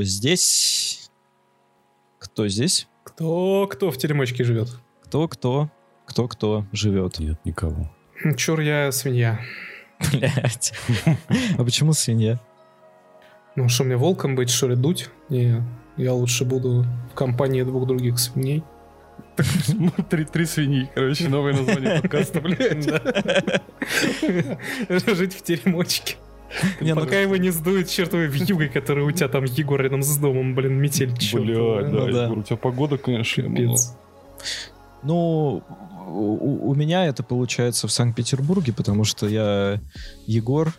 Кто здесь? Кто здесь? Кто, кто в теремочке живет? Кто-кто? Кто-кто живет? Нет, никого. Чур я свинья. Блять. А почему свинья? Ну что, мне волком быть, что ли, дуть? Не, я лучше буду в компании двух других свиней. Три, три свиньи, короче, новое название подкаста, блядь. Жить в теремочке. Не, ну Пока его не сдует чертовой вьюгой, которая у тебя там Егор рядом с домом, блин, метель чертова. Ну да, да. Егор, у тебя погода, конечно, Капец. Ну, у, у меня это получается в Санкт-Петербурге, потому что я Егор,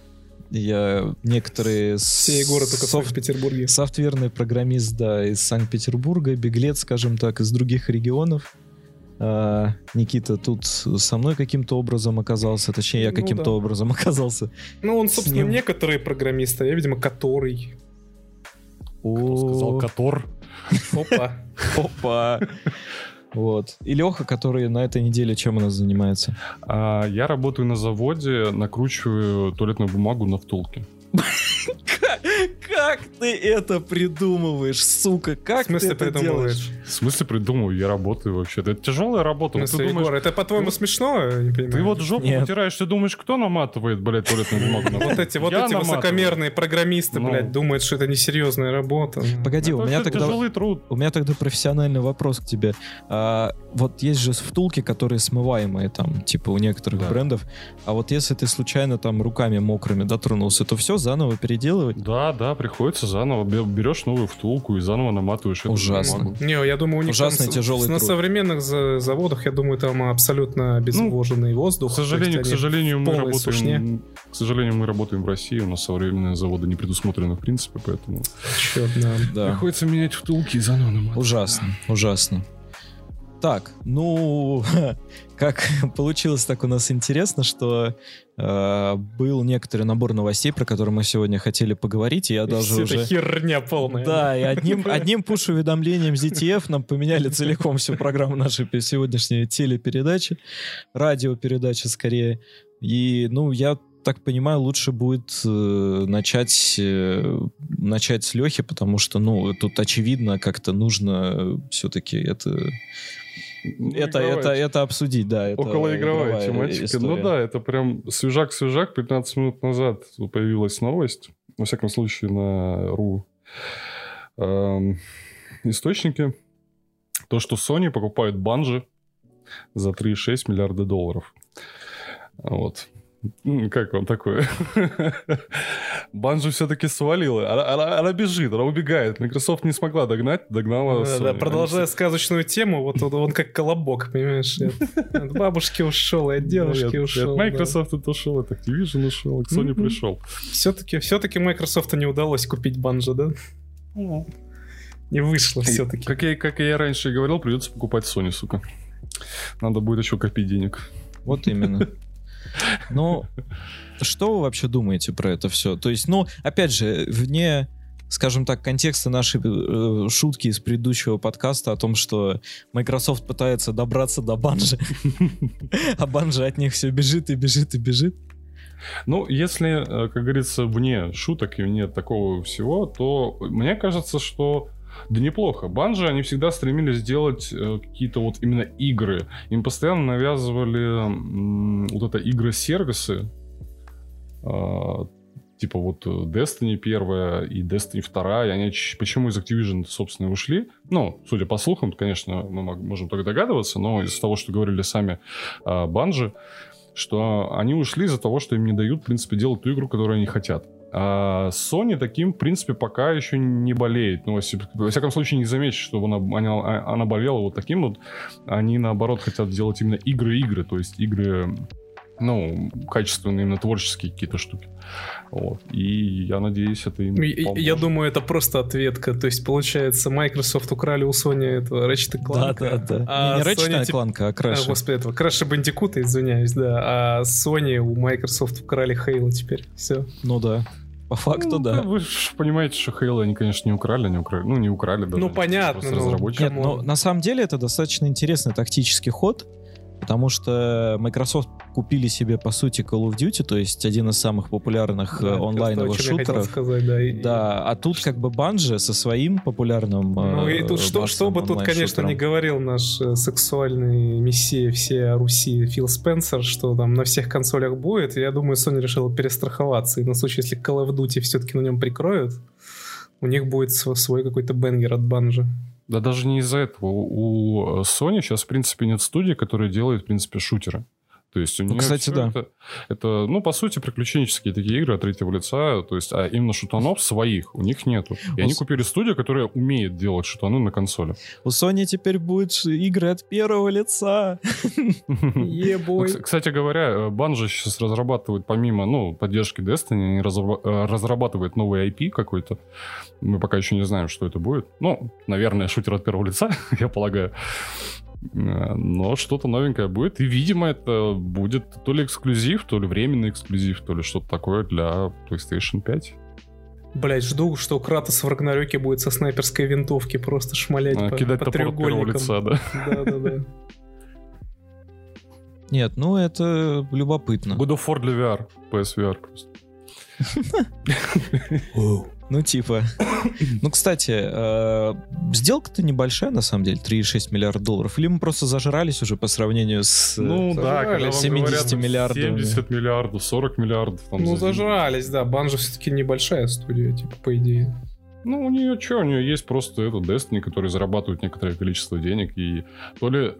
я некоторые... Все Егоры только в софт- Санкт-Петербурге. софтверный программист, да, из Санкт-Петербурга, беглец, скажем так, из других регионов. А, Никита тут со мной каким-то образом оказался, точнее, я Ну каким-то да. образом оказался. Ну, он, собственно, некоторые программисты, а я, видимо, который. Кто сказал О, Котор? Опа. Опа! Вот. И Леха, который на этой неделе чем у нас занимается? А, я работаю на заводе, накручиваю туалетную бумагу на втулке. Как ты это придумываешь, сука? Как В смысле ты это придумываешь? делаешь? В смысле придумываю? Я работаю вообще-то. Это тяжелая В работа. Вот смысле, ты думаешь, Егор, это по-твоему смешно? Я не понимаю. ты вот жопу Нет. вытираешь, ты думаешь, кто наматывает, блядь, туалетную бумагу Вот эти, вот эти высокомерные программисты, Ну. блядь, думают, что это несерьезная работа. Погоди, у меня вообще тогда... тяжелый труд. У меня тогда профессиональный вопрос к тебе. А, вот есть же втулки, которые смываемые там, типа у некоторых брендов. А вот если ты случайно там руками мокрыми дотронулся, то все заново переделывать? Да, да, приходится заново. Бе- Берешь новую втулку и заново наматываешь эту Ужасно. бумагу. Не, я думаю, у них Ужасный, там тяжелый на труд. современных за- заводах, я думаю, там абсолютно обезвоженный воздух. К сожалению, к сожалению, мы работаем. сушне. К сожалению, мы работаем в России, у нас современные заводы не предусмотрены в принципе, поэтому Чёрт, да. Да. приходится менять втулки и заново наматывать. Ужасно, ужасно. Так, ну, как получилось так у нас интересно, что э, был некоторый набор новостей, про которые мы сегодня хотели поговорить, и я даже Всё уже... это херня полная. Да, и одним, одним пуш-уведомлением ZTF нам поменяли целиком всю программу нашей сегодняшней телепередачи, радиопередачи скорее. И, ну, я так понимаю, лучше будет э, начать, э, начать с Лехи, потому что, ну, тут очевидно, как-то нужно все-таки это, это, это, это обсудить, да. Это Околоигровая игровая тематика. Ну история. да, это прям свежак-свежак. 15 минут назад появилась новость. Во всяком случае, на РУ эм, источники. То, что Sony покупает банжи за 3,6 миллиарда долларов. Вот. Как вам такое? Банжи все-таки свалила. Она, она- она бежит, она убегает. Microsoft не смогла догнать, догнала Да, Sony. да, продолжая сказочную тему, вот он, он как колобок, понимаешь? От, бабушки ушел, и от дедушки Нет, ушел. От Microsoft это ушел, от Activision ушел, к Sony Мгм. пришел. Все-таки, все-таки Microsoft не удалось купить банжа, да? Не вышло все-таки. Как я, как я раньше и говорил, придется покупать Sony, сука. Надо будет еще копить денег. Вот именно. Ну, что вы вообще думаете про это все? То есть, ну, опять же, вне, скажем так, контекста нашей э, шутки из предыдущего подкаста о том, что Microsoft пытается добраться до банжи, а банжа от них все бежит и бежит и бежит. Ну, если, э, как говорится, вне шуток и вне такого всего, то мне кажется, что да неплохо. Банжи, они всегда стремились сделать э, какие-то вот именно игры. Им постоянно навязывали вот это игры-сервисы. А, типа вот э, Destiny первая и Destiny вторая. И они почему из Activision, собственно, ушли? Ну, судя по слухам, конечно, мы можем только догадываться, но из того, что говорили сами а, Банжи, что они ушли из-за того, что им не дают, в принципе, делать ту игру, которую они хотят. А Sony таким, в принципе, пока еще не болеет. Ну, вся- во всяком случае, не заметишь, что она, она, она болела вот таким вот. Они, наоборот, хотят делать именно игры-игры, то есть игры, ну, качественные, именно творческие какие-то штуки. Вот. И я надеюсь, это им и- поможет. Я думаю, это просто ответка. То есть, получается, Microsoft украли у Sony этого Ratchet Clank. Да-да-да. а Не, не Sony Ratchet типа- Clank, а А, Crash. господи, этого Crash Bandicoot, извиняюсь, да. А Sony у Microsoft украли Halo теперь. Все. Ну да. По факту, Ну, да. Вы же понимаете, что Halo они, конечно, не украли, они украли. Ну, не украли даже. Ну, понятно, Просто ну, разработчики. Нет, но на самом деле это достаточно интересный тактический ход. Потому что Microsoft купили себе, по сути, Call of Duty, то есть один из самых популярных Да, э, онлайновых шутеров. сказать, да. И- Да, а тут как бы Банжи со своим популярным... Ну и э, тут что, что бы тут, конечно, не говорил наш э, сексуальный мессия всей Руси Фил Спенсер, что там на всех консолях будет, я думаю, Sony решила перестраховаться, и на случай, если Call of Duty все-таки на нем прикроют, у них будет св- свой какой-то бенгер от банжи. Да даже не из-за этого. У э, Sony сейчас, в принципе, нет студии, которая делает, в принципе, шутеры. То есть у Ну, нее кстати, всё да. Это, это, ну, по сути, приключенческие такие игры от третьего лица, то есть, а именно шутанов своих у них нету. И они Ус- купили студию, которая умеет делать шутаны на консоли. У Sony теперь будут игры от первого лица. Ну, Ебой. кс- Кстати говоря, Банжи сейчас разрабатывает, помимо ну, поддержки Destiny, они э, разрабатывают новый IP какой-то. Мы пока еще не знаем, что это будет. Ну, наверное, шутер от первого лица, я полагаю. Э, Но что-то новенькое будет. И, видимо, это будет то ли эксклюзив, то ли временный эксклюзив, то ли что-то такое для PlayStation 5. Блять, жду, что Кратос в Рагнарёке будет со снайперской винтовки просто шмалять А, по, Кидать по топор от первого треугольникам. лица, да. Да-да-да. Нет, ну это любопытно. Of War для VR. PSVR просто. Ну, типа. Ну, кстати, э, сделка-то небольшая, на самом деле, 3,6 миллиарда долларов. Или мы просто зажрались уже по сравнению с... э, Ну да, когда вам 70 говорят, миллиардами. 70 миллиардов, 40 миллиардов. там, Ну, зажрались, да. Банжа все-таки небольшая студия, типа, по идее. Ну, у нее что, у нее есть просто этот Destiny, который зарабатывает некоторое количество денег, и то ли...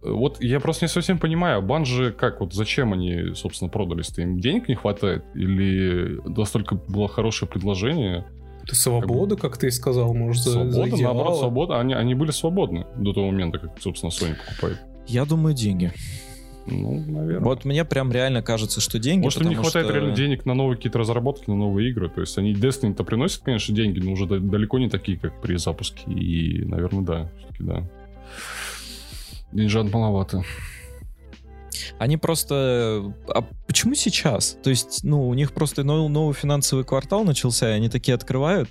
Вот я просто не совсем понимаю, банжи как, вот зачем они, собственно, продались-то? Им денег не хватает? Или настолько было хорошее предложение? Ты свобода, как ты и сказал, может, за, за Свобода, идеалы. наоборот, свобода. Они, они были свободны до того момента, как, собственно, Sony покупает. Я думаю, деньги. Ну, наверное. Вот мне прям реально кажется, что деньги, Может, им не хватает что- реально денег на новые какие-то разработки, на новые игры. То есть они Destiny-то приносят, конечно, деньги, но уже да- далеко не такие, как при запуске. И, наверное, да, все-таки да. Деньжат маловато. Они просто... А почему сейчас? То есть, ну, у них просто нов- новый финансовый квартал начался, и они такие открывают,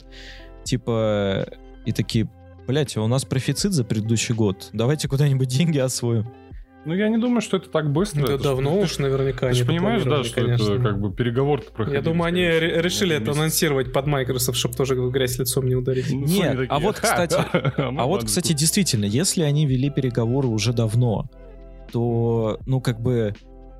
типа, и такие, блять, а у нас профицит за предыдущий год. Давайте куда-нибудь деньги освоим. Ну, я не думаю, что это так быстро. Это ж- давно ты- уж наверняка Ты же понимаешь, да, что конечно. это как бы переговоры проходили. Я думаю, они всего, решили месяц. это анонсировать под Microsoft, чтобы тоже в грязь лицом не ударить. Ну, Нет, такие, а вот, «Ха, кстати, А вот, банжи кстати, купим». действительно, если они вели переговоры уже давно, то, ну, как бы,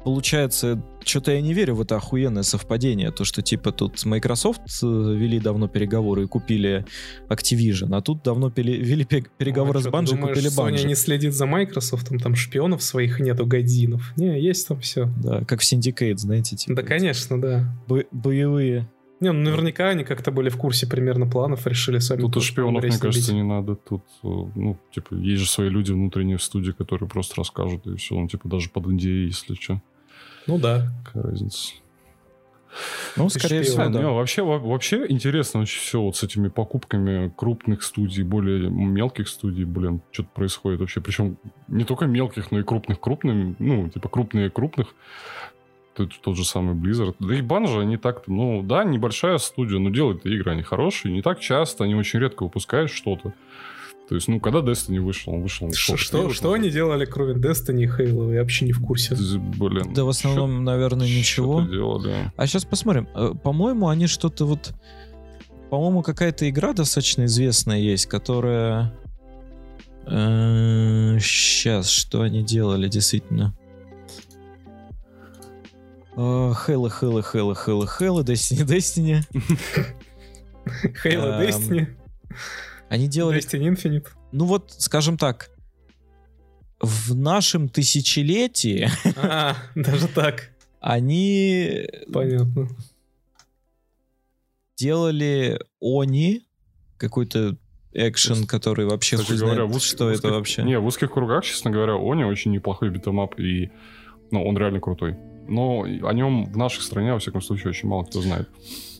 получается, что-то я не верю в это охуенное совпадение, то, что, типа, тут Microsoft э, вели давно переговоры и купили Activision, а тут давно пели- вели пе- переговоры А с Bungie и купили Sony Bungie. не следит за Microsoft, там шпионов своих нету, годинов. Не, есть там все. Да, как в Syndicate, знаете, типа. Да, конечно, да. бо- боевые. Не, ну наверняка они как-то были в курсе примерно планов, решили сами. Тут шпионов, мне кажется, набить. не надо. Тут, э, ну, типа, есть же свои люди внутренние в студии, которые просто расскажут, и все. Ну, типа, даже под NDA, если что. Ну да. Какая разница. Ну, Ты скорее шпион, всего, да. Не, вообще, во- вообще интересно очень все вот с этими покупками крупных студий, более мелких студий, блин, что-то происходит вообще. Причем не только мелких, но и крупных крупными, ну, типа крупные крупных. Тот, тот же самый Blizzard. Да и Банжа не так-то, ну, да, небольшая студия, но делают игры они хорошие, не так часто, они очень редко выпускают что-то. То есть, ну, когда Destiny вышел, он вышел... Что, сколько, что, что они делали, кроме Destiny и Halo? Я вообще не в курсе. Блин. Да, в основном, наверное, чё- ничего. делали. А сейчас посмотрим. Э, По-моему, они что-то вот... По-моему, какая-то игра достаточно известная есть, которая... Сейчас, что они делали, действительно? Э, Halo, Halo, Halo, Halo, Halo, Destiny, Destiny. Halo, Эм, Destiny, Они делали... Destiny Infinite. Ну вот, скажем так, в нашем тысячелетии А, даже так. они Понятно. делали Oni, какой-то экшен, который вообще Кстати хуй говоря, знает, в узких- что это узких- вообще. Не, в узких кругах, честно говоря, Oni очень неплохой beat 'em up, и ну, он реально крутой. Но о нем в нашей стране, во всяком случае, очень мало кто знает.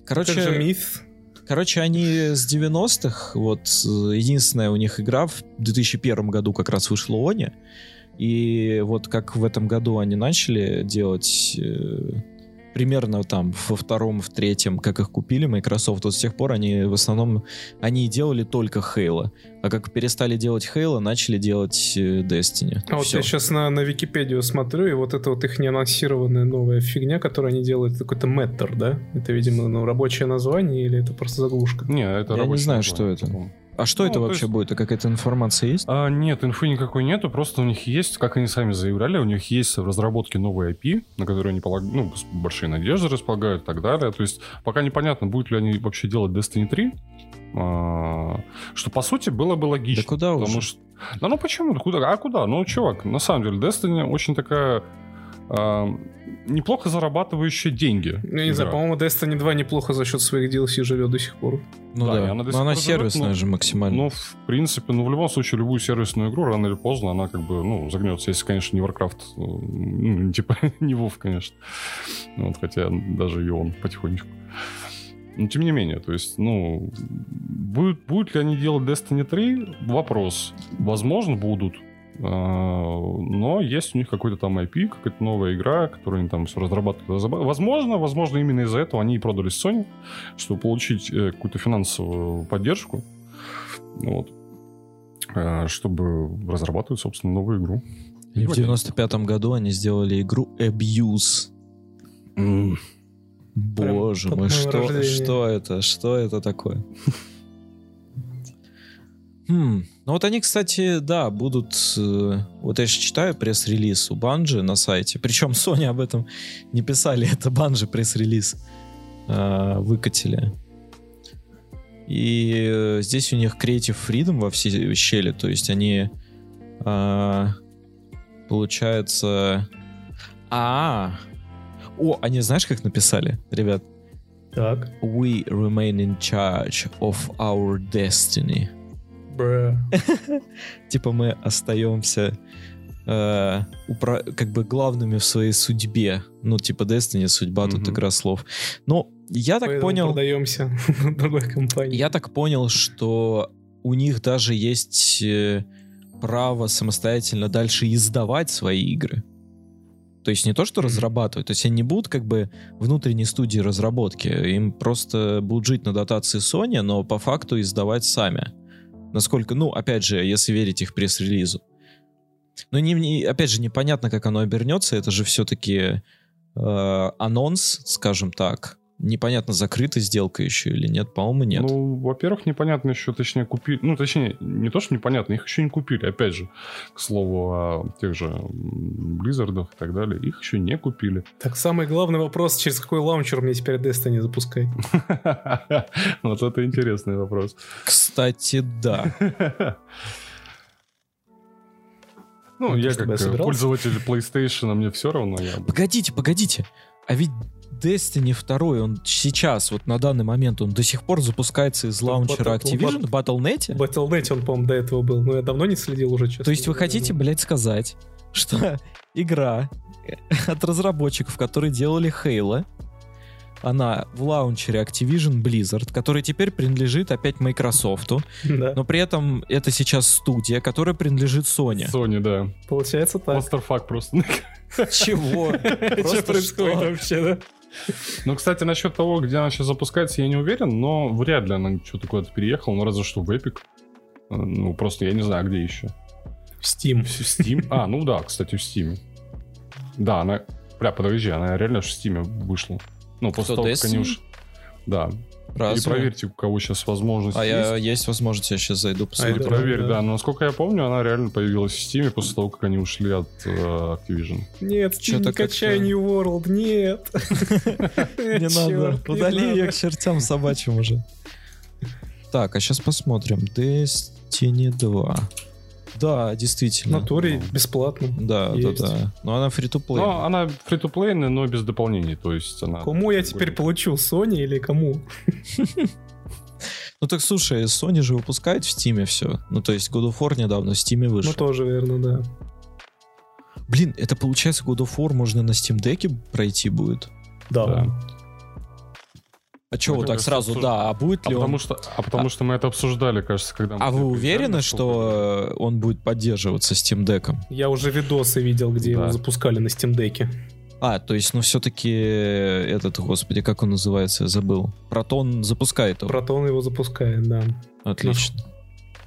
Короче, Как же Myth? короче, они с 90-х, вот э, единственная у них игра в 2001 году как раз вышла Oni, и вот как в этом году они начали делать... примерно там во втором, в третьем, как их купили Microsoft, вот с тех пор они в основном, они и делали только Halo. А как перестали делать Halo, начали делать э, Destiny. А вот Всё. я сейчас на, на Википедию смотрю, и вот это вот их неанонсированная новая фигня, которую они делают, это какой-то Matter, да? Это, видимо, ну, рабочее название или это просто заглушка? Не, это Я не знаю, название, что это. по-моему. А что Ну, это то вообще есть- будет? А какая-то информация есть? А, нет, инфы никакой нету, просто у них есть, как они сами заявляли, у них есть в разработке новый IP, на который они полаг... ну, большие надежды располагают и так далее. То есть пока непонятно, будут ли они вообще делать Destiny 3, а, что по сути было бы логично. Да куда потому уже? Что... Да ну почему? Да Куда? А куда? Ну, чувак, на самом деле, Destiny очень такая а, неплохо зарабатывающая деньги. Ну, я не знаю, по-моему, Destiny 2 неплохо за счет своих DLC живет до сих пор. Ну да, да, она до но сих она пор живет, сервисная но- же максимально. Ну, в принципе, ну, в любом случае, любую сервисную игру, рано или поздно, она как бы, ну, загнется. Если, конечно, не Warcraft, э, ну, типа, не WoW, конечно. Вот, хотя даже и он потихонечку. Но, тем не менее, то есть, ну, будет, будут ли они делать Destiny 3? Вопрос. Возможно, будут. А, Но есть у них какой-то там IP, какая-то новая игра, которую они там все разрабатывают. Возможно, возможно, именно из-за этого они и продали Sony, чтобы получить э, какую-то финансовую поддержку. Вот. Э, Чтобы разрабатывать, собственно, новую игру. И в 95-м году они сделали игру Abuse. Боже под мой, что, что это? Что это такое? Хм, ну вот они, кстати, да, будут... э, вот я же читаю пресс-релиз у Банжи на сайте. Причем Sony об этом не писали, это Банжи пресс-релиз э, выкатили. И э, здесь у них Creative Freedom во все щели, то есть они... э, получается... А, о, они знаешь, как написали, ребят? Так. We remain in charge of our destiny. Типа мы остаемся э, упра- как бы главными в своей судьбе. Ну, типа Destiny, судьба, тут Мгм. игра слов. Ну, я так Поэтому понял... продаемся другой компании. Я так понял, что у них даже есть э, право самостоятельно дальше издавать свои игры. То есть не то, что разрабатывать, то есть они не будут как бы внутренней студии разработки, им просто будут жить на дотации Sony, но по факту издавать сами. Насколько, ну, опять же, если верить их пресс-релизу. Но не, не- опять же, непонятно, как оно обернется, это же все-таки э, анонс, скажем так. Непонятно, закрыта сделка еще или нет, по-моему, нет. Ну, во-первых, непонятно еще, точнее, купили... Ну, точнее, не то, что непонятно, их еще не купили. Опять же, к слову о тех же Blizzard'ах и так далее, их еще не купили. Так, самый главный вопрос, через какой лаунчер мне теперь Destiny запускать? Вот это интересный вопрос. Кстати, да. Ну, Ну, я как пользователь PlayStation, мне все равно. Погодите, погодите. А ведь Destiny 2, он сейчас, вот на данный момент, он до сих пор запускается из лаунчера Battle- Activision в Battle.net? В Battle.net он, по-моему, до этого был, но я давно не следил уже, честно. То есть вы хотите, блядь, сказать, что игра от разработчиков, которые делали Halo, она в лаунчере Activision Blizzard, который теперь принадлежит опять Microsoft, Да, но при этом это сейчас студия, которая принадлежит Sony. Sony, да. получается так. Кластерфак просто. Чего? Что Просто происходит вообще, да? Ну, кстати, насчет того, где она сейчас запускается, я не уверен, но вряд ли она что-то куда-то переехала, ну, разве что в Epic. Э, Ну, просто я не знаю, где еще. В Steam. В Steam? А, ну да, кстати, в Steam. Да, она... Бля, подожди, она реально же в Steam вышла. Ну, после Кто, того, как они уж... Да. Разве? И проверьте, у кого сейчас возможность А я есть. есть возможность, я сейчас зайду А, посмотрю. это- Проверь, да. да. Но насколько я помню, она реально появилась в Steam после того, как они ушли от э, Activision. Нет, Steam, не качай New World, нет. Не надо. Удали ее к чертям собачьим уже. Так, а сейчас посмотрим. Destiny 2. Да, В действительно. натуре бесплатно. Да, да, Есть. да. Но она фри play. Но она фри-то-плейная, но без дополнений. То есть она... Кому я теперь получу, Sony или кому? Ну так слушай, Sony же выпускает в Steam все. Ну то есть God of War недавно в Steam вышел. Ну, тоже верно, да. Блин, это получается God of War можно на Steam Deck пройти будет? Да. Да. А чего вот так сразу, обсуж- да, а будет А ли потому, он... что, а потому что мы это обсуждали, кажется, когда... мы А вы уверены, что он будет поддерживаться Steam Deck? Я уже видосы видел, где Да. его запускали на Steam Deck. А, то есть, ну, все-таки этот, господи, как он называется, я забыл. Протон запускает его. Протон его запускает, да. Отлично.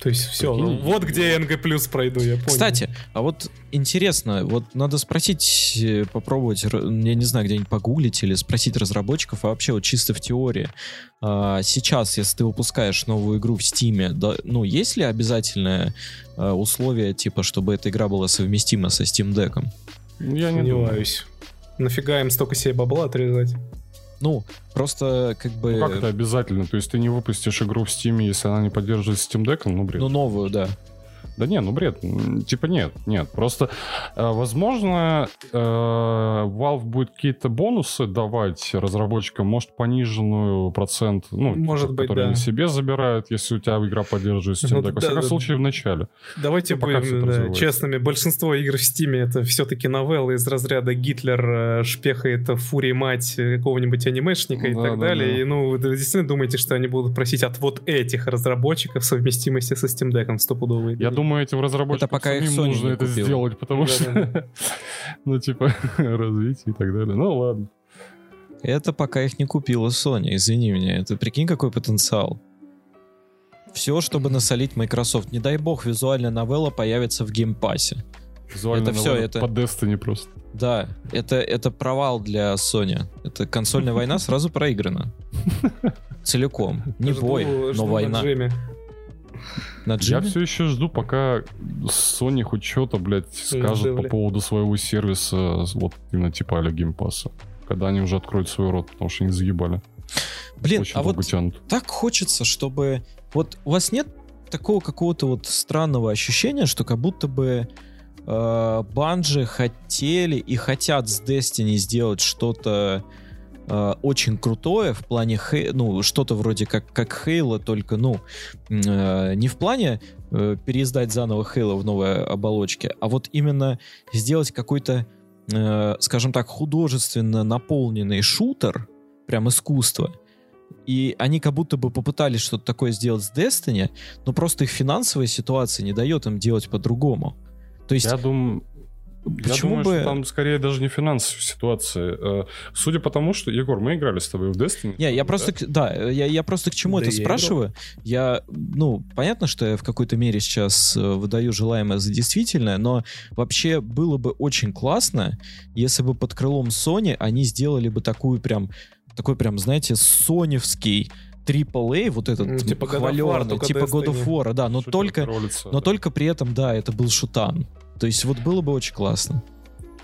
То есть все, Прикинь. вот где я НГ плюс пройду, я понял. Кстати, а вот интересно, вот надо спросить, э, попробовать, я не знаю, где-нибудь погуглить или спросить разработчиков, а вообще вот чисто в теории. а, сейчас, если ты выпускаешь новую игру в Стиме, да, ну, есть ли обязательное а, условие, типа, чтобы эта игра была совместима со Steam Deck? Я не думаю. сомневаюсь. Нафига им столько себе бабла отрезать? Ну, просто как бы... Ну как это обязательно? То есть ты не выпустишь игру в Steam, если она не поддерживает Steam Deck? Ну, бред. Ну, новую, да. Да не, ну бред. Типа нет, нет. Просто, э, возможно, э, Valve будет какие-то бонусы давать разработчикам, может, пониженную процент, ну, Может типа, быть, который да. они себе забирают, если у тебя игра поддерживает Steam Ну, Deck. Во да, всяком да. случае, в начале. Давайте Ну, будем да, честными. Большинство игр в Стиме это все-таки новеллы из разряда Гитлер э, шпехает Фури мать э, какого-нибудь анимешника и Да, так да, далее. да. И ну, вы действительно думаете, что они будут просить от вот этих разработчиков совместимости со Steam Deck стопудовые? Я думаю, этим разработчикам пока их самим нужно это сделать, потому Да, что, ну, типа, развитие и так далее. Ну, ладно. Это пока их не купила Sony, извини меня. Это прикинь, какой потенциал. Все, чтобы насолить Microsoft. Не дай бог, визуальная новелла появится в Game Pass е. Визуально Это новелла это- По Destiny просто. Да, это, это провал для Sony. Это консольная война сразу проиграна. Целиком. Не бой, но на война. На Я все еще жду, пока Sony хоть что-то, блядь, скажет по поводу своего сервиса, вот именно типа а Game Pass а. Когда они уже откроют свой рот, потому что они заебали. Блин, Очень а вот тянут. так хочется, чтобы... Вот у вас нет такого какого-то вот странного ощущения, что как будто бы э, Банжи хотели и хотят с Destiny сделать что-то э, очень крутое в плане, Хей- ну, что-то вроде как, как Хейла, только, ну, э, не в плане э, переиздать заново Хейла в новой оболочке, а вот именно сделать какой-то, э, скажем так, художественно наполненный шутер, прям искусство, и они как будто бы попытались что-то такое сделать с Destiny, но просто их финансовая ситуация не дает им делать по-другому. То есть, Я думаю... Я почему думаю, бы... что там скорее даже не финансовая ситуация. Э, Судя по тому, что... Егор, мы играли с тобой в Destiny. Не, я да? просто, к- да, я, я просто к чему Да это я спрашиваю. Я, ну, понятно, что я в какой-то мере сейчас э, выдаю желаемое за действительное, но вообще было бы очень классно, если бы под крылом Sony они сделали бы такую прям, такой прям, знаете, соневский AAA, вот этот Ну, типа God of War, хваленый, типа God of. War, да, но Шутер только, лица, но да. только при этом, да, это был шутан. То есть вот было бы очень классно.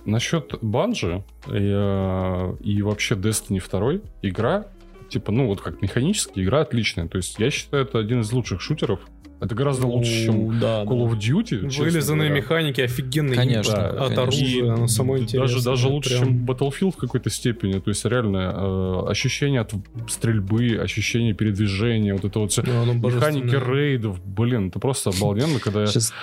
Насчет Банжи и, и вообще Destiny 2 игра, типа, ну вот как механически, игра отличная. То есть я считаю, это один из лучших шутеров. Это гораздо лучше, чем да, Call of Duty. Вылизанные говоря. механики, офигенные Конечно, да, от конечно. оружия, оно само даже, интересное. даже лучше, прям. чем Battlefield в какой-то степени. То есть реально э, ощущение от стрельбы, ощущение передвижения, вот это вот все. Ну, оно Механики рейдов, блин, это просто обалденно, когда я Сейчас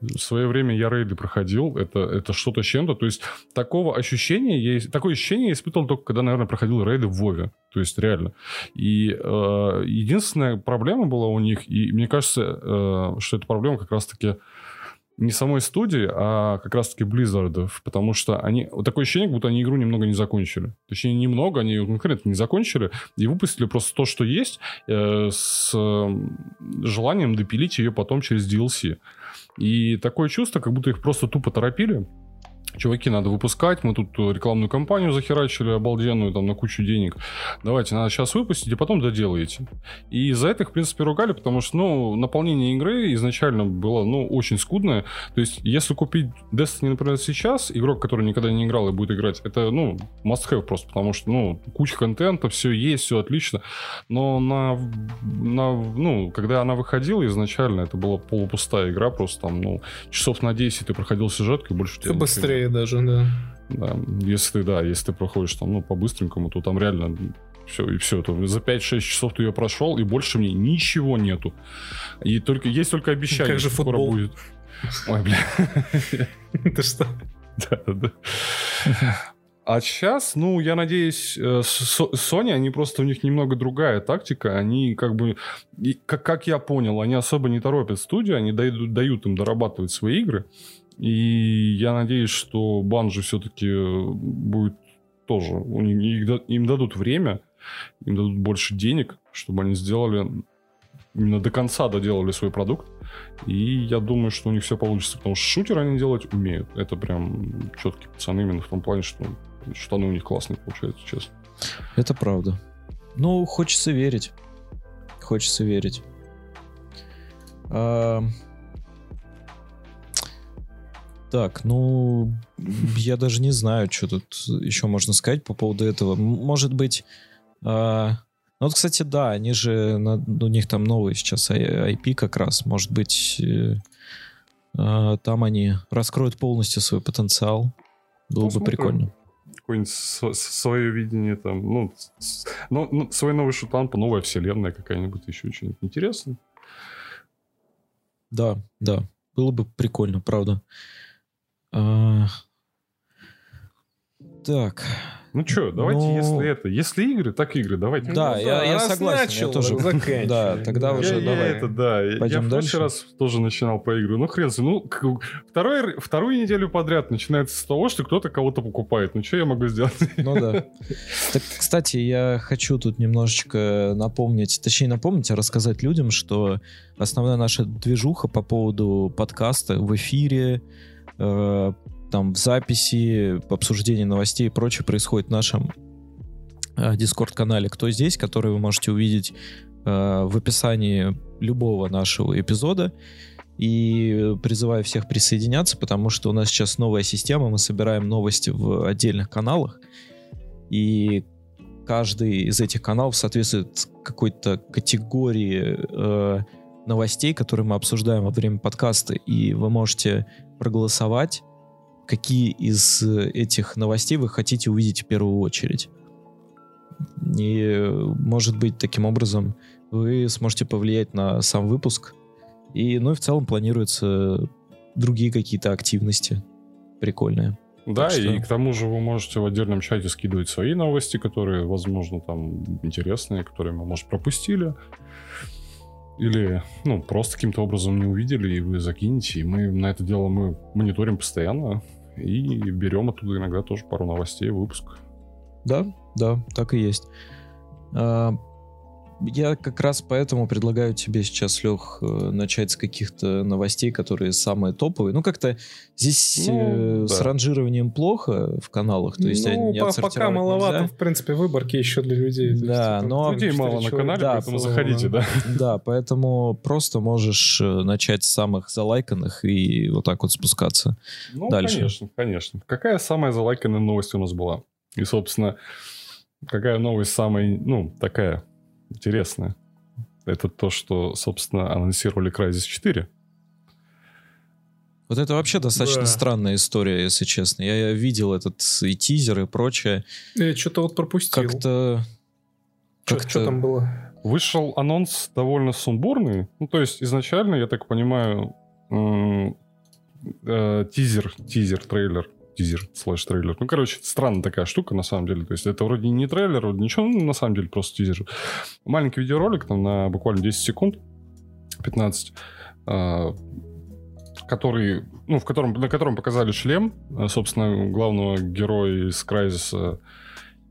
в свое время я рейды проходил, это, это что-то с чем-то. То есть такого ощущения, я, такое ощущение я испытывал только когда, наверное, проходил рейды в Вове. То есть реально. И э, единственная проблема была у них, и мне кажется, э, что эта проблема как раз-таки не самой студии, а как раз-таки Blizzard ов, потому что они... Вот такое ощущение, будто они игру немного не закончили. Точнее, немного, они ее конкретно не закончили, и выпустили просто то, что есть, э, с э, желанием допилить ее потом через DLC. И такое чувство, как будто их просто тупо торопили. Чуваки, надо выпускать, мы тут э, рекламную кампанию захерачили обалденную, там, на кучу денег. Давайте, надо сейчас выпустить, и потом доделаете. И за это их, в принципе, ругали, потому что, ну, наполнение игры изначально было, ну, очень скудное. То есть, если купить Destiny, например, сейчас, игрок, который никогда не играл и будет играть, это, ну, must-have просто, потому что, ну, куча контента, все есть, все отлично. Но на, на, ну, когда она выходила изначально, это была полупустая игра, просто там, ну, часов на 10 ты проходил сюжетку, и больше Все ничего быстрее даже, да. да, если ты, да, если ты проходишь там, ну, по-быстренькому, то там реально все, и все. То за 5-6 часов ты ее прошел, и больше мне ничего нету. И только есть только обещание, Как же что скоро будет. Ой, бля. Ты что? Да, да, да. А сейчас, ну, я надеюсь, э, Sony, они просто у них немного другая тактика. Они как бы, как, как я понял, они особо не торопят студию, они дают, дают им дорабатывать свои игры. И я надеюсь, что Банжи все-таки будет тоже. У них- им дадут время, им дадут больше денег, чтобы они сделали именно до конца доделали свой продукт. И я думаю, что у них все получится, потому что шутеры они делать умеют. Это прям четкие пацаны именно в том плане, что штаны у них классные получаются, честно. Это правда. Ну, хочется верить. Хочется верить. Так, ну, я даже не знаю, что тут еще можно сказать по поводу этого. Может быть... а, Ну, вот, кстати, да, они же... на- У них там новый сейчас IP как раз. Может быть, э, а, там они раскроют полностью свой потенциал. Было бы прикольно. Какое-нибудь св- свое видение там, ну, ну, ну, свой новый шутан, новая вселенная какая-нибудь, еще что-нибудь интересное. Да, да. Было бы прикольно, правда. А, Так. Ну что, давайте, Ну- если это, если игры, так игры, давайте. Да, Ну я- я раз согласен, я начал, тоже- заканчивай. Да, тогда Я- уже я, давай. это, да. Я- Пойдем я в прошлый раз тоже начинал по игры. Ну, хрен с ним. Ну, второй, вторую неделю подряд начинается с того, что кто-то кого-то покупает. Ну, что я могу сделать? Ну да. Так, кстати, я хочу тут немножечко напомнить, точнее напомнить, а рассказать людям, что основная наша движуха по поводу подкаста в эфире, э, там в записи, обсуждении новостей и прочее происходит в нашем э, Дискорд-канале «Кто здесь?», который вы можете увидеть э, в описании любого нашего эпизода. И призываю всех присоединяться, потому что у нас сейчас новая система, мы собираем новости в отдельных каналах, и каждый из этих каналов соответствует какой-то категории э, новостей, которые мы обсуждаем во время подкаста, и вы можете проголосовать, какие из э, этих новостей вы хотите увидеть в первую очередь. И, э, может быть, таким образом вы сможете повлиять на сам выпуск. И, ну и в целом планируются другие какие-то активности прикольные. Да, что- и к тому же вы можете в отдельном чате скидывать свои новости, которые, возможно, там интересные, которые мы, может, пропустили. Или, ну, просто каким-то образом не увидели, и вы закинете. И мы на это дело мы мониторим постоянно. И берем оттуда иногда тоже пару новостей выпуск. Да, да, так и есть. Я как раз поэтому предлагаю тебе сейчас, Лех, э, начать с каких-то новостей, которые самые топовые. Ну, как-то здесь Ну, э, с да. ранжированием плохо в каналах, то есть ну, они по- пока маловато, нельзя. в принципе, выборки еще для людей. Есть Да, это но- Людей мало на канале, да, поэтому заходите, да. Да, поэтому просто можешь э, начать с самых залайканных и вот так вот спускаться. Ну, Дальше. конечно, конечно. Какая самая залайканная новость у нас была? И, собственно, какая новость самая, ну, такая интересная? Это то, что, собственно, анонсировали Crysis 4. Вот это вообще достаточно Да. странная история, если честно. Я, я видел этот и тизер, и прочее. Я что-то вот пропустил. Как-то... Что как-то- там было? Вышел анонс довольно сумбурный. Ну, то есть, изначально, я так понимаю, э, тизер, тизер, трейлер, тизер слэш трейлер. Ну, короче, странная такая штука, на самом деле. То есть, это вроде не трейлер, вроде ничего, ну, на самом деле, просто тизер. Маленький видеоролик, там, на буквально 10 секунд, 15, э, который, ну, в котором, на котором показали шлем, э, собственно, главного героя из Крайзиса,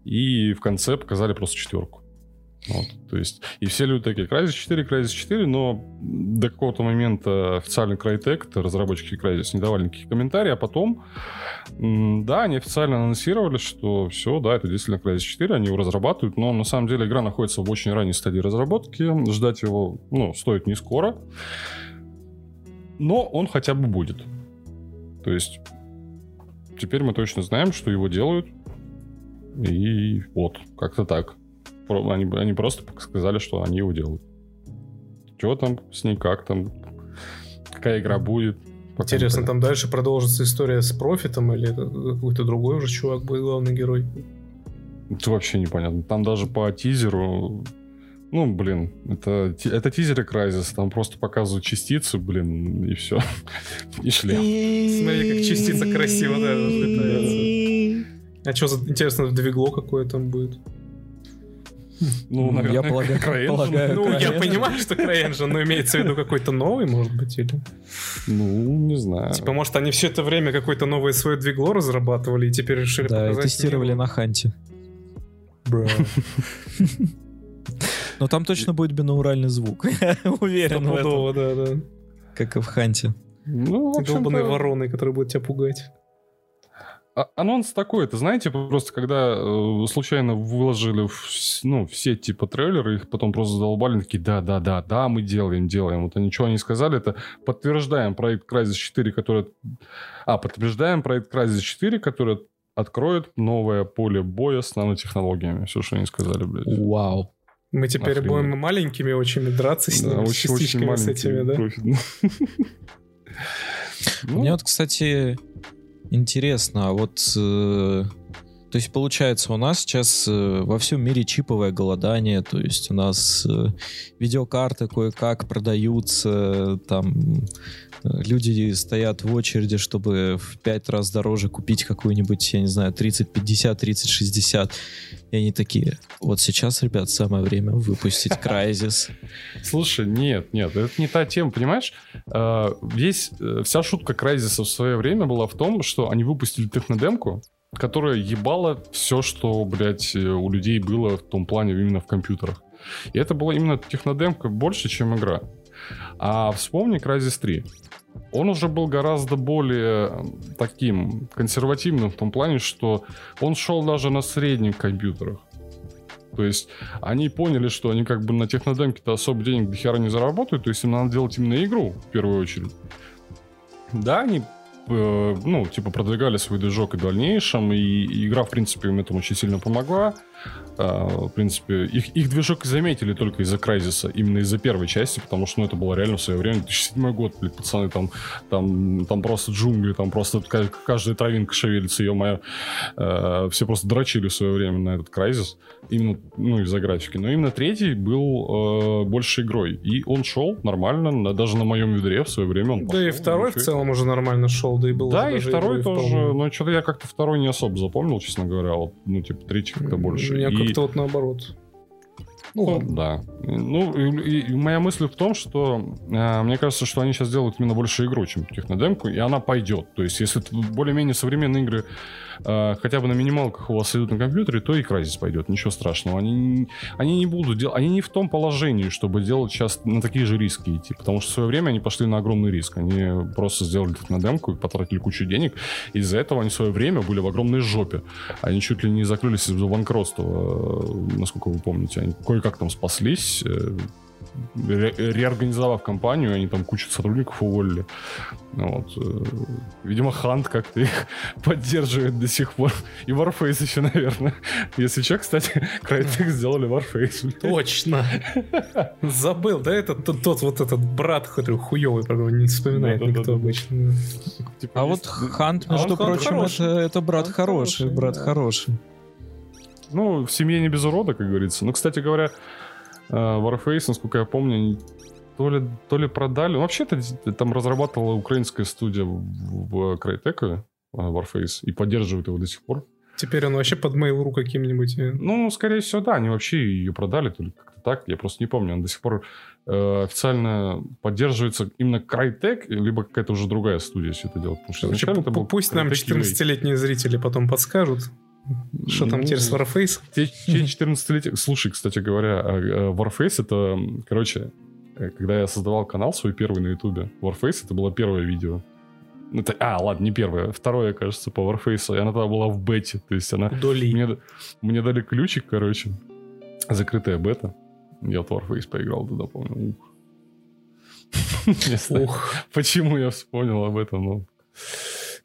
и в конце показали просто четверку. Вот, то есть, и все люди такие, Crysis 4, Crysis 4, но до какого-то момента официальный Crytek, разработчики Crysis, не давали никаких комментариев, а потом, да, они официально анонсировали, что все, да, это действительно Crysis 4, они его разрабатывают, но на самом деле игра находится в очень ранней стадии разработки, ждать его, ну, стоит не скоро, но он хотя бы будет. То есть, теперь мы точно знаем, что его делают, и вот, как-то так. Они, они просто сказали, что они его делают. Что там с ней, как там, какая игра будет. Интересно, там дальше продолжится история с профитом или это какой-то другой уже чувак будет главный герой? Это вообще непонятно. Там даже по тизеру... Ну, блин, это, это тизеры Crysis, там просто показывают частицы, блин, и все. И шлем. Смотри, как частица красиво, да, разлетается. А что за интересно двигло какое там будет? Ну, Я наверное, полагаю- CryEngine. полагаю, Ну, я CryEngine. понимаю, что CryEngine, но имеется в виду какой-то новый, может быть, или... Ну, не знаю. Типа, может, они все это время какое-то новое свое двигло разрабатывали и теперь решили Да, и показать тестировали миру? на Ханте. Бра. Но там точно будет бинауральный звук. Уверен в этом. Да, да. Как и в Ханте. Ну, Долбаные вороны, которые будут тебя пугать. А- анонс такой, это знаете, просто когда э, случайно выложили в, с- ну, в сеть типа трейлеры, их потом просто задолбали, такие, да-да-да, да, мы делаем, делаем. Вот они ничего не сказали, это подтверждаем проект Crysis 4, который... А, подтверждаем проект Crysis 4, который откроет новое поле боя с нанотехнологиями. Все, что они сказали, блядь. Вау. Мы теперь Охренеть. будем маленькими очень драться с Да, ними, с очень, очень частичками с маленький этими, да? Ну, Мне вот, кстати, интересно, а вот... э, то есть, получается, у нас сейчас э, во всем мире чиповое голодание, то есть у нас э, видеокарты кое-как продаются, там люди стоят в очереди, чтобы в пять раз дороже купить какую-нибудь, я не знаю, 3050, 3060. И они такие, вот сейчас, ребят, самое время выпустить Crysis. Слушай, нет, нет, это не та тема, понимаешь? Э, Весь, э, вся шутка Crysis в свое время была в том, что они выпустили технодемку, которая ебала все, что, блядь, э, у людей было в том плане именно в компьютерах. И это была именно технодемка больше, чем игра. А вспомни Crysis 3. Он уже был гораздо более таким консервативным в том плане, что он шел даже на средних компьютерах. То есть они поняли, что они как бы на технодемке-то особо денег до хера не заработают, то есть им надо делать именно игру в первую очередь. Да, они э, ну, типа, продвигали свой движок и в дальнейшем, и игра, в принципе, им этому очень сильно помогла. А, в принципе, их, их движок заметили только из-за Крайзиса, именно из-за первой части, потому что, ну, это было реально в свое время, 2007 год, блядь, пацаны, там, там, там просто джунгли, там просто ка- каждая травинка шевелится, ее моя все просто дрочили в свое время на этот Крайзис, именно, ну, из-за графики. Но именно третий был э, больше игрой, и он шел нормально, на- даже на моем ведре в свое время он Да и пошел, второй в целом уже нормально шел, да и был Да, и второй тоже, вполне. но что-то я как-то второй не особо запомнил, честно говоря, вот, ну, типа, третий как-то больше. Меня И- как-то вот наоборот. Ну, ладно. да. Ну, и, и моя мысль в том, что э, мне кажется, что они сейчас делают именно больше игру, чем технодемку, и она пойдет. То есть, если более-менее современные игры э, хотя бы на минималках у вас идут на компьютере, то и Crysis пойдет, ничего страшного. Они, они не будут делать, они не в том положении, чтобы делать сейчас на такие же риски идти, потому что в свое время они пошли на огромный риск. Они просто сделали технодемку и потратили кучу денег, из-за этого они в свое время были в огромной жопе. Они чуть ли не закрылись из-за банкротства, э, насколько вы помните. Они кое-как там спаслись, э, ре- реорганизовав компанию, они там кучу сотрудников уволили. Вот. э, Видимо, Хант как-то их поддерживает до сих пор. И Warface еще, наверное. Если что, кстати, Crytek сделали Warface. Точно. Забыл, да, это тот, тот вот этот брат, который хуёвый, него не вспоминает Да-да-да-да. никто обычно. Типа, А вот есть- Хант, А между Хант прочим, это, это брат Хант хороший, хороший, брат да. хороший. Ну, в семье не без урода, как говорится. Ну, кстати говоря, Warface, насколько я помню, они то ли, то ли продали. Ну, вообще-то там разрабатывала украинская студия в, в Crytek э, Warface и поддерживает его до сих пор. Теперь он вообще под Mail.ru каким-нибудь. э, Ну, скорее всего, да, они вообще ее продали, то ли как-то так, я просто не помню. Она до сих пор э, официально поддерживается именно Crytek, либо какая-то уже другая студия все это делает. Потому что изначально это был пусть нам Crytek UA. 14-летние зрители потом подскажут, что там Ну, теперь с Warface. Те, те 14 Слушай, кстати говоря, а, а, Warface это, короче, э, когда я создавал канал свой первый на Ютубе, Warface это было первое видео. Ну, Это, а, ладно, не первое, второе, кажется, по Warface, и она тогда была в бете, то есть она... Доли. Мне, мне дали ключик, короче, закрытая бета. Я в Warface поиграл туда, помню. Ух. Не знаю, почему я вспомнил об этом, но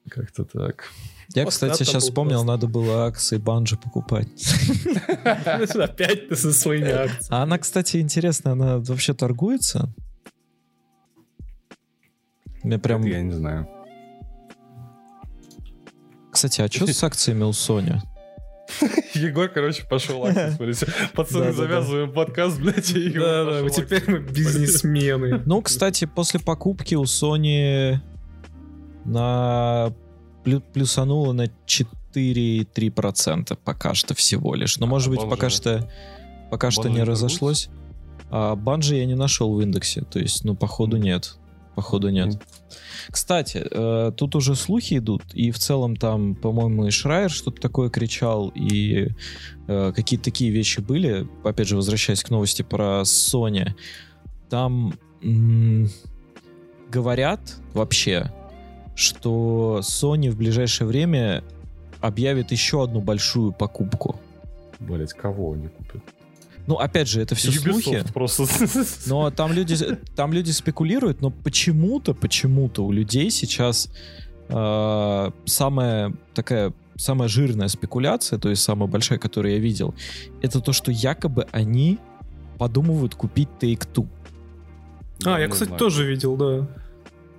как-то так. Я, Пост кстати, сейчас вспомнил, пост. надо было акции банжи покупать. опять ты со своими акциями. А она, кстати, интересно, она вообще торгуется? Мне прям... Я не знаю. Кстати, а что с акциями у Sony? Егор, короче, пошел акции, смотрите. Пацаны, завязываем подкаст, блядь, и Егор Да, да, теперь мы бизнесмены. Ну, кстати, после покупки у Sony на плюсануло на 4,3% пока что всего лишь. Но, может быть, пока Обалденно. что Пока что Bungie не не разошлось. А Банжи я не нашел в индексе. То есть, ну, походу нет. Походу нет. Кстати, э, тут уже слухи идут, и в целом там, по-моему, и Шрайер что-то такое кричал, и э, какие-то такие вещи были. Опять же, возвращаясь к новости про Sony, там м, говорят вообще, что Sony в ближайшее время объявит еще одну большую покупку. Блять, кого они купят? Ну, опять же, это все слухи. Ubisoft просто. Но там люди, там люди спекулируют, но почему-то, почему-то у людей сейчас э, самая такая самая жирная спекуляция, то есть самая большая, которую я видел, это то, что якобы они подумывают купить Take-Two. А, я, не кстати, знаю. тоже видел, да.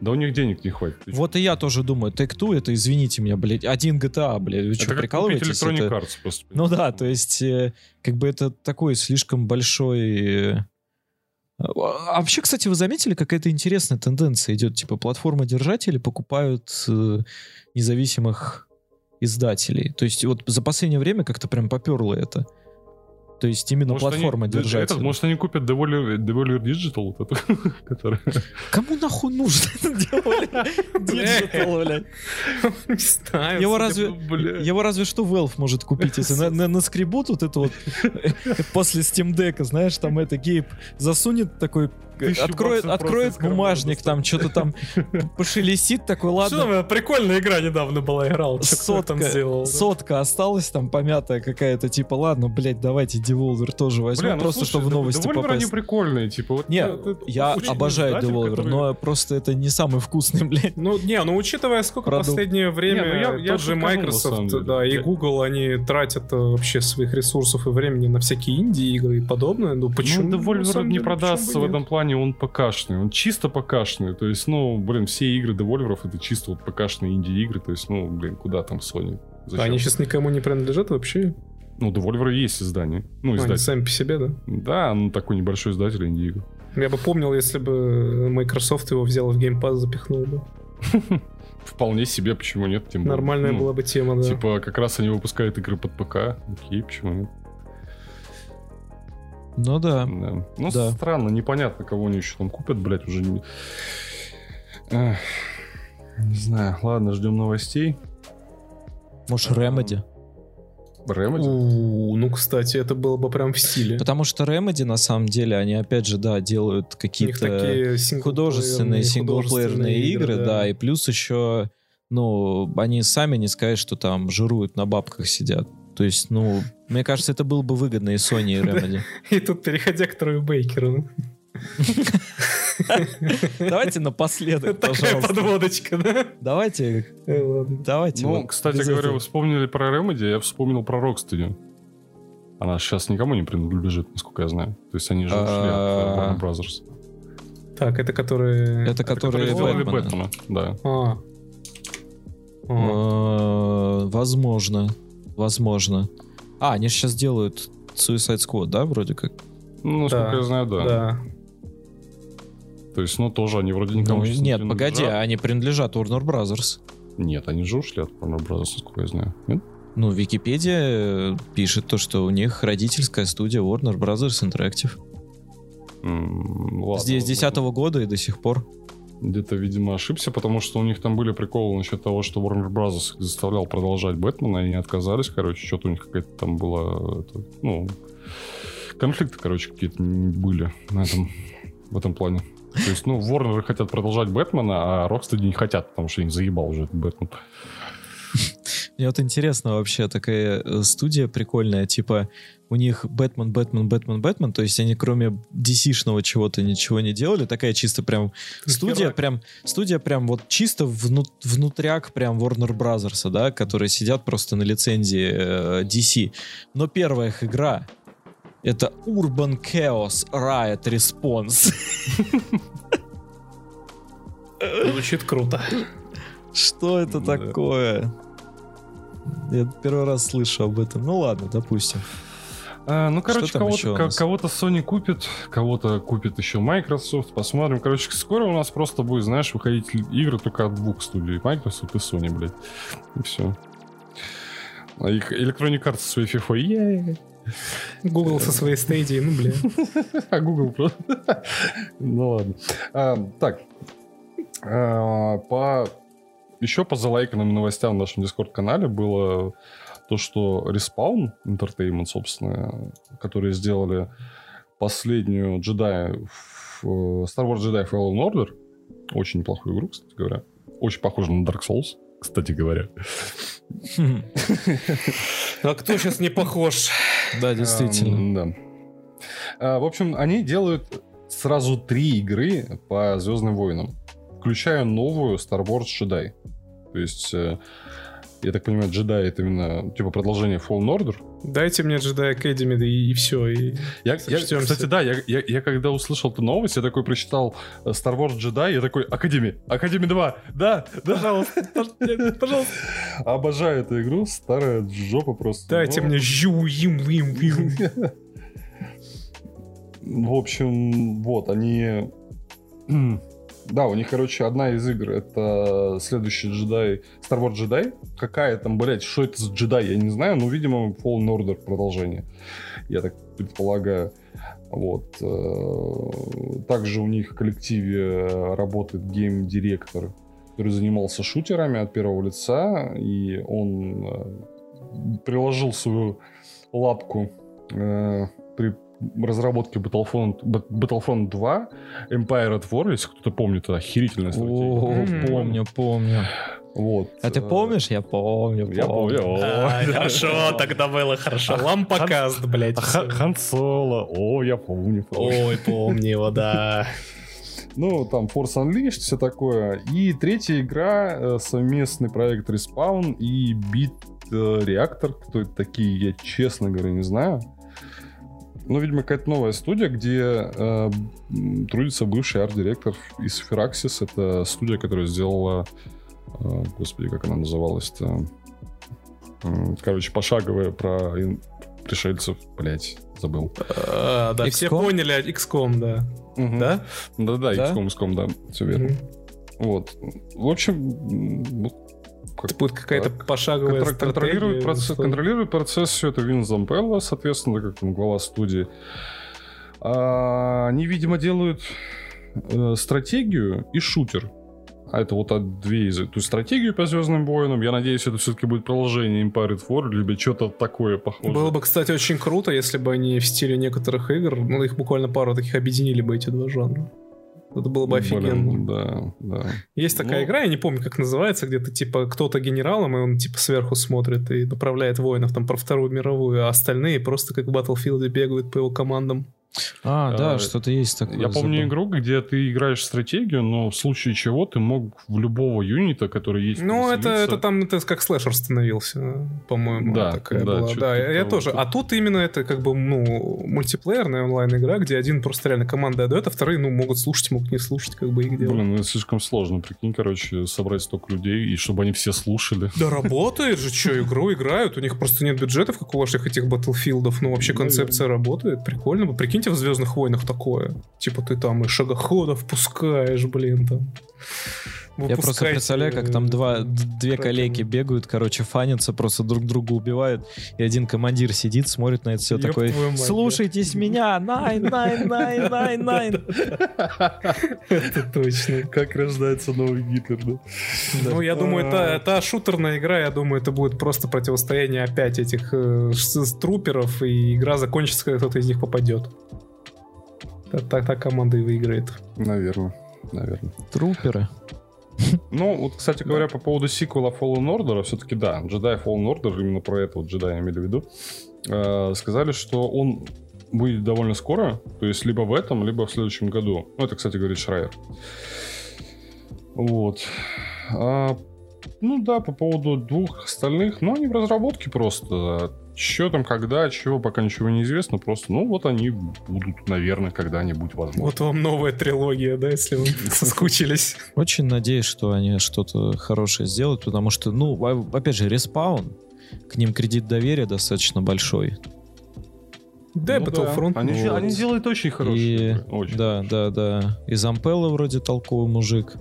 Да у них денег не хватит. Вот и я тоже думаю, Take-Two это, извините меня, блядь, один GTA, блядь, вы что, Это купить прикалываетесь? Electronic Это- Arts просто. Ну да, то есть, э, как бы это такой слишком большой... э, а Вообще, кстати, вы заметили, какая-то интересная тенденция идет? Типа, платформодержатели покупают э, независимых издателей. То есть, вот за последнее время как-то прям поперло это. То есть, именно Может, они- платформодержатели. этот, может, они купят Devolver, Devolver Digital, вот эту, которая... Кому нахуй нужен этот Digital, блядь? Не знаю. Его разве, его разве что Valve может купить, если на, на- наскребут вот это вот после Steam Deck, знаешь, там это Гейб засунет такой, откроет, откроет бумажник, там что-то там пошелестит, такой, Что ладно, там, прикольная игра недавно была, играл. Что сотка, сделал? сотка осталась там помятая какая-то, типа, ладно, блядь, давайте Devolver тоже возьмем, ну просто чтобы в Devolver новости они попасть. прикольные, типа вот... Не, э, э, Я обожаю Devolver, но просто это не самый вкусный, блядь. Ну, не, ну учитывая, сколько последнее время ну тот же Microsoft, да, и Google, они тратят э, вообще своих ресурсов и времени на всякие инди-игры и подобное, ну почему? Ну, Devolver не продастся в этом нет? Плане, он ПКшный, он чисто ПКшный, то есть, ну, блин, все игры Devolver это чисто вот ПКшные инди-игры, то есть, ну, блин, куда там Sony? Зачем? Они сейчас никому не принадлежат вообще? Ну, Devolver есть издание, ну, Они издатель. сами по себе, да? Да, ну, такой небольшой издатель инди-игр. Я бы помнил, если бы Microsoft его взял в Game Pass запихнул бы. Вполне себе, почему нет, тем. Нормальная Ну, была бы тема, да. Типа, как раз они выпускают игры под ПК, окей, почему нет? Ну да. Да. Ну, Да. странно, непонятно, кого они еще там купят, блядь, уже не... Эх, не знаю, ладно, ждем новостей. Может, Remedy? Remedy? У, ну, кстати, это было бы прям в стиле. Потому что Remedy, на самом деле, они, опять же, да, делают какие-то художественные, синглплеерные игры, да. и плюс еще, ну, они сами не сказать, что там жируют на бабках сидят. То есть, ну, мне кажется, это было бы выгодно и Sony, и Remedy. И тут, переходя к Трою Бейкеру, Давайте напоследок, такая пожалуйста. подводочка, да? Давайте, Э, давайте. Ну, кстати говоря, вы вспомнили про Remedy, я вспомнил про Rocksteady. Она сейчас никому не принадлежит, насколько я знаю. То есть они же ушли от э. Warner Brothers. Так, это которые... Это которые сделали Бэтмена. Бэтмена, да. А. А. Э, Возможно. Возможно. А, они сейчас делают Suicide Squad, да, вроде как? Ну, насколько Да, я знаю, да. Да. То есть, ну, тоже они вроде никому Ну, сейчас нет, не погоди, они принадлежат Warner Brothers. Нет, они же ушли от Warner Brothers, насколько я знаю. Нет? Ну, Википедия э, пишет то, что у них родительская студия Warner Brothers Interactive. М, ладно, Здесь с возможно. 10 года и до сих пор. Где-то, видимо, ошибся, потому что у них там были приколы насчет того, что Warner Bros. заставлял продолжать Бэтмена, и они отказались, короче, что-то у них какая-то там была, это, ну, конфликты, короче, какие-то были на этом, в этом плане. То есть, ну, Warner хотят продолжать Бэтмена, а Rocksteady не хотят, потому что их заебал уже этот Бэтмен. Мне вот интересно вообще такая э, студия прикольная, типа у них Бэтмен, Бэтмен, Бэтмен, Бэтмен, то есть они кроме DC-шного чего-то ничего не делали, такая чисто прям студия, Херак. прям студия прям вот чисто вну- внутряк прям Warner Brothers, да, которые сидят просто на лицензии э, DC. Но первая их игра это Urban Chaos Riot Response. Звучит круто. Что это такое? Я первый раз слышу об этом. Ну ладно, допустим. А, ну, короче, кого-то, кого-то Sony купит, кого-то купит еще Microsoft. Посмотрим. Короче, скоро у нас просто будет, знаешь, выходить игры только от двух студий. Microsoft и Sony, блядь. И все. А их Electronic Arts со своей FIFA. е Google со своей стадией, ну, бля. А Google просто... Ну ладно. А, Так. А, По... Еще по залайканным новостям в нашем Дискорд-канале было то, что Respawn Entertainment, собственно, которые сделали последнюю Jedi в, э, Star Wars Jedi Fallen Order, очень неплохую игру, кстати говоря, очень похожа на Dark Souls, кстати говоря. А кто сейчас не похож? Да, действительно. Эм, Да. А, В общем, они делают сразу три игры по Звездным войнам, включая новую Star Wars Jedi. То есть, э, я так понимаю, Jedi это именно типа продолжение Fallen Order. Дайте мне Jedi Academy, да и, и все. И... Я, я- кстати, да, я, я- я когда услышал эту новость, я такой прочитал э, Star Wars Jedi, я такой, Академи, Академи 2, да, да, Пожалуйста, пож- пожалуйста. обожаю эту игру, старая жопа просто. Дайте мне жу им им им. В общем, вот, они... Да, у них, короче, одна из игр, это следующий джедай, Star Wars Jedi. Какая там, блядь, что это за джедай, я не знаю, но, видимо, Fallen Order продолжение. Я так предполагаю. Вот. э, Также у них в коллективе работает гейм-директор, который занимался шутерами от первого лица, и он э, приложил свою лапку э, при разработке Battlefront, Bat- Battlefront 2, Empire at War, если кто-то помнит, это охерительная стратегия. О, помню, помню. Вот. А ты э, помнишь? Я помню, Я помню. А, Хорошо, тогда было хорошо. Лампокаст, блядь. Ха- Хан Соло. О, я помню. помню. Ой, помню его, да. Ну, там Force Unleashed, все такое. И третья игра, э, совместный проект Respawn и Beat э, Reactor. Кто это такие, я честно говоря не знаю. Ну, видимо, какая-то новая студия, где э, трудится бывший арт-директор из Firaxis. Это студия, которая сделала... э, господи, как она называлась-то? М, Короче, пошаговая про ин- пришельцев. Блять, забыл. А, Да, все XCOM? поняли, XCOM, да. Мгм. Да? Да-да, Да? XCOM, XCOM, да, все верно. Мгм. Вот. В общем, как- Это будет какая-то так. пошаговая Контр- контролирует, стратегия. процесс, контролирует процесс все это Вин Зампелло, соответственно, как там глава студии. А, они, видимо, делают э, стратегию и шутер. А это вот от две из... То есть стратегию по Звездным войнам. Я надеюсь, это все-таки будет продолжение Empire at War, либо что-то такое похожее. Было бы, кстати, очень круто, если бы они в стиле некоторых игр, ну, их буквально пару таких объединили бы эти два жанра. Это было бы Блин, офигенно. да, да. Есть такая Ну. игра, я не помню, как называется, где ты типа кто-то генералом, и он типа сверху смотрит и направляет воинов там про Вторую мировую, а остальные просто как в Battlefield бегают по его командам. А, да, А, что-то есть такое. Я помню забыл. игру, где ты играешь стратегию, но в случае чего ты мог в любого юнита, который есть... Ну, это, это там это как слэшер становился, по-моему. Да, такая да, была. Да, я того. тоже. А тут именно это как бы, ну, мультиплеерная онлайн-игра, где один просто реально команда отдает, а вторые, ну, могут слушать, могут не слушать, как бы их дело. Блин, ну это слишком сложно. Прикинь, короче, собрать столько людей, и чтобы они все слушали. Да работает же, что, игру играют, у них просто нет бюджетов, как у ваших этих батлфилдов, ну вообще концепция работает, прикольно бы. Прикиньте в Звездных войнах такое. Типа ты там и шагоходов пускаешь, блин, там. Я просто представляю, как там два, две коллеги бегают, короче, фанятся, просто друг друга убивают, и один командир сидит, смотрит на это все Ёб такой, мать, да. слушайтесь меня, найн, найн, найн, найн, найн. Это точно. Как рождается новый Гитлер, да? Ну, я думаю, та, та шутерная игра, я думаю, это будет просто противостояние опять этих э, труперов, и игра закончится, когда кто-то из них попадет. Так, так, так команда и выиграет. Наверное, наверное. Труперы. Ну, вот, кстати говоря, по поводу сиквела Fallen Order, все-таки да, Jedi Fallen Order, именно про это вот джедая имели в виду, э, сказали, что он выйдет довольно скоро, то есть либо в этом, либо в следующем году. Ну, это, кстати, говорит Шрайер. Вот. А, ну да, по поводу двух остальных, ну, они в разработке просто. Что там, когда, чего, пока ничего не известно. Просто, ну, вот они будут, наверное, когда-нибудь возможно. Вот вам новая трилогия, да, если вы соскучились. Очень надеюсь, что они что-то хорошее сделают, потому что, ну, опять же, респаун, к ним кредит доверия достаточно большой. Да, Ну Battlefront. Они, Вот. они делают очень И, хорошие. игры, очень да, да, да. И Зампелло вроде толковый мужик.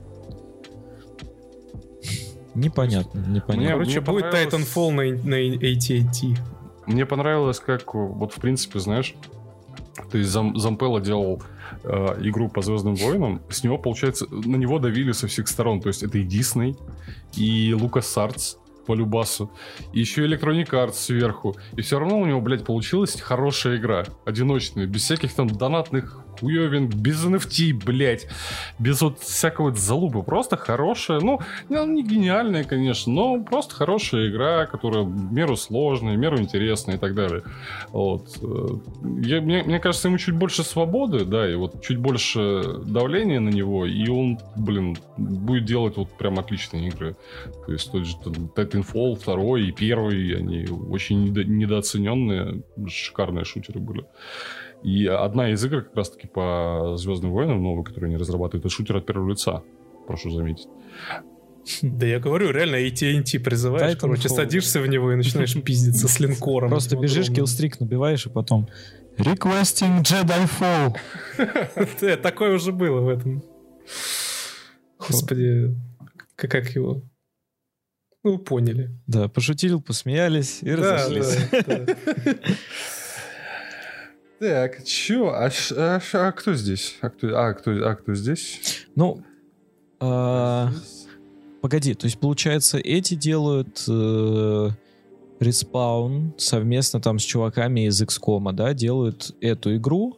Непонятно, непонятно. Мне- Короче, будет понравилось- Titanfall на, на AT&T. Мне понравилось, как вот в принципе, знаешь, то есть Зам, Зампелла делал э, игру по Звездным войнам, с него, получается, на него давили со всех сторон. То есть это и Дисней, и Лукас Артс, по Любасу. И еще Electronic Arts сверху. И все равно у него, блядь, получилась хорошая игра. Одиночная. Без всяких там донатных хуевин, без NFT, блядь, без вот всякого залупы. Просто хорошая, ну, не гениальная, конечно, но просто хорошая игра, которая меру сложная, меру интересная и так далее. Вот. Э, я, мне, мне кажется, ему чуть больше свободы, да, и вот чуть больше давления на него, и он, блин, будет делать вот прям отличные игры. То есть тот же Titanfall 2 и первый, они очень недо, недооцененные, шикарные шутеры были. И одна из игр как раз-таки по Звездным войнам, новой, которую они разрабатывают, это шутер от первого лица, прошу заметить. Да я говорю, реально AT&T призываешь, Titanfall. короче, садишься в него и начинаешь пиздиться с линкором. Просто бежишь, киллстрик набиваешь, и потом Requesting Jedi Fall. Такое уже было в этом. Господи, как его? Ну, поняли. Да, пошутил, посмеялись и разошлись. Так, чё? А, а, а кто здесь? А кто, а, кто, а кто здесь? Ну, а, погоди, то есть, получается, эти делают э, респаун совместно там с чуваками из XCOM, да, делают эту игру,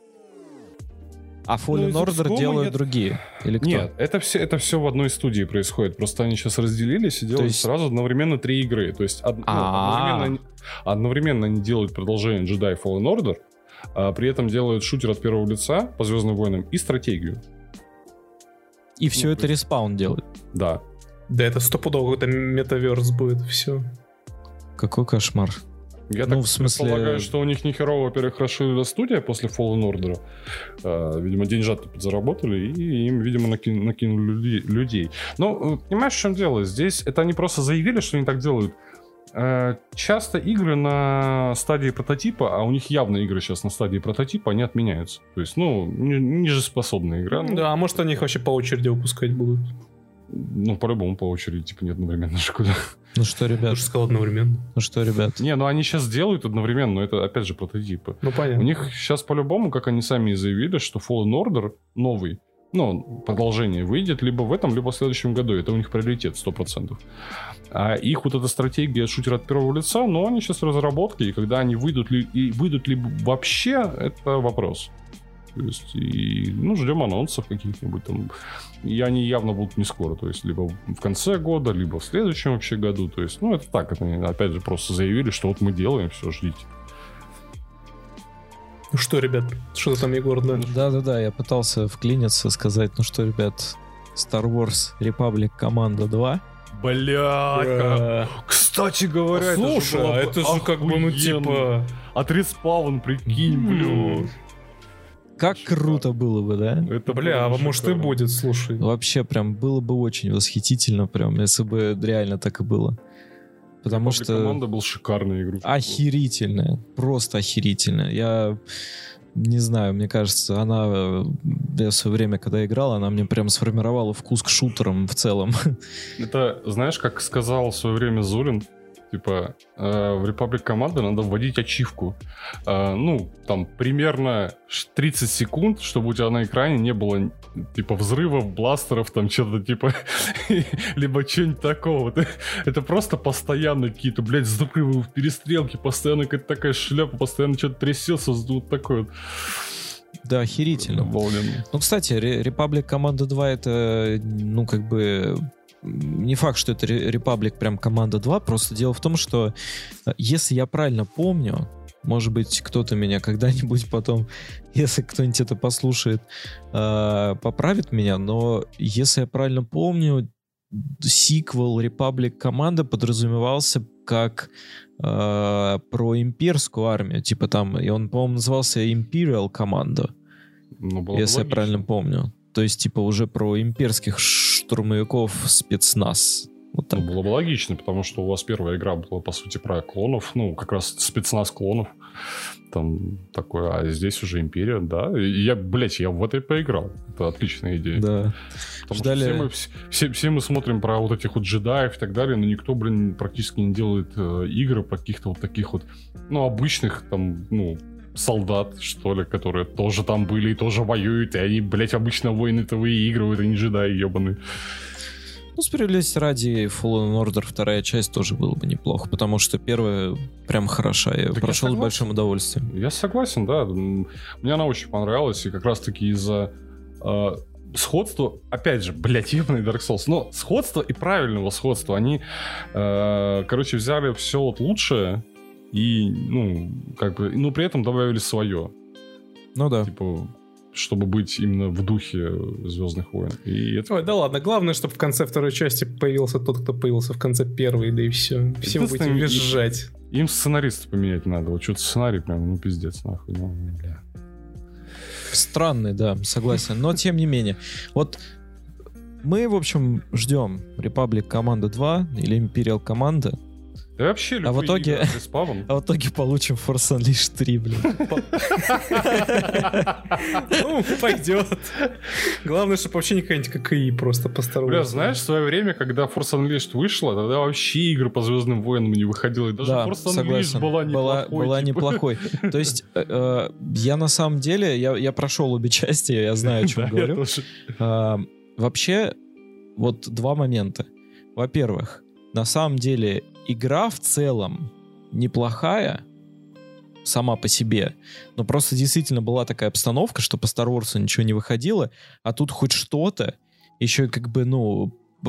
а Fallen ну, Order делают нет. другие? Или кто? Нет, это все, это все в одной студии происходит. Просто они сейчас разделились и делают есть... сразу одновременно три игры. То есть од... ну, одновременно, одновременно они делают продолжение Jedi Fallen Order, а при этом делают шутер от первого лица по Звездным войнам и стратегию. И все ну, это респаун делает? Да. Да это стопудово какой-то метаверс будет, все. Какой кошмар. Я ну, так в смысле... предполагаю, что у них нихерово, во-первых, расширилась студия после Fallen Order. А, видимо, деньжат подзаработали, и им, видимо, накин... накинули людей. Но, э, понимаешь, в чем дело? Здесь это они просто заявили, что они так делают. Э, часто игры на стадии прототипа, а у них явно игры сейчас на стадии прототипа, они отменяются. То есть, ну, нижеспособная игра. Ну, да, а может они их вообще по очереди выпускать будут? Ну, по-любому по очереди, типа, не одновременно же куда. Ну что, ребят? Ты же сказал одновременно. Ну что, ребят? Не, ну они сейчас делают одновременно, но это, опять же, прототипы. Ну, понятно. У них сейчас по-любому, как они сами и заявили, что Fallen Order новый, ну, продолжение выйдет либо в этом, либо в следующем году. Это у них приоритет, 100%. А их вот эта стратегия шутера от первого лица, но они сейчас в разработке, и когда они выйдут ли, и выйдут ли вообще, это вопрос. То есть, и, ну, ждем анонсов каких-нибудь там. И они явно будут не скоро. То есть, либо в конце года, либо в следующем вообще году. То есть, ну, это так. Это, опять же, просто заявили, что вот мы делаем, все, ждите. Ну что, ребят, что там, Егор, да? Да-да-да, я пытался вклиниться, сказать, ну что, ребят, Star Wars Republic Команда 2. Бля, кстати говоря, Слушай, это же, а это же как бы, ну, типа... От респаун, прикинь, бля. Как круто было бы, да? Это Бля, а может и будет, слушай. Вообще прям было бы очень восхитительно, прям, если бы реально так и было. Потому Republic что... команда был шикарная игра. Охерительная. Просто охерительная. Я не знаю, мне кажется, она я в свое время, когда играл, она мне прям сформировала вкус к шутерам в целом. Это, знаешь, как сказал в свое время Зулин, Типа, э, в Republic команды надо вводить ачивку. Э, ну, там, примерно 30 секунд, чтобы у тебя на экране не было, типа, взрывов, бластеров, там, что-то, типа, либо что-нибудь такого. Это, просто постоянно какие-то, блядь, взрывы, перестрелки, постоянно какая-то такая шляпа, постоянно что-то трясется, вот такой вот. Да, охерительно. Волнен. Ну, кстати, Republic Команда 2 это, ну, как бы не факт, что это Republic прям команда 2, просто дело в том, что э, если я правильно помню, может быть, кто-то меня когда-нибудь потом, если кто-нибудь это послушает, э, поправит меня, но если я правильно помню, сиквел Republic команда подразумевался как э, про имперскую армию, типа там, и он, по-моему, назывался Imperial команда, ну, если я правильно помню. То есть, типа, уже про имперских штурмовиков спецназ. Вот так. Ну, было бы логично, потому что у вас первая игра была, по сути, про клонов, ну, как раз спецназ клонов. Там такое, а здесь уже Империя, да. И я, блядь, я в это поиграл. Это отличная идея. Да. Потому Ждали- что все мы, вс- все, все мы смотрим про вот этих вот джедаев и так далее, но никто, блин, практически не делает э, игры про каких-то вот таких вот, ну, обычных, там, ну, солдат, что ли, которые тоже там были и тоже воюют, и они, блядь, обычно войны-то выигрывают, не джедаи ебаные. Ну, справедливости ради, Fallen Order вторая часть тоже было бы неплохо, потому что первая прям хороша. Я Так я прошел с согласен. большим удовольствием. Я согласен, да. Мне она очень понравилась, и как раз-таки из-за э, сходства, опять же, блядь, ебаный Dark Souls, но сходства и правильного сходства, они, э, короче, взяли все вот лучшее и, ну, как бы, ну, при этом добавили свое, Ну да. типа, чтобы быть именно в духе Звездных войн. И это Ой, да ладно, главное, чтобы в конце второй части появился тот, кто появился в конце первой, да и все. Все будете Единственное, визжать. им сценариста поменять надо. Вот что-то сценарий прям, ну, пиздец, нахуй. Ну, бля. Странный, да, согласен. Но тем не менее. Вот мы, в общем, ждем Republic Команда 2 или Imperial Команда, Да вообще, А в любые итоге- игры с респавном. а в итоге получим Force Unleashed 3, блин. Ну, пойдет. Главное, чтобы вообще не какая-нибудь ККИ просто по Star Бля, знаешь, в свое время, когда Force Unleashed вышла, тогда вообще игры по Звездным войнам не выходило. И даже Да, Force Unleashed согласен. была была, неплохой. была типа. неплохой. То есть э, э, я на самом деле, я, я прошел обе части, я знаю, о чем Да, я говорю. тоже. А, вообще, вот два момента. Во-первых, на самом деле игра в целом неплохая сама по себе, но просто действительно была такая обстановка, что по Star Wars ничего не выходило, а тут хоть что-то, еще как бы, ну, э,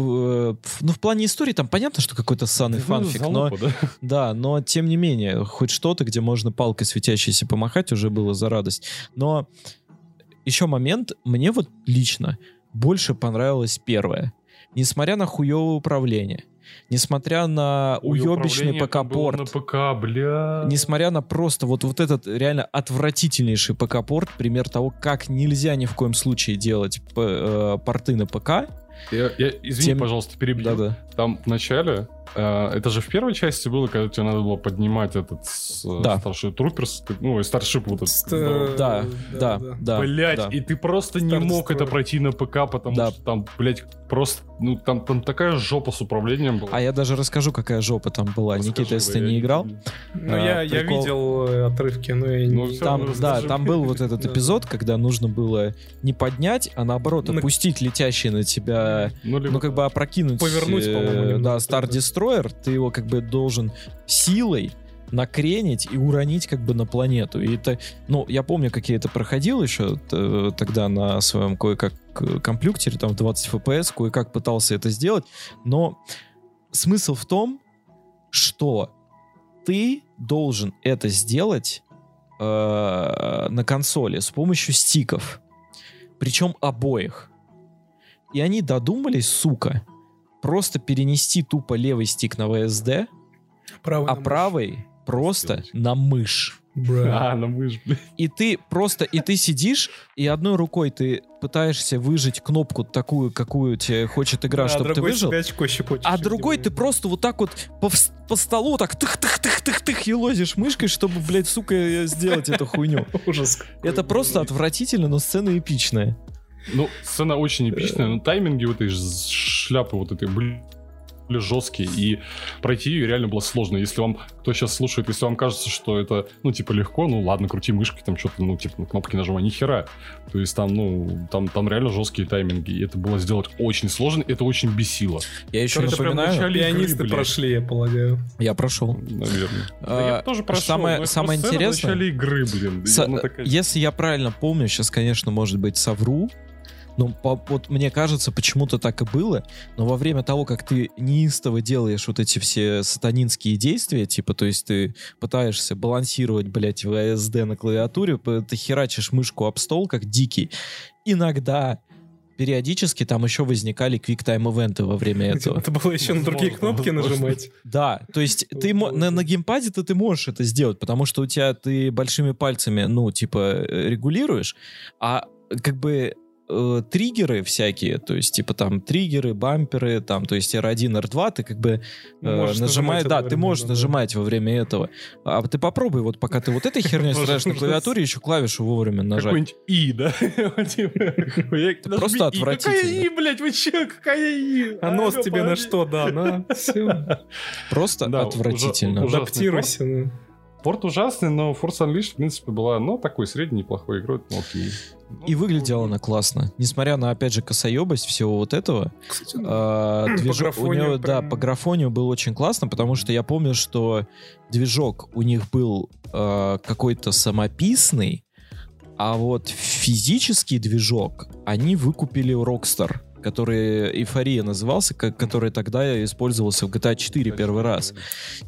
в- ну, в плане истории там понятно, что какой-то ссаный Ну, фанфик, но, залупа, да? да, но тем не менее, хоть что-то, где можно палкой светящейся помахать, уже было за радость. Но еще момент, мне вот лично больше понравилось первое. Несмотря на хуевое управление, несмотря на Ой, уебищный было на ПК-порт, ПК, бля. несмотря на просто вот, вот этот реально отвратительнейший ПК-порт, пример того, как нельзя ни в коем случае делать э, порты на ПК. Я, я- извини, Тем- пожалуйста, перебью. Да-да. Там в начале, это же в первой части было, когда тебе надо было поднимать этот Да. Starship Troopers, ну, и Starship вот этот. Ст- здоровый. Да, да, да. Блять, да. и ты просто не Star мог Destroyer. это пройти на ПК, потому Да. что там, блять, просто, ну, там, там такая жопа с управлением была. А я даже расскажу, какая жопа там была. Расскажи, Никита, если ты да, не я играл. Ну, А, я, я прикол. видел э, отрывки, но я Ну, не... всё Там, да, там был вот этот Да. эпизод, когда нужно было не поднять, а наоборот На- опустить летящий на тебя, Ну, ну как бы опрокинуть, Повернуть, э, по-моему, да, да, Star да. Destroyer, ты его как бы должен силой накренить и уронить как бы на планету. И это, ну, я помню, как я это проходил еще т- тогда на своем кое-как э, компьютере, там в 20 FPS, кое-как пытался это сделать, но смысл в том, что ты должен это сделать э, на консоли с помощью стиков. Причем обоих. И они додумались, сука, просто перенести тупо левый стик на VSD, Правый а на правый просто Сделать. на мышь. мышь. Бра. А, на мышь, блядь. И ты просто, и ты сидишь, и одной рукой ты пытаешься выжать кнопку такую, какую тебе хочет игра, а чтобы ты выжил. А другой ты просто вот так вот по, по столу так тых-тых-тых-тых-тых елозишь мышкой, чтобы, блядь, сука, сделать эту хуйню. Ужас. Это просто отвратительно, но сцена эпичная. Ну, сцена очень эпичная, но тайминги вот этой шляпы вот этой были были жесткие, и пройти ее реально было сложно. Если вам, кто сейчас слушает, если вам кажется, что это, ну, типа, легко, ну, ладно, крути мышкой, там что-то, ну, типа, на кнопки нажимай, ни хера. То есть там, ну, там, там реально жесткие тайминги, и это было сделать очень сложно, это очень бесило. Я еще в напоминаю, игры, Пианисты блядь. прошли, я полагаю. я прошел. Наверное. Да А, я тоже прошел, самое- но это самое сцена в интересное- начале игры, блин. С- такая- Если я правильно помню, сейчас, конечно, может быть, совру, но по- вот мне кажется, почему-то так и было, но во время того, как ты неистово делаешь вот эти все сатанинские действия, типа, то есть ты пытаешься балансировать, блядь, VSD на клавиатуре, ты херачишь мышку об стол, как дикий, иногда периодически там еще возникали квиктайм-ивенты во время этого. Это было еще на другие кнопки возможно. нажимать. Да, то есть ты мо- на, на геймпаде-то ты можешь это сделать, потому что у тебя ты большими пальцами, ну, типа, э, регулируешь, а как бы э, триггеры всякие, то есть типа там триггеры, бамперы, там, то есть R1, R2, ты как бы э, Можешь нажимаешь, да, ты можешь да. нажимать во время этого. А ты попробуй, вот пока ты вот этой херней стреляешь на клавиатуре, еще клавишу вовремя нажать. Какой-нибудь И, да? Типа, Просто И, Какая отвратительно. И, блядь, вы че? Какая И? А нос тебе на что, да, на, все, Просто Да, отвратительно. адаптируйся. ну. Порт ужасный, но Force Unleashed, в принципе, была, ну, такой средней, неплохой игрой, ну, окей. И выглядела она классно. Несмотря на, опять же, косоебость всего вот этого, Кстати, а, По движок у графонию него, да, прям- по графонию был очень классно, потому что я помню, что движок у них был а, какой-то самописный, а вот физический движок они выкупили у Rockstar, который Эйфория назывался, как, который тогда использовался в GTA 4 первый раз.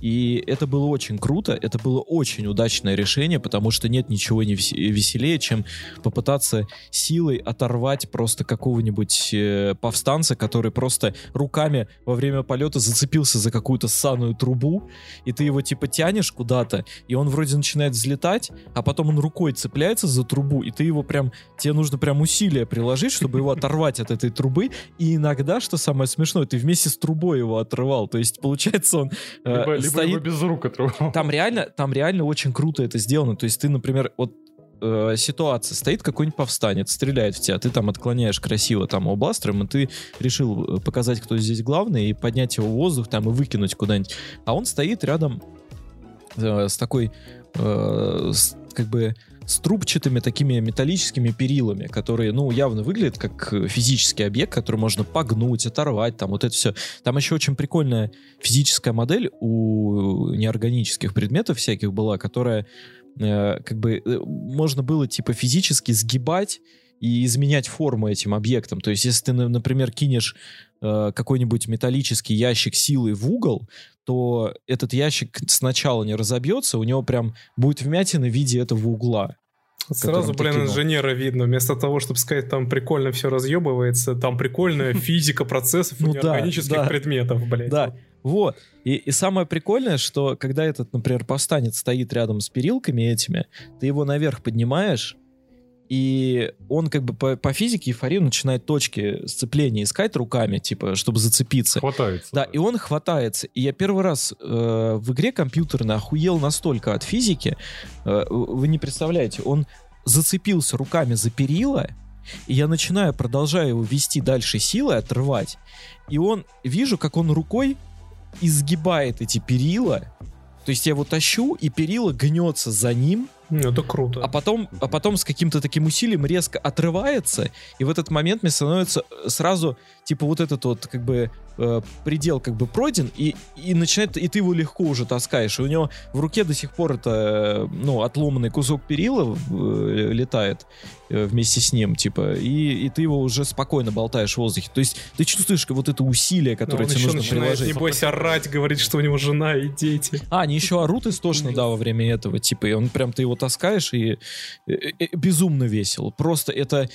И это было очень круто, это было очень удачное решение, потому что нет ничего не вес- веселее, чем попытаться силой оторвать просто какого-нибудь э, повстанца, который просто руками во время полета зацепился за какую-то ссаную трубу, и ты его типа тянешь куда-то, и он вроде начинает взлетать, а потом он рукой цепляется за трубу, и ты его прям, тебе нужно прям усилия приложить, чтобы его оторвать от этой трубы, и иногда, что самое смешное, ты вместе с трубой его отрывал, то есть получается он э, Либо, либо стоит- его без рук отрывал. там реально, там реально очень круто это сделано. То есть ты, например, вот э, ситуация, стоит какой-нибудь повстанец, стреляет в тебя, ты там отклоняешь красиво там его бластером, и ты решил э, показать, кто здесь главный, и поднять его в воздух там и выкинуть куда-нибудь. А он стоит рядом э, с такой, э, с, как бы, с трубчатыми такими металлическими перилами, которые, ну, явно выглядят как э, физический объект, который можно погнуть, оторвать, там вот это все. Там еще очень прикольная физическая модель у неорганических предметов всяких была, которая э, как бы э, можно было типа физически сгибать и изменять форму этим объектам. То есть, если ты, на- например, кинешь э, какой-нибудь металлический ящик силой в угол, то этот ящик сначала не разобьется, у него прям будет вмятина в виде этого угла. Сразу, блин, кинул. инженера видно. Вместо того, чтобы сказать, там прикольно все разъебывается, там прикольная физика процессов Ну и да, неорганических да. предметов, блядь. Да, вот. И, и самое прикольное, что когда этот, например, повстанец стоит рядом с перилками этими, ты его наверх поднимаешь, и он как бы по, по физике эйфорию начинает точки сцепления искать руками, типа, чтобы зацепиться. Хватается. Да, и он хватается. И я первый раз э, в игре компьютерной охуел настолько от физики, э, вы не представляете, он зацепился руками за перила, и я начинаю, продолжаю его вести дальше силой, отрывать, и он, вижу, как он рукой изгибает эти перила, то есть я его тащу, и перила гнется за ним, это круто. а потом, а потом с каким-то таким усилием резко отрывается, и в этот момент мне становится сразу, типа, вот этот вот, как бы, э, предел как бы пройден, и, и начинает, и ты его легко уже таскаешь, и у него в руке до сих пор это, ну, отломанный кусок перила э, летает э, вместе с ним, типа, и, и ты его уже спокойно болтаешь в воздухе. То есть ты чувствуешь вот это усилие, которое тебе нужно начинает, приложить. небось, орать, говорить, что у него жена и дети. А, они еще орут истошно, да, во время этого, типа, и он прям, ты его таскаешь, и э, э, безумно весело. Просто это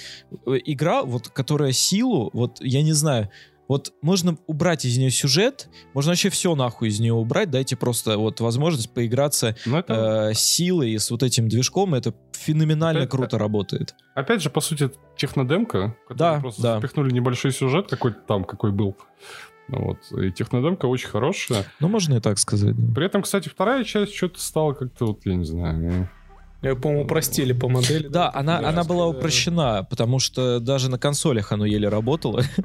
игра, вот, которая силу, вот, я не знаю, вот можно убрать из нее сюжет, можно вообще все нахуй из нее убрать, дайте просто вот возможность поиграться Но это, э, силой и с вот этим движком, это феноменально Это- круто работает. опять же, по сути, технодемка, Да, просто да. запихнули небольшой сюжет какой-то там, какой был. Вот. И технодемка очень хорошая. Ну, можно и так сказать. да. При этом, кстати, вторая часть что-то стала как-то, вот, я не знаю, Я, по-моему, упростили по модели. Да, она, такие она была да. упрощена, потому что даже на консолях оно еле работало. э,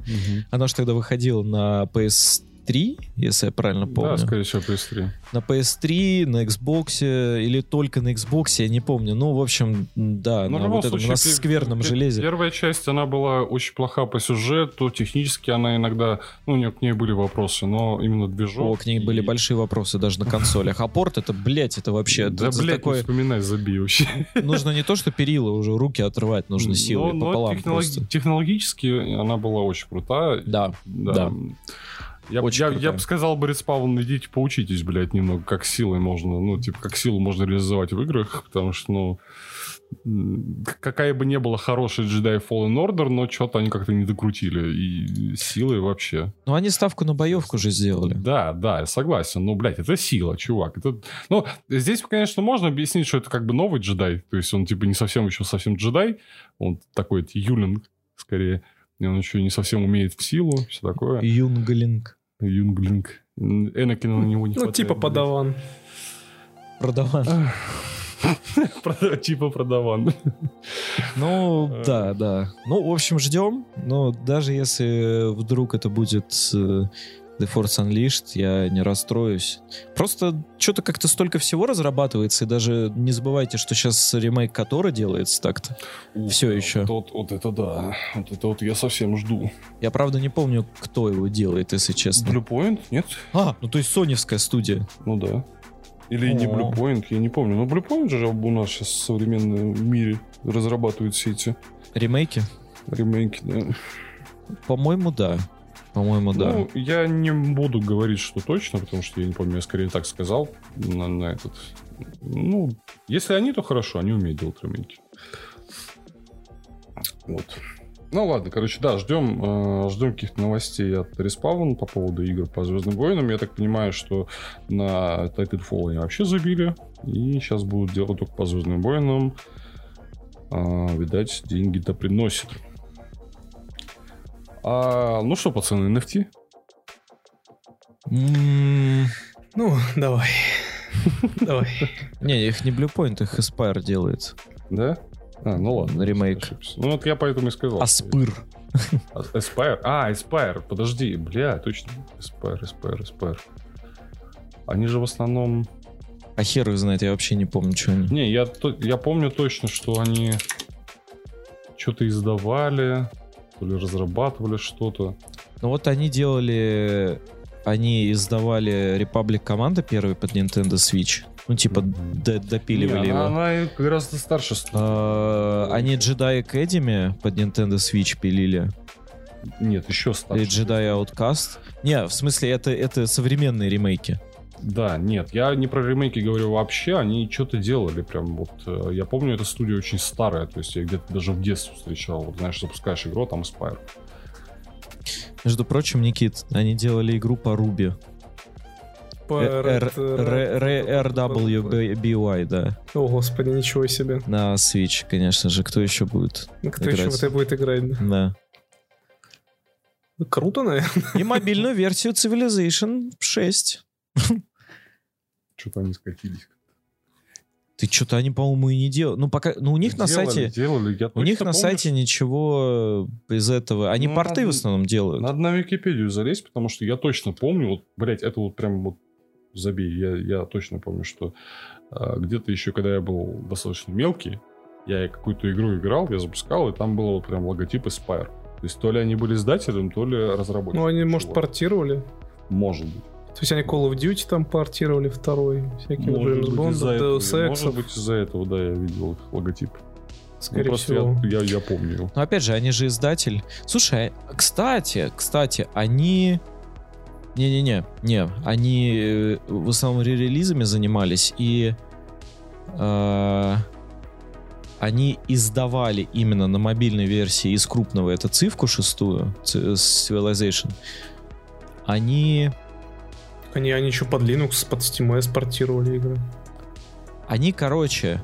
Она же тогда выходила на PS3, если я правильно помню. Да, скорее всего, PS3. На PS3, на Xbox или только на Xbox, я не помню. Ну, в общем, да, Ну, в на вот этом, случае, на скверном пе- железе. Первая часть, она была очень плоха по сюжету, технически она иногда, ну, у нее к ней были вопросы, но именно движок... О, к ней были и- большие вопросы даже на консолях. А порт это, блядь, это вообще... Да, это блядь, такое... не вспоминай, забей вообще. Нужно не то, что перила, уже руки отрывать нужно силой Но- но пополам технолог- просто. Технологически она была очень крутая. Да, да. Я, Очень я, крутая. я бы сказал бы, Респаун, идите поучитесь, блядь, немного, как силой можно, ну, типа, как силу можно реализовать в играх, потому что, ну, какая бы ни была хорошая Jedi Fallen Order, но что-то они как-то не докрутили, и силой вообще. Ну, они ставку на боевку же сделали. Да, да, я согласен, но, блядь, это сила, чувак. Это... Ну, здесь, конечно, можно объяснить, что это как бы новый джедай, то есть он, типа, не совсем еще совсем джедай, он такой Юлин, скорее. И он еще не совсем умеет в силу, все такое. Юнглинг. Юнглинг. Энакина на него не Ну, хватает, типа подаван. Продаван. Прода- Типа продаван. Ну, Э. да, да. Ну, в общем, ждем. Но даже если вдруг это будет э, The Force Unleashed, я не расстроюсь. Просто что-то как-то столько всего разрабатывается, и даже не забывайте, что сейчас ремейк Котора делается так-то. Ух, Всё еще. Вот, вот это да. Вот это вот я совсем жду. Я, правда, не помню, кто его делает, если честно. Blue Point? Нет? А, ну то есть соневская студия. Ну да. Или не О. Blue Point, я не помню. Но Blue Point же у нас сейчас в современном мире разрабатывают все эти Ремейки? ремейки. Да. По-моему, да. По-моему, да. Ну, я не буду говорить, что точно, потому что я не помню, я скорее так сказал на, на этот. Ну, если они, то хорошо, они умеют делать ремейки. Вот. Ну ладно, короче, да, ждем, э, ждем каких-то новостей от Respawn по поводу игр по Звездным войнам. Я так понимаю, что на Titanfall они вообще забили. И сейчас будут делать только по Звездным войнам. А, видать, деньги-то приносят. А, ну что, пацаны, NFT? М, Ну, давай. Давай. Не, их не Bluepoint, их Aspire делает. Да? А, ну ладно. Ремейк. ошибся. Ну вот я поэтому и сказал. Аспыр. А, Aspire? А, Aspire. Подожди, бля, точно. Aspire, Aspire, Aspire. Они же в основном... А хер их знает, я вообще не помню, что они. Не, я, то- я помню точно, что они что-то издавали, то ли разрабатывали что-то. Ну вот они делали... Они издавали Republic команда первый под Nintendo Switch. Ну, типа, д- допиливали Не, его. она, она гораздо старше. А, Они Jedi Academy под Nintendo Switch пилили. Нет, еще старше. Или Jedi Outcast. Не, в смысле, это, это современные ремейки. Да, нет, я не про ремейки говорю вообще, они что-то делали прям вот. э, Я помню, эта студия очень старая, то есть я где-то даже в детстве встречал. Вот знаешь, запускаешь игру, а там Aspire. Между прочим, Никит, они делали игру по Руби. По Р- RWBY, да. О, господи, ничего себе. На Switch, конечно же. Кто еще будет? Ну, Кто еще в это будет играть? да? Да. Круто, наверное. И мобильную версию Civilization 6. Что-то они скатились. Ты что-то они, по-моему, и не делали. Ну, пока. Ну, у них на Делали, сайте. Делали, я У них точно на помню, сайте ничего из этого. Они Ну, порты надо- в основном делают. Надо на Википедию залезть, потому что я точно помню, вот, блядь, это вот прям вот забей, я, я точно помню, что а, где-то еще, когда я был достаточно мелкий, я какую-то игру играл, я запускал, и там было вот прям логотип Aspire. То есть то ли они были издателем, то ли разработчиком. Ну, они, может, портировали. Может быть. То есть они Call of Duty там портировали второй, всякие Может Джеймс Бонд, из-за этого, Deus Ex, может быть, из-за этого, да, я видел их логотип. Ну, скорее просто всего. Я, я, я помню его. Но опять же, они же издатель. Слушай, кстати, кстати, они... Не-не-не, не, они э, в основном ререлизами занимались, и э, они издавали именно на мобильной версии из крупного, это цифку шестую, Ci- Civilization. Они, Они, они еще под Linux, под SteamOS портировали игры. они, короче,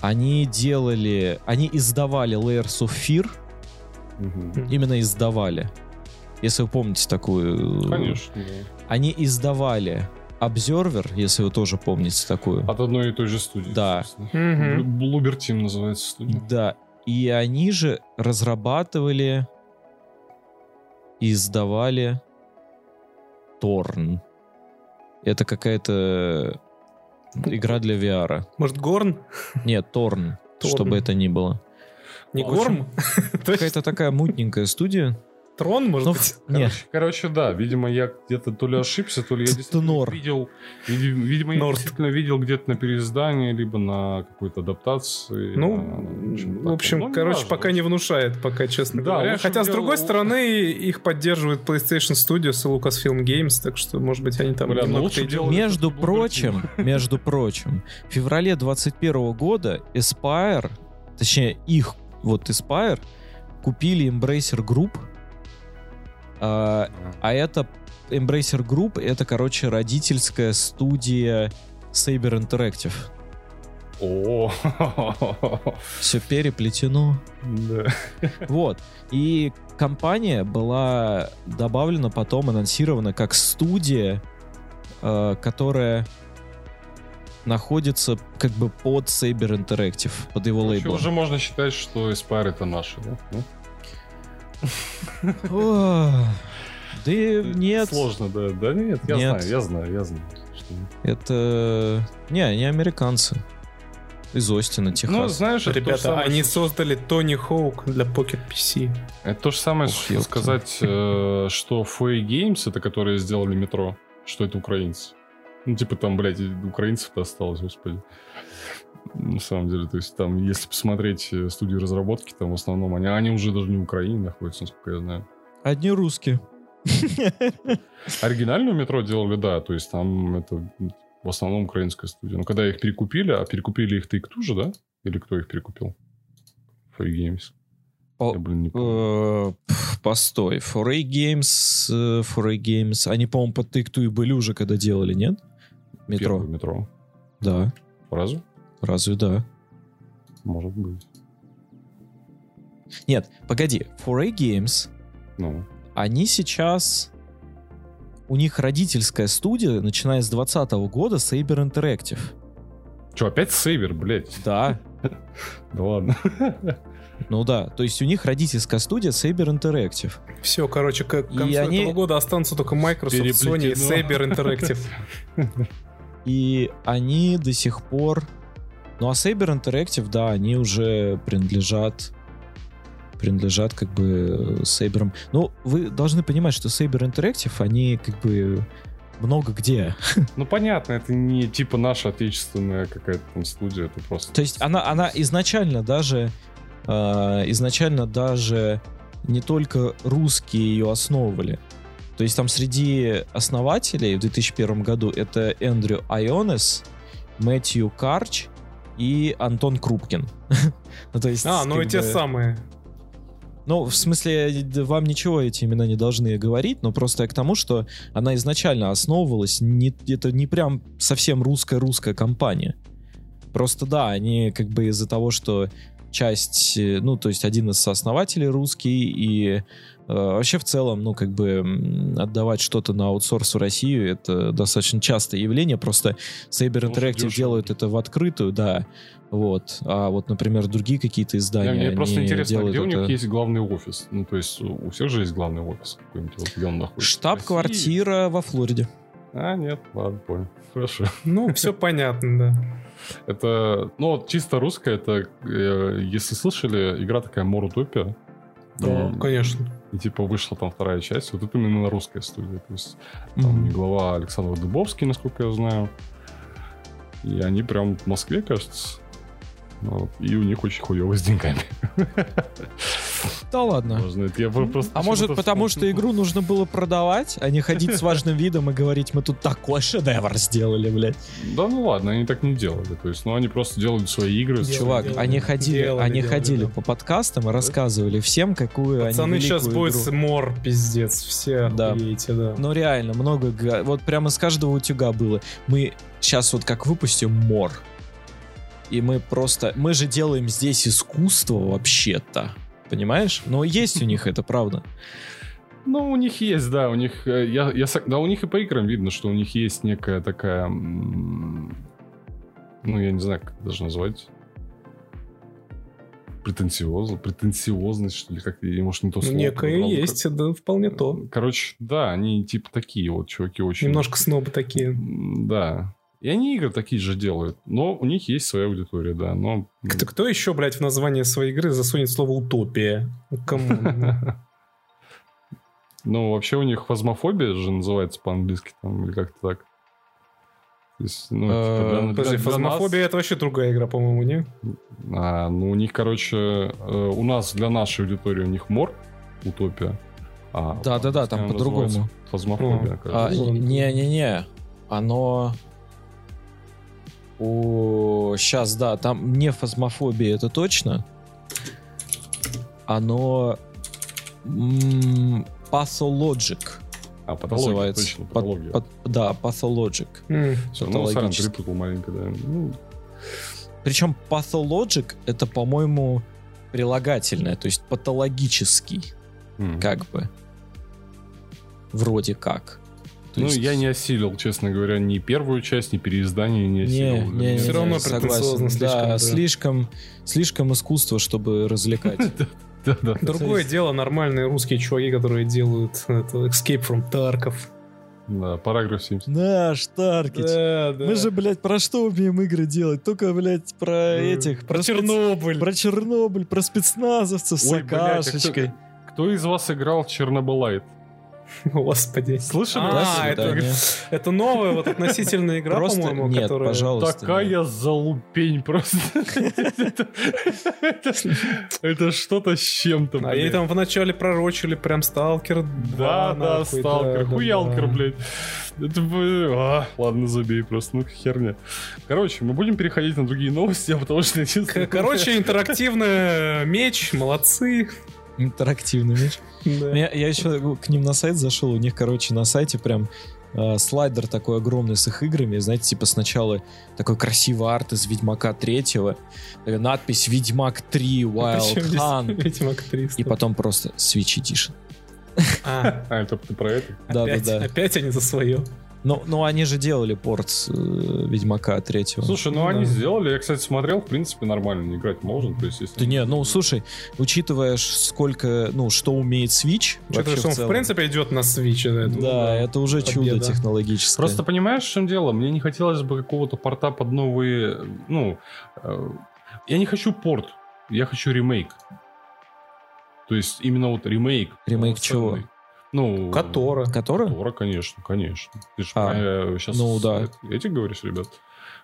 они делали, они издавали Layers of Fear, Мгм. именно издавали. Если вы помните такую... Конечно. Они издавали Observer, если вы тоже помните такую. От одной и той же студии. Да. Блубер Тим называется студия. Да. И они же разрабатывали и издавали Торн. Это какая-то игра для VR. Может, Горн? Нет, Торн, Торн. чтобы это ни было. Не Горм? Какая-то такая мутненькая студия. Трон, может Ну, быть? нет, Короче, короче, да, видимо, я где-то то ли ошибся, то ли я действительно видел, види- видимо, я действительно видел где-то на переиздании, либо на какой-то адаптации. Ну, а, в общем. Ну, короче, пока не внушает, пока, честно говоря. Хотя, с другой стороны, их поддерживает PlayStation Studios и Lucasfilm Games, так что, может быть, они там ну немного Между прочим, между прочим, в феврале 21 года Aspire, точнее их, вот Aspire, купили Embracer Group, а, а это Embracer Group, это, короче, родительская студия Saber Interactive. О, Все переплетено. да. Вот. И компания была добавлена потом, анонсирована как студия, э, которая находится как бы под Saber Interactive, под его лейблом. уже можно считать, что Aspire это наши, да? Ну, Да нет, Сложно, да. Да нет, я Нет. знаю, я знаю, я знаю. что- это... Не, они американцы. Из Остина, Ну, Техас. знаешь, то же Ребята, самое, они что- создали Тони Хоук для Pocket PC. Это то же самое, Ух, что ёпта. сказать, э, что Fay Games, это которые сделали метро, что это украинцы. Ну, типа там, блядь, украинцев-то осталось, господи. На самом деле, то есть там, если посмотреть э, студию разработки, там в основном они, они уже даже не в Украине находятся, насколько я знаю. Одни русские. Оригинальную метро делали, да, то есть там это в основном украинская студия. Но когда их перекупили, а перекупили их Take-Two же, да? Или кто их перекупил? Fay Games. О, Я, блин, не помню. Э, Постой, 4A Games, 4A Games, они, по-моему, под Take-Two и были уже, когда делали, нет? Метро. Первое метро. Да, Разве? Разве да? Может быть. Нет, погоди, 4A Games, Ну, они сейчас... У них родительская студия, начиная с 2020 года, Saber Interactive. Че, опять Сейбер, блядь? Да, Да ладно. ну да. То есть у них родительская студия Saber Interactive. Все, короче, к к И концу они- этого года останутся только Microsoft, Sony и. Saber Interactive. И они до сих пор... Ну а Saber Interactive, да, они уже принадлежат принадлежат как бы Saber. Ну, вы должны понимать, что Saber Interactive, они как бы много где. Ну, понятно, это не типа наша отечественная какая-то там студия, это просто... То есть она, она изначально даже э, изначально даже не только русские ее основывали. То есть там среди основателей в 2001 году это Эндрю Айонес, Мэтью Карч и Антон Крупкин. Ну, то есть, А, ну и те бы- самые. Ну, в смысле, вам ничего эти имена не должны говорить, но просто я к тому, что она изначально основывалась, не, это не прям совсем русская-русская компания. Просто да, они как бы из-за того, что часть, э, ну, то есть один из сооснователей русский, и вообще в целом, ну, как бы отдавать что-то на аутсорс в Россию, это достаточно частое явление, просто Saber Interactive делают это в открытую, да, вот, а вот, например, другие какие-то издания, мне просто они интересно, где у них есть главный офис? Ну, то есть у всех же есть главный офис какой-нибудь, вот где он находится? Штаб-квартира во Флориде. А, нет, ладно, понял. Хорошо. Ну, все понятно, да. Это, ну, чисто русская, это, э, если слышали, игра такая Морутопия. Да, конечно. И типа вышла там вторая часть. Вот это именно русская студия. То есть там Мгм. глава Александр Дубовский, насколько я знаю. И они прям в Москве, кажется. Вот. И у них очень хуево с деньгами. Да ладно. Можно я просто А может потому, вспомнил. что игру нужно было продавать, а не ходить с важным видом и говорить, мы тут такой шедевр сделали, блядь. Да ну ладно, они так не делали. То есть, ну они просто делали свои игры. Делали, Чувак, делали. они ходили, Делали, они делали, ходили да. по подкастам и рассказывали всем, какую Пацаны, они сейчас будет игру. мор, пиздец. Все Да. охуеете, да. Ну реально, много, вот прямо с каждого утюга было. Мы сейчас вот как выпустим мор, и мы просто, мы же делаем здесь искусство вообще-то, понимаешь? Но есть у них это, правда. Ну, у них есть, да, у них, э, я, я, да, у них и по играм видно, что у них есть некая такая, ну, я не знаю, как это даже назвать, претенциоз, претенциозность, что ли, как я, может, не то слово. некое подобрал, как- есть, да, вполне то. Короче, да, они типа такие вот чуваки очень... Немножко снобы такие. Да. И они игры такие же делают, но у них есть своя аудитория, да, но... Кто, кто еще, блядь, в название своей игры засунет слово «утопия»? Ну, Кому? Ну, вообще у них фазмофобия же называется по-английски, там, или как-то так. Есть, ну, типа, Э, Подожди, фазмофобия это вообще другая игра, по-моему, не? А, ну, у них, короче, э, у нас, для нашей аудитории, у них мор, утопия. А Да-да-да, там по-английски она по-другому. Фазмофобия. А. Не-не-не, оно... О, сейчас, да, там не фазмофобия, это точно. Оно... Pathologic А, патология, называется. точно, Пат- патология. пат- да, Pathologic. М, Всё, ну, перепутал маленько, да. Ну, Причем pathologic это, по-моему, прилагательное, то есть патологический, М. как бы. Вроде как. То Ну, есть- я не осилил, честно говоря, ни первую часть, ни переиздание не Не, осилил. не, не, Всё не, равно согласен. претенциозно слишком, Да, да. слишком, слишком искусство, чтобы развлекать. Да-да. Другое дело нормальные русские чуваки, которые делают это, Escape from Tarkov. Да, параграф 70. Наш Таркич. Да, да. Мы же, блядь, про что умеем игры делать? Только, блядь, про Э, этих... Про спец- Чернобыль. Про Чернобыль, про спецназовцев с Ой, блядь, а кто- акашечкой. Кто из вас играл в Чернобылайт? Господи. Слышали? А, это, это новая вот относительная игра, по-моему, нет, которая... пожалуйста. Такая залупень просто. Это- что-то с чем-то, А ей там вначале пророчили прям Сталкер 2, Да, да, сталкер, хуялкер, блядь. Это, а, ладно, забей просто, ну херня. Короче, мы будем переходить на другие новости, а потому что... Короче, интерактивный меч, молодцы. Интерактивный меч. Да. Я, я еще к ним на сайт зашел, у них, короче, на сайте прям э, слайдер такой огромный с их играми, знаете, типа сначала такой красивый арт из Ведьмака третьего, э, надпись Ведьмак 3 Wild Причем здесь Hunt, Ведьмак 300? и потом просто Switch Edition. А, А, это ты про это? опять, Да-да-да. опять они за свое. Ну, ну, они же делали порт э, Ведьмака третьего. Слушай, ну Ну они да. сделали, я, кстати, смотрел, в принципе, нормально, играть можно, то есть если... Да не, ну слушай, учитывая, сколько, ну, что умеет Switch, вообще что он, в в целом, принципе, идет на Switch. это, ну да, это уже чудо победа. технологическое. Просто понимаешь, в чем дело? Мне не хотелось бы какого-то порта под новые... Ну, э, я не хочу порт, я хочу ремейк. То есть именно вот ремейк. Ремейк чего? Ну... Котора. Которая? Тора, конечно, конечно. Ты же А, сейчас ну да. эти говоришь, ребят.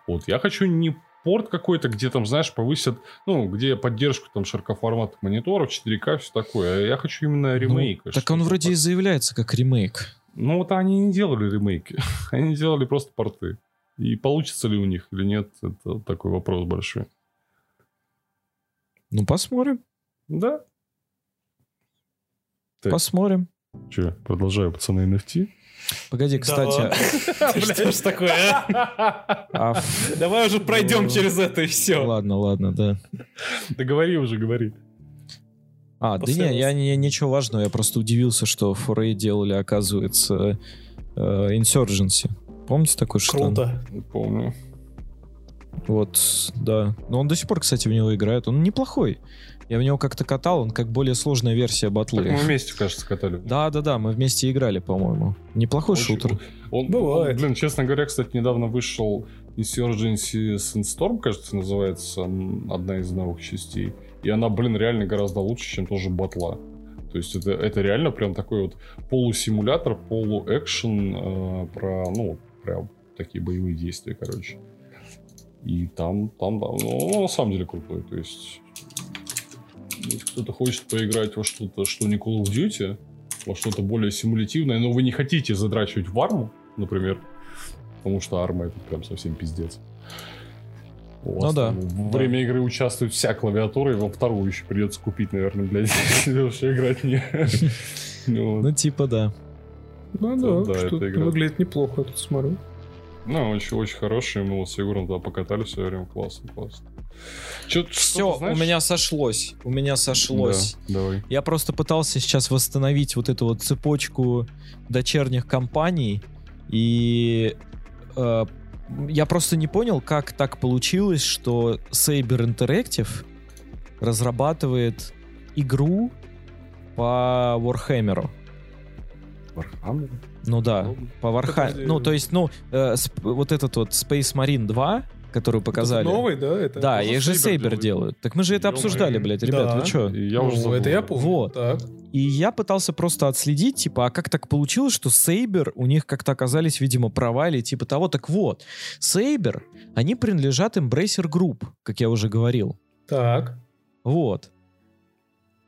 Вот, я хочу не порт какой-то, где там, знаешь, повысят, ну, где поддержку там широкоформатных мониторов, 4К, все такое. А Я хочу именно ремейк. Ну, так он вроде и заявляется как ремейк. Ну, вот они не делали ремейки. они делали просто порты. И получится ли у них или нет, это такой вопрос большой. Ну, посмотрим, Да. Так. посмотрим. Че, продолжаю, пацаны, NFT? Погоди, кстати, Что ж такое, а? а Давай уже пройдем Ну, через это и все. ладно, ладно, да. Да говори уже, говори. А, да не, я не, ничего важного, я просто удивился, что Foray делали, оказывается, э, Insurgency. Помните такой штан? Круто. Помню. Вот, да. Но он до сих пор, кстати, в него играет. Он неплохой. Я в него как-то катал, он как более сложная версия Так батлы. мы вместе, кажется, катали. Да, да, да, мы вместе играли, по-моему. Неплохой Очень шутер. Он, Бывает. он, блин, честно говоря, кстати, недавно вышел Insurgency Sandstorm, кажется, называется одна из новых частей. И она, блин, реально гораздо лучше, чем тоже батла. То есть это, это реально прям такой вот полусимулятор, полуэкшен э, про, ну, прям такие боевые действия, короче. И там, там, да, ну, на самом деле крутой. То есть, кто-то хочет поиграть во что-то, что не Call of Duty, во что-то более симулятивное, но вы не хотите задрачивать в арму, например, потому что арма это прям совсем пиздец. У вас Ну да, Во да. время игры участвует вся клавиатура, и вам вторую еще придется купить, наверное, блядь, если вообще играть не... Ну. Ну, типа, да. Ну Да, да, это что выглядит неплохо, я тут смотрю. Ну, очень, очень хороший, мы вот с Егором туда покатали все время, классно, классно. Чё- Все, что-то, знаешь- у меня сошлось. У меня сошлось. Да, давай. Я просто пытался сейчас восстановить вот эту вот цепочку дочерних компаний, и э, я просто не понял, как так получилось, что Saber Interactive разрабатывает игру по Warhammer. Warhammer? Ну да, Ладно. по Warhammer. Ну, то есть, ну, э, вот этот вот Space Marine 2, который показали. Это новый, да? Это... Да, их же Saber делают. Так мы же это обсуждали, блядь, ребят, Да. вы? И я Ну, уже забыл. это я помню. Вот. Так. И я пытался просто отследить, типа, а как так получилось, что Сейбер, у них как-то оказались, видимо, права или типа того. Так вот, Сейбер, они принадлежат Embracer Group, как я уже говорил. Так. Вот.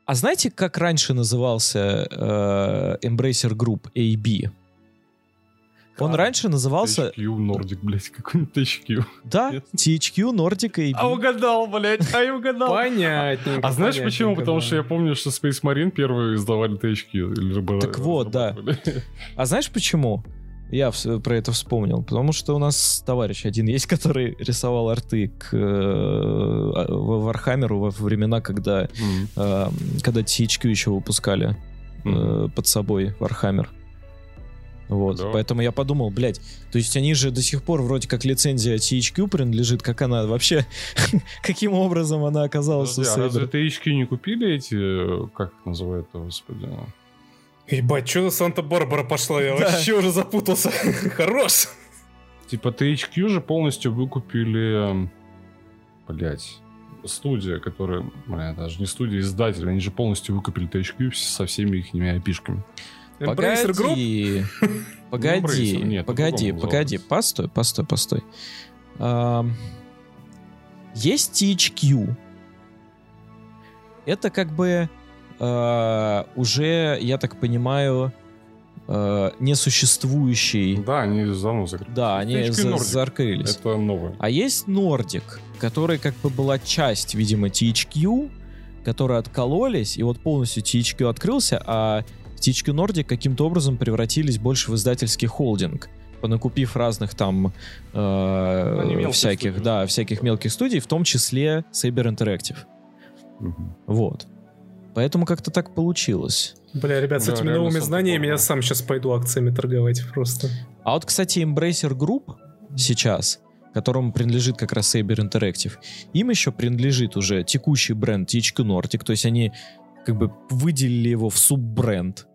А знаете, как раньше назывался э, Embracer Group AB? Он Как? раньше назывался, THQ Nordic, блядь, какой-нибудь THQ. да, Нет. THQ Nordic AB. А угадал, блядь, а я угадал. Понятненько. А знаешь почему? Потому что я помню, что Space Marine первые издавали THQ. Или же Так вот, да. А знаешь почему? Я про это вспомнил, потому что у нас товарищ один есть, который рисовал арты к э, а, Warhammer у во времена, когда, Мгм. э, когда THQ еще выпускали э, под собой Warhammer. Вот, Да. поэтому я подумал, блядь, то есть они же до сих пор вроде как лицензия THQ принадлежит, как она вообще, каким образом она оказалась у Подожди, а разве? THQ не купили эти, э, как их называют, господи? Ебать, что за Санта-Барбара пошла? Я Да. вообще уже запутался. Хорош. Типа THQ же полностью выкупили, блять, студия, которая, бля, даже не студия, издатель, они же полностью выкупили THQ со всеми их опишками. Embracer Group? Погоди, погоди, Embracer, нет, погоди, погоди, постой, постой, постой. Ам, Есть THQ. Это как бы а, уже, я так понимаю, а, несуществующий. Да, они давно закрыли. Да, они за- закрылись. Это новое. А есть Nordic, который как бы была часть, видимо, THQ, которые откололись, и вот полностью THQ открылся, а THQ Nordic каким-то образом превратились больше в издательский холдинг, понакупив разных там э, мелкие всяких, студии. да, всяких мелких студий, в том числе Saber Interactive. Мгм. Вот. Поэтому как-то так получилось. Бля, ребят, с Да, этими новыми знаниями я сам сейчас пойду акциями торговать просто. А вот, кстати, Embracer Group сейчас, которому принадлежит как раз Saber Interactive, им еще принадлежит уже текущий бренд THQ Nordic, то есть они как бы выделили его в суббренд.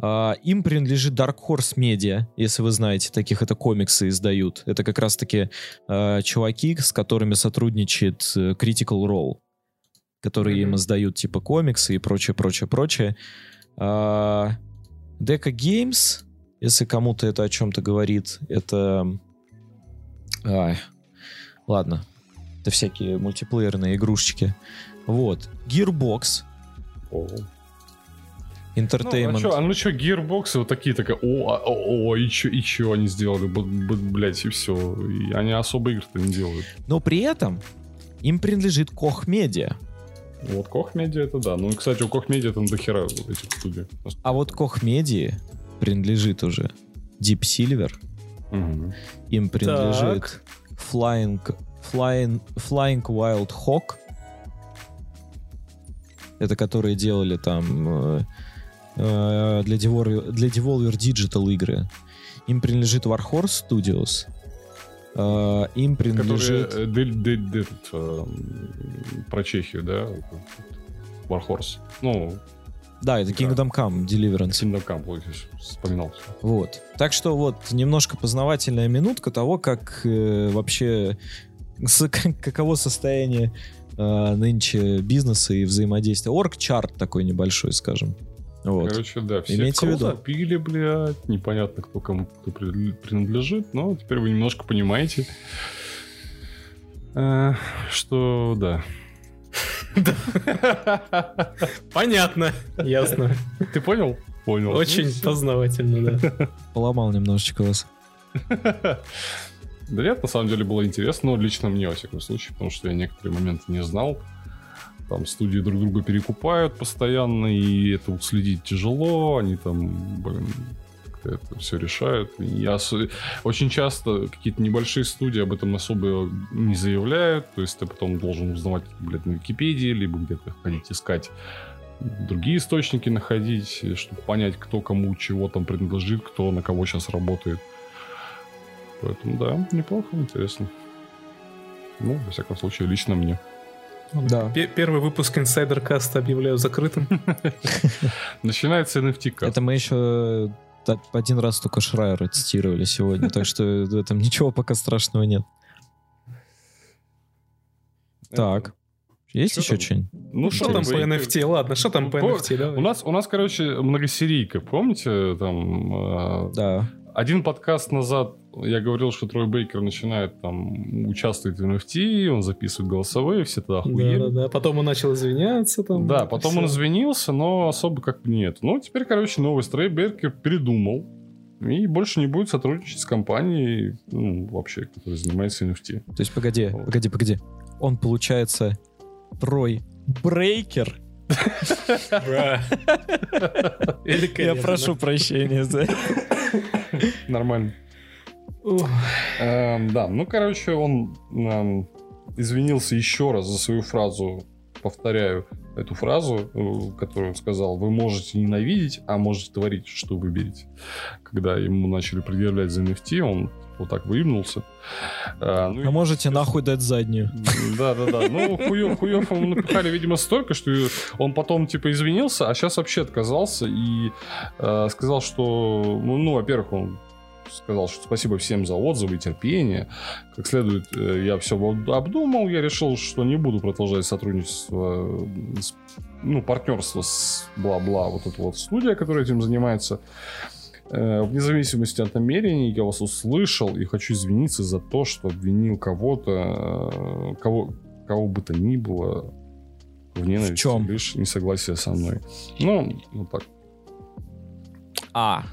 А, им принадлежит Dark Horse Media, если вы знаете, таких это комиксы издают. Это как раз-таки а, чуваки, с которыми сотрудничает э, Critical Role, которые им издают типа комиксы и прочее, прочее, прочее. А, Deca Games, если кому-то это о чем-то говорит, это... Ай, ладно. Это всякие мультиплеерные игрушечки. Вот. Gearbox. Entertainment. Ну, а чё, а ну что, гирбоксы вот такие, такая, о, а, о, о, и чё, и чё они сделали, Б- б- блядь, и все. И они особо игр-то не делают. Но при этом им принадлежит Koch Media. Вот Koch Media это да. Ну, и, кстати, у Koch Media там дохера вот этих студий. А вот Koch Media принадлежит уже Deep Silver. Мгм. Им принадлежит Так. Flying, Flying, Flying Wild Hawk. Это которые делали там э, для, Devolver, для Devolver Digital игры. Им принадлежит Warhorse Studios. Э, им принадлежит... Которые, э, д- д- д- этот, э, про Чехию, да? Warhorse. Ну, Да, это да. Kingdom Come Deliverance. Kingdom Come, вспоминал. Вот. Так что вот немножко познавательная минутка того, как э, вообще с- как- каково состояние э, нынче бизнеса и взаимодействия. Орг-чарт такой небольшой, скажем. Вот. Короче, да, все Имейте в виду. купили, блядь, непонятно, кто кому кто при- принадлежит, но теперь вы немножко понимаете, э, что да. Понятно. Ясно. Ты понял? Понял. Очень познавательно, да. Поломал немножечко вас. Да нет, на самом деле было интересно, но лично мне, во всяком случае, потому что я некоторые моменты не знал. Там студии друг друга перекупают постоянно, и это уследить тяжело, они там, блин, это все решают. Я очень часто какие-то небольшие студии об этом особо не заявляют, то есть ты потом должен узнавать, блядь, на Википедии, либо где-то ходить искать другие источники находить, чтобы понять, кто кому чего там принадлежит, кто на кого сейчас работает. Поэтому да, неплохо, интересно. Ну, во всяком случае, лично мне. Да. Пе- Первый выпуск Insider Cast объявляю закрытым. Начинается NFT каст. Это мы еще та- один раз только Шрайера цитировали сегодня, так что в этом ничего пока страшного нет. Так. Есть еще там? что-нибудь? Ну, Что там по NFT? Ладно, что там по По- NFT? У нас, у нас, короче, многосерийка. Помните, там э, Да. Один подкаст назад я говорил, что Трой Бейкер начинает там участвовать в NFT, он записывает голосовые, все тогда охуели. Да, да, да. Потом он начал извиняться там. Да, потом Всё. он извинился, но особо как бы нет. Ну, теперь, короче, новый Трей Бейкер передумал и больше не будет сотрудничать с компанией, ну, вообще, которая занимается NFT. То есть, погоди, Вот. погоди, погоди. Он, получается, Трой Брейкер Я прошу прощения за это. Нормально. Эм, Да, ну, короче, он эм, извинился еще раз за свою фразу, повторяю эту фразу, э, которую он сказал, вы можете ненавидеть, а можете творить, что выберете. Когда ему начали предъявлять за NFT, он вот так выебнулся. А, ну и- А можете нахуй дать заднюю. да, да, да. Ну, хуев, хуев ему напихали, видимо, столько, что он потом, типа, извинился, а сейчас вообще отказался и э, сказал, что, ну, ну, во-первых, он сказал, что спасибо всем за отзывы и терпение. Как следует, э, я все обдумал, я решил, что не буду продолжать сотрудничество, ну, партнерство с бла-бла, вот эта вот студия, которая этим занимается. Э, Вне зависимости от намерений, я вас услышал и хочу извиниться за то, что обвинил кого-то, э, кого, кого бы то ни было в ненависти, В чём? лишь несогласие со мной. Ну, вот так. А,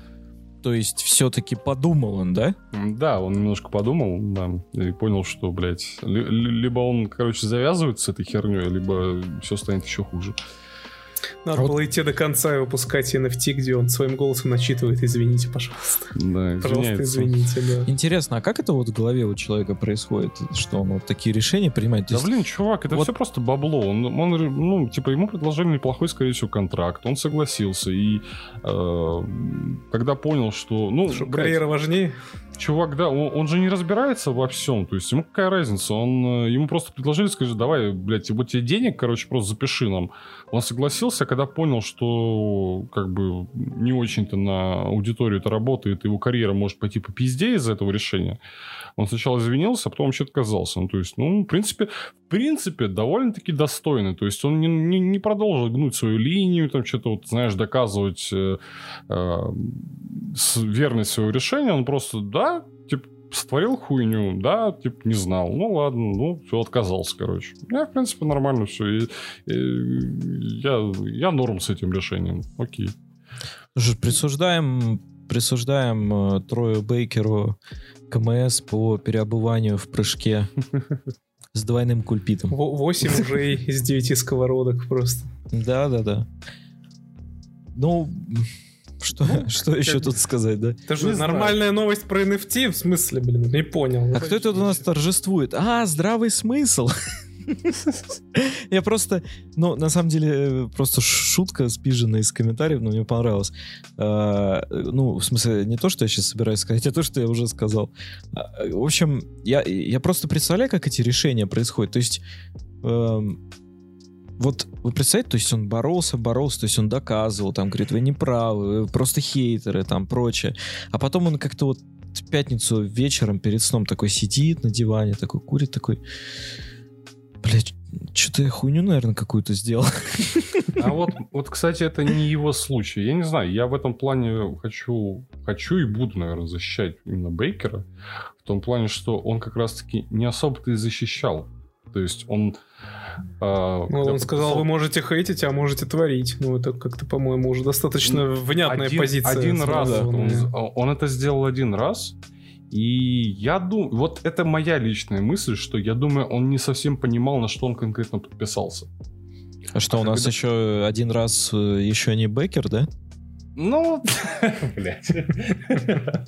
то есть все-таки подумал он, да? Да, он немножко подумал, да, и понял, что, блядь, ли- ли- либо он, короче, завязывает с этой херней, либо все станет еще хуже. Надо Вот- было идти до конца и выпускать NFT, где он своим голосом начитывает «Извините, пожалуйста». Да, Пожалуйста, извините, да. Интересно, а как это вот в голове у человека происходит, что он вот такие решения принимает? Да есть- блин, чувак, это вот- все просто бабло. Он, он, ну, типа, ему предложили неплохой, скорее всего, контракт. Он согласился. И э, когда понял, что... Ну, Что, блядь, карьера важнее? чувак, да, он, он же не разбирается во всем. То есть ему какая разница? Он, э, ему просто предложили, скажи, давай, блядь, вот тебе денег, короче, просто запиши нам. Он согласился, когда понял, что как бы не очень-то на аудиторию это работает, его карьера может пойти по пизде из-за этого решения. Он сначала извинился, а потом вообще отказался. Ну, то есть, ну, в принципе, в принципе, довольно-таки достойный. То есть он не, не, не продолжил гнуть свою линию, там что-то, вот, знаешь, доказывать э, э, верность своего решения. Он просто, да, створил хуйню, да, типа, не знал. Ну, ладно, ну, все, отказался, короче. Я, в принципе, нормально все. И, и я, я норм с этим решением. Окей. Слушай, присуждаем, присуждаем э, Трою Бейкеру КМС по переобуванию в прыжке с двойным кульпитом. Во- Восемь уже из девяти сковородок просто. Да, да, да. Ну, что, что еще тут сказать, да? Это же Не знаю. нормальная новость про NFT, в смысле, блин, не понял. А кто это у нас торжествует? А, здравый смысл. Я просто, ну, на самом деле, просто шутка спижена из комментариев, но мне понравилось. А, Ну, в смысле, не то, что я сейчас собираюсь сказать, а то, что я уже сказал. А, В общем, я, я просто представляю, как эти решения происходят. То есть, эм, вот вы представляете, то есть он боролся, боролся, то есть он доказывал, там, говорит, вы не правы, вы просто хейтеры, там, прочее. А потом он как-то вот в пятницу вечером перед сном такой сидит на диване, такой курит, такой, блядь, что-то я хуйню, наверное, какую-то сделал. А вот, вот, кстати, это не его случай. Я не знаю, я в этом плане хочу, хочу и буду, наверное, защищать именно Бейкера. В том плане, что он как раз-таки не особо-то и защищал. То есть он... а, Ну, он сказал, подписал- вы можете хейтить, а можете творить. Ну, это как-то, по-моему, уже достаточно внятная один, позиция. Один раз. Он, он это сделал один раз. И я думаю, вот это моя личная мысль, что я думаю, он не совсем понимал, на что он конкретно подписался. А что, у нас Когда- еще один раз э, еще не Бекер, да? Ну, блядь.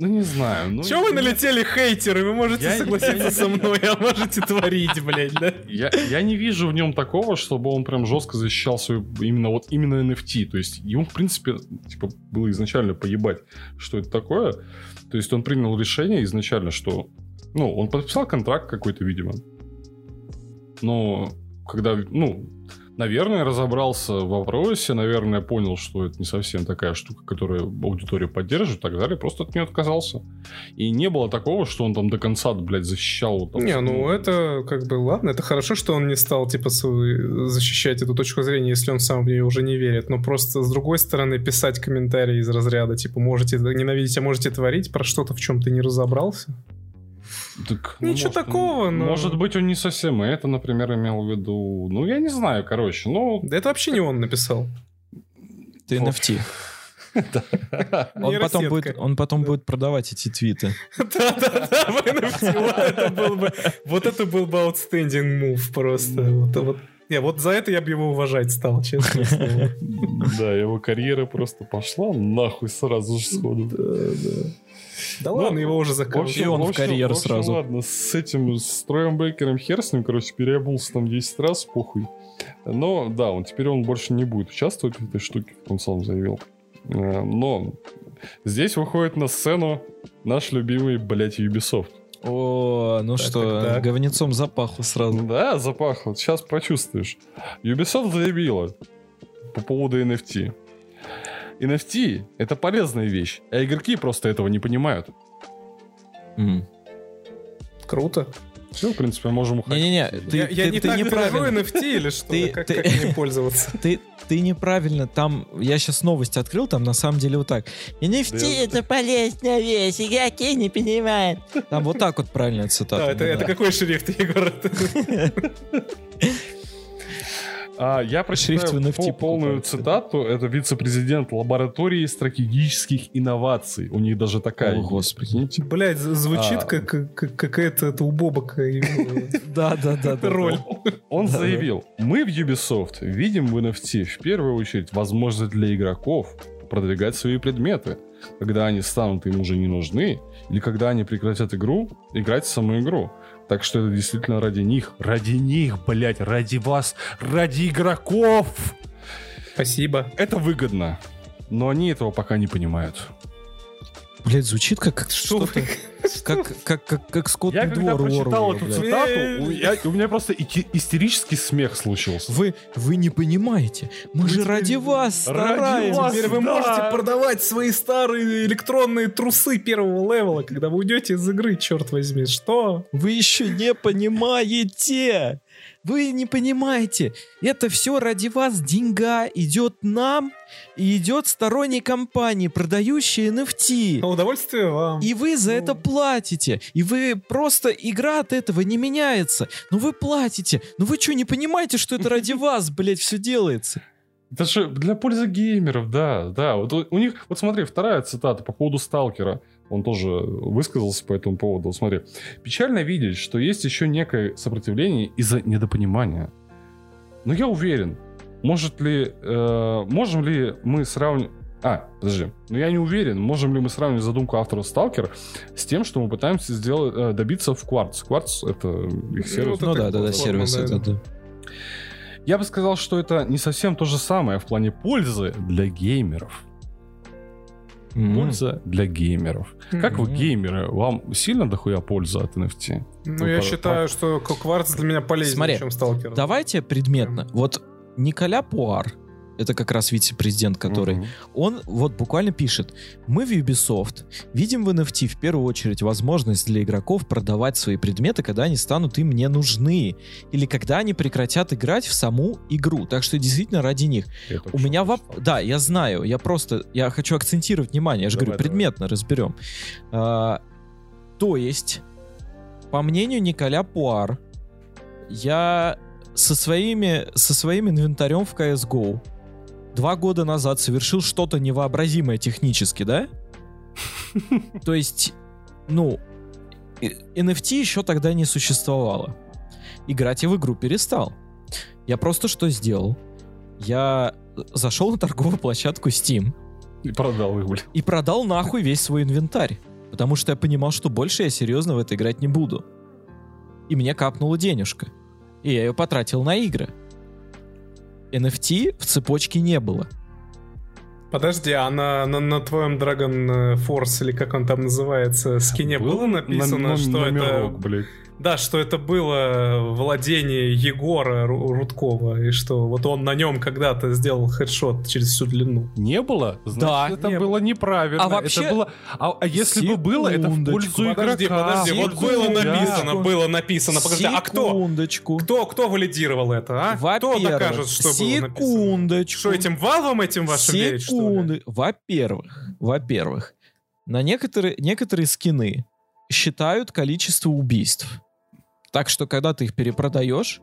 Ну, не знаю. Ну, Чего вы я- налетели, хейтеры? Вы можете Я- согласиться я- со мной, а можете творить, блядь, да? Я, я не вижу в нем такого, чтобы он прям жестко защищал свою именно вот именно NFT. То есть ему, в принципе, типа, было изначально поебать, что это такое. То есть он принял решение изначально, что... Ну, он подписал контракт какой-то, видимо. Но когда, ну, наверное, разобрался в вопросе, наверное, понял, что это не совсем такая штука, которую аудитория поддерживает и так далее, просто от нее отказался. И не было такого, что он там до конца, блядь, защищал. там, Не, ну это как бы ладно, это хорошо, что он не стал типа защищать эту точку зрения, если он сам в нее уже не верит. Но просто с другой стороны писать комментарии из разряда типа можете ненавидеть, а можете творить про что-то, в чем ты не разобрался. Так, Ничего может, такого, но- Может быть, он не совсем это, например, имел в виду. Ну, я не знаю, короче. Ну, Да это вообще не он написал. Ты. NFT. Он потом, будет, он потом будет продавать эти твиты. Да-да-да, вот это был бы, outstanding move просто. Вот, вот Не, вот за это я бы его уважать стал, честно. Да, его карьера просто пошла нахуй сразу же сходу. Да Ну, ладно, его уже В закрыл. общем, И он в карьеру сразу. ладно, с этим, с Троем Бейкером хер с ним, короче, переобулся там 10 раз, похуй. Но, да, он теперь он больше не будет участвовать в этой штуке, как он сам заявил. Э, Но здесь выходит на сцену наш любимый, блядь, Ubisoft. О, ну Так, что, так, так. говнецом запахло сразу. Да, запахло, сейчас почувствуешь. Ubisoft заявила по поводу NFT. NFT — это полезная вещь, а игроки просто этого не понимают. М. Круто. Все, в принципе, можем уходить. Не-не-не, ты, я я ты- не ты так неправильно. NFT или что? Ты- как, ты- как мне пользоваться? Ты, ты неправильно, там, я сейчас новость открыл, там на самом деле вот так. NFT Да. это полезная вещь, игроки не понимают. Там вот так вот правильная цитата. Да, это, это была. какой шрифт, Егор? А, я прочитаю пол- полную цитату. Это вице-президент лаборатории стратегических инноваций. У них даже такая О, есть, Господи. Блять, звучит А. как, как какая-то это у Бобока его Да, да, да. роль. Он заявил, мы в Ubisoft видим в NFT в первую очередь возможность для игроков продвигать свои предметы, когда они станут им уже не нужны, или когда они прекратят игру, играть в саму игру. Так что это действительно ради них. Ради них, блять, ради вас, ради игроков. Спасибо. Это выгодно. Но они этого пока не понимают. Блять, звучит как, как Что вы- как, как, как, как скотный Я когда двор прочитал эту блядь. цитату, у, я- у меня просто ики- истерический смех случился. Вы, вы не понимаете, мы же теперь- ради вас Ради стараемся. вас. Теперь вы Да. можете продавать свои старые электронные трусы первого левела, когда вы уйдете из игры, черт возьми. Что? Вы еще не понимаете. Вы не понимаете. Это все ради вас деньга идет нам и идет сторонней компании, продающей NFT. А удовольствие вам. И вы за Ну. это платите. И вы просто игра от этого не меняется. Но вы платите. Но вы что, не понимаете, что это ради вас, блядь, все делается? Это же для пользы геймеров, да, да. Вот у них, вот смотри, вторая цитата по поводу Сталкера. Он тоже высказался по этому поводу. Смотри, печально видеть, что есть еще некое сопротивление из-за недопонимания. Но я уверен, может ли, э, можем ли мы сравнивать... А, подожди. Но я не уверен, можем ли мы сравнить задумку автора Сталкера с тем, что мы пытаемся сделать, э, добиться в Quartz. Quartz — это их сервис. вот Ну это да, да, да, сервис да. да. Я бы сказал, что это не совсем то же самое в плане пользы для геймеров. Польза для геймеров. Как вы, геймеры, вам сильно дохуя польза от NFT? Ну, Ну, я пар- считаю, что кварц для меня полезнее, Смотри, чем сталкер. Давайте предметно. Вот Николя Пуар, это как раз вице-президент, который Мгм. Он вот буквально пишет, мы в Ubisoft видим в NFT в первую очередь возможность для игроков продавать свои предметы, когда они станут им не нужны, или когда они прекратят играть в саму игру. Так что действительно ради них. Я У меня что воп... прочитал. Да, я знаю, я просто, я хочу акцентировать внимание, я же Давай, говорю, давай. предметно разберем. А, то есть, по мнению Николя Пуар, я со, своими, со своим инвентарем в CSGO два года назад совершил что-то невообразимое технически, да? То есть, ну, NFT еще тогда не существовало. Играть я в игру перестал. Я просто что сделал? Я зашел на торговую площадку Steam И продал их, блин. и продал нахуй весь свой инвентарь. Потому что я понимал, что больше я серьезно в это играть не буду. И мне капнула денежка. И я ее потратил на игры. NFT в цепочке не было. Подожди, а на, на, на твоем Dragon Force, или как он там называется, скине Был было написано, на- на- что номерок, это... блядь. Да, что это было владение Егора Ру- Рудкова, и что вот он на нем когда-то сделал хедшот через всю длину. Не было? Значит, Да. это Не было неправильно. А вообще- Это было... а, а если бы было, это в Секундочку. пользу Подожди, игрока. подожди, вот было Секундочку. написано, было написано. Подожди, а кто? Секундочку. Кто, кто валидировал это, а? Кто Во-первых, докажет, что было написано? секундочку. Что этим валвам этим вашим верить, что ли? Секунды. Во-первых, во-первых, на некоторые, некоторые скины считают количество убийств. Так что, когда ты их перепродаешь,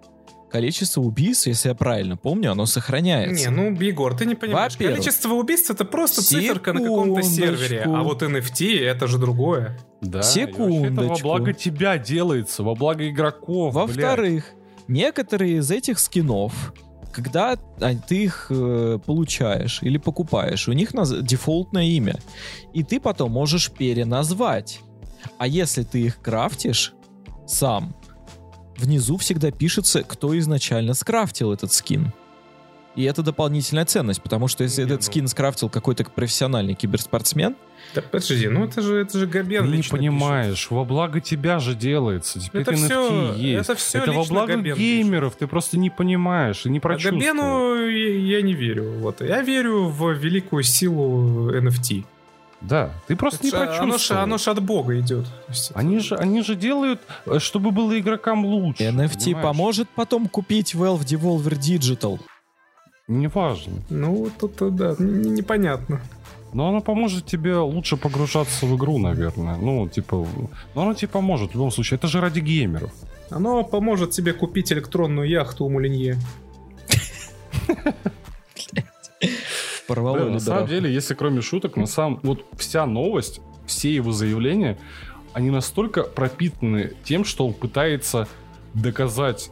количество убийств, если я правильно помню, оно сохраняется. Не, ну, Егор, ты не понимаешь. Количество убийств это просто циферка на каком-то сервере. Секундочку. А вот NFT это же другое. Да, вообще это во Секундочку. благо тебя делается, во благо игроков. Во-вторых, некоторые из этих скинов, когда а, ты их э, получаешь или покупаешь, у них наз- дефолтное имя, и ты потом можешь переназвать. А если ты их крафтишь сам, внизу всегда пишется, кто изначально скрафтил этот скин. И это дополнительная ценность, потому что если Не, этот ну- скин скрафтил какой-то профессиональный киберспортсмен, Да подожди, ну это же, это же Габен Ты не понимаешь, во благо тебя же делается. Теперь Это NFT всё- есть. это всё во лично благо Габен геймеров, ты просто не понимаешь и не пишет. А прочувствовал. Габену я, я не верю. Вот. Я верю в великую силу NFT. Да, ты просто не Это ж, прочувствовал. оно ж от бога идет. Это- Они же, они же делают, э, чтобы было игрокам лучше. NFT понимаешь? поможет потом купить Valve Devolver Digital. Неважно. Ну, тут э, да, непонятно. Но оно поможет тебе лучше погружаться в игру, наверное. Ну, типа... Ну, оно тебе поможет в любом случае. Это же ради геймеров. Оно поможет тебе купить электронную яхту у Мулинье. Порвало ли на самом деле, если кроме шуток, на самом... Вот вся новость, все его заявления, они настолько пропитаны тем, что он пытается доказать,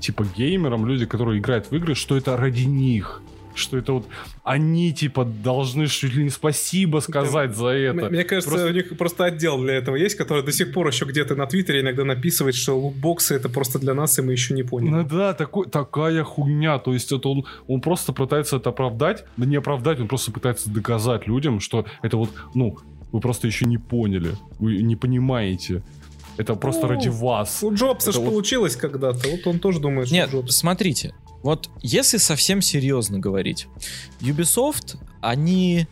типа, геймерам, люди, которые играют в игры, что это ради них. Что это вот они, типа, должны чуть ли не спасибо сказать за это. Мне кажется, Просто- у них просто отдел для этого есть, который до сих пор еще где-то на Твиттере иногда написывает, что лутбоксы это просто для нас, и мы еще не поняли. Ну да, такой, такая хуйня. То есть это он, он просто пытается это оправдать. Да не оправдать, он просто пытается доказать людям, что это вот, ну, вы просто еще не поняли. Вы не понимаете. Это просто Ну, ради вас. У Джобса же вот- получилось когда-то, вот он тоже думает, что Нет, Джобс. смотрите, вот если совсем серьезно говорить, Ubisoft, они,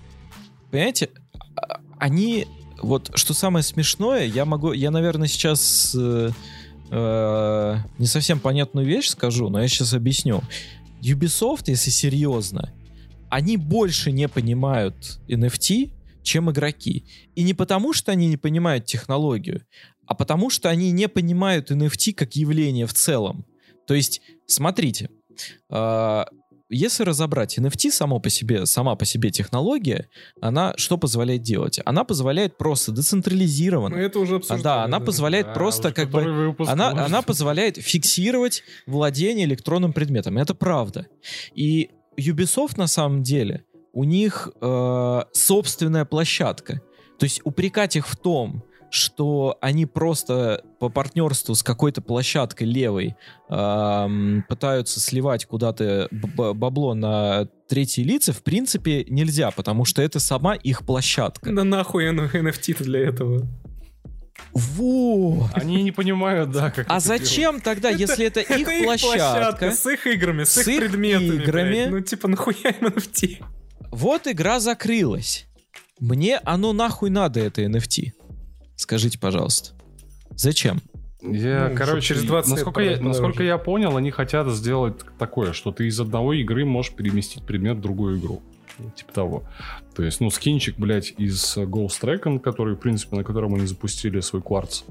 понимаете, а- они, вот что самое смешное, я могу, я, наверное, сейчас э, э, не совсем понятную вещь скажу, но я сейчас объясню. Ubisoft, если серьезно, они больше не понимают NFT, чем игроки. И не потому, что они не понимают технологию, а потому, что они не понимают NFT как явление в целом. То есть, смотрите, если разобрать NFT само по себе, сама по себе технология, она что позволяет делать? Она позволяет просто Мы децентрализированно. это уже А, обсуждали. да, она позволяет Да, просто как бы выпуск она, может. она позволяет фиксировать владение электронным предметом. Это правда. И Ubisoft на самом деле, у них э, собственная площадка. То есть упрекать их в том, что они просто по партнерству с какой-то площадкой левой эм, пытаются сливать куда-то бабло на третьи лица, в принципе, нельзя, потому что это сама их площадка. Да нахуй NFT-то для этого. Вот. Они не понимают, да, как А это зачем тогда, если это их Это площадка? с их играми, с, С их их предметами. играми. блядь. Ну, типа, нахуя им NFT? Вот игра закрылась. Мне оно нахуй надо, это NFT? Скажите, пожалуйста. Зачем? Я, Ну, короче, через 20 лет насколько, я, продать насколько я понял, они хотят сделать такое, что ты из одной игры можешь переместить предмет в другую игру. Ну, Типа того. То есть, ну, скинчик, блядь, из Ghost Recon, который, в принципе, на котором они запустили свой кварц.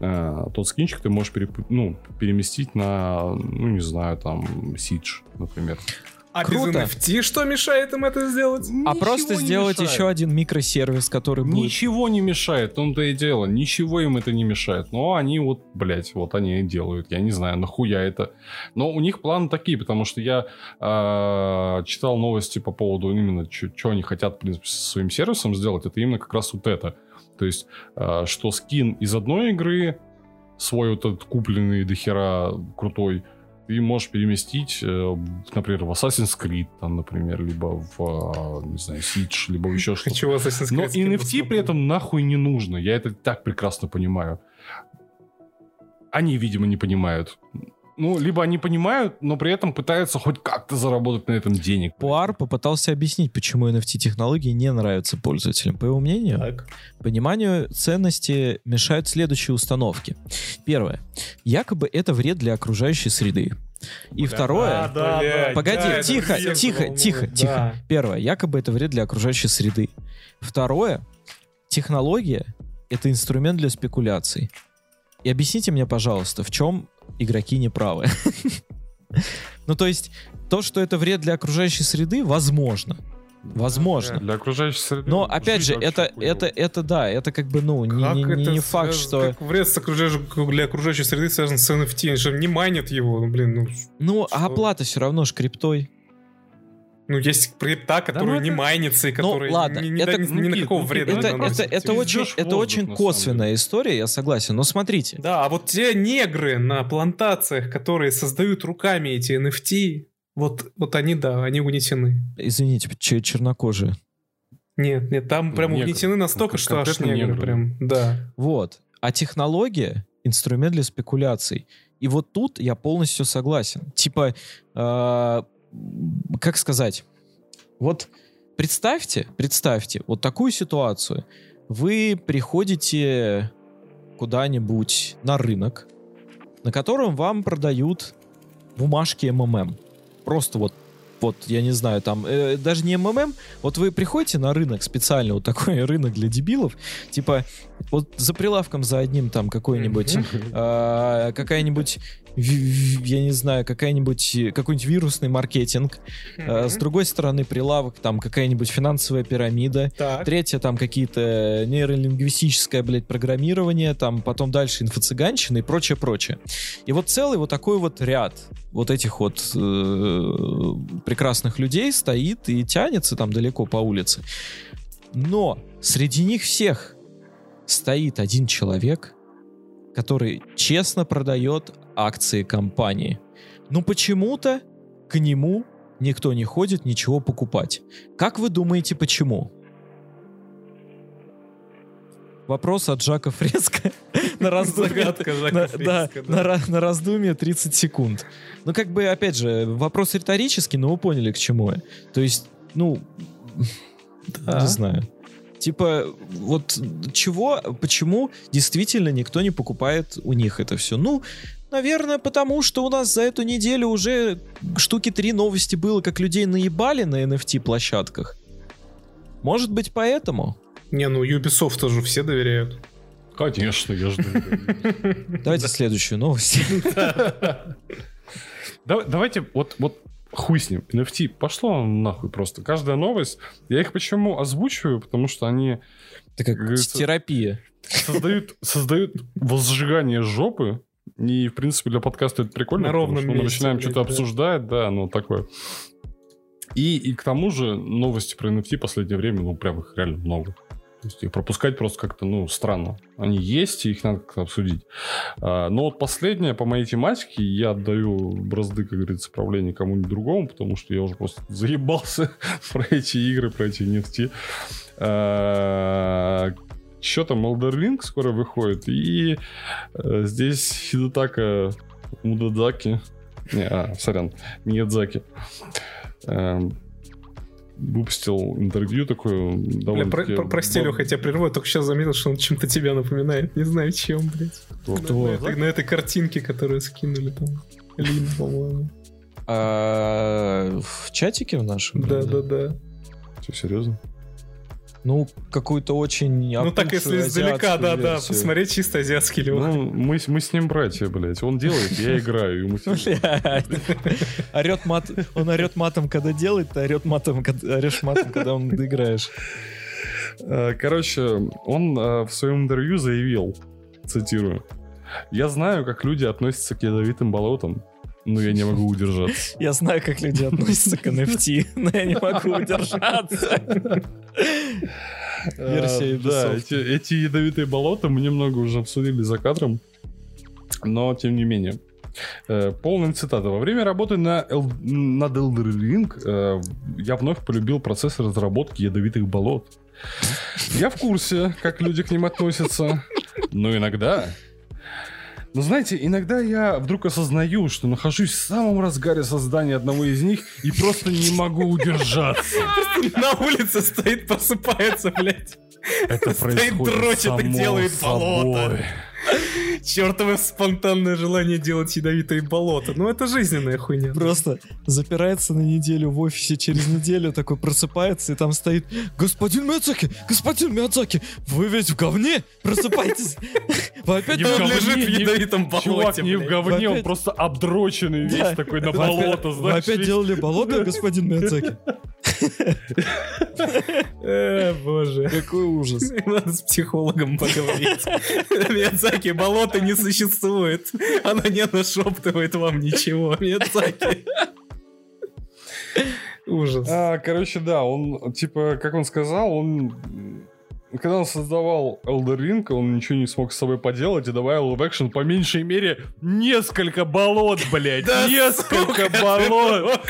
э, тот скинчик ты можешь переп- ну, переместить на, ну, не знаю, там, Siege, например. А Круто. без NFT что мешает им это сделать? а просто не сделать мешает. еще один микросервис, который будет... Ничего не мешает, том-то и дело. Ничего им это не мешает. Но они вот, блядь, вот они и делают. Я не знаю, нахуя это. Но у них планы такие, потому что я э, читал новости по поводу именно, что они хотят, в принципе, со своим сервисом сделать. Это именно как раз вот это. То есть, э, что скин из одной игры, свой вот этот купленный дохера крутой, ты можешь переместить, э, например, в Assassin's Creed, там, например, либо в, э, не знаю, Siege, либо еще что-то. Хочу Assassin's Но Creed скин NFT при этом нахуй не нужно. Я это так прекрасно понимаю. Они, видимо, не понимают. Ну, либо они понимают, но при этом пытаются хоть как-то заработать на этом денег. Пуар попытался объяснить, почему NFT-технологии не нравятся пользователям. По его мнению, Так. пониманию ценности мешают следующие установки. Первое. Якобы это вред для окружающей среды. И второе... Блядь, Погоди, да, тихо, тихо, волнует, тихо, да. тихо. Первое, якобы это вред для окружающей среды. Второе, технология — это инструмент для спекуляций. И объясните мне, пожалуйста, в чем игроки неправы? Ну, то есть, то, что это вред для окружающей среды, возможно. Возможно. Для окружающей среды. Но опять же, это, это, это да, это как бы, ну, не, Как не- не- это не факт, что... Как вред с окружающей, для окружающей среды связан с NFT? Они же не майнят его, ну, блин, ну... Ну, Что? а оплата все равно ж криптой. Ну, есть крипта, которая ну не это- майнится, и Ну, которая ладно, ни, ни- это- ни- ни ну, на какого ну, вреда не Это, это, наносит. это Ты очень, идёшь в это воздух, очень косвенная история, я согласен. Но смотрите, Да, а вот те негры на плантациях, которые создают руками эти NFT, вот, вот они, да, они угнетены. извините, че- чернокожие. Нет, нет, там прям Негры. угнетены настолько, Ну, что аж негры негры. прям, да. Вот. А технология — инструмент для спекуляций. И вот тут я полностью согласен. Типа, э, как сказать? Вот представьте, представьте вот такую ситуацию. Вы приходите куда-нибудь на рынок, на котором вам продают бумажки МММ. Просто вот вот, я не знаю, там, э, даже не МММ, вот вы приходите на рынок, специально вот такой рынок для дебилов, типа, вот за прилавком за одним там какой-нибудь, а, какая-нибудь, я не знаю, какая-нибудь, какой-нибудь вирусный маркетинг, а, с другой стороны прилавок, там какая-нибудь финансовая пирамида, Так. Третье, там какие-то нейролингвистическое, блядь, программирование, там потом дальше инфо-цыганщина и прочее, прочее. И вот целый вот такой вот ряд вот этих вот э, прекрасных людей стоит и тянется там далеко по улице. Но среди них всех стоит один человек, который честно продает акции компании. Но почему-то к нему никто не ходит ничего покупать. Как вы думаете, почему? Вопрос от Жака Фреско на раздумье. Да, на ра- на раздумье 30 секунд. Ну, как бы, опять же, вопрос риторический, но вы поняли, к чему я. То есть, ну, не знаю. Типа, вот чего, почему действительно никто не покупает у них это все? Ну, наверное, потому что у нас за эту неделю уже штуки три новости было, как людей наебали на NFT-площадках. Может быть, поэтому? Не, ну Ubisoft тоже все доверяют. Конечно, я жду. Давайте следующую новость. Да- Давайте, вот, вот хуй с ним. NFT пошло нахуй просто. Каждая новость. Я их почему озвучиваю? Потому что они Это как терапия. создают, создают возжигание жопы. И, в принципе, для подкаста это прикольно. На потому ровном что мы месте, начинаем что-то да. обсуждать, да, ну такое. И, и к тому же новости про NFT в последнее время, ну, прям их реально много. То есть их пропускать просто как-то, ну, странно. Они есть, и их надо как-то обсудить. А, но вот последнее по моей тематике я отдаю бразды, как говорится, правления кому-нибудь другому, потому что я уже просто заебался про эти игры, про эти NFT. Что там, Elder скоро выходит, и э, здесь Хидетака Мудадзаки, не, а, сорян, Миядзаки, эм, выпустил интервью такое Бля, довольно про- про- прости, Леха, я тебя прерву, я только сейчас заметил, что он чем-то тебя напоминает. Не знаю, чем, блядь. Кто? На, этой, на этой картинке, которую скинули там. Лин, по-моему. А, в чатике в нашем? Да, да, да. Что, серьезно? Ну, какую-то очень Ну так, если издалека, азиатскую да, да, версию. посмотреть чисто азиатский Леха. Ну, мы, с- мы с ним братья, блядь. Он делает, я играю. Орет мат, он орет матом, когда делает, ты орет матом, когда, орешь матом, когда он доиграешь. Э, Короче, он э, в своем интервью заявил, цитирую, «Я знаю, как люди относятся к ядовитым болотам, но я не могу удержаться». Я знаю, как люди относятся к NFT, но я не могу удержаться. Версия Э, Да, эти ядовитые болота мы немного уже обсудили за кадром, но тем не менее. Э, Полная цитата. Во время работы на Эл- над Elder Ring э, я вновь полюбил процесс разработки ядовитых болот. Я в курсе, как люди к ним относятся, но иногда... Но знаете, иногда я вдруг осознаю, что нахожусь в самом разгаре создания одного из них и просто не могу удержаться. На улице стоит, просыпается, блядь. Это Стоит, происходит дрочит и делает болото. Чертово спонтанное желание делать ядовитые болота. Ну, это жизненная хуйня. Просто запирается на неделю в офисе, через неделю такой просыпается, и там стоит «Господин Миядзаки! Господин Миядзаки! Вы ведь в говне? Просыпайтесь! Вы опять Не в лежит в не- ядовитом болоте, Чувак не в говне, он просто обдроченный весь такой на болото, опять- Вы знаешь. опять делали болото, господин Миядзаки? Э, Боже. Какой ужас. Надо с психологом поговорить. Миядзаки, болото не существует. Она не нашептывает вам ничего. Миядзаки. Ужас. А, короче, да, он, типа, как он сказал, он... Когда он создавал Elder Ring, он ничего не смог с собой поделать и добавил в экшен по меньшей мере несколько болот, блядь. Несколько болот.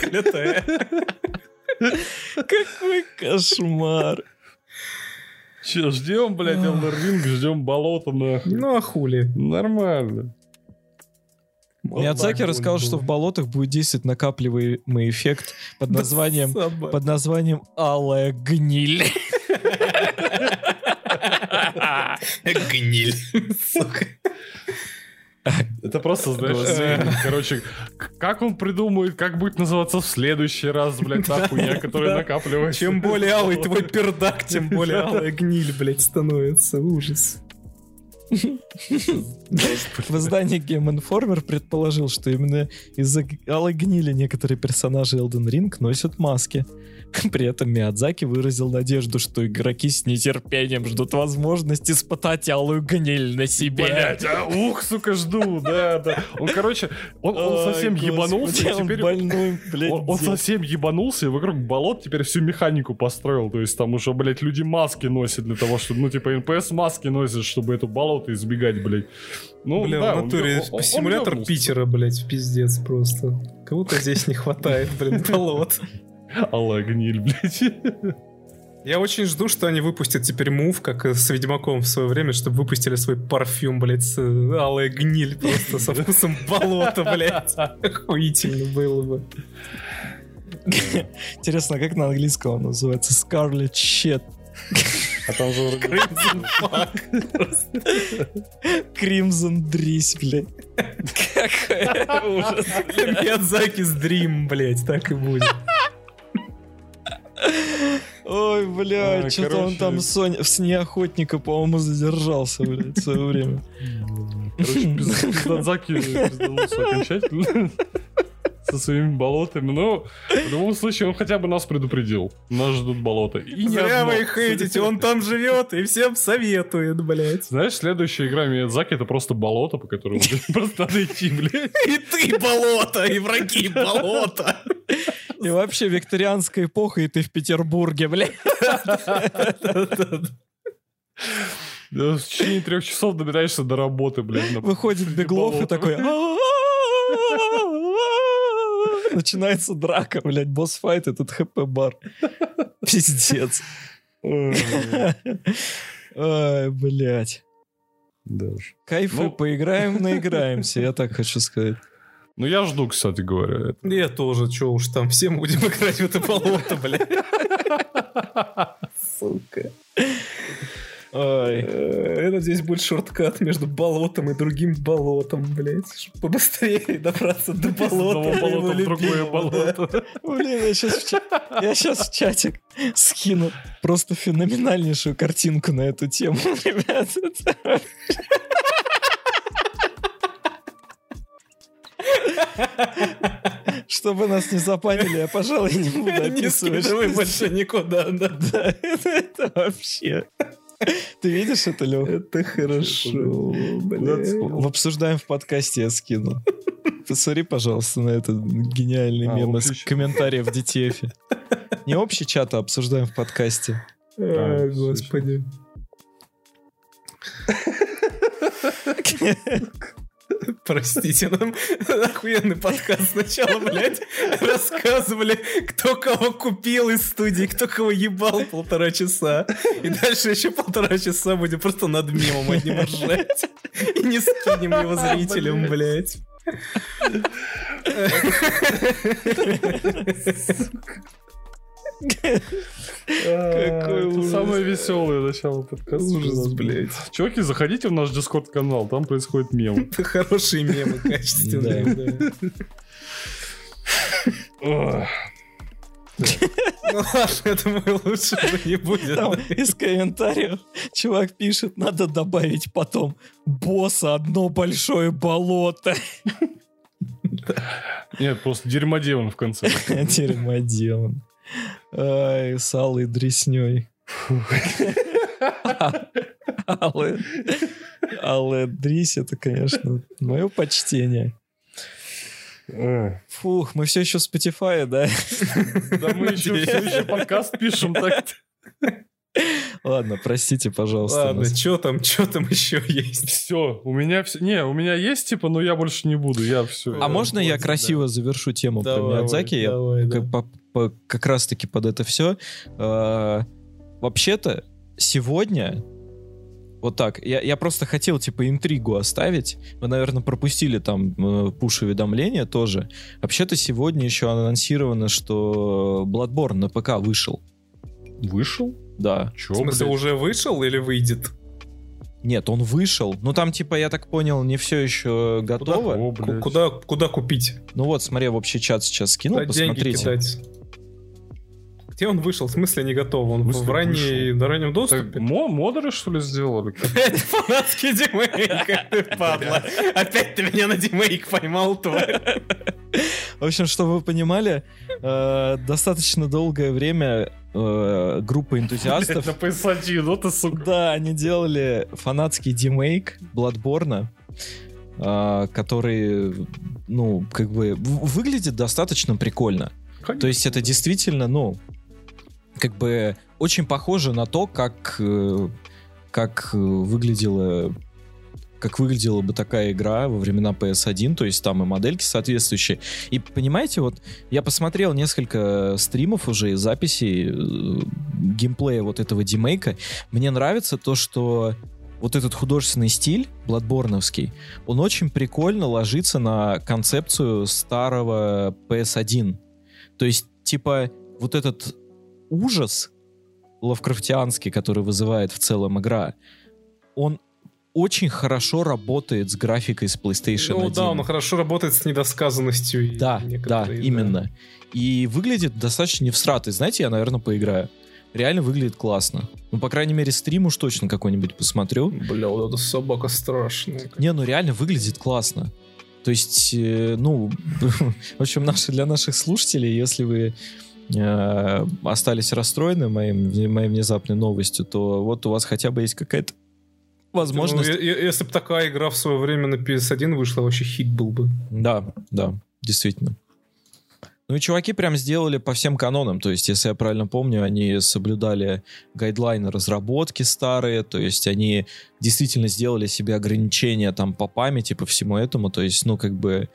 Какой кошмар. Че, ждем, блядь, Elder Ring, ждем болота, нахуй. Ну а хули? Нормально. Миядзаки рассказал, что в болотах будет действовать накапливаемый эффект под названием под названием алая гниль. Гниль. Сука. Это просто, знаешь, э, короче, как он придумает, как будет называться в следующий раз, блядь, та хуйня, которая накапливается. Чем более алый твой пердак, тем более алая гниль, блядь, становится. Ужас. В издании Game Informer предположил, что именно из-за алой гнили некоторые персонажи Elden Ring носят маски. При этом Миядзаки выразил надежду, что игроки с нетерпением ждут возможности испытать алую гниль на себе. Блять, а, ух, сука, жду, да, да. Он, короче, он, он Ой, совсем господи, ебанулся, и он теперь... больной, блядь, Он, он совсем ебанулся, и вокруг болот теперь всю механику построил. То есть там уже, блядь, люди маски носят для того, чтобы, ну, типа, НПС маски носят, чтобы это болото избегать, блядь. Ну, Бля, да, в он- натуре он- он симулятор ёбнулся. Питера, блядь, пиздец просто. Кого-то здесь не хватает, блин, болот. Алая гниль, блядь. Я очень жду, что они выпустят теперь move, как с Ведьмаком в свое время, чтобы выпустили свой парфюм, блядь, с э, алая гниль просто со вкусом болота, блядь. Охуительно было бы. Интересно, как на английском он называется? Scarlet Shit. А там же. Crimson Fuck. Crimson Дрись, блядь. Какой ужас. Миядзаки с Dream, блядь, так и будет. Ой, бля, А, что-то он там Соня, в сне охотника, по-моему, задержался, блядь, в свое время. Короче, пиз- пиздадзаки пизданулся окончательно. Со своими болотами. Но в любом случае он хотя бы нас предупредил. Нас ждут болота. И не Зря одно. вы их хейтите, он там живет и всем советует, блядь. Знаешь, следующая игра Миядзаки это просто болото, по которому просто надо идти, блядь. И ты болото, и враги болото. И вообще викторианская эпоха, и ты в Петербурге, блядь. В течение трех часов добираешься до работы, блядь. Выходит Беглов и такой... Начинается драка, блядь, босс-файт, этот хп-бар. Пиздец. Ай, блядь. Да уж. Кайфы, Ну. поиграем, наиграемся, я так хочу сказать. Ну я жду, кстати говоря. это. Я тоже, чё уж там, все будем играть в это болото, блядь. Сука. Ой. Э, Это здесь будет шорткат между болотом и другим болотом, блядь. Чтоб побыстрее добраться до С болота. одного моего болота в другое болото. Блин, я сейчас, в я чатик скину просто феноменальнейшую картинку на эту тему, ребят. Чтобы нас не запанили, я, пожалуй, не буду Не описывать. что больше никуда, да. Да, это вообще. Ты видишь это, Лех? Это хорошо. В обсуждаем в подкасте я скинул. Посмотри, пожалуйста, на этот гениальный А, мем из комментариев в DTF. Не общий чат, а обсуждаем в подкасте. А, господи. Простите, нам охуенный подкаст сначала, блядь, рассказывали, кто кого купил из студии, кто кого ебал полтора часа. И дальше еще полтора часа будем просто над мемом одним ржать. И не скинем его зрителям, блядь. Какой Это ужас. самое веселое начало подкаста. Ужас, блядь. Чуваки, заходите в наш дискорд-канал, там происходит мем. Это хорошие мемы, качественные. Ну ладно, думаю, лучше уже не будет. Там из комментариев чувак пишет, надо добавить потом босса одно большое болото. Нет, просто дерьмодемон в конце. Дерьмоделан. Ай, с алой дресней. Алая, алая дрись, это, конечно, мое почтение. Фух, мы все еще в Spotify, да? Да мы еще, все еще подкаст пишем так Ладно, простите, пожалуйста. Ладно, нас. что там, что там еще есть? Все, у меня все... Не, у меня есть, типа, но я больше не буду, я все. А можно я красиво завершу тему про Давай, Миядзаки? Я да. Как, по- как раз-таки под это все. вообще-то, сегодня... Вот так. Я, я просто хотел, типа, интригу оставить. Вы, наверное, пропустили там э, пуш-уведомления тоже. Вообще-то сегодня еще анонсировано, что Bloodborne на ПК вышел. Вышел? Да. Че, В смысле, уже вышел или выйдет? Нет, он вышел. Ну, там, типа, я так понял, не все еще готово. О, Ку- блядь. Куда, куда купить? Ну вот, смотри, в общий чат сейчас скинул, Куда деньги посмотрите. кидать? Где он вышел? В смысле не готов? Он В в, ранней, на раннем Так, доступе? мо- модеры, что ли, сделали? Опять фанатский димейк, как ты падла. Опять ты меня на димейк поймал, тварь. В общем, чтобы вы понимали, э, достаточно долгое время э, группа энтузиастов... Это PS1, ну ты, сука. Да, они делали фанатский демейк Bloodborne, э, который, ну, как бы выглядит достаточно прикольно. То есть это действительно, ну, как бы очень похоже на то, как, э, как э, выглядела как выглядела бы такая игра во времена PS1, то есть там и модельки соответствующие. И понимаете, вот я посмотрел несколько стримов уже, и записей э, геймплея вот этого демейка. Мне нравится то, что вот этот художественный стиль, бладборновский, он очень прикольно ложится на концепцию старого PS1. То есть, типа, вот этот ужас лавкрафтианский, который вызывает в целом игра, он очень хорошо работает с графикой с PlayStation Ну 1. да, он хорошо работает с недосказанностью. Да, да, именно. И выглядит достаточно не всратый. Знаете, я, наверное, поиграю. Реально выглядит классно. Ну, по крайней мере, стрим уж точно какой-нибудь посмотрю. Бля, вот эта собака страшная. Не, ну реально выглядит классно. То есть, э, ну, в общем, наши, для наших слушателей, если вы э, остались расстроены моим, моей внезапной новостью, то вот у вас хотя бы есть какая-то возможность. Ну, если бы такая игра в свое время на PS1 вышла, вообще хит был бы. Да, да, действительно. Ну и чуваки прям сделали по всем канонам. То есть, если я правильно помню, они соблюдали гайдлайны разработки старые. То есть, они действительно сделали себе ограничения там по памяти, по всему этому. То есть, ну, как бы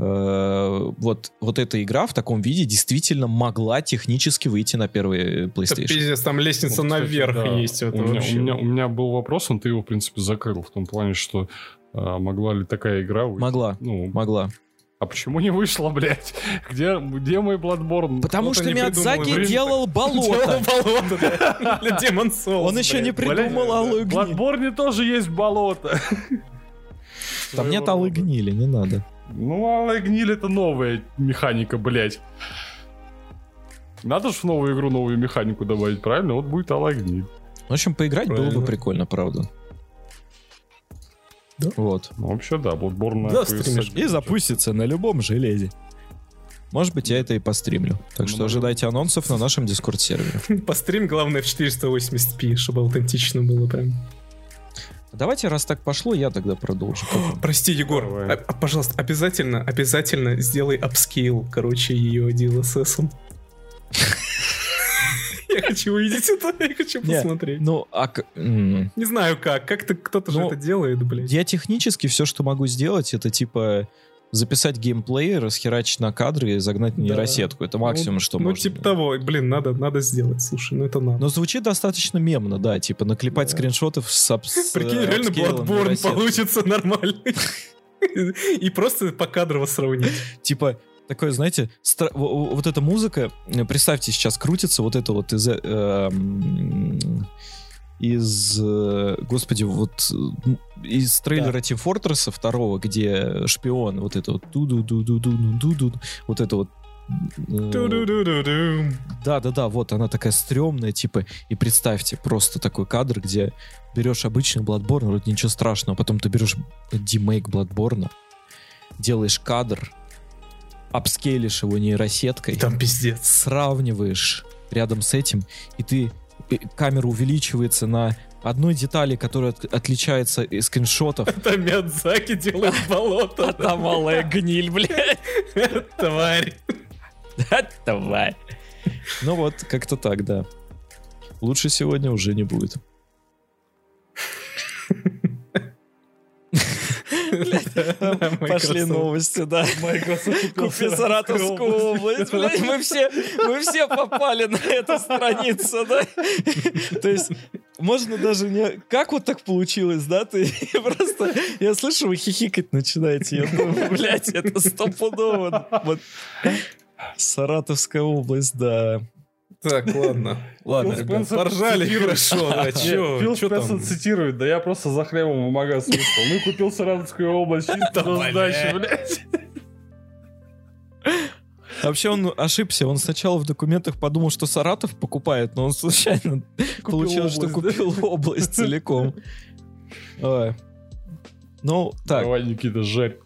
вот, вот эта игра в таком виде действительно могла технически выйти на первый Это PlayStation. пиздец, там лестница Вот, кстати, наверх да. есть. Это у, меня, вообще. у, меня, у меня был вопрос, но ты его, в принципе, закрыл. В том плане, что а, могла ли такая игра выйти? Могла, Ну, могла. а почему не вышла, блядь? Где, где мой Bloodborne? Потому кто-то что придумал Миядзаки игры. делал болото. Делал болото. Для Demon Souls. Он еще не придумал алую В гниль. Bloodborne тоже есть болото. Там нет алой гнили, не надо. Ну, алая гниль это новая механика, блядь. Надо же в новую игру новую механику добавить, правильно? Вот будет алая гниль. В общем, поиграть было бы Правильно. прикольно, правда. Да. Вот. Ну, вообще, да, Bloodborne Да, PS1. стримишь. И запустится на любом железе. Может быть, я это и постримлю. Так что Ну, ожидайте анонсов на нашем Дискорд-сервере. Пострим, главное, в 480p, чтобы аутентично было прям. Давайте, раз так пошло, я тогда продолжу. Вам? Прости, Егор, Давай. а- а, пожалуйста, обязательно, обязательно сделай upscale, короче, ее DLSS. Я хочу увидеть это, я хочу посмотреть. Ну, а Не знаю как, как-то кто-то же Ну, это делает, блядь. я технически все, что могу сделать, это типа записать геймплей, расхерачить на кадры и загнать на Да. нейросетку. Это максимум, ну, что Ну, можно. типа того, блин, надо, надо сделать, слушай, ну это надо. Но звучит достаточно мемно, да, типа наклепать Да. скриншотов с, с, Прикинь, э, реально Bloodborne получится нормальный. И просто покадрово сравнить. типа такое, знаете, стра- в- в- вот эта музыка, э, представьте, сейчас крутится вот это вот из, э, эм, из, э, господи, вот э, из трейлера Team Fortress 2, где шпион, вот это вот ду ду ду ду ду ду ду вот это вот э, Ду-ду-ду-ду-ду. да, да, да, вот она такая стрёмная, типа, и представьте, просто такой кадр, где берешь обычный Bloodborne, вроде ничего страшного, потом ты берешь демейк Bloodborne, делаешь кадр, апскейлишь его нейросеткой, Там пиздец. сравниваешь рядом с этим, и ты камера увеличивается на одной детали, которая от- отличается из скриншотов. Там Миядзаки делает болото. А там малая гниль, блядь. Тварь. Давай. Ну вот, как-то так, да. Лучше сегодня уже не будет. Пошли новости, да. Купи Саратовскую область, блядь, мы все, мы все попали на эту страницу, да? То есть, можно даже не... Как вот так получилось, да? Ты просто... Я слышу, вы хихикать начинаете. Я думаю, блядь, это стопудово. Вот. Саратовская область, да. Так, ладно. Ладно, ребят. Поржали хорошо, Нет, чё, Фил Спенсер там? цитирует, да я просто за хлебом в магаз вышел. Ну купил Саратовскую область чисто сдачи, блядь. Вообще он ошибся. Он сначала в документах подумал, что Саратов покупает, но он случайно получилось, что область, да? купил область целиком. Ну, так, Давай, Никита, жарь.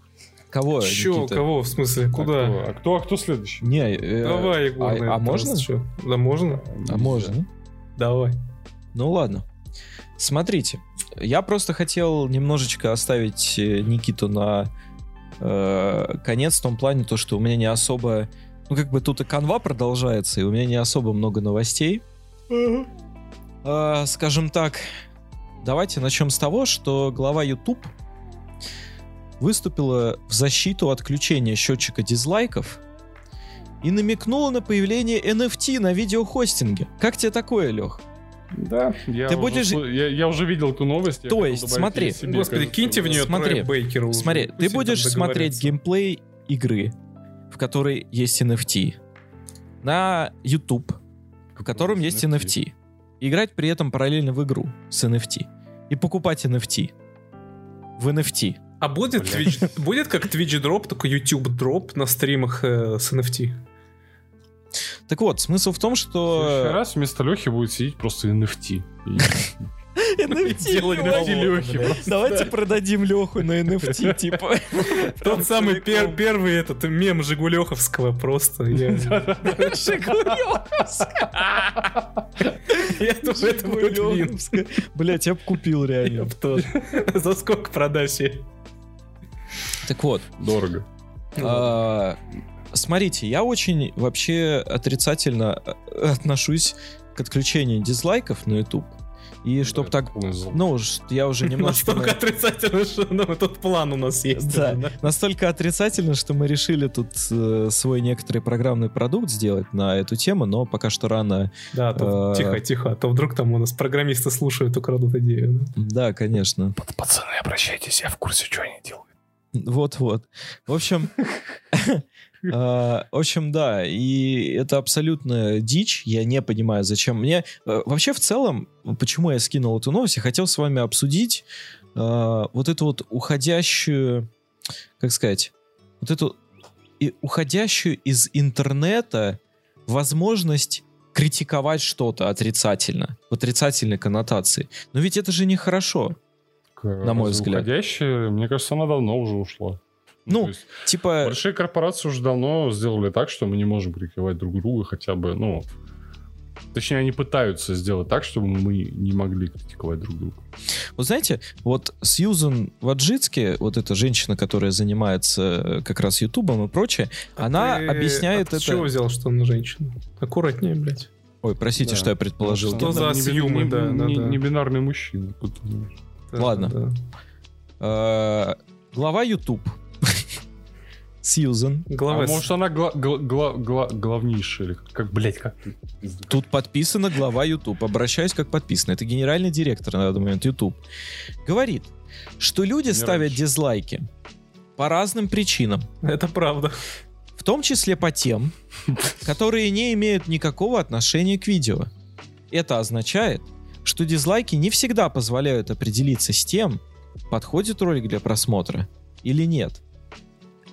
Кого, Никита? кого, в смысле, куда? А кто, а кто, а кто следующий? Не, э, Давай, Егор. а- на этот а можно? чё? Да, можно? А можно? Давай. Ну ладно. Смотрите, я просто хотел немножечко оставить э, Никиту на э, конец в том плане, то, что у меня не особо... Ну, как бы тут и канва продолжается, и у меня не особо много новостей. Э, скажем так, давайте начнем с того, что глава YouTube выступила в защиту отключения счетчика дизлайков и намекнула на появление NFT на видеохостинге. Как тебе такое, Лех? Да, я, Ты уже, будешь- я, я уже видел эту новость. То есть, смотри. себе, Господи, кажется, киньте в нее Смотри, уже. Смотри, Пусть ты будешь смотреть геймплей игры, в которой есть NFT, на YouTube, в котором есть NFT, и играть при этом параллельно в игру с NFT, и покупать NFT в NFT. А будет. Twitch, будет как Twitch дроп, только YouTube дроп на стримах э, с NFT? Так вот, смысл в том, В что... следующий раз вместо Лехи будет сидеть просто NFT. NFT, Давайте продадим Леху на NFT, типа. Тот самый первый этот мем Жигулеховского просто. Я, я думаю, это будет вин. Жигулевская. Блять, я бы купил реально. За сколько продашь? Так вот, Дорого. А, Смотрите, я очень вообще отрицательно э, отношусь к отключению дизлайков на YouTube. И чтоб Да, так, ну, я уже немножечко... Настолько на- отрицательно, что ну, тот план у нас есть. Да, уже, настолько отрицательно, что мы решили тут э, свой некоторый программный продукт сделать на эту тему, но пока что рано. Да, а то Э, тихо, тихо, а то вдруг там у нас программисты слушают, украдут идею. да. Да, конечно. Пацаны, обращайтесь, я в курсе, что они делают. Вот-вот. В общем, э, в общем, да, и это абсолютно дичь. Я не понимаю, зачем мне. э, Вообще, в целом, почему я скинул эту новость, я хотел с вами обсудить э, вот эту вот уходящую, как сказать, вот эту уходящую из интернета возможность критиковать что-то отрицательно, в отрицательной коннотации. Но ведь это же нехорошо. На мой взгляд. Уходящая, мне кажется, она давно уже ушла. Ну, есть Типа... большие корпорации уже давно сделали так, что мы не можем критиковать друг друга хотя бы, ну... Точнее, они пытаются сделать так, чтобы мы не могли критиковать друг друга. Вы знаете, вот Сьюзан Ваджицки, вот эта женщина, которая занимается э, как раз Ютубом и прочее, А она ты- объясняет а ты это... с чего взял, что она женщина? Аккуратнее, блядь. Ой, простите, Да. что я предположил. Что за Не би- сьюмы, не- да, да, не- да. Не бинарный мужчина. Ладно. да. Э, Глава Ютуб. Сьюзан. Глава А с- может, она гла- гла- гла- гла- главнейшая? или Как, блядь, как ты? Тут подписано глава Ютуб. Обращаюсь как подписано. Это генеральный директор на данный момент Ютуб. Говорит, что люди Не ставят раньше. дизлайки по разным причинам. Это правда. В том числе по тем, которые не имеют никакого отношения к видео. Это означает, что дизлайки не всегда позволяют определиться с тем, подходит ролик для просмотра или нет.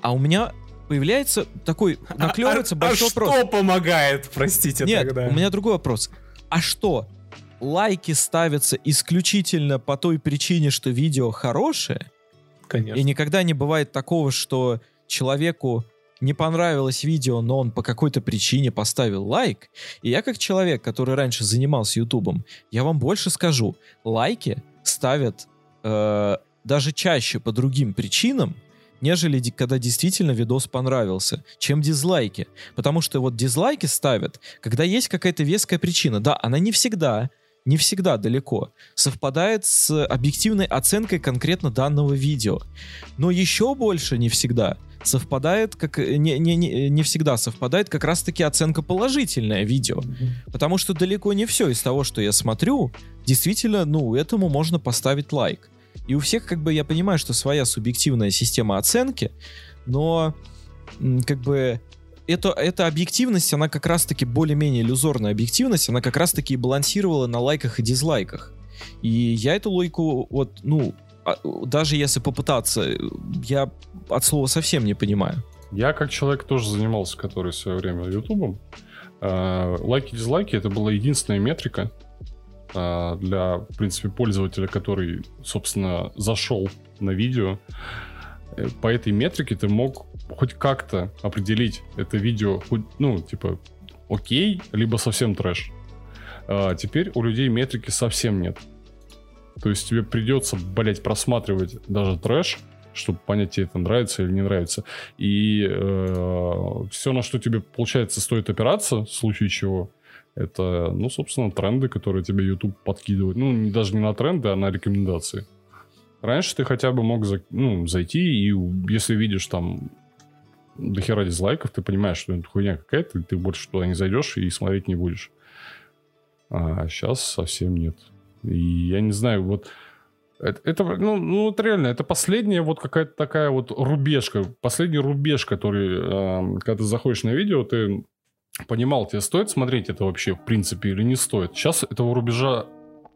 А у меня появляется такой, наклевывается а, большой а вопрос. что помогает, простите, Нет, тогда? у меня другой вопрос. А что? Лайки ставятся исключительно по той причине, что видео хорошее? Конечно. И никогда не бывает такого, что человеку не понравилось видео, но он по какой-то причине поставил лайк, и я как человек, который раньше занимался ютубом, я вам больше скажу, лайки ставят э, даже чаще по другим причинам, нежели когда действительно видос понравился, чем дизлайки. Потому что вот дизлайки ставят, когда есть какая-то веская причина. Да, она не всегда, не всегда далеко, совпадает с объективной оценкой конкретно данного видео. Но еще больше не всегда совпадает, как не, не, не, не всегда совпадает как раз-таки оценка положительное видео. Потому что далеко не все из того, что я смотрю, действительно, ну, этому можно поставить лайк. И у всех, как бы, я понимаю, что своя субъективная система оценки, но как бы это, эта объективность, она как раз-таки более-менее иллюзорная объективность, она как раз-таки балансировала на лайках и дизлайках. И я эту логику, вот, ну, даже если попытаться, я от слова совсем не понимаю. Я как человек тоже занимался, который в свое время ютубом. Э, лайки, дизлайки это была единственная метрика, а, для, в принципе, пользователя, который, собственно, зашел на видео, э, по этой метрике ты мог хоть как-то определить это видео, ну, типа, окей, либо совсем трэш. А теперь у людей метрики совсем нет. То есть тебе придется, блять, просматривать даже трэш, чтобы понять, тебе это нравится или не нравится. И э, все, на что тебе, получается, стоит опираться, в случае чего, это, ну, собственно, тренды, которые тебе YouTube подкидывает. Ну, даже не на тренды, а на рекомендации. Раньше ты хотя бы мог за, ну, зайти, и если видишь там до хера дизлайков, ты понимаешь, что это хуйня какая-то, ты больше туда не зайдешь и смотреть не будешь. А сейчас совсем нет. И я не знаю, вот это, это ну, ну, вот реально, это последняя вот какая-то такая вот рубежка, последний рубеж, который, э, когда ты заходишь на видео, ты понимал, тебе стоит смотреть это вообще в принципе или не стоит. Сейчас этого рубежа,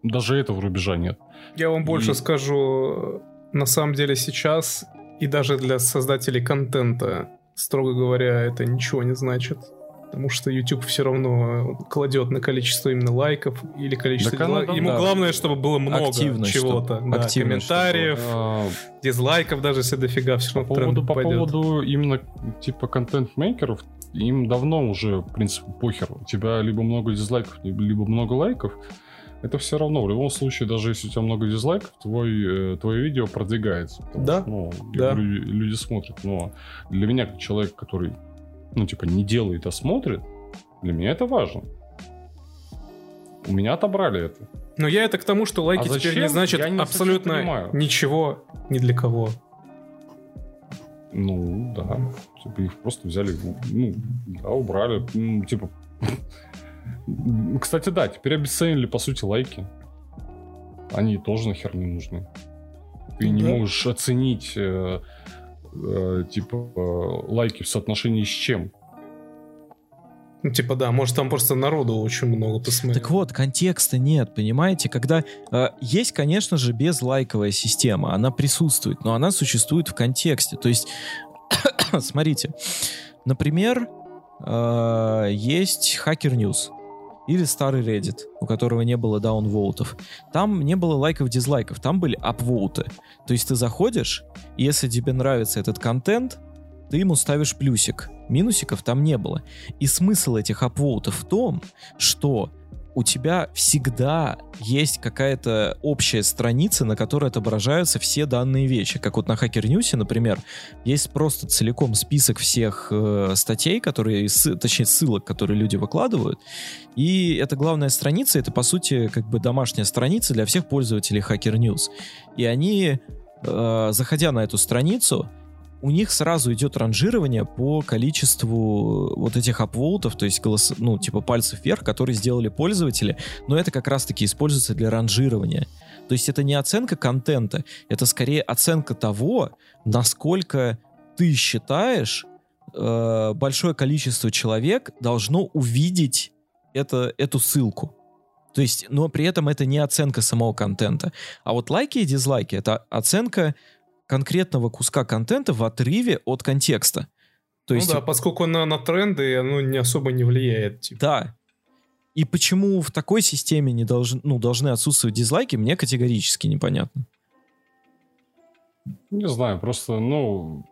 даже этого рубежа нет. Я вам больше и... скажу, на самом деле сейчас и даже для создателей контента, строго говоря, это ничего не значит. Потому что YouTube все равно кладет на количество именно лайков или количество да, дизлайков. Ему да. главное, чтобы было много чего-то. Да, комментариев, что дизлайков даже если дофига, все равно по поводу, по поводу именно типа контент-мейкеров, им давно уже, в принципе, похер. У тебя либо много дизлайков, либо много лайков. Это все равно. В любом случае, даже если у тебя много дизлайков, твой, э, твое видео продвигается. Да. Что, ну, да. Люди, люди смотрят. Но для меня, как человек, который, ну, типа, не делает, а смотрит, для меня это важно. У меня отобрали это. Но я это к тому, что лайки а теперь не значит не абсолютно ничего ни для кого. Ну, да. Типа их просто взяли, ну, да, убрали. Ну, типа... Кстати, да, теперь обесценили, по сути, лайки. Они тоже нахер не нужны. Ты ну, не да. можешь оценить, э, типа, э, лайки в соотношении с чем. Ну, типа, да, может, там просто народу очень много посмотрел. Так вот, контекста нет, понимаете? Когда э, есть, конечно же, безлайковая система, она присутствует, но она существует в контексте. То есть, смотрите, например, э, есть Hacker News или старый Reddit, у которого не было даунвоутов. Там не было лайков-дизлайков, там были апвоуты. То есть ты заходишь, и если тебе нравится этот контент, ты ему ставишь плюсик. Минусиков там не было. И смысл этих апвоутов в том, что у тебя всегда есть какая-то общая страница, на которой отображаются все данные вещи. Как вот на Hacker News, например, есть просто целиком список всех э, статей, которые, точнее, ссылок, которые люди выкладывают. И эта главная страница, это, по сути, как бы домашняя страница для всех пользователей Hacker News. И они, э, заходя на эту страницу, у них сразу идет ранжирование по количеству вот этих апвоутов, то есть голос, ну, типа пальцев вверх, которые сделали пользователи, но это как раз-таки используется для ранжирования. То есть это не оценка контента, это скорее оценка того, насколько ты считаешь, э, большое количество человек должно увидеть это, эту ссылку. То есть, но при этом это не оценка самого контента. А вот лайки и дизлайки — это оценка конкретного куска контента в отрыве от контекста. То ну есть, да, поскольку на, на тренды оно не особо не влияет. Типа. Да. И почему в такой системе не должны, ну, должны отсутствовать дизлайки, мне категорически непонятно. Не знаю, просто, ну...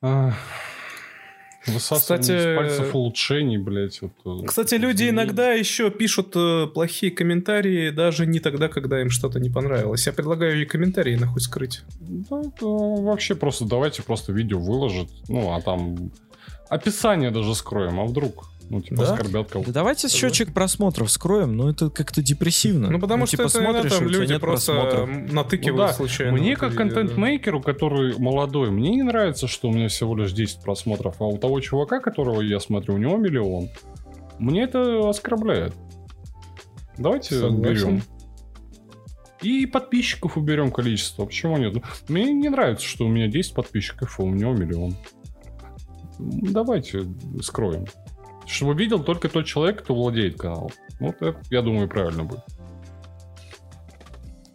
А, Высасывание Кстати, из пальцев улучшений, блядь. Вот, э, Кстати, люди изменений. иногда еще пишут э, плохие комментарии, даже не тогда, когда им что-то не понравилось. Я предлагаю и комментарии нахуй скрыть. Да, да, вообще просто давайте просто видео выложить. Ну, а там описание даже скроем, а вдруг? Ну, типа, Да? оскорбят Да кого-то. давайте счетчик просмотров скроем, но это как-то депрессивно. Ну, потому что типа, это смотришь, там люди нет просто просмотров. натыкивают Ну да, случайно. Мне как да. контент-мейкеру, который молодой, мне не нравится, что у меня всего лишь 10 просмотров, а у того чувака, которого я смотрю, у него миллион. Мне это оскорбляет. Давайте Согласен. уберем. И подписчиков уберем количество. Почему нет? Мне не нравится, что у меня 10 подписчиков, а у него миллион. Давайте скроем. Чтобы видел только тот человек, кто владеет каналом. Вот это, я думаю, правильно будет.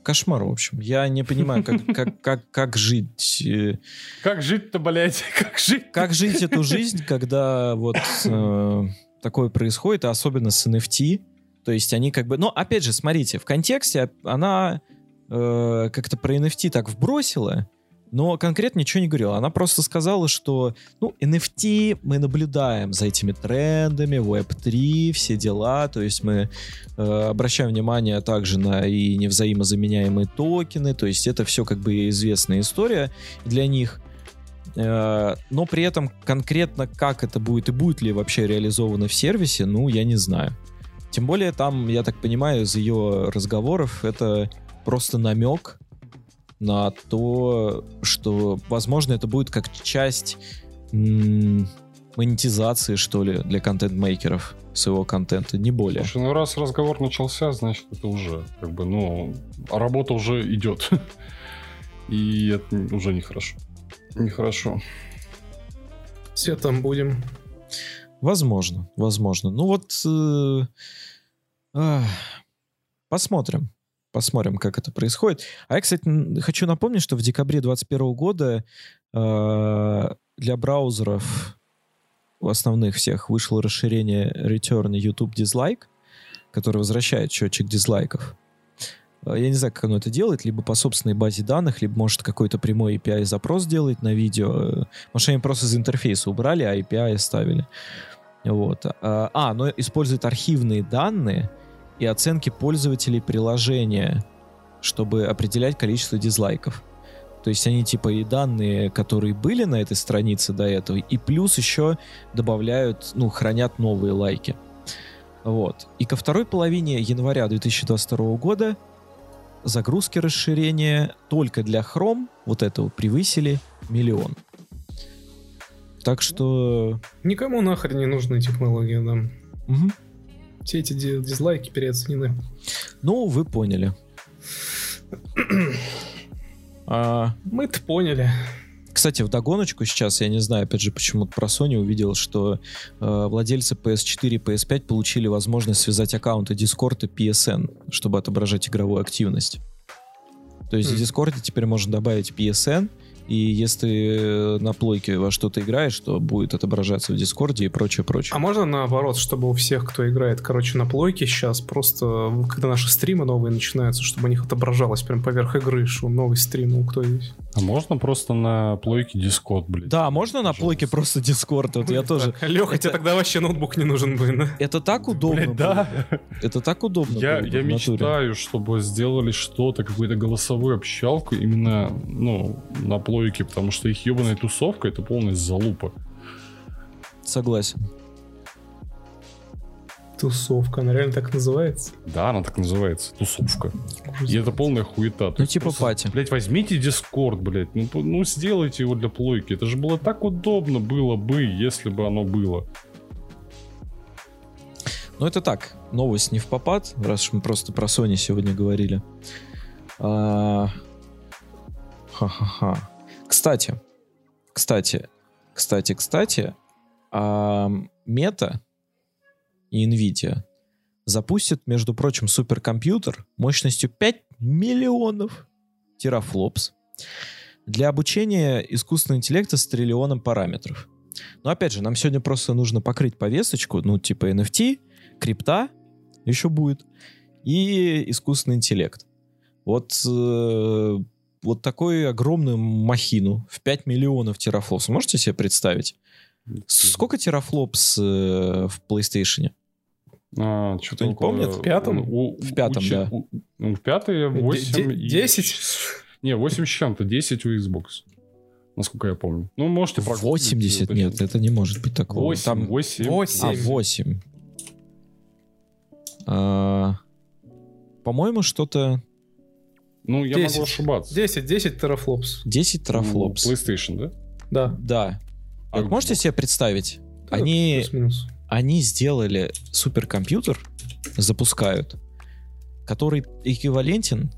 Кошмар, в общем. Я не понимаю, как, как, как, как жить... э, Как жить-то, блядь? Как жить? Как жить эту жизнь, когда вот э, такое происходит, особенно с NFT. То есть они как бы... Ну, опять же, смотрите, в контексте она э, как-то про NFT так вбросила, но конкретно ничего не говорила. Она просто сказала, что, ну, NFT мы наблюдаем за этими трендами, Web3, все дела, то есть мы э, обращаем внимание также на и невзаимозаменяемые токены, то есть это все как бы известная история для них. Э, но при этом конкретно как это будет и будет ли вообще реализовано в сервисе, ну, я не знаю. Тем более там, я так понимаю, из ее разговоров это просто намек на то, что, возможно, это будет как часть м, монетизации, что ли, для контент-мейкеров своего контента, не более. Слушай, ну раз разговор начался, значит, это уже, как бы, ну, а работа уже идет. И это уже нехорошо. Нехорошо. Все там будем. Возможно, возможно. Ну вот э, ах, посмотрим. Посмотрим, как это происходит. А я, кстати, хочу напомнить, что в декабре 2021 года э, для браузеров основных всех вышло расширение Return YouTube Dislike, которое возвращает счетчик дизлайков. Э, Я не знаю, как оно это делает, либо по собственной базе данных, либо, может, какой-то прямой API-запрос делает на видео. Может, они просто из интерфейса убрали, а API оставили. Вот. А, а, но использует архивные данные и оценки пользователей приложения, чтобы определять количество дизлайков. То есть они типа и данные, которые были на этой странице до этого, и плюс еще добавляют, ну, хранят новые лайки. Вот. И ко второй половине января 2022 года загрузки расширения только для Chrome вот этого превысили миллион. Так что... Никому нахрен не нужны технологии, да. мгм. Все эти ди- дизлайки переоценены. Ну, вы поняли. А, Мы-то поняли. кстати, в догоночку сейчас, я не знаю, опять же, почему-то про Sony увидел, что э, владельцы PS4 и PS5 получили возможность связать аккаунты Discord и PSN, чтобы отображать игровую активность. То есть Хм. в Discord теперь можно добавить PSN, и если ты на плойке во что-то играешь, то будет отображаться в Дискорде и прочее, прочее. А можно наоборот, чтобы у всех, кто играет, короче, на плойке сейчас, просто, когда наши стримы новые начинаются, чтобы у них отображалось прям поверх игры, что новый стрим у кто есть. А можно просто на плойке Discord, блядь? Да, можно на плойке просто Discord? Вот я тоже... Леха, тебе тогда вообще ноутбук не нужен будет, да? Это так удобно. Да. Это так удобно. Я, я мечтаю, чтобы сделали что-то, какую-то голосовую общалку именно, ну, на плойке, потому что их ебаная тусовка это полная залупа. Согласен. Тусовка, она реально так называется? Да, она так называется, тусовка. И это полная хуета. Ну, типа просто, пати. Блять, возьмите Discord, блять, ну, ну сделайте его для плойки. Это же было так удобно было бы, если бы оно было. Ну, это так, новость не в попад, раз уж мы просто про Sony сегодня говорили. А, Ха-ха-ха. Кстати, кстати, кстати, кстати, а, Meta и Nvidia запустят, между прочим, суперкомпьютер мощностью 5 миллионов терафлопс для обучения искусственного интеллекта с триллионом параметров. Но опять же, нам сегодня просто нужно покрыть повесточку, ну, типа NFT, крипта еще будет, и искусственный интеллект. Вот э, вот такую огромную махину в 5 миллионов терафлопс. Можете себе представить? Сколько терафлопс э, в PlayStation? А, что-то около- помнит? В пятом? У- В пятом, учи- да. у- ну, в пятый 8 Де- и- 10? Не, 8 с чем-то, 10 у Xbox. Насколько я помню. Ну, можете прогуглить, 80? уточнить. Нет, это не может быть такого. 8, Там... 8. Восемь. А, 8. А, По-моему, что-то Ну, я 10. могу ошибаться. 10, 10 терафлопс. 10 терафлопс. У PlayStation, да? Да. Да. А Вот можете себе представить? Да, Они, они сделали суперкомпьютер, запускают, который эквивалентен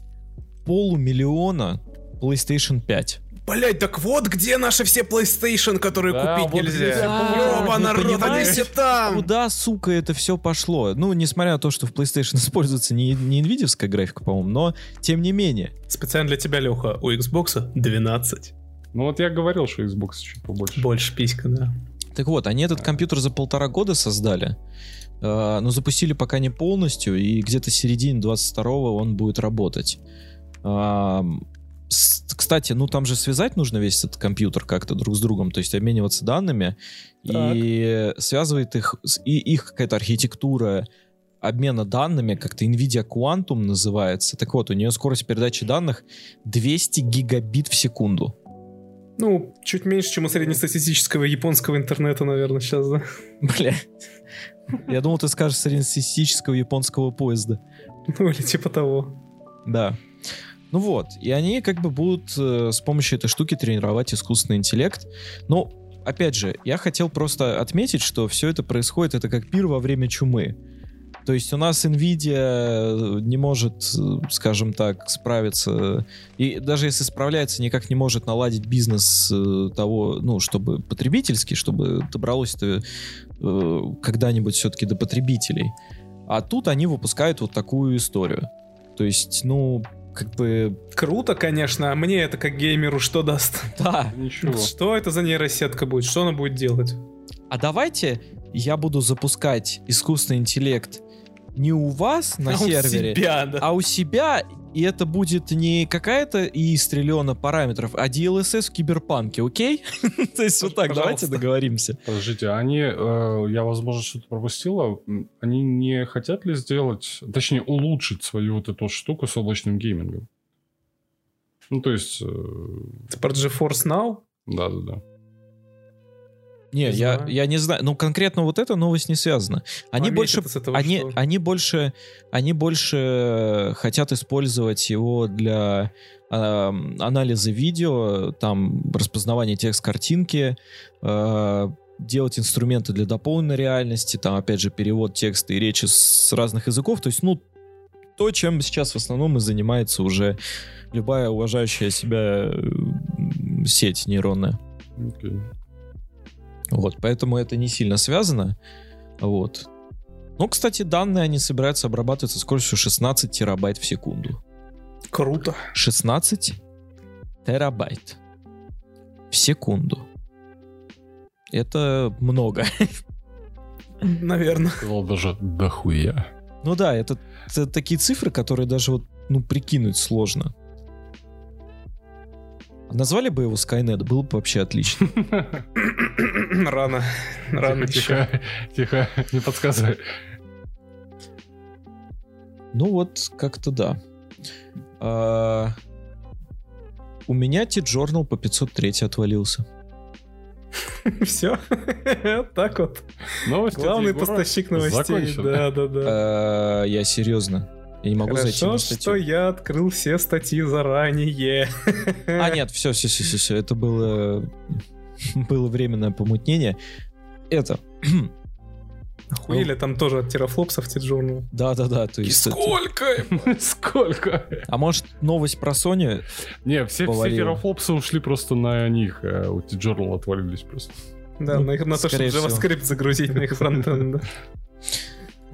полумиллиона PlayStation 5. Блять, так вот где наши все PlayStation, которые Да, купить вот нельзя. Да, Ёба, народ, они все там. Куда, сука, это все пошло? Ну, несмотря на то, что в PlayStation используется не, не NVIDIA графика, по-моему, но тем не менее. Специально для тебя, Леха, у Xbox 12. Ну, вот я говорил, что Xbox чуть побольше. Больше писька, да. Так вот, они этот компьютер за полтора года создали, э, но запустили пока не полностью, и где-то середине 22-го он будет работать. Кстати, ну там же связать нужно весь этот компьютер как-то друг с другом, то есть обмениваться данными, и связывает их, и их какая-то архитектура обмена данными, как-то NVIDIA Quantum называется. Так вот, у нее скорость передачи данных 200 гигабит в секунду. Ну, чуть меньше, чем у среднестатистического японского интернета, наверное, сейчас, да? Бля. Я думал, ты скажешь среднестатистического японского поезда. Ну, или типа того. Да. Ну вот, и они как бы будут э, с помощью этой штуки тренировать искусственный интеллект. Но, опять же, я хотел просто отметить, что все это происходит, это как пир во время чумы. То есть у нас Nvidia не может, э, скажем так, справиться, и даже если справляется, никак не может наладить бизнес э, того, ну, чтобы потребительский, чтобы добралось это э, когда-нибудь все-таки до потребителей. А тут они выпускают вот такую историю. То есть, ну, как бы, Круто, конечно, а мне это как геймеру что даст? да. Ничего. Что это за нейросетка будет? Что она будет делать? А давайте я буду запускать искусственный интеллект не у вас на А у сервере, себя, да. а у себя, и это будет не какая-то и с триллиона параметров, а DLSS в киберпанке, окей? То есть вот так, давайте договоримся. Подождите, они, э, я, возможно, что-то пропустила, они не хотят ли сделать, точнее, улучшить свою вот эту штуку с облачным геймингом? Ну, то есть, э, Это про GeForce Now? да-да-да. Не, Не я, знаю. я не знаю. Ну, конкретно вот эта новость не связана. Они А больше, этого они, что? они больше, они больше хотят использовать его для эм, анализа видео, там распознавания текст картинки, э, делать инструменты для дополненной реальности, там опять же перевод текста и речи с разных языков. То есть, ну, то, чем сейчас в основном и занимается уже любая уважающая себя э, сеть нейронная. Окей. Вот, поэтому это не сильно связано. Вот. Ну, кстати, данные они собираются обрабатывать со скоростью 16 терабайт в секунду. Круто. 16 терабайт в секунду. Это много. Наверное. Сказал даже дохуя. Ну да, это, это такие цифры, которые даже вот, ну, прикинуть сложно. Назвали бы его Skynet, было бы вообще отлично. Рано. Рано Тихо, тихо, не подсказывай. Ну вот, как-то да. А, У меня T-Journal по 503 отвалился. Все. Так вот. Главный поставщик новостей. Да, да, да. А, Я серьезно. Я не могу зайти Хорошо, на что статью. я открыл все статьи заранее. А, нет, все, все, все, все, все. Это было, было временное помутнение. Это. Охуели, там тоже от терафлопсов T-Journal. Да, да, да. То есть Сколько? Сколько? А может, новость про Sony? Не, все, все Повалило. терафлопсы ушли просто на них, а у T-Journal отвалились просто. Да, Ну, на, их- на то, чтобы скорее всего. JavaScript загрузить на их фронтенд.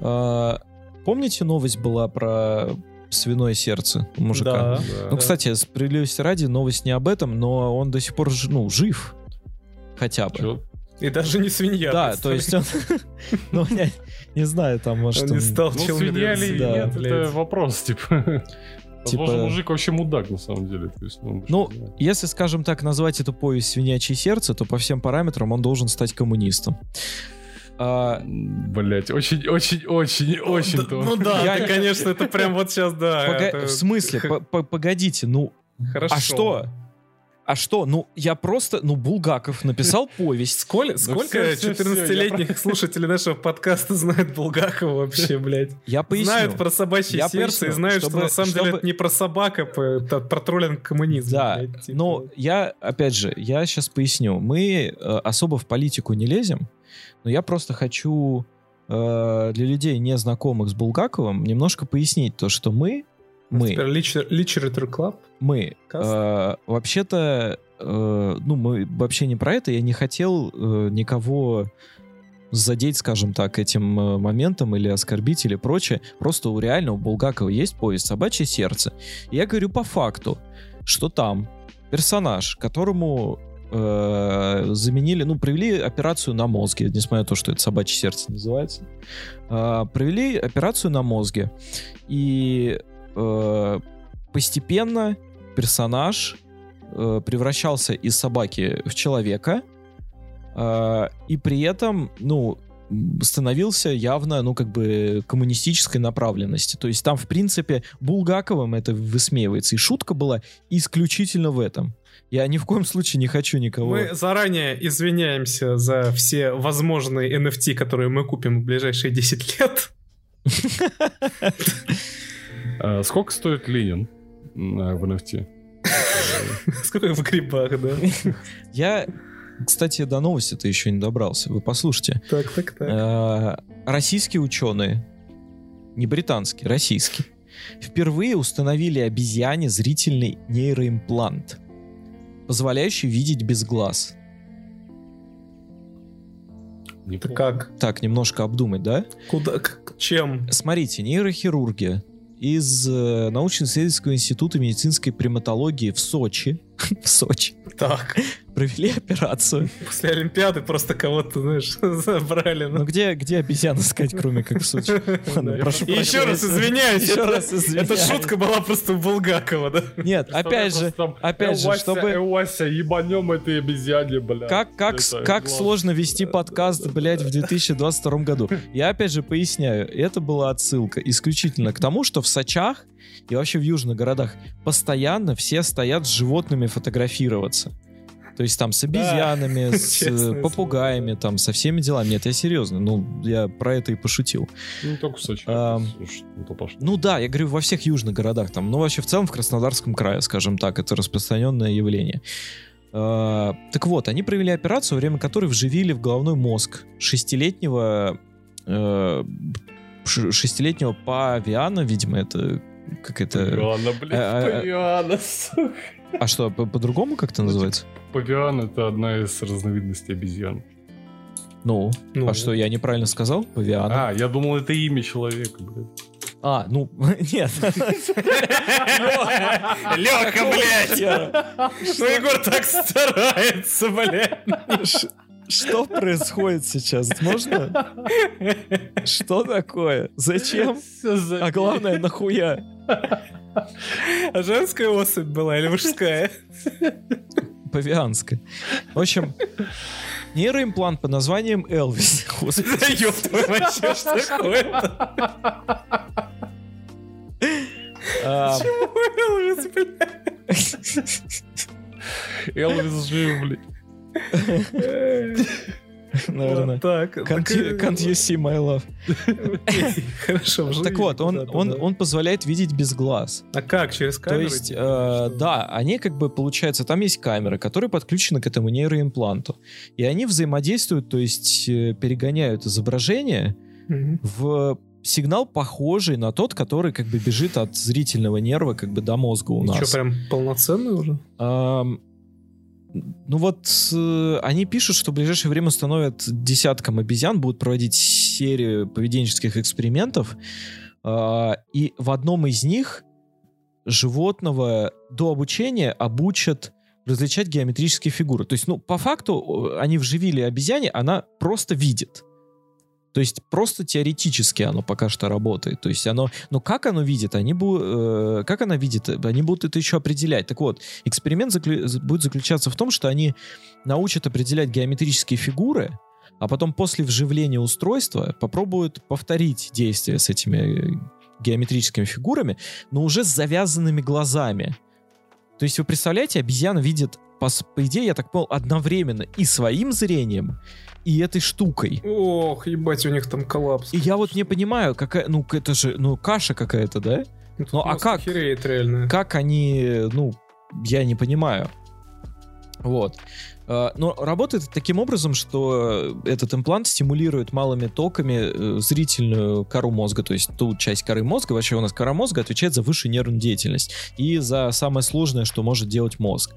Помните, новость была про свиное сердце у мужика? Да. Да. Ну, кстати, справедливости ради, новость не об этом, но он до сих пор ж- ну, жив. Хотя бы. Чё? И даже не свинья. Да, то есть он... Ну, я не знаю, там, может... Он не стал Ну, челом свинья или нет, это вопрос, типа. Возможно, Типа- мужик вообще мудак, на самом деле. То есть, ну, Ну. Если, скажем так, назвать эту повесть «Свинячье сердце», то по всем параметрам он должен стать коммунистом. А, Блять, очень, очень, очень, очень Да, то. Ну да, Я- ты, конечно, это прям вот сейчас, да. пога- это- В смысле? Погодите, ну, Хорошо. а что? А что? Ну, я просто, ну, Булгаков написал повесть. Сколь- сколько всё, всё, 14-летних слушателей нашего подкаста знают Булгакова вообще, блядь? Я поясню. Знают про собачье Я сердце и знают, что на самом деле это не про собак, а про троллинг коммунизма. Да, блядь, типа. но я, опять же, я сейчас поясню. Мы э, особо в политику не лезем, но я просто хочу э, для людей, не знакомых с Булгаковым, немножко пояснить то, что мы, мы, Теперь Literature Literature Club. мы, э, вообще-то, э, ну, мы вообще не про это, я не хотел э, никого задеть, скажем так, этим э, моментом или оскорбить или прочее. Просто у реального Булгакова есть повесть «Собачье сердце». И я говорю по факту, что там персонаж, которому э, заменили, ну, провели операцию на мозге, несмотря на то, что это «Собачье сердце» называется. Э, провели операцию на мозге. И э, постепенно персонаж э, превращался из собаки в человека, э, и при этом, ну, становился явно, ну, как бы коммунистической направленности. То есть там, в принципе, Булгаковым это высмеивается. И шутка была исключительно в этом. Я ни в коем случае не хочу никого... Мы заранее извиняемся за все возможные NFT, которые мы купим в ближайшие 10 лет. А сколько стоит Ленин а, в NFT? Сколько в грибах, да? Я, кстати, до новости-то еще не добрался. Вы послушайте. Так, так, так. Э, Российские ученые, не британские, российские, впервые установили обезьяне зрительный нейроимплант, позволяющий видеть без глаз. Это как? Так, немножко обдумать, да? Куда? к- Чем? Смотрите, нейрохирурги из э, научно-исследовательского института медицинской приматологии в Сочи, в Сочи, Так. провели операцию. После Олимпиады просто кого-то, знаешь, забрали. Ну ну. где, где обезьян искать, кроме как в Сочи? Ладно, прошу И еще раз прощения. извиняюсь. Еще это- раз извиняюсь. Эта шутка была просто у Булгакова, да? Нет, опять же, опять же, чтобы... Вася, ебанем этой обезьяне, бля. Как, как, как сложно вести подкаст, блядь, в 2022 году. Я опять же поясняю, это была отсылка исключительно к тому, что в Сочах и вообще в южных городах постоянно все стоят с животными фотографироваться. То есть там с обезьянами, с э, честное попугаями, там со всеми делами. Нет, я серьезно, ну, я про это и пошутил. Ну, только в Сочи. Ам. Слушай, ну. Ну да, я говорю, во всех южных городах там, ну вообще в целом в Краснодарском крае, скажем так, это распространенное явление. А, так вот, они провели операцию, во время которой вживили в головной мозг шестилетнего э, шестилетнего павиана, видимо, это как это... Павиана, а, а, блядь, павиана, сука. А что, по- по-другому как-то называется? Павиан — это одна из разновидностей обезьян. Ну, Ну, а что, я неправильно сказал? Павиана. А, я думал, это имя человека, блядь. А, ну, нет. Лёха, блядь! Ну, Егор так старается, блядь. Что происходит сейчас? Можно? Что такое? Зачем? А главное, нахуя? А женская особь была или мужская? Павианская. В общем, нейроимплант под названием Элвис. Господи. Да ёб твою мать, что ж такое-то? А, Элвис, блядь. Элвис жив, блядь. Наверное. Вот Так. Can't you, can't you see my love? окей, Хорошо, Так вот, он, он, да. он позволяет видеть без глаз. А как, через То камеру? есть, типа, э, да, они как бы, получается, там есть камеры, которые подключены к этому нейроимпланту. И они взаимодействуют, то есть э, перегоняют изображение Мгм. в сигнал, похожий на тот, который как бы бежит от зрительного нерва как бы до мозга у И нас. Что, прям полноценный уже? Ам, ну вот э, они пишут, что в ближайшее время установят десяткам обезьян, будут проводить серию поведенческих экспериментов, а, и в одном из них животного до обучения обучат различать геометрические фигуры. То есть, ну, по факту, э, они вживили обезьяне, она просто видит. То есть просто теоретически оно пока что работает. То есть оно, но как оно видит, они будут, э, как она видит, они будут это еще определять. Так вот, эксперимент заклю, будет заключаться в том, что они научат определять геометрические фигуры, а потом после вживления устройства попробуют повторить действие с этими геометрическими фигурами, но уже с завязанными глазами. То есть вы представляете, обезьяна видит, по, по идее, я так понял, одновременно и своим зрением, и этой штукой. Ох, ебать, у них там коллапс. И я вот не понимаю, какая, ну это же, ну каша какая-то, да? Тут ну, а как? реально. Как они, ну, я не понимаю. Вот. А, Но работает таким образом, что этот имплант стимулирует малыми токами э, зрительную кору мозга, то есть ту часть коры мозга, вообще у нас кора мозга отвечает за высшую нервную деятельность и за самое сложное, что может делать мозг.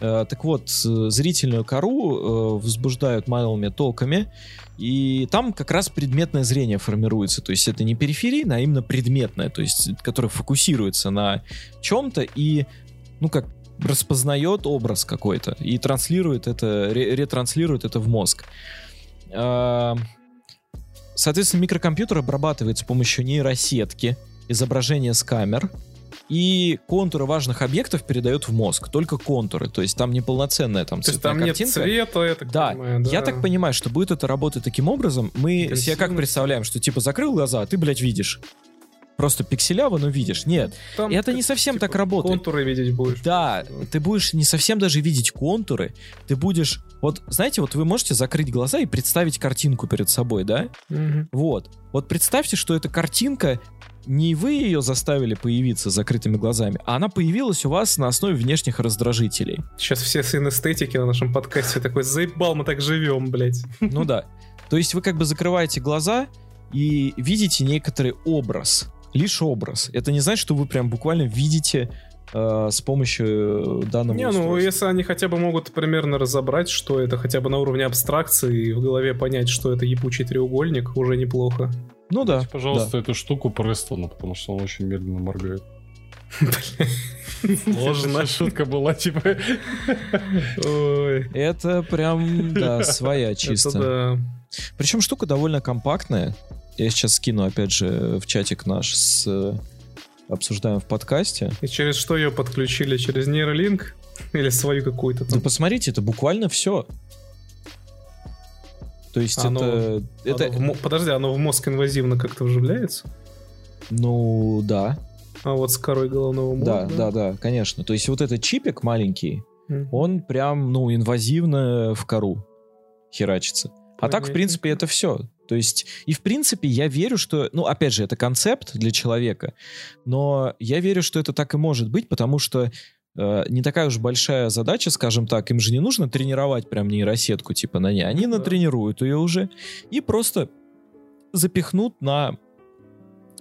Э, Так вот, э, зрительную кору э, возбуждают малыми токами, и там как раз предметное зрение формируется. То есть это не периферийное, а именно предметное, то есть которое фокусируется на чем-то и, ну как, распознает образ какой-то и транслирует это, ре- ретранслирует это в мозг. А, Соответственно, микрокомпьютер обрабатывает с помощью нейросетки изображение с камер, и контуры важных объектов передает в мозг. Только контуры. То есть там не полноценная там То есть там нет картинка. цвета, я так Да, понимаю. я так понимаю, что будет это работать таким образом. Мы себе как представляем, что типа закрыл глаза, а ты, блядь, видишь. Просто пикселяво, но видишь. Нет, Там это не совсем типа, так работает. Контуры видеть будешь. Да, ты будешь не совсем даже видеть контуры, ты будешь... Вот, знаете, вот вы можете закрыть глаза и представить картинку перед собой, да? Мгм. Вот. Вот представьте, что эта картинка, не вы ее заставили появиться с закрытыми глазами, а она появилась у вас на основе внешних раздражителей. Сейчас все сын эстетики на нашем подкасте такой, заебал, мы так живем, блядь. Ну да. То есть вы как бы закрываете глаза и видите некоторый образ. Лишь образ. Это не значит, что вы прям буквально видите э, с помощью данного Не, ну устройства. если они хотя бы могут примерно разобрать, что это хотя бы на уровне абстракции и в голове понять, что это ебучий треугольник, уже неплохо. Ну да. Дайте, пожалуйста, эту штуку Престону, потому что он очень медленно моргает. Ложная шутка была, типа... Ой. да. Это прям, да, своя чисто. да. Причем штука довольно компактная. Я сейчас скину, опять же, в чатик наш с э, обсуждаем в подкасте. И через что ее подключили? Через нейролинк? Или свою какую-то Да там? посмотрите, это буквально все. То есть Оно- это, это, Оно в мо- Подожди, оно в мозг инвазивно как-то вживляется? ну да, А вот с корой головного мозга? да, да, да, конечно. То есть вот этот чипик маленький, Мгм. он прям, ну, инвазивно в кору херачится. А так, в принципе, это все. То есть, и в принципе, я верю, что, ну, опять же, это концепт для человека, но я верю, что это так и может быть, потому что э, не такая уж большая задача, скажем так, им же не нужно тренировать прям нейросетку типа на ней, они да. натренируют ее уже и просто запихнут на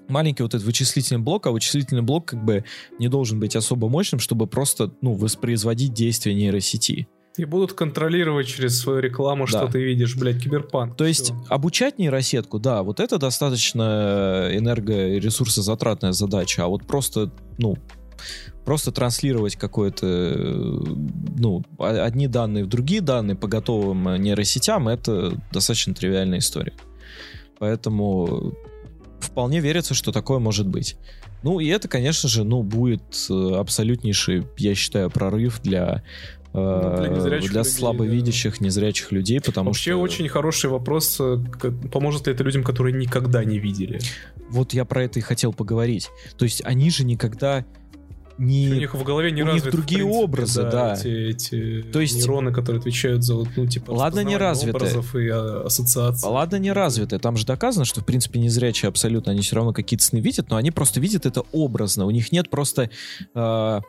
маленький вот этот вычислительный блок, а вычислительный блок как бы не должен быть особо мощным, чтобы просто, ну, воспроизводить действия нейросети. И будут контролировать через свою рекламу, что Да. ты видишь, блядь, киберпанк. То есть обучать нейросетку, да, вот это достаточно энерго- и ресурсозатратная задача, а вот просто, ну, просто транслировать какое-то, ну, одни данные в другие данные по готовым нейросетям, это достаточно тривиальная история. Поэтому вполне верится, что такое может быть. Ну, и это, конечно же, ну, будет э, абсолютнейший, я считаю, прорыв для, Ну, для незрячих для людей, слабовидящих, незрячих людей, потому Вообще что... очень хороший вопрос, э, поможет ли это людям, которые никогда не видели? Вот я про это и хотел поговорить. То есть они же никогда У не... них в голове не у них развиты, в другие принципе, образы, да. Эти, эти То есть- нейроны, которые отвечают за, ну, типа, Ладно, не развиты. образов и а, ассоциаций. Ладно, не развитые. Там же доказано, что, в принципе, незрячие абсолютно, они все равно какие-то сны видят, но они просто видят это образно. У них нет просто... э,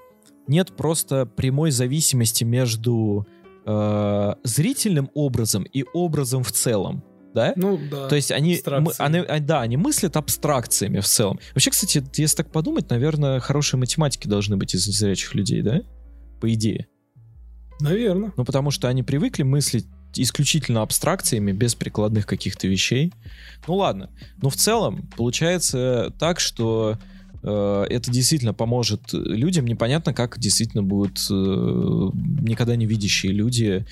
нет просто прямой зависимости между э, зрительным образом и образом в целом. Да? Ну, да. То есть они, мы- они- а, да, они мыслят абстракциями в целом. Вообще, кстати, если так подумать, наверное, хорошие математики должны быть из незрячих людей, да? По идее. Наверное. Ну, потому что они привыкли мыслить исключительно абстракциями, без прикладных каких-то вещей. Ну ладно. Но в целом получается так, что это действительно поможет людям. Непонятно, как действительно будут э, никогда не видящие люди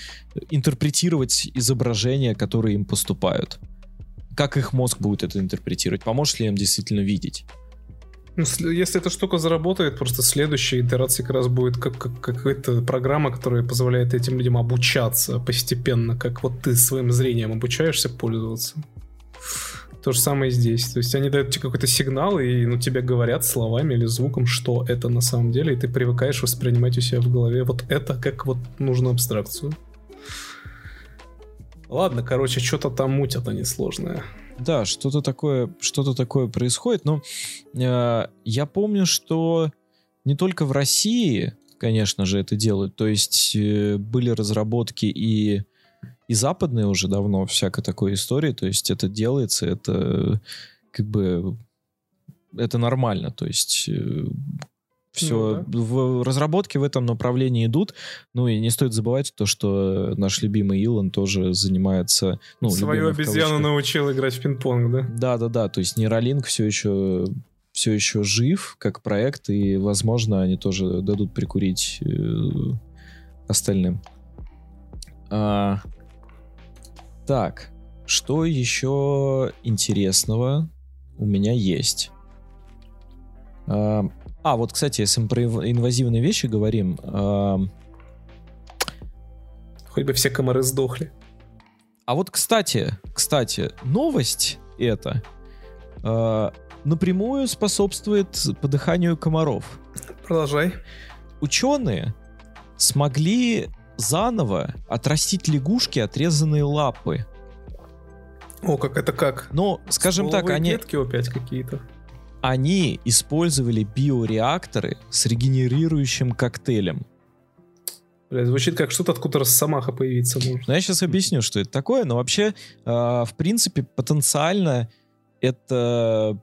интерпретировать изображения, которые им поступают. как их мозг будет это интерпретировать? Поможет ли им действительно видеть? Ну, если эта штука заработает, просто следующая итерация как раз будет как, как какая-то программа, которая позволяет этим людям обучаться постепенно, как вот ты своим зрением обучаешься пользоваться. То же самое здесь. То есть они дают тебе какой-то сигнал, и ну, тебе говорят словами или звуком, что это на самом деле, и ты привыкаешь воспринимать у себя в голове вот это как вот нужную абстракцию. Ладно, короче, что-то там мутят они сложное. Да, что-то такое, что-то такое происходит. Но э, я помню, что не только в России, конечно же, это делают. То есть э, были разработки и и западные уже давно всякой такой истории. То есть это делается, это как бы это нормально. То есть э, все ну, да. в разработке в этом направлении идут. Ну и не стоит забывать то, что наш любимый Илон тоже занимается. Ну, Свою обезьяну научил играть в пинг-понг, да? Да, да, да. То есть нейролинк все еще все еще жив как проект, и, возможно, они тоже дадут прикурить э, остальным. А, так, что еще интересного у меня есть? А, а, вот, кстати, если мы про инвазивные вещи говорим... Э... Хоть бы все комары сдохли. А вот, кстати, кстати, новость эта э, напрямую способствует подыханию комаров. Продолжай. Ученые смогли заново отрастить лягушки отрезанные лапы. О, как это как? Ну, скажем так, они... клетки опять какие-то они использовали биореакторы с регенерирующим коктейлем. Бля, звучит как что-то откуда Росомаха появиться может. Ну, я сейчас объясню, что это такое, но вообще, э, в принципе, потенциально это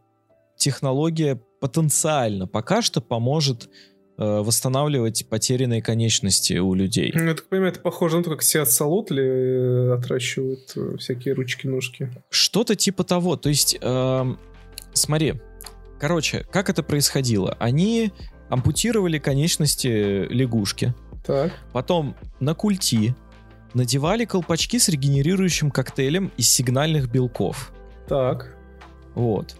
технология потенциально пока что поможет восстанавливать потерянные конечности у людей. Ну, я так понимаю, это похоже на то, как Сиат Салутли э, отращивают э, всякие ручки-ножки. Что-то типа того. То есть, э, смотри, Короче, как это происходило? Они ампутировали конечности лягушки. Так. Потом на культи надевали колпачки с регенерирующим коктейлем из сигнальных белков. Так. Вот.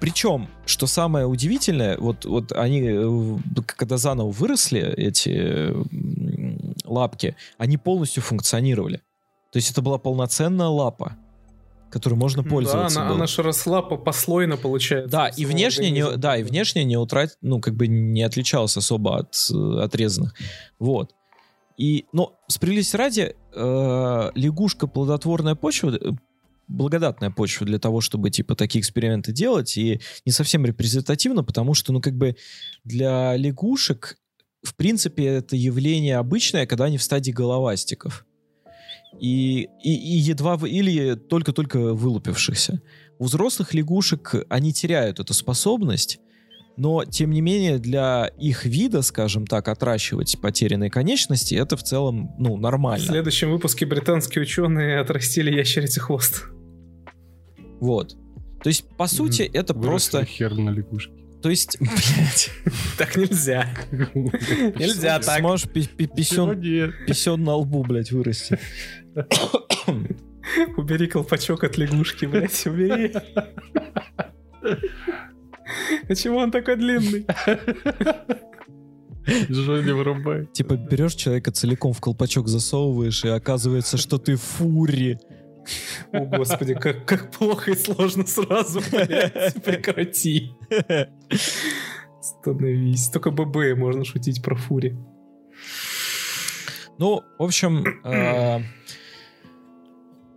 Причем, что самое удивительное, вот, вот они, э, когда заново выросли, эти лапки, они полностью функционировали. То есть это была полноценная лапа которой можно пользоваться. Да, она, она же росла по послойно, получается. Да, и внешне не, да, и внешне не утратить, ну, как бы не отличалась особо от э, отрезанных. Вот. И, но справедливости ради, э, лягушка плодотворная почва, э, благодатная почва для того, чтобы, типа, такие эксперименты делать, и не совсем репрезентативно, потому что, ну, как бы для лягушек, в принципе, это явление обычное, когда они в стадии головастиков и, и, и едва или только-только вылупившихся. У взрослых лягушек они теряют эту способность, но, тем не менее, для их вида, скажем так, отращивать потерянные конечности, это в целом, ну, нормально. В следующем выпуске британские ученые отрастили ящерице хвост. Вот. То есть, по сути, mm-hmm. это Выросли просто... хер на лягушке. То есть, блядь. Так нельзя. Нельзя так. Сможешь писен на лбу, блядь, вырасти. Убери колпачок от лягушки, блядь, убери. Почему он такой длинный? Не вырубай. Типа берешь человека целиком в колпачок засовываешь, и оказывается, что ты фури. О, господи, как, как плохо и сложно сразу, блядь, прекрати. Становись. Только ББ можно шутить про фури. Ну, в общем, э,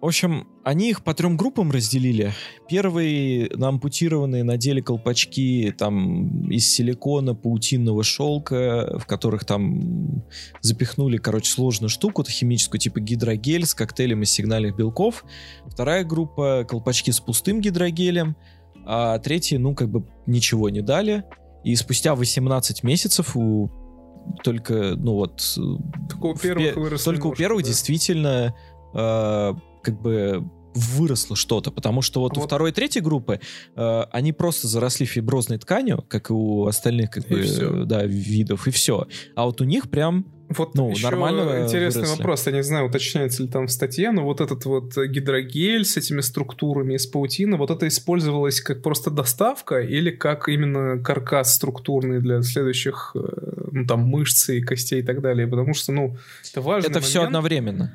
в общем, они их по трем группам разделили. Первые на ампутированные надели колпачки там из силикона, паутинного шелка, в которых там запихнули, короче, сложную штуку, химическую, типа гидрогель с коктейлем из сигнальных белков. Вторая группа колпачки с пустым гидрогелем, а третья, ну, как бы ничего не дали. И спустя 18 месяцев у только, ну вот... Только у первых, пе- только у первых да? действительно э, как бы выросло что-то, потому что вот, Вот. у второй и третьей группы э, они просто заросли фиброзной тканью, как и у остальных как И бы всё. э, да, видов, и все. А вот у них прям Вот Ну, еще нормально интересный выросли. вопрос, я не знаю, уточняется ли там в статье, но вот этот вот гидрогель с этими структурами из паутины, вот это использовалось как просто доставка или как именно каркас структурный для следующих э, ну, там мышц и костей и так далее, потому что, ну, это важно. это все одновременно.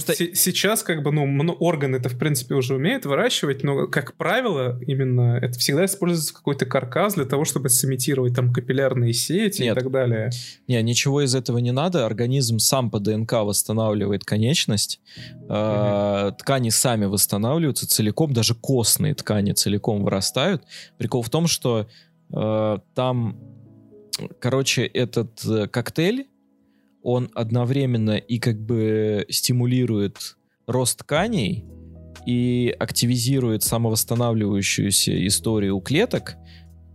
Что Это- се- сейчас как бы, ну, органы это в принципе уже умеют выращивать, но, как правило, именно это всегда используется какой-то каркас для того, чтобы сымитировать там капиллярные сети Нет. и так далее. Не, ничего из этого не надо. Организм сам по ДНК восстанавливает конечность. Э, Ткани сами восстанавливаются целиком, даже костные ткани целиком вырастают. Прикол в том, что э, там, короче, этот э, коктейль, он одновременно и как бы стимулирует рост тканей и активизирует самовосстанавливающуюся историю у клеток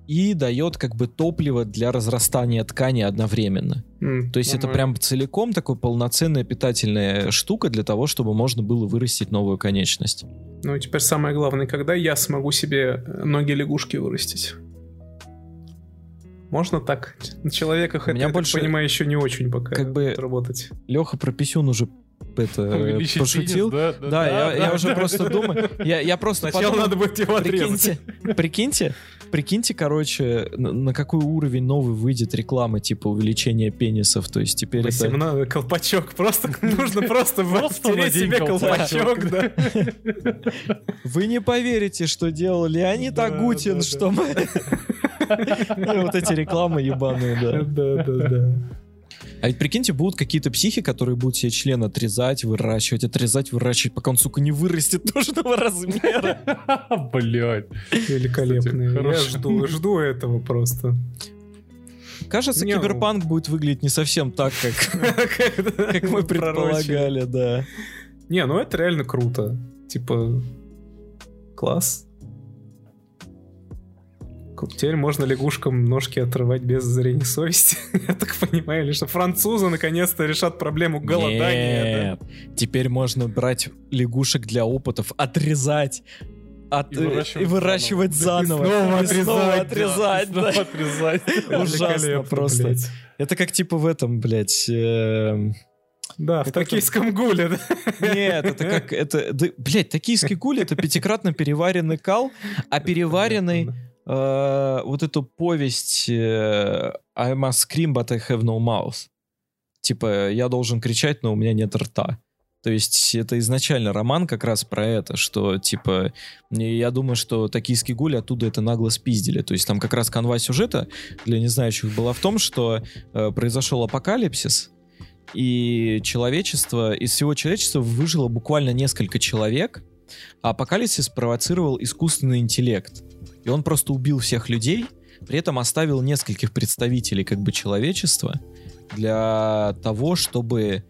и дает как бы топливо для разрастания ткани одновременно. М, То есть это нормально. прям целиком такой полноценная питательная штука для того, чтобы можно было вырастить новую конечность. Ну и теперь самое главное, когда я смогу себе ноги лягушки вырастить? Можно так? На человеках У это, меня я больше так понимаю, еще не очень пока как бы- работать. Леха про писюн уже это, Увеличить пошутил. пенис, Да, я, я уже просто думаю. Я, я просто Сначала подумал, надо будет его отрезать. прикиньте, прикиньте, короче, на, на какой уровень новый выйдет реклама типа увеличения пенисов. То есть теперь это... 18 колпачок. Просто нужно просто Просто себе колпачок. да. Вы не поверите, что делал Леонид Агутин, что мы... Ну, Вот эти рекламы ебаные, да. Да, да, да. А ведь прикиньте, будут какие-то психи, которые будут себе член отрезать, выращивать, отрезать, выращивать, пока он, сука, не вырастет нужного размера. Блять. Великолепно. Я жду, жду этого просто. Кажется, Не, ну- киберпанк будет выглядеть не совсем так, как, как мы предполагали, да. Не, ну это реально круто. Типа, класс. Теперь можно лягушкам ножки отрывать без зрения совести. Я так понимаю, или что французы наконец-то решат проблему голодания. да? Нет. Теперь можно брать лягушек для опытов, отрезать, от- И э, выращивать и выращивать заново. снова И снова отрезать, да. отрезать, да. отрезать. Ужасно просто. блядь. Это как типа в этом, блядь, эм, Да, в Это токийском гуле, да. Нет, это как... Это, да, блядь, токийский гуль — это пятикратно переваренный кал, а переваренный э, вот эту повесть э, I must scream, but I have no mouth. Типа, я должен кричать, но у меня нет рта. То есть это изначально роман как раз про это, что, типа, я думаю, что токийский гуль оттуда это нагло спиздили. То есть там как раз канва сюжета для незнающих была в том, что э, произошел апокалипсис, и человечество, из всего человечества выжило буквально несколько человек, а апокалипсис провоцировал искусственный интеллект. И он просто убил всех людей, при этом оставил нескольких представителей как бы человечества для того, чтобы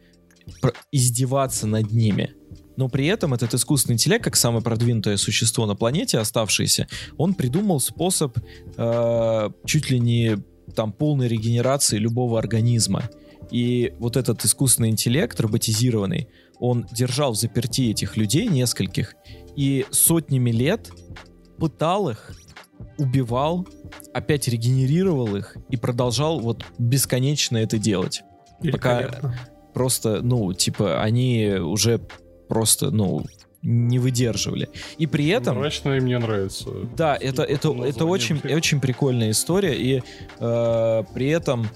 издеваться над ними. Но при этом этот искусственный интеллект, как самое продвинутое существо на планете, оставшееся, он придумал способ э, чуть ли не там полной регенерации любого организма. И вот этот искусственный интеллект, роботизированный, он держал в заперти этих людей, нескольких, и сотнями лет пытал их, убивал, опять регенерировал их и продолжал вот бесконечно это делать. Пока-. Просто, ну, типа, они уже просто, ну, не выдерживали. И при этом... Мрачно и мне нравится. Да, это, это, это очень, очень прикольная история, и э, при этом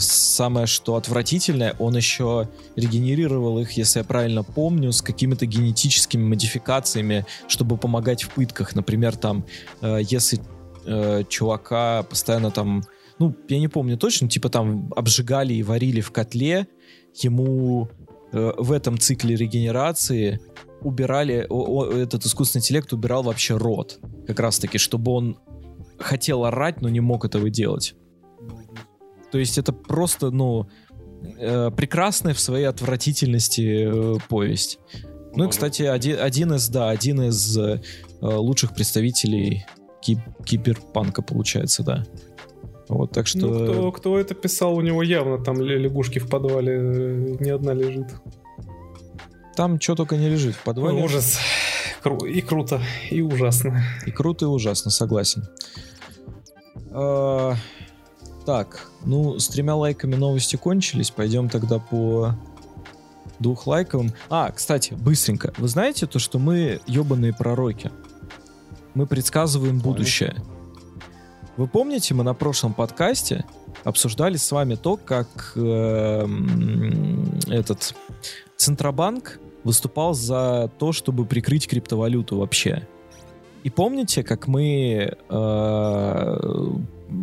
самое, что отвратительное, он еще регенерировал их, если я правильно помню, с какими-то генетическими модификациями, чтобы помогать в пытках. Например, там, э, если э, чувака постоянно там, ну, я не помню точно, типа там обжигали и варили в котле, ему э, в этом цикле регенерации убирали, этот искусственный интеллект убирал вообще рот. Как раз таки, чтобы он хотел орать, но не мог этого делать. То есть это просто, ну, э, прекрасная в своей отвратительности э, повесть. Ну и, кстати, один, один из, да, один из э, лучших представителей ки- киберпанка, получается, да. Вот, так что... Ну, кто, кто это писал, у него явно там лягушки в подвале э, не одна лежит. там что только не лежит в подвале. Ну, ужас. Кру- И круто, и ужасно. И круто, и ужасно, согласен. А, так, ну, с тремя лайками новости кончились. Пойдем тогда по двух лайковым. А, кстати, быстренько. Вы знаете то, что мы ебаные пророки? Мы предсказываем будущее. Вы помните, мы на прошлом подкасте обсуждали с вами то, как э, этот Центробанк выступал за то, чтобы прикрыть криптовалюту вообще. И помните, как мы... э,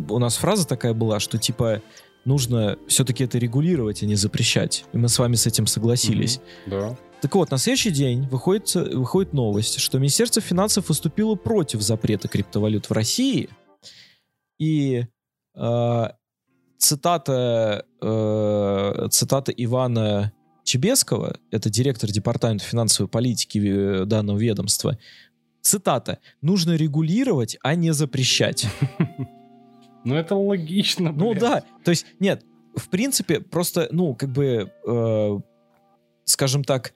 у нас фраза такая была, что типа нужно все-таки это регулировать, а не запрещать. И мы с вами с этим согласились. Да. Так вот, на следующий день выходит, выходит новость, что Министерство финансов выступило против запрета криптовалют в России. И э, цитата, э, цитата Ивана Чебеского, это директор департамента финансовой политики э, данного ведомства, цитата, нужно регулировать, а не запрещать. Ну это логично, Ну блядь. да, то есть, нет, в принципе, просто, ну, как бы, э, скажем так,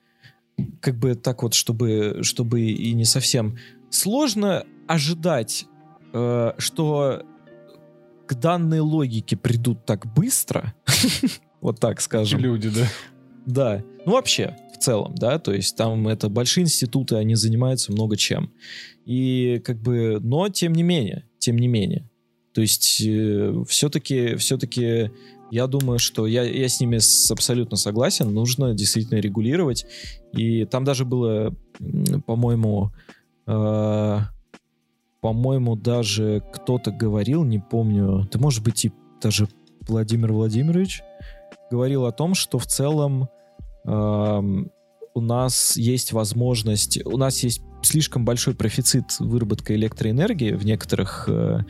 как бы так вот, чтобы, чтобы и не совсем сложно ожидать, э, что к данной логике придут так быстро, вот так скажем. люди, да. Да. Ну, вообще, в целом, да, то есть там это большие институты, они занимаются много чем. И как бы, но тем не менее, тем не менее. То есть все-таки, все-таки я думаю, что я, я с ними с- абсолютно согласен, нужно действительно регулировать. И там даже было, по-моему, э, по-моему, даже кто-то говорил, не помню, ты может быть и даже Владимир Владимирович, говорил о том, что в целом эм, у нас есть возможность, у нас есть слишком большой профицит выработка электроэнергии в некоторых, э,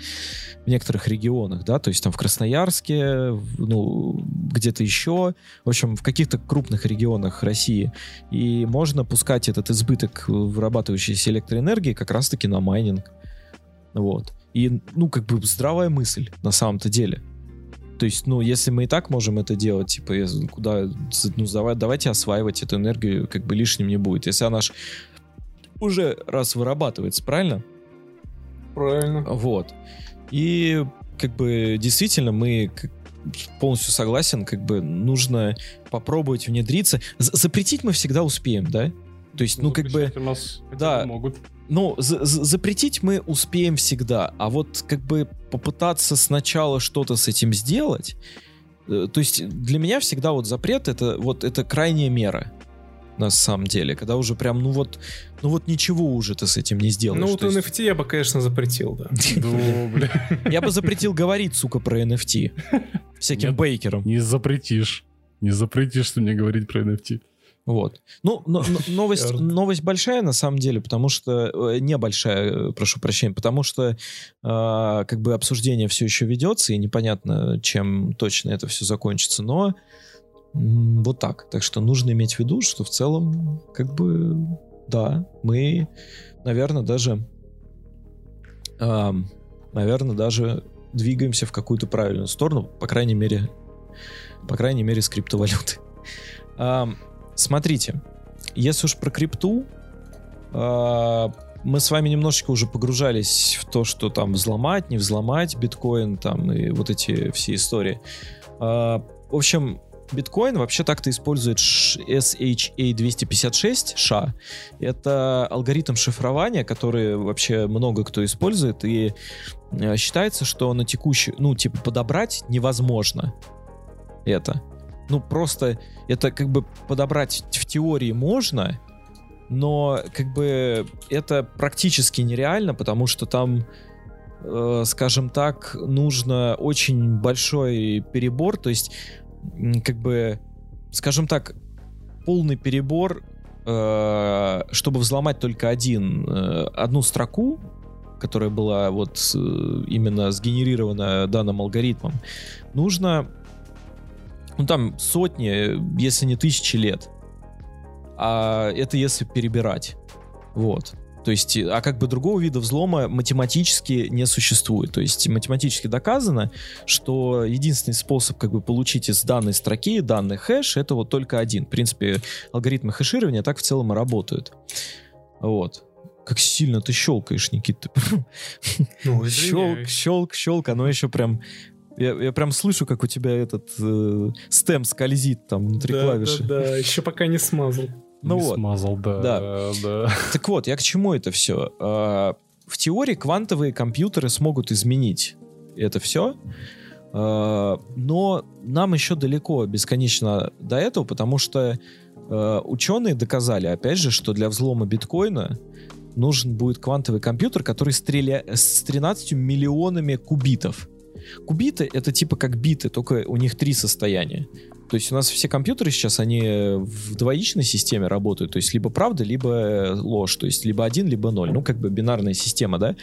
в некоторых регионах, да, то есть там в Красноярске, ну, где-то еще, в общем, в каких-то крупных регионах России, и можно пускать этот избыток вырабатывающейся электроэнергии как раз-таки на майнинг, вот. И, ну, как бы здравая мысль на самом-то деле. То есть, ну, если мы и так можем это делать, типа, куда, ну, давай- давайте осваивать эту энергию, как бы лишним не будет. Если она ж уже раз вырабатывается, правильно? Правильно. Вот. И как бы действительно мы полностью согласен, как бы нужно попробовать внедриться. З- запретить мы всегда успеем, да? То есть, ну, как бы... Нас да. могут. Ну, за- за- запретить мы успеем всегда, а вот как бы попытаться сначала что-то с этим сделать, э, то есть для меня всегда вот запрет это вот это крайняя мера на самом деле, когда уже прям ну вот ну вот ничего уже ты с этим не сделаешь. Ну, вот есть NFT я бы, конечно, запретил, да. Я бы запретил говорить, сука, про NFT всяким бейкерам. Не запретишь. Не запретишь ты мне говорить про NFT. Вот. Ну, но- но- новость, новость большая на самом деле, потому что... э, небольшая, э, прошу прощения, потому что э, как бы обсуждение все еще ведется, и непонятно, чем точно это все закончится, но вот так. Так что нужно иметь в виду, что в целом, как бы, да, мы, наверное, даже... наверное, даже двигаемся в какую-то правильную сторону, по крайней мере, по крайней мере, с криптовалюты. Ам, Смотрите, если уж про крипту, а, мы с вами немножечко уже погружались в то, что там взломать, не взломать биткоин, там и вот эти все истории. А, В общем, биткоин вообще так-то использует ш- SHA-256, SHA. Это алгоритм шифрования, который вообще много кто использует, и э, считается, что на текущий, ну, типа, подобрать невозможно это. Ну, просто это как бы подобрать в теории можно, но как бы это практически нереально, потому что там, э, скажем так, нужно очень большой перебор, то есть как бы, скажем так, полный перебор, э, чтобы взломать только один, э, одну строку, которая была вот э, именно сгенерирована данным алгоритмом, нужно ну там сотни, если не тысячи лет. А это если перебирать. Вот. То есть, а как бы другого вида взлома математически не существует. То есть математически доказано, что единственный способ как бы получить из данной строки данный хэш, это вот только один. В принципе, алгоритмы хэширования так в целом и работают. Вот. Как сильно ты щелкаешь, Никита. Ну, Щелк, щелк, щелк, оно еще прям... Я, я прям слышу, как у тебя этот э, стем скользит там внутри Да, клавиши. да, да, еще пока не смазал. Ну Не вот. Смазал, да. Да. да. Так вот, я к чему это все? В теории квантовые компьютеры смогут изменить это все, но нам еще далеко бесконечно до этого, потому что э, ученые доказали, опять же, что для взлома биткоина нужен будет квантовый компьютер, который стреля... с 13 миллионами кубитов. Кубиты — это типа как биты, только у них три состояния. То есть у нас все компьютеры сейчас, они в двоичной системе работают, то есть либо правда, либо ложь, то есть либо один, либо ноль, ну как бы бинарная система, да?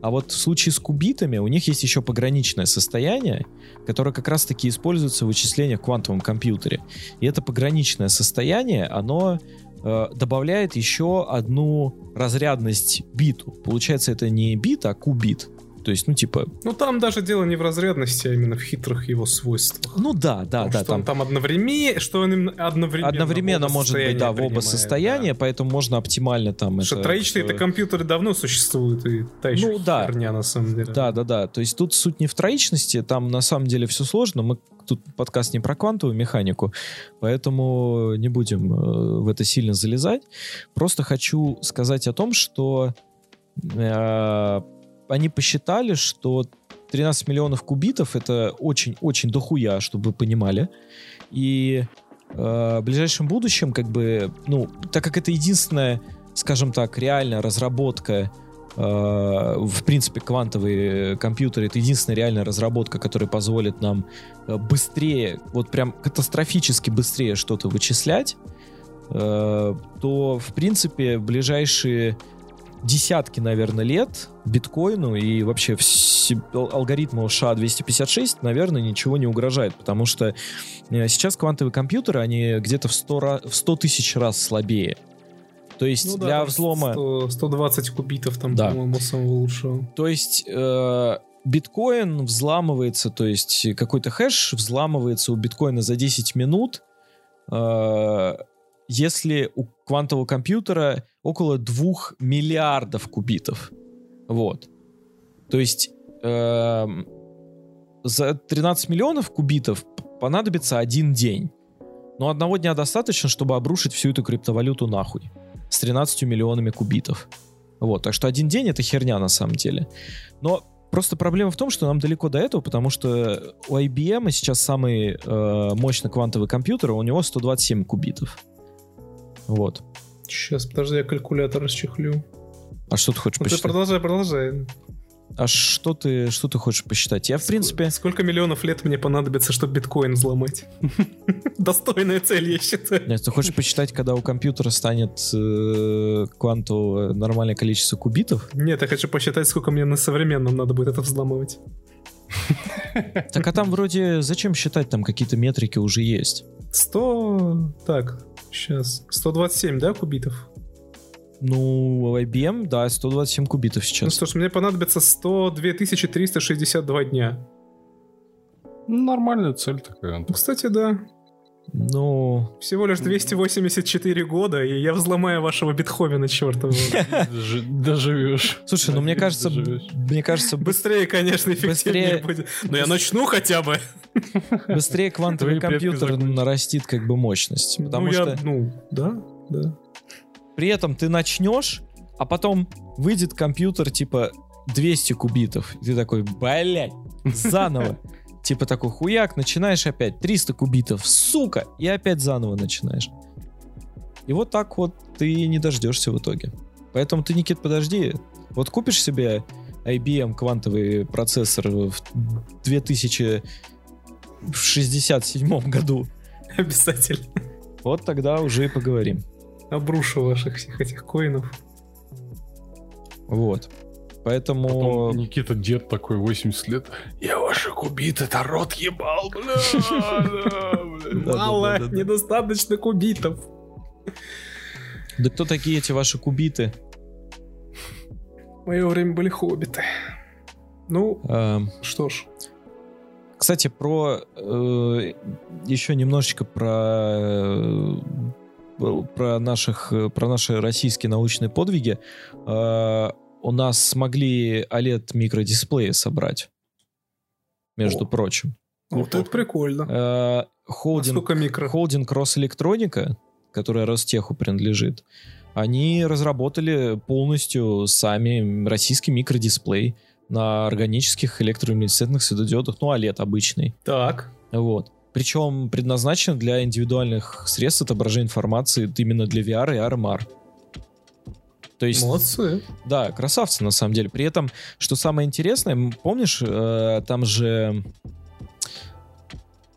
А вот в случае с кубитами у них есть еще пограничное состояние, которое как раз-таки используется в вычислениях в квантовом компьютере. И это пограничное состояние, оно э, добавляет еще одну разрядность биту. Получается, это не бит, а кубит. То есть, ну, типа, Ну там даже дело не в разрядности, а именно в хитрых его свойствах. ну да, да, Потому да, что он там там одновременно, что он одновременно, одновременно может быть, да, в оба состояния, да. поэтому можно оптимально там Потому что это, троичные-то э, компьютеры давно существуют, и та еще Ну, да. херня на самом деле. Да, да, да. То есть тут суть не в троичности, там на самом деле все сложно. Мы тут подкаст не про квантовую механику, поэтому не будем э, в это сильно залезать. Просто хочу сказать о том, что э, они посчитали, что 13 миллионов кубитов это очень-очень дохуя, чтобы вы понимали. И э, в ближайшем будущем, как бы, ну, так как это единственная, скажем так, реальная разработка э, в принципе, квантовые компьютеры — это единственная реальная разработка, которая позволит нам э, быстрее, вот прям катастрофически быстрее что-то вычислять, э, то, в принципе, в ближайшие десятки, наверное, лет биткоину и вообще алгоритму SHA-256, наверное, ничего не угрожает, потому что э, сейчас квантовые компьютеры, они где-то в 100, ра- в 100 тысяч раз слабее. То есть Ну да, для взлома... 100 120 кубитов там, Да. по-моему, самого лучшего. То есть э, биткоин взламывается, то есть какой-то хэш взламывается у биткоина за 10 минут, э, если у квантового компьютера около 2 миллиардов кубитов. Вот. То есть эм, за 13 миллионов кубитов понадобится один день. Но одного дня достаточно, чтобы обрушить всю эту криптовалюту нахуй. С 13 миллионами кубитов. Вот, так что один день это херня на самом деле. Но просто проблема в том, что нам далеко до этого, потому что у IBM сейчас самый э, мощный квантовый компьютер, у него 127 кубитов. Вот. Сейчас, подожди, я калькулятор расчехлю. А что ты хочешь Ну, ты посчитать? продолжай, продолжай. А что ты, что ты хочешь посчитать? Я, в принципе... Сколько миллионов лет мне понадобится, чтобы биткоин взломать? Достойная цель, я считаю. Нет, ты хочешь посчитать, когда у компьютера станет э, квантовое нормальное количество кубитов? Нет, я хочу посчитать, сколько мне на современном надо будет это взламывать. Так а там вроде зачем считать, там какие-то метрики уже есть. 100... Так, сейчас. 127, да, кубитов? Ну, IBM, да, 127 кубитов Ну сейчас. что ж, мне понадобится 102 362 дня. Ну, Нормальная цель такая. Ну, кстати, да. Ну, Всего лишь 284 года, и я взломаю вашего Бетховена чертова. Дожи- Доживешь. слушай, ну мне кажется, мне кажется, быс- Быстрее, конечно, эффективнее Быстрее- будет. Но я начну хотя бы. быстрее квантовый компьютер нарастит как бы мощность. Потому ну, что я, ну, да, да. при этом ты начнешь, а потом выйдет компьютер типа 200 кубитов. И ты такой, блядь, заново. Типа такой хуяк, начинаешь опять 300 кубитов, сука, и опять заново начинаешь. И вот так вот ты не дождешься в итоге. Поэтому ты, Никит, подожди. Вот купишь себе IBM квантовый процессор в 2067 году, Обязательно. вот тогда уже и поговорим. Обрушу ваших всех этих коинов. Вот. Поэтому... Потом Никита дед такой 80 лет. Я ваши кубиты, это рот ебал, бля, бля, бля». Мало, недостаточно кубитов. Да кто такие эти ваши кубиты? В мое время были хоббиты. Ну, Эм, что ж. Кстати, про э, еще немножечко про э, про наших э, про наши российские научные подвиги. У нас смогли OLED микродисплеи собрать, между О. прочим. Вот это прикольно. Э, холдинг, Насколько микро? холдинг Росэлектроника, которая Ростеху принадлежит, они разработали полностью сами российский микродисплей на органических электроминесцентных светодиодах, ну, OLED обычный. Так. Вот. Причем предназначен для индивидуальных средств отображения информации именно для VR и RMR. То есть, Молодцы. да, красавцы на самом деле. При этом, что самое интересное, помнишь, э, там же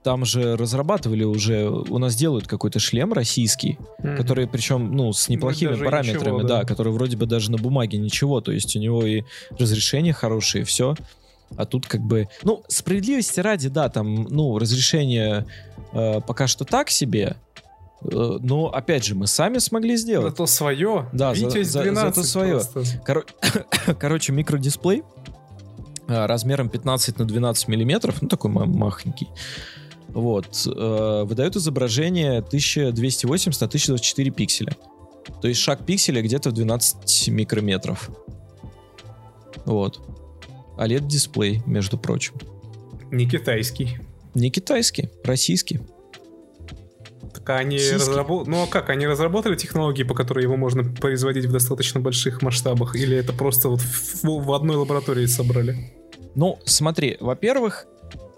там же разрабатывали уже, у нас делают какой-то шлем российский, Мгм. который причем, ну, с неплохими даже параметрами, ничего, да. да. который вроде бы даже на бумаге ничего, то есть у него и разрешение хорошее, и все. А тут как бы, ну, справедливости ради, да, там, ну, разрешение э, пока что так себе, но, опять же, мы сами смогли сделать. Зато свое. Да, Витязь за- 12 зато свое. Коро- Короче, микродисплей э, размером 15 на 12 миллиметров, ну такой ма- махонький, вот, э, выдает изображение 1280 на 1024 пикселя. То есть шаг пикселя где-то в 12 микрометров. Вот. OLED-дисплей, между прочим. Не китайский. Не китайский, российский. Так они Сиськи. разработали... Ну а как, они разработали технологии, по которой его можно производить в достаточно больших масштабах? Или это просто вот в, в одной лаборатории собрали? Ну, смотри, во-первых,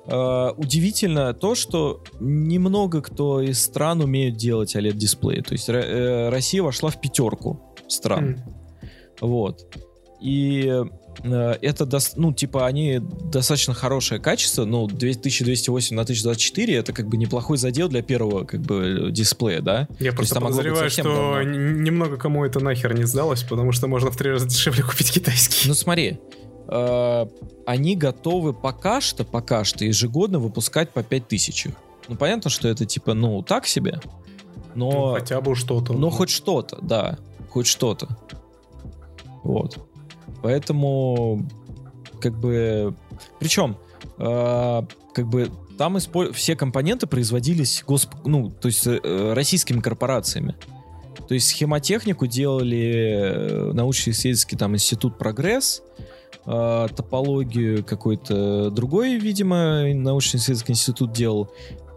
э, удивительно то, что немного кто из стран умеют делать OLED-дисплеи. То есть э, Россия вошла в пятерку стран. М. Вот. И это, дос- ну, типа, они достаточно хорошее качество, ну, 2208 на 1024 это как бы неплохой задел для первого, как бы, дисплея, да? Я есть просто быть подозреваю, что говно. н- немного кому это нахер не сдалось, потому что можно в три раза дешевле купить китайский. Ну, смотри, э, они готовы пока что, пока что ежегодно выпускать по 5000. Ну, понятно, что это, типа, ну, так себе, Ну, но... хотя бы что-то. Но хоть что-то, да. Хоть что-то. Вот. Поэтому, как бы... Причем, э, как бы, там испо- все компоненты производились госп... ну, то есть э, российскими корпорациями. То есть схемотехнику делали э, научно-исследовательский там институт «Прогресс», э, топологию какой-то другой, видимо, научно-исследовательский институт делал,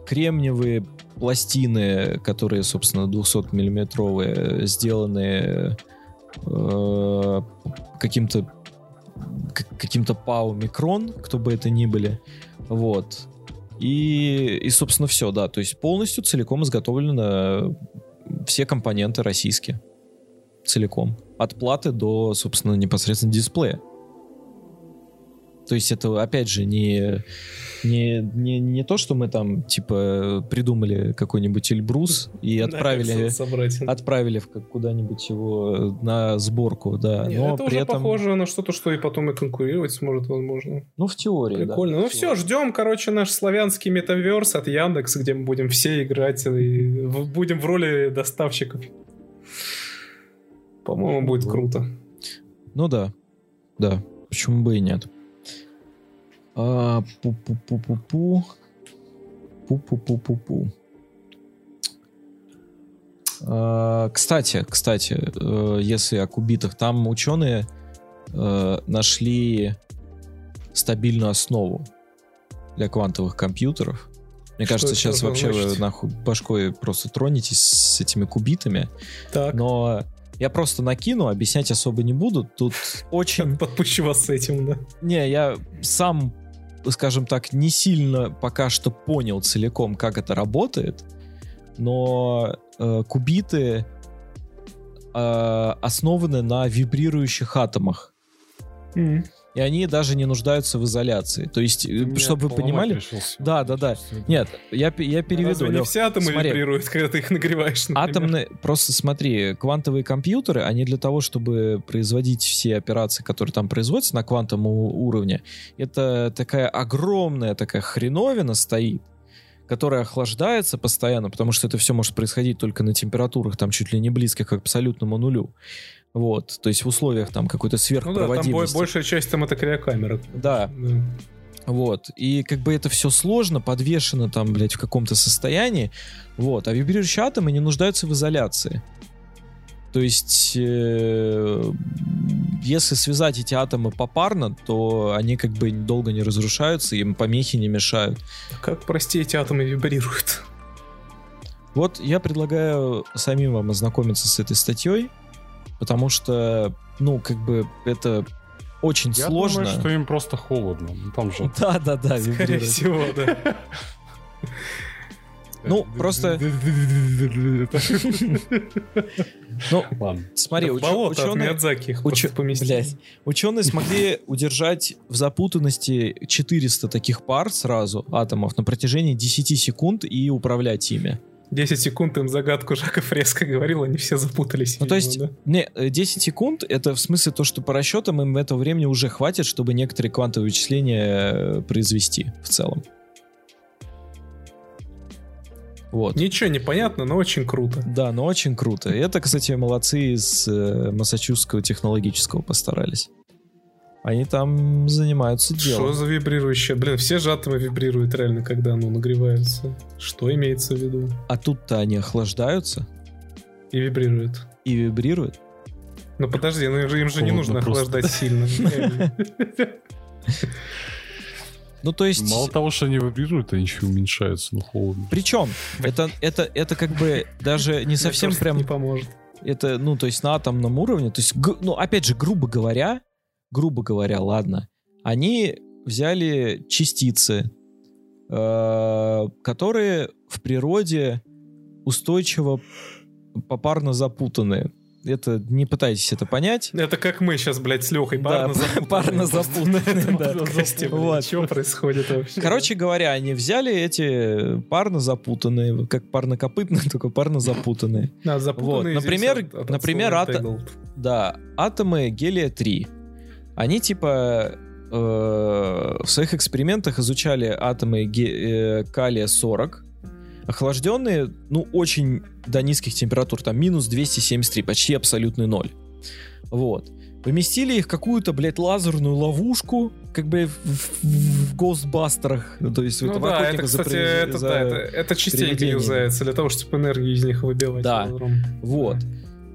кремниевые пластины, которые, собственно, 200-миллиметровые, сделаны э, каким-то каким-то ПАО Микрон, кто бы это ни были. Вот. И, и, собственно, все, да. То есть полностью целиком изготовлены все компоненты российские. Целиком. От платы до, собственно, непосредственно дисплея. То есть это, опять же, не, не, не, не то, что мы там, типа, придумали какой-нибудь Эльбрус и Да, отправили, собрать. отправили куда-нибудь его на сборку, да. Не, Но это при уже этом... похоже на что-то, что и потом и конкурировать сможет, возможно. Ну, в теории, да. Прикольно. Ну В все, ждем, короче, наш славянский метаверс от Яндекса, где мы будем все играть и будем в роли доставщиков. По-моему, будет круто. Ну да, да, почему бы и нет. А, пу-пу-пу-пу-пу. Пу-пу-пу-пу-пу. А, Кстати, кстати, э, если о кубитах, там ученые э, нашли стабильную основу для квантовых компьютеров. Мне Что кажется, сейчас вообще вы значить? нахуй башкой просто тронетесь с этими кубитами. Так, Но я просто накину, объяснять особо не буду. Тут очень... подпущу вас с этим, да. Не, я сам, скажем так, не сильно пока что понял целиком, как это работает, но э, кубиты э, основаны на вибрирующих атомах. М. И они даже не нуждаются в изоляции. То есть, э, чтобы вы понимали... Да, да, да. Нет, я, я переведу. Разве не все атомы смотри. вибрируют, когда ты их нагреваешь, например? Атомные, просто смотри, квантовые компьютеры, они для того, чтобы производить все операции, которые там производятся на квантовом уровне, это такая огромная такая хреновина стоит, которая охлаждается постоянно, потому что это все может происходить только на температурах там чуть ли не близких к абсолютному нулю. Вот, то есть в условиях там какой-то Ну да, там бо- сверхпроводимости. большая часть там это криокамера. Да, Да. вот. И как бы это все сложно, подвешено там, блядь, в каком-то состоянии. Вот. А вибрирующие атомы не нуждаются в изоляции. То есть, э, если связать эти атомы попарно, то они как бы долго не разрушаются, им помехи не мешают. Как, прости, эти атомы вибрируют? Вот я предлагаю самим вам ознакомиться с этой статьей, потому что, ну, как бы это очень Я сложно. думаю, что им просто холодно. Ну, Там же... Да, да, да, Скорее вибрирует. всего, да. Ну, просто- Ну, смотри, ученые, ученые смогли удержать в запутанности 400 таких пар сразу атомов на протяжении 10 секунд и управлять ими. 10 секунд им загадку Жака Фреско говорил, они все запутались. Ну, то видимо, есть, да? не, э, 10 секунд это в смысле то, что по расчетам им этого времени уже хватит, чтобы некоторые квантовые вычисления э, произвести в целом. Вот. Ничего не понятно, но очень круто. Да, но очень круто. И это, кстати, молодцы из э, Массачусетского технологического постарались. Они там занимаются Что делом. за вибрирующее? Блин, все же атомы вибрируют реально, когда ну, нагреваются. Что имеется в виду? А тут-то они охлаждаются И вибрируют. и вибрируют. Ну подожди, ну им же, же не Холодно нужно просто. охлаждать сильно. Ну, то есть... Мало того, что они вибрируют, они еще уменьшаются, ну холодно. Причем, это, это, это как бы даже не совсем прям... Не поможет. Это, ну, то есть на атомном уровне. То есть, ну, опять же, грубо говоря, грубо говоря, ладно, они взяли частицы, э, которые в природе устойчиво попарно запутаны. Это не пытайтесь это понять. Это как мы сейчас, блядь, с Лехой Да, парно запутаны, да. Вот. Что происходит вообще? Короче говоря, они взяли эти парно запутанные, как парнокопытные, только парно запутанные. Да, запутанные Вот, здесь например- например, ата-. Да, атомы гелия-3. Они типа э, в своих экспериментах изучали атомы э, калия-40, охлажденные, ну, очень до низких температур, там минус 273, почти абсолютный ноль. Вот. Поместили их в какую-то, блядь, лазерную ловушку, как бы в, в- в Гостбастерах. Ну, то есть Ну да, это, за кстати, при- это, за- да, это, это частенько юзается для того, чтобы энергию из них выбивать. Да. Вот.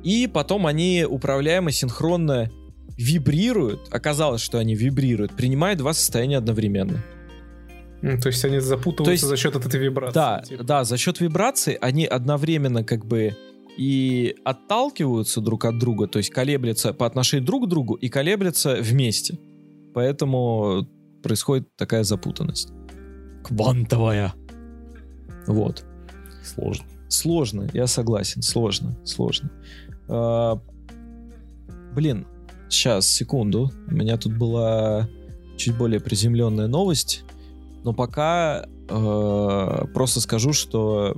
И потом они управляемо синхронно вибрируют. Оказалось, что они вибрируют, принимая два состояния одновременно. Ну, то есть они запутываются То есть- за счет этой вибрации. Да, типа. да, за счет вибрации они одновременно как бы и отталкиваются друг от друга, то есть колеблются по отношению друг к другу и колеблются вместе. Поэтому происходит такая запутанность. Квантовая. Вот. Сложно. Сложно, я согласен, сложно, сложно. А, блин, сейчас, секунду. У меня тут была чуть более приземленная новость, но пока э, просто скажу, что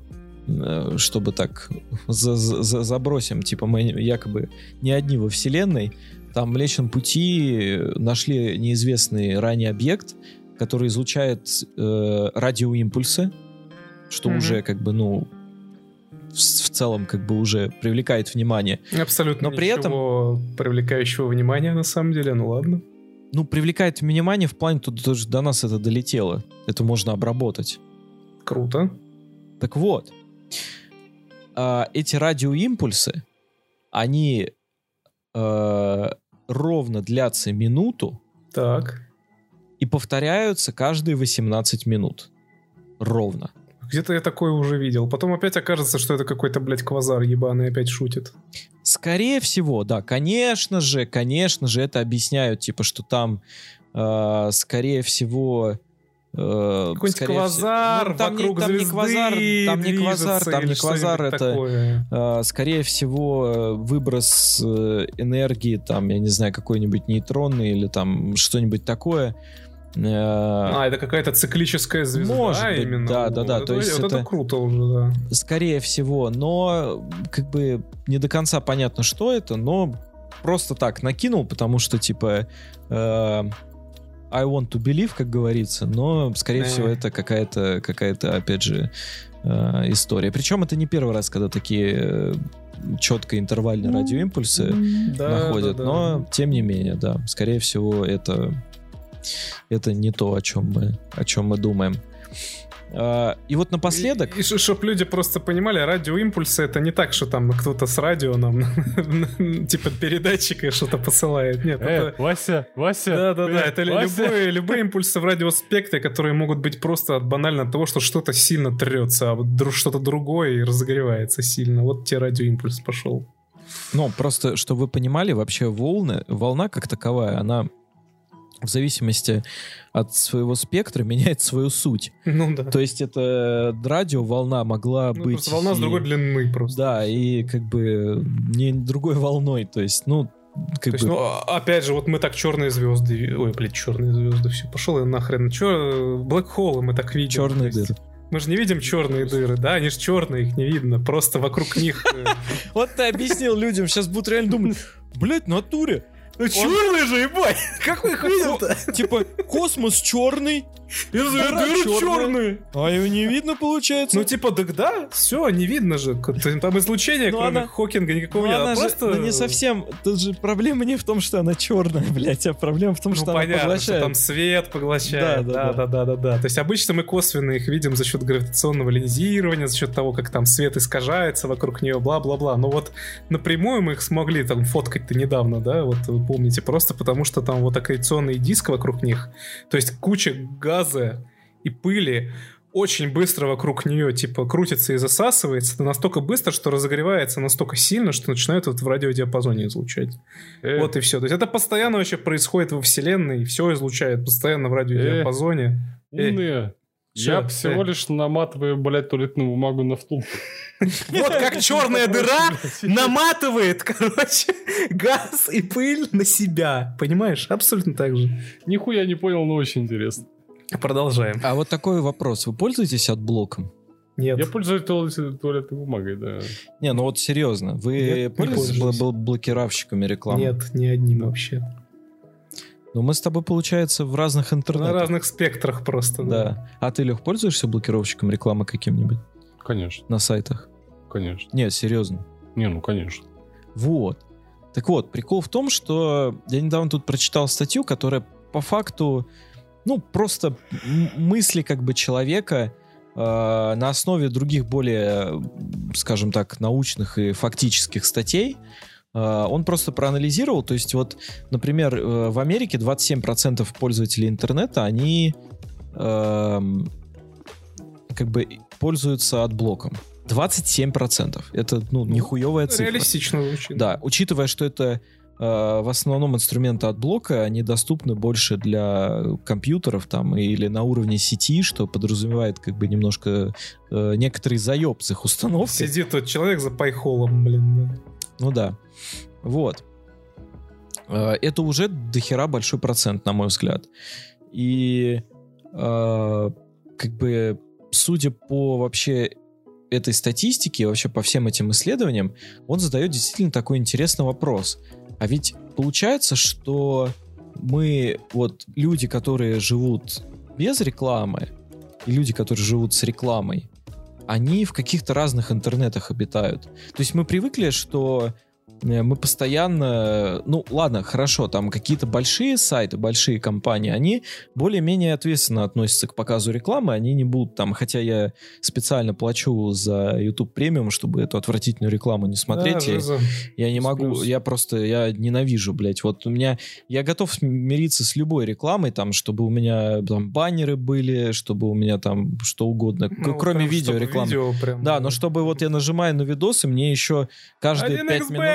э, чтобы так за- за- забросим, типа мы якобы не одни во Вселенной, там в Млечном Пути нашли неизвестный ранее объект, который излучает э, радиоимпульсы, что Мгм. уже как бы, ну, в, в целом как бы уже привлекает внимание. Абсолютно Но при этом- привлекающего внимания на самом деле, ну ладно. Ну, привлекает внимание в плане, тут даже до нас это долетело. Это можно обработать. Круто. Так вот, а, эти радиоимпульсы, они э, ровно длятся минуту Так. и повторяются каждые 18 минут. Ровно. Где-то я такое уже видел. Потом опять окажется, что это какой-то, блядь, квазар ебаный опять шутит. Скорее всего, да, конечно же, конечно же, это объясняют, типа, что там, э, скорее всего... э, Какой-нибудь квазар Ну, там не- вокруг там не звезды квазар, там не квазар, там не квазар, это, такое. э, скорее всего, выброс э, энергии, там, я не знаю, какой-нибудь нейтронный или там что-нибудь такое. Э, А, это какая-то циклическая звезда Может быть, именно. да, да, да, Вот то это- есть вот это это- круто уже, да. Скорее всего, но как бы не до конца понятно, что это, но просто так накинул, потому что типа э, I want to believe, как говорится, но скорее Э. всего это какая-то какая-то опять же э, история. Причем это не первый раз, когда такие э, четко интервальные радиоимпульсы Да, находят, да, да. но тем не менее, да, скорее всего, это, это не то, о чем мы, о чем мы думаем. А, И вот напоследок... И, чтобы люди просто понимали, радиоимпульсы это не так, что там кто-то с радио нам типа передатчика что-то посылает. Нет, Э, это... Вася, Вася. Да, да, да. э, Это Вася. любые, любые импульсы в радиоспектре, которые могут быть просто от банально от того, что что-то сильно трется, а вот что-то другое и разогревается сильно. Вот тебе радиоимпульс пошел. Ну, просто, чтобы вы понимали, вообще волны, волна как таковая, она в зависимости от своего спектра меняет свою суть. Ну да. То есть это радиоволна могла Ну, быть... просто волна с и- другой длины просто. Да, и как бы не другой волной. То есть, ну, как То есть, бы... ну, а- опять же, вот мы так черные звезды, ой, блядь, черные звезды, все, пошел я нахрен. Че, Black Hole мы так видим. Черные есть дыры. Мы же не видим черные дыры, да, они же черные, их не видно, просто вокруг них... э, Вот ты объяснил людям, сейчас будут реально думать, блядь, натуре. Ну черные же, ебать! Как вы их видел-то? Типа, космос черный, Говорю, дыры черные. а его не видно, получается. Ну, типа, так да, все, не видно же. Там излучения, Ну, кроме она- Хокинга, никакого Ну, нет. она а же- просто... ну, не совсем. Тут же проблема не в том, что она черная, блядь, а проблема в том, Ну, что она понятно, что поглощает. там свет поглощает. Да, Да, да, да, да, да, да. То есть обычно мы косвенно их видим за счет гравитационного линзирования, за счет того, как там свет искажается вокруг нее, бла-бла-бла. Но вот напрямую мы их смогли там фоткать-то недавно, да, вот вы помните, просто потому что там вот аккреционный диск вокруг них, то есть куча газа и пыли очень быстро вокруг нее, типа, крутится и засасывается, но настолько быстро, что разогревается настолько сильно, что начинает вот в радиодиапазоне излучать. Э, Вот и все. То есть это постоянно вообще происходит во Вселенной, все излучает постоянно в радиодиапазоне. Эй, умные. чё, Я э? всего лишь наматываю, блядь, туалетную бумагу на втулку. Вот как черная дыра наматывает, короче, газ и пыль на себя. Понимаешь? Абсолютно так же. Нихуя не понял, но очень интересно. Продолжаем. А вот такой вопрос. Вы пользуетесь отблоком? Нет. Я пользуюсь туалет- туалетной бумагой, да. Не, ну вот серьезно. Вы Нет, не пользуетесь бл- бл- блокировщиками рекламы? Нет, ни одним вообще. Ну мы с тобой, получается, в разных На интернетах. разных спектрах просто. Да. Да. А ты, Лех, пользуешься блокировщиком рекламы каким-нибудь Конечно, на сайтах? конечно. Нет, серьезно. Не, ну конечно. Вот. Так вот, прикол в том, что я недавно тут прочитал статью, которая по факту, ну, просто мысли как бы человека э, на основе других более, скажем так, научных и фактических статей, э, он просто проанализировал, то есть вот, например, э, в Америке 27% пользователей интернета, они эм, как бы пользуются отблоком. 27%. Это, ну, нихуевая цифра. Реалистично звучит. Да, учитывая, что это э, в основном инструменты от блока, они доступны больше для компьютеров там или на уровне сети, что подразумевает как бы немножко э, некоторый заеб с их установкой. Сидит тот человек за пайхолом, блин. да. Ну да. Вот. Э, Это уже дохера большой процент, на мой взгляд. И э, как бы судя по вообще этой статистике, вообще по всем этим исследованиям, он задает действительно такой интересный вопрос. А ведь получается, что мы, вот люди, которые живут без рекламы, и люди, которые живут с рекламой, они в каких-то разных интернетах обитают. То есть мы привыкли, что мы постоянно, ну ладно, хорошо, там какие-то большие сайты, большие компании, они более-менее ответственно относятся к показу рекламы, они не будут там, хотя я специально плачу за YouTube премиум, чтобы эту отвратительную рекламу не смотреть, Да, жиза. я не могу, Плюс. я просто, я ненавижу, блядь. Вот у меня, я готов мириться с любой рекламой, там, чтобы у меня там баннеры были, чтобы у меня там что угодно, Ну, кроме прям, видео рекламы. видео прям, Да, но чтобы вот я нажимаю на видосы, мне еще каждые 5 1xbet! минут,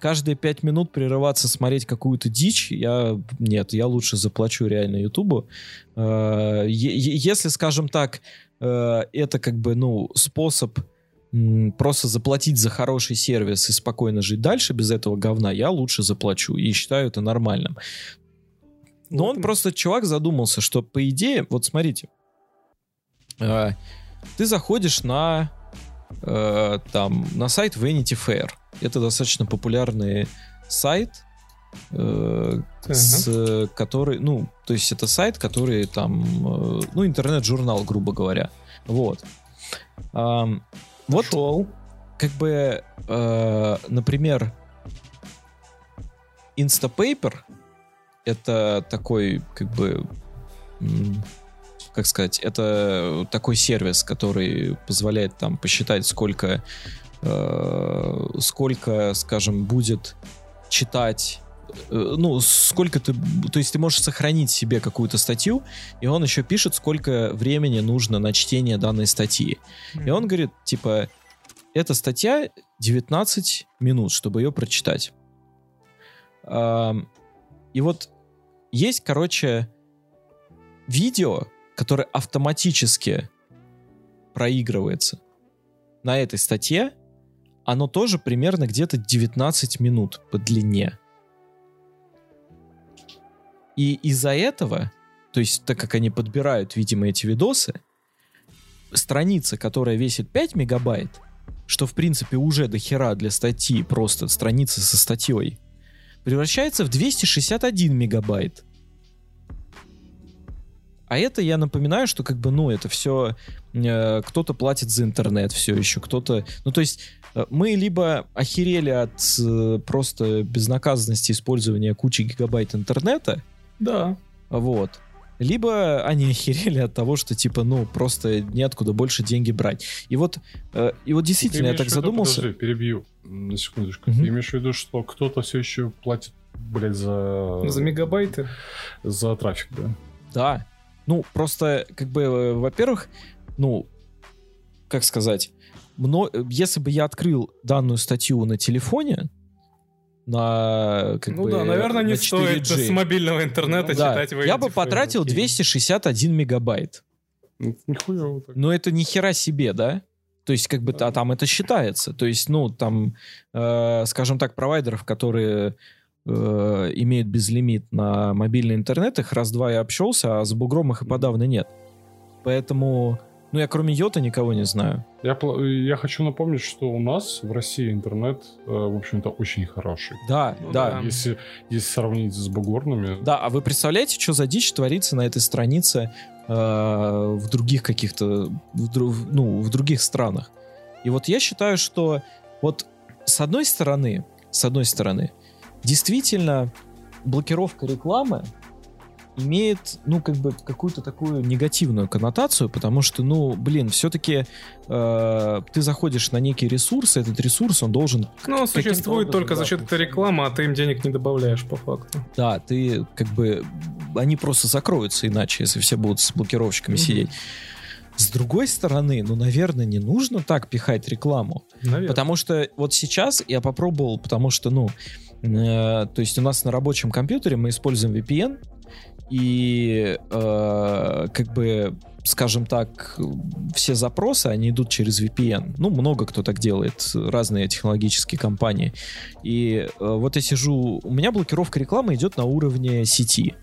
каждые пять минут прерываться смотреть какую-то дичь, я, нет, я лучше заплачу реально Ютубу. Э, Если, скажем так, э, это как бы, ну, способ просто заплатить за хороший сервис и спокойно жить дальше без этого говна, я лучше заплачу и считаю это нормальным. Но он просто, чувак, задумался, что по идее, вот смотрите, э, ты заходишь на э, там на сайт Vanity Fair. Это достаточно популярный сайт, э, Ага. с, э, который, ну, то есть это сайт, который там, э, ну, интернет-журнал, грубо говоря. Вот. Ам, вот Шел. как бы, э, например, Instapaper это такой, как бы, как сказать, это такой сервис, который позволяет там посчитать, сколько, э, сколько, скажем, будет читать э, ну, сколько ты, то есть ты можешь сохранить себе какую-то статью, и он еще пишет, сколько времени нужно на чтение данной статьи. И он говорит, типа, эта статья 19 минут, чтобы ее прочитать. И вот есть, короче, видео, которое автоматически проигрывается на этой статье, оно тоже примерно где-то 19 минут по длине. И из-за этого, то есть так как они подбирают, видимо, эти видосы, страница, которая весит 5 мегабайт, что в принципе уже до хера для статьи, просто страница со статьей, превращается в 261 мегабайт. А это я напоминаю, что как бы, ну, это все э, кто-то платит за интернет все еще, кто-то... Ну, то есть э, мы либо охерели от э, просто безнаказанности использования кучи гигабайт интернета. Да. Вот. Либо они охерели от того, что типа, ну, просто неоткуда больше деньги брать. И вот, э, и вот действительно, я так виду, задумался. Подожди, перебью на секундочку. Угу. Ты имеешь в виду, что кто-то все еще платит, блядь, за... За мегабайты? За трафик, да. Да. Ну, просто, как бы, э, во-первых, ну, как сказать, мно... если бы я открыл данную статью на телефоне, на как ну бы, да, наверное, не 4G. стоит с мобильного интернета да, читать в Я бы потратил окей. 261 мегабайт. Ну, нихуя так. Но это ни хера себе, да? То есть, как бы, да. а там это считается. То есть, ну, там, э, скажем так, провайдеров, которые э, имеют безлимит на мобильный интернет, их раз-два я общался, а с бугром их и подавно нет. Поэтому ну, я кроме Йота никого не знаю. Я, я хочу напомнить, что у нас в России интернет, э, в общем-то, очень хороший. Да, ну, да. Если, если сравнить с бугорными. Да, а вы представляете, что за дичь творится на этой странице э, в других каких-то, в, ну, в других странах? И вот я считаю, что вот с одной стороны, с одной стороны, действительно блокировка рекламы имеет, ну, как бы какую-то такую негативную коннотацию, потому что, ну, блин, все-таки э, ты заходишь на некий ресурс, и этот ресурс, он должен... Ну, он существует только за счет этой рекламы, а ты им денег не добавляешь, по факту. Да, ты, как бы, они просто закроются иначе, если все будут с блокировщиками mm-hmm. сидеть. С другой стороны, ну, наверное, не нужно так пихать рекламу. Наверное. Потому что вот сейчас я попробовал, потому что, ну, э, то есть у нас на рабочем компьютере мы используем VPN, и э, как бы скажем так, все запросы, они идут через VPN. Ну, много кто так делает, разные технологические компании. И э, вот я сижу, у меня блокировка рекламы идет на уровне сети.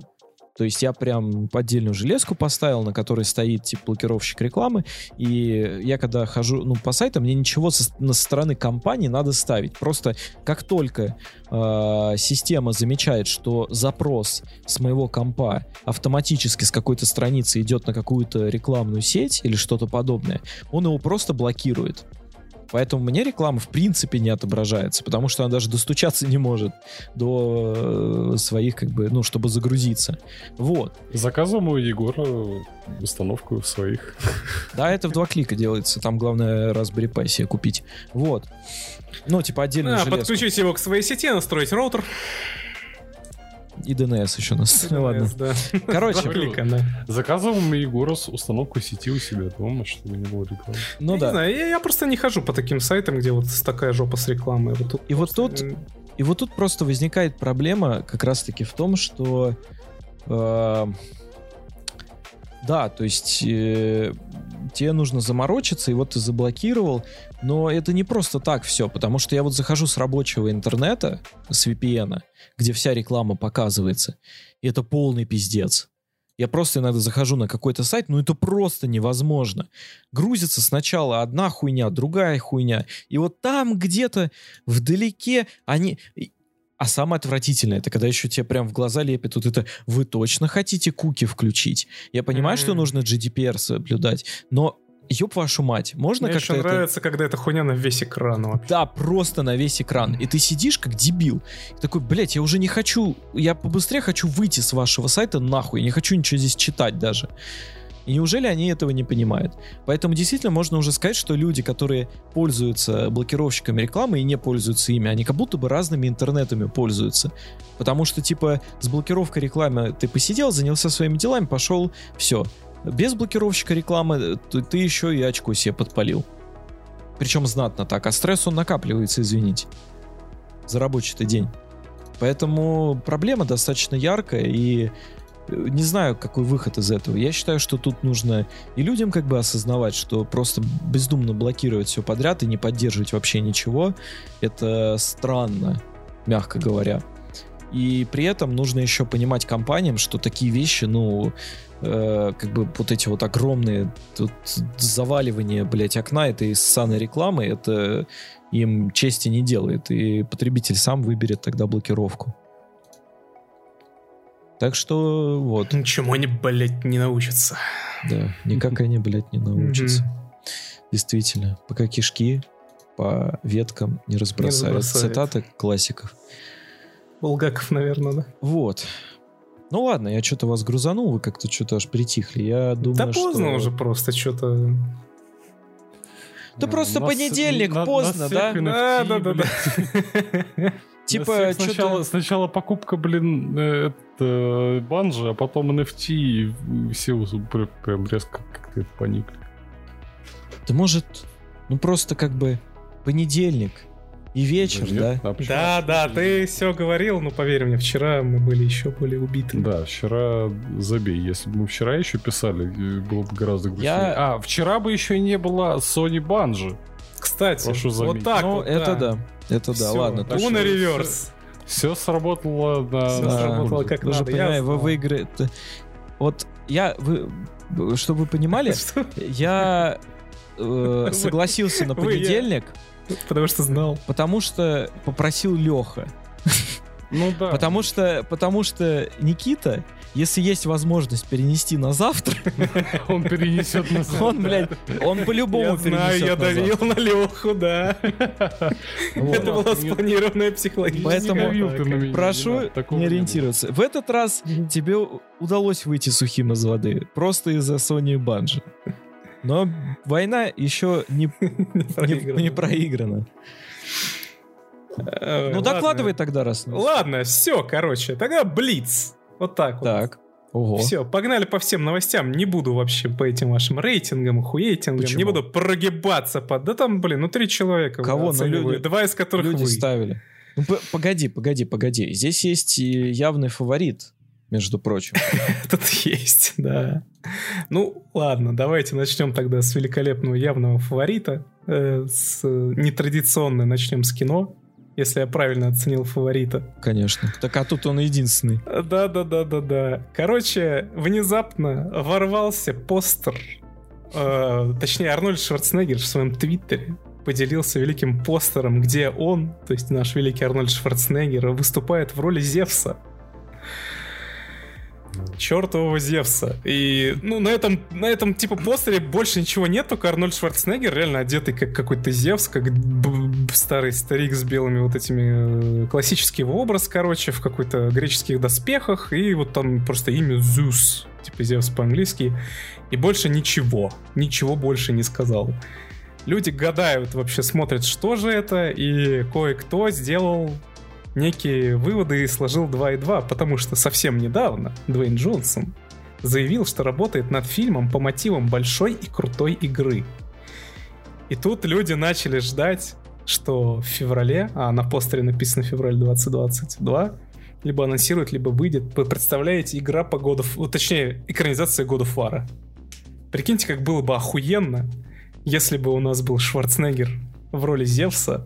То есть я прям отдельную железку поставил, на которой стоит типа блокировщик рекламы, и я когда хожу ну, по сайтам, мне ничего со, со стороны компании надо ставить. Просто как только э, система замечает, что запрос с моего компа автоматически с какой-то страницы идет на какую-то рекламную сеть или что-то подобное, он его просто блокирует. Поэтому мне реклама в принципе не отображается, потому что она даже достучаться не может до э, своих, как бы, ну, чтобы загрузиться. Вот. Заказываем у Егора установку в своих. Да, это в два клика делается. Там главное Raspberry Pi себе купить. Вот. Ну, типа отдельно. А, подключить его к своей сети, настроить роутер. И DNS еще нас. DNS, Ладно. Да. Короче, мы Егору установку сети у себя дома, чтобы не было рекламы. Ну я да. Не знаю, я, я просто не хожу по таким сайтам, где вот такая жопа с рекламой. Вот тут и просто... вот тут, и вот тут просто возникает проблема как раз-таки в том, что э, да, то есть э, тебе нужно заморочиться, и вот ты заблокировал, но это не просто так все, потому что я вот захожу с рабочего интернета, с VPN, где вся реклама показывается, и это полный пиздец. Я просто иногда захожу на какой-то сайт, ну это просто невозможно. Грузится сначала одна хуйня, другая хуйня, и вот там где-то вдалеке они... А самое отвратительное, это когда еще тебе прям в глаза лепят, вот это, вы точно хотите куки включить? Я понимаю, mm-hmm. что нужно GDPR соблюдать, но ёб вашу мать, можно Мне как-то еще это... нравится, когда эта хуйня на весь экран вообще. Да, просто на весь экран. И ты сидишь как дебил. И такой, блядь, я уже не хочу... Я побыстрее хочу выйти с вашего сайта нахуй. Я не хочу ничего здесь читать даже. И неужели они этого не понимают? Поэтому действительно можно уже сказать, что люди, которые пользуются блокировщиками рекламы и не пользуются ими, они как будто бы разными интернетами пользуются. Потому что, типа, с блокировкой рекламы ты посидел, занялся своими делами, пошел, все. Без блокировщика рекламы э, ты, ты еще и очко себе подпалил. Причем знатно так. А стресс он накапливается, извините. За рабочий-то день. Поэтому проблема достаточно яркая и не знаю, какой выход из этого. Я считаю, что тут нужно и людям как бы осознавать, что просто бездумно блокировать все подряд и не поддерживать вообще ничего, это странно, мягко говоря. И при этом нужно еще понимать компаниям, что такие вещи, ну, э, как бы вот эти вот огромные тут заваливания, блядь, окна этой ссаной рекламы, это им чести не делает. И потребитель сам выберет тогда блокировку. Так что вот, Ничему они, блядь, не научатся. да, никак они, блядь, не научатся. Действительно, пока кишки по веткам не разбросают. разбросают. Цитата классиков. Булгаков, наверное, да. Вот. Ну ладно, я что-то вас грузанул, вы как-то что-то аж притихли. Я думаю, да поздно что... уже просто что-то. Да просто Нас- понедельник, на- поздно, нас да? Да, да, да, блин. Типа, всех что-то... сначала, сначала покупка, блин, э, это, банжи, а потом NFT, и все прям резко как-то поникли. Да может, ну просто как бы понедельник и вечер, да? нет? А почему? Да, да, ты все говорил, но поверь мне, вчера мы были еще более убиты. Да, вчера забей. Если бы мы вчера еще писали, э, было бы гораздо грустнее. Я- А, вчера бы еще не было Sony Банжи. Кстати, Прошу вот так ну, вот, это да. Это да, Всё, ладно. так то Уна что реверс. Все сработало на... Всё Да. сработало как надо, я понимаете, вы выиграете... Вот я... Вы... Чтобы вы понимали, я э, согласился на понедельник, Потому что знал. потому что попросил Леха. Ну да. Потому что, потому что Никита, если есть возможность перенести на завтра, он перенесет на он, блядь, он по-любому Я знаю, перенесет я завтра. давил на Леху, да. Это была спланированная психологическая Поэтому. Прошу не ориентироваться. В этот раз тебе удалось выйти сухим из воды. Просто из-за Sony Банжи. Но война еще не, не, не проиграна. Э, Ну, докладывай тогда раз. Ладно, все, короче, тогда Блиц. Вот так вот. Так. Ого. Все, погнали по всем новостям. Не буду вообще по этим вашим рейтингам, хуейтингам. Почему? Не буду прогибаться под... Да там, блин, ну три человека. Кого? Ну, люди- Два из которых Люди вы. ставили. Ну, погоди, погоди, погоди. Здесь есть явный фаворит, между прочим. Этот есть, да. Ну, ладно, давайте начнем тогда с великолепного явного фаворита. Э, с нетрадиционной начнем с кино, если я правильно оценил фаворита. Конечно. Так а тут он единственный. Да, да, да, да, да. Короче, внезапно ворвался постер. э, точнее, Арнольд Шварценеггер в своем твиттере поделился великим постером, где он, то есть наш великий Арнольд Шварценеггер, выступает в роли Зевса. Чертового Зевса. И, ну, на этом, на этом, типа, постере больше ничего нет, только Арнольд Шварценеггер, реально одетый как какой-то Зевс, как старый старик с белыми вот этими... э, Классический его образ, короче, в какой-то греческих доспехах, и вот там просто имя Зус, типа Зевс по-английски, и больше ничего, ничего больше не сказал. Люди гадают, вообще смотрят, что же это, и кое-кто сделал некие выводы и сложил 2 и 2, потому что совсем недавно Дуэйн Джонсон заявил, что работает над фильмом по мотивам большой и крутой игры. И тут люди начали ждать, что в феврале, а на постере написано февраль 2022, либо анонсируют, либо выйдет. Вы представляете, игра по году... Точнее, экранизация года Фара. Прикиньте, как было бы охуенно, если бы у нас был Шварценеггер в роли Зевса,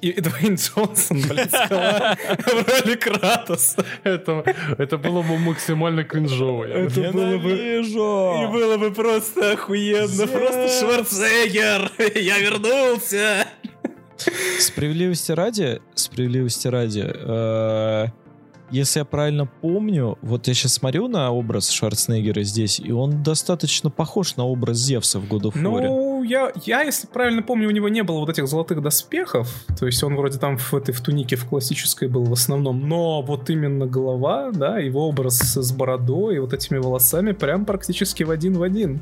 и Эдвейн Джонсон, блядь, в роли Кратоса. Это, это было бы максимально кринжово. я бы Это было бы... И Ненавижу! было бы просто охуенно. Зевс! Просто Шварценеггер! Я вернулся! Справедливости ради, справедливости ради, э, если я правильно помню, вот я сейчас смотрю на образ Шварценеггера здесь, и он достаточно похож на образ Зевса в God of War. Ну, я, я, если правильно помню, у него не было вот этих золотых доспехов. То есть он вроде там в этой в тунике в классической был в основном. Но вот именно голова, да, его образ с бородой и вот этими волосами прям практически в один в один.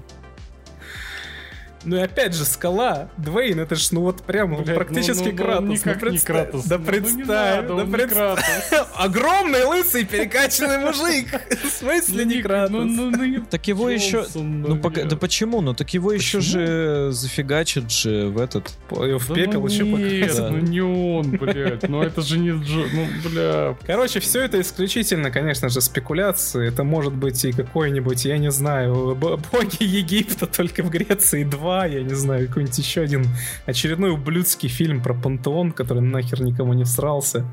Ну и опять же, скала, Двейн, это ж, ну вот прям Блядь, практически ну, ну, ну, Кратос. никак ну, не Кратос. Да Ну, ну, представь, надо, да представь. Огромный, лысый, перекачанный мужик. В смысле не Ну, Кратос? ну, ну, ну, Так его еще... Ну, да почему? Ну, так его еще же зафигачат же в этот... В пепел ну еще Нет, пока. ну не он, блядь. Ну это же не Джо... Ну, бля. Короче, все это исключительно, конечно же, спекуляции. Это может быть и какой-нибудь, я не знаю, боги Египта только в Греции 2, я не знаю, какой-нибудь еще один очередной ублюдский фильм про пантеон, который нахер никому не всрался.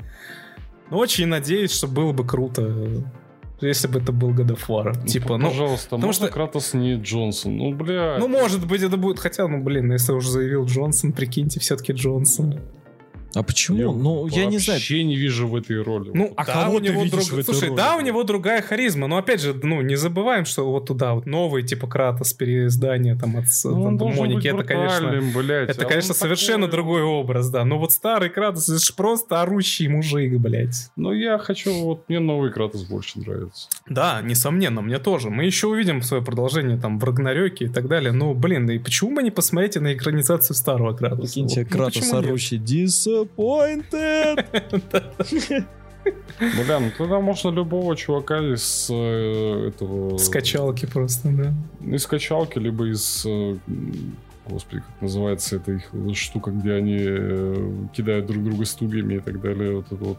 Но очень надеюсь, что было бы круто, если бы это был God of War. Типа, ну, пожалуйста, потому можно что- Кратос не Джонсон? Ну, бля. ну, может быть, это будет, хотя, ну, блин, если уже заявил Джонсон, прикиньте, все-таки Джонсон. А почему? ну, я не знаю. Вообще не вижу в этой роли. Ну, А да, кого у ты него видишь друг- в этой Слушай, роли? да, у него другая харизма, но опять же, ну, не забываем, что вот туда вот новый, типа, Кратос, переиздание там от с- Ну, там, Моники, это, конечно, блядь, это, а конечно, он совершенно такой- другой образ, да. Но вот старый Кратос, это же просто орущий мужик, блядь. Ну, я хочу, вот мне новый Кратос больше нравится. Да, несомненно, мне тоже. Мы еще увидим свое продолжение там в Рагнарёке и так далее. Ну, блин, да и почему бы не посмотреть на экранизацию старого Кратоса? Прикиньте, Вот, ну, Кратос почему нет? Disappointed! Бля, ну тогда можно любого чувака из э, этого... Скачалки просто, да. Из качалки, либо из... э, Господи, как называется эта их штука, где они э, кидают друг друга стульями и так далее. Вот это вот.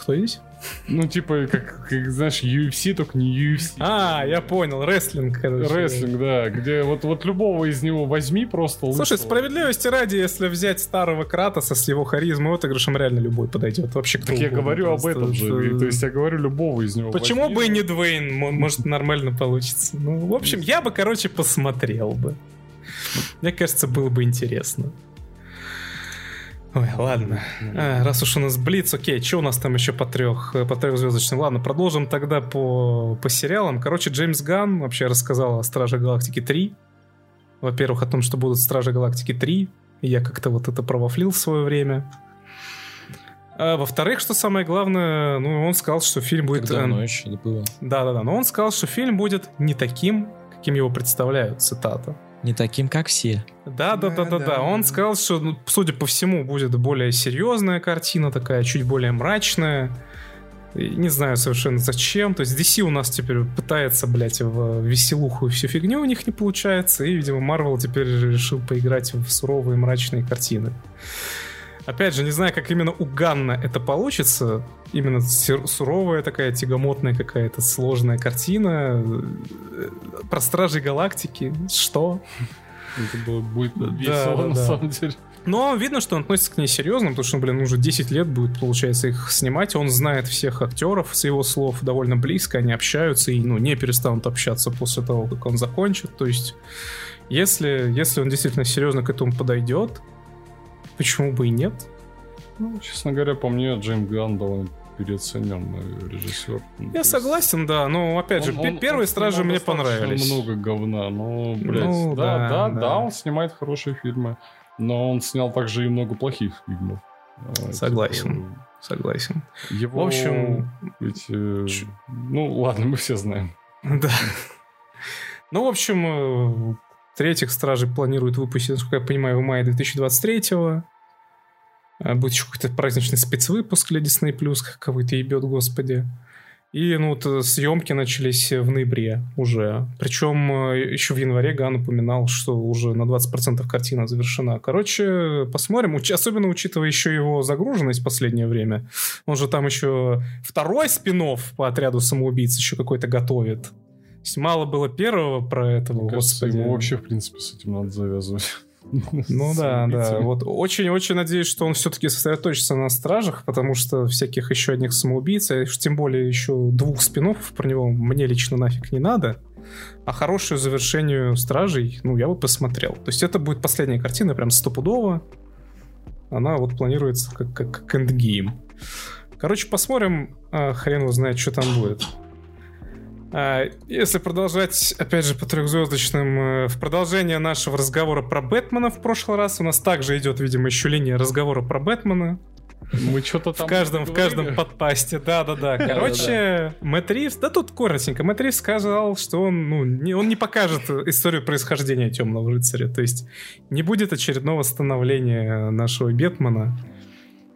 Кто здесь? Ну, типа, как, как, знаешь, UFC, только не UFC. А, я понял, рестлинг, короче. Рестлинг, да, где вот, вот любого из него возьми просто Слушай, лысого. справедливости ради, если взять старого Кратоса с его харизмой, отыгрышем реально любой подойдет. Вообще кто Так я говорю об просто. этом же. Это- и, То есть я говорю любого из него. Почему возьми. бы и не Двейн? Может, нормально получится. Ну, в общем, я бы, короче, посмотрел бы. Мне кажется, было бы интересно. Ой, ладно. А, раз уж у нас Блиц, окей, что у нас там еще по трех, по трехзвездочным? Ладно, продолжим тогда по, по сериалам. Короче, Джеймс Ганн вообще рассказал о Страже Галактики 3. Во-первых, о том, что будут Стражи Галактики 3. И Я как-то вот это провафлил в свое время. А во-вторых, что самое главное, ну, он сказал, что фильм будет... Как давно эм, еще это было? да-да-да, но он сказал, что фильм будет не таким, каким его представляют, цитата. Не таким, как все. Да-да-да-да-да. Да-да. Он сказал, что, ну, судя по всему, будет более серьезная картина такая, чуть более мрачная. Не знаю совершенно зачем. То есть DC у нас теперь пытается, блядь, в веселуху и всю фигню у них не получается. И, видимо, Marvel теперь решил поиграть в суровые мрачные картины. Опять же, не знаю, как именно у Ганна это получится. Именно суровая такая, тягомотная какая-то сложная картина. Э, Про Стражей Галактики. Что? Это было- будет весело, да, на да. самом деле. Но видно, что он относится к ней серьезно, потому что, блин, уже 10 лет будет, получается, их снимать. Он знает всех актеров, с его слов, довольно близко, они общаются и, ну, не перестанут общаться после того, как он закончит. То есть, если, если он действительно серьезно к этому подойдет, почему бы и нет? Ну, честно говоря, по мне, Джеймс Ганн довольно переоцененный режиссер. Я есть согласен, да, но, опять же, он- пе- он- первые он «Стражи» мне понравились. много говна, но, блядь, Ну, да, да, да, да. да, он снимает хорошие фильмы, но он снял также и много плохих фильмов. А, Согласен. типа, Согласен. Его, В общем, ведь, э, ч- ну ладно, мы все знаем. Да. Ну, в общем, э, третьих стражей планируют выпустить, насколько я понимаю, в мае 2023-го. А, Будет еще какой-то праздничный спецвыпуск для Disney+, как кого-то ебет, господи. И, ну, вот э, съемки начались в ноябре уже. Причем э, еще в январе Ган упоминал, что уже на 20% картина завершена. Короче, посмотрим. Уч- Особенно учитывая еще его загруженность в последнее время. Он же там еще второй спин по отряду самоубийц еще какой-то готовит. Мало было первого про этого, Мне кажется, господи. ему вообще, в принципе, с этим надо завязывать. Ну да, да. Вот очень-очень надеюсь, что он все-таки сосредоточится на стражах, потому что всяких еще одних самоубийц, а тем более еще двух спин про него мне лично нафиг не надо. А хорошую завершению стражей, ну, я бы посмотрел. То есть это будет последняя картина, прям стопудово. Она вот планируется как, как, как эндгейм. Короче, посмотрим, а, хрен его знает, что там будет. А, Если продолжать, опять же, по трехзвездочным, э, в продолжение нашего разговора про Бэтмена в прошлый раз, у нас также идет, видимо, еще линия разговора про Бэтмена. Мы что-то там... В каждом, в каждом подпасте, да-да-да. Короче, Мэтт Ривз, да тут коротенько, Мэтт Ривз сказал, что он, ну, не, он не покажет историю происхождения Темного Рыцаря, то есть не будет очередного становления нашего Бетмана.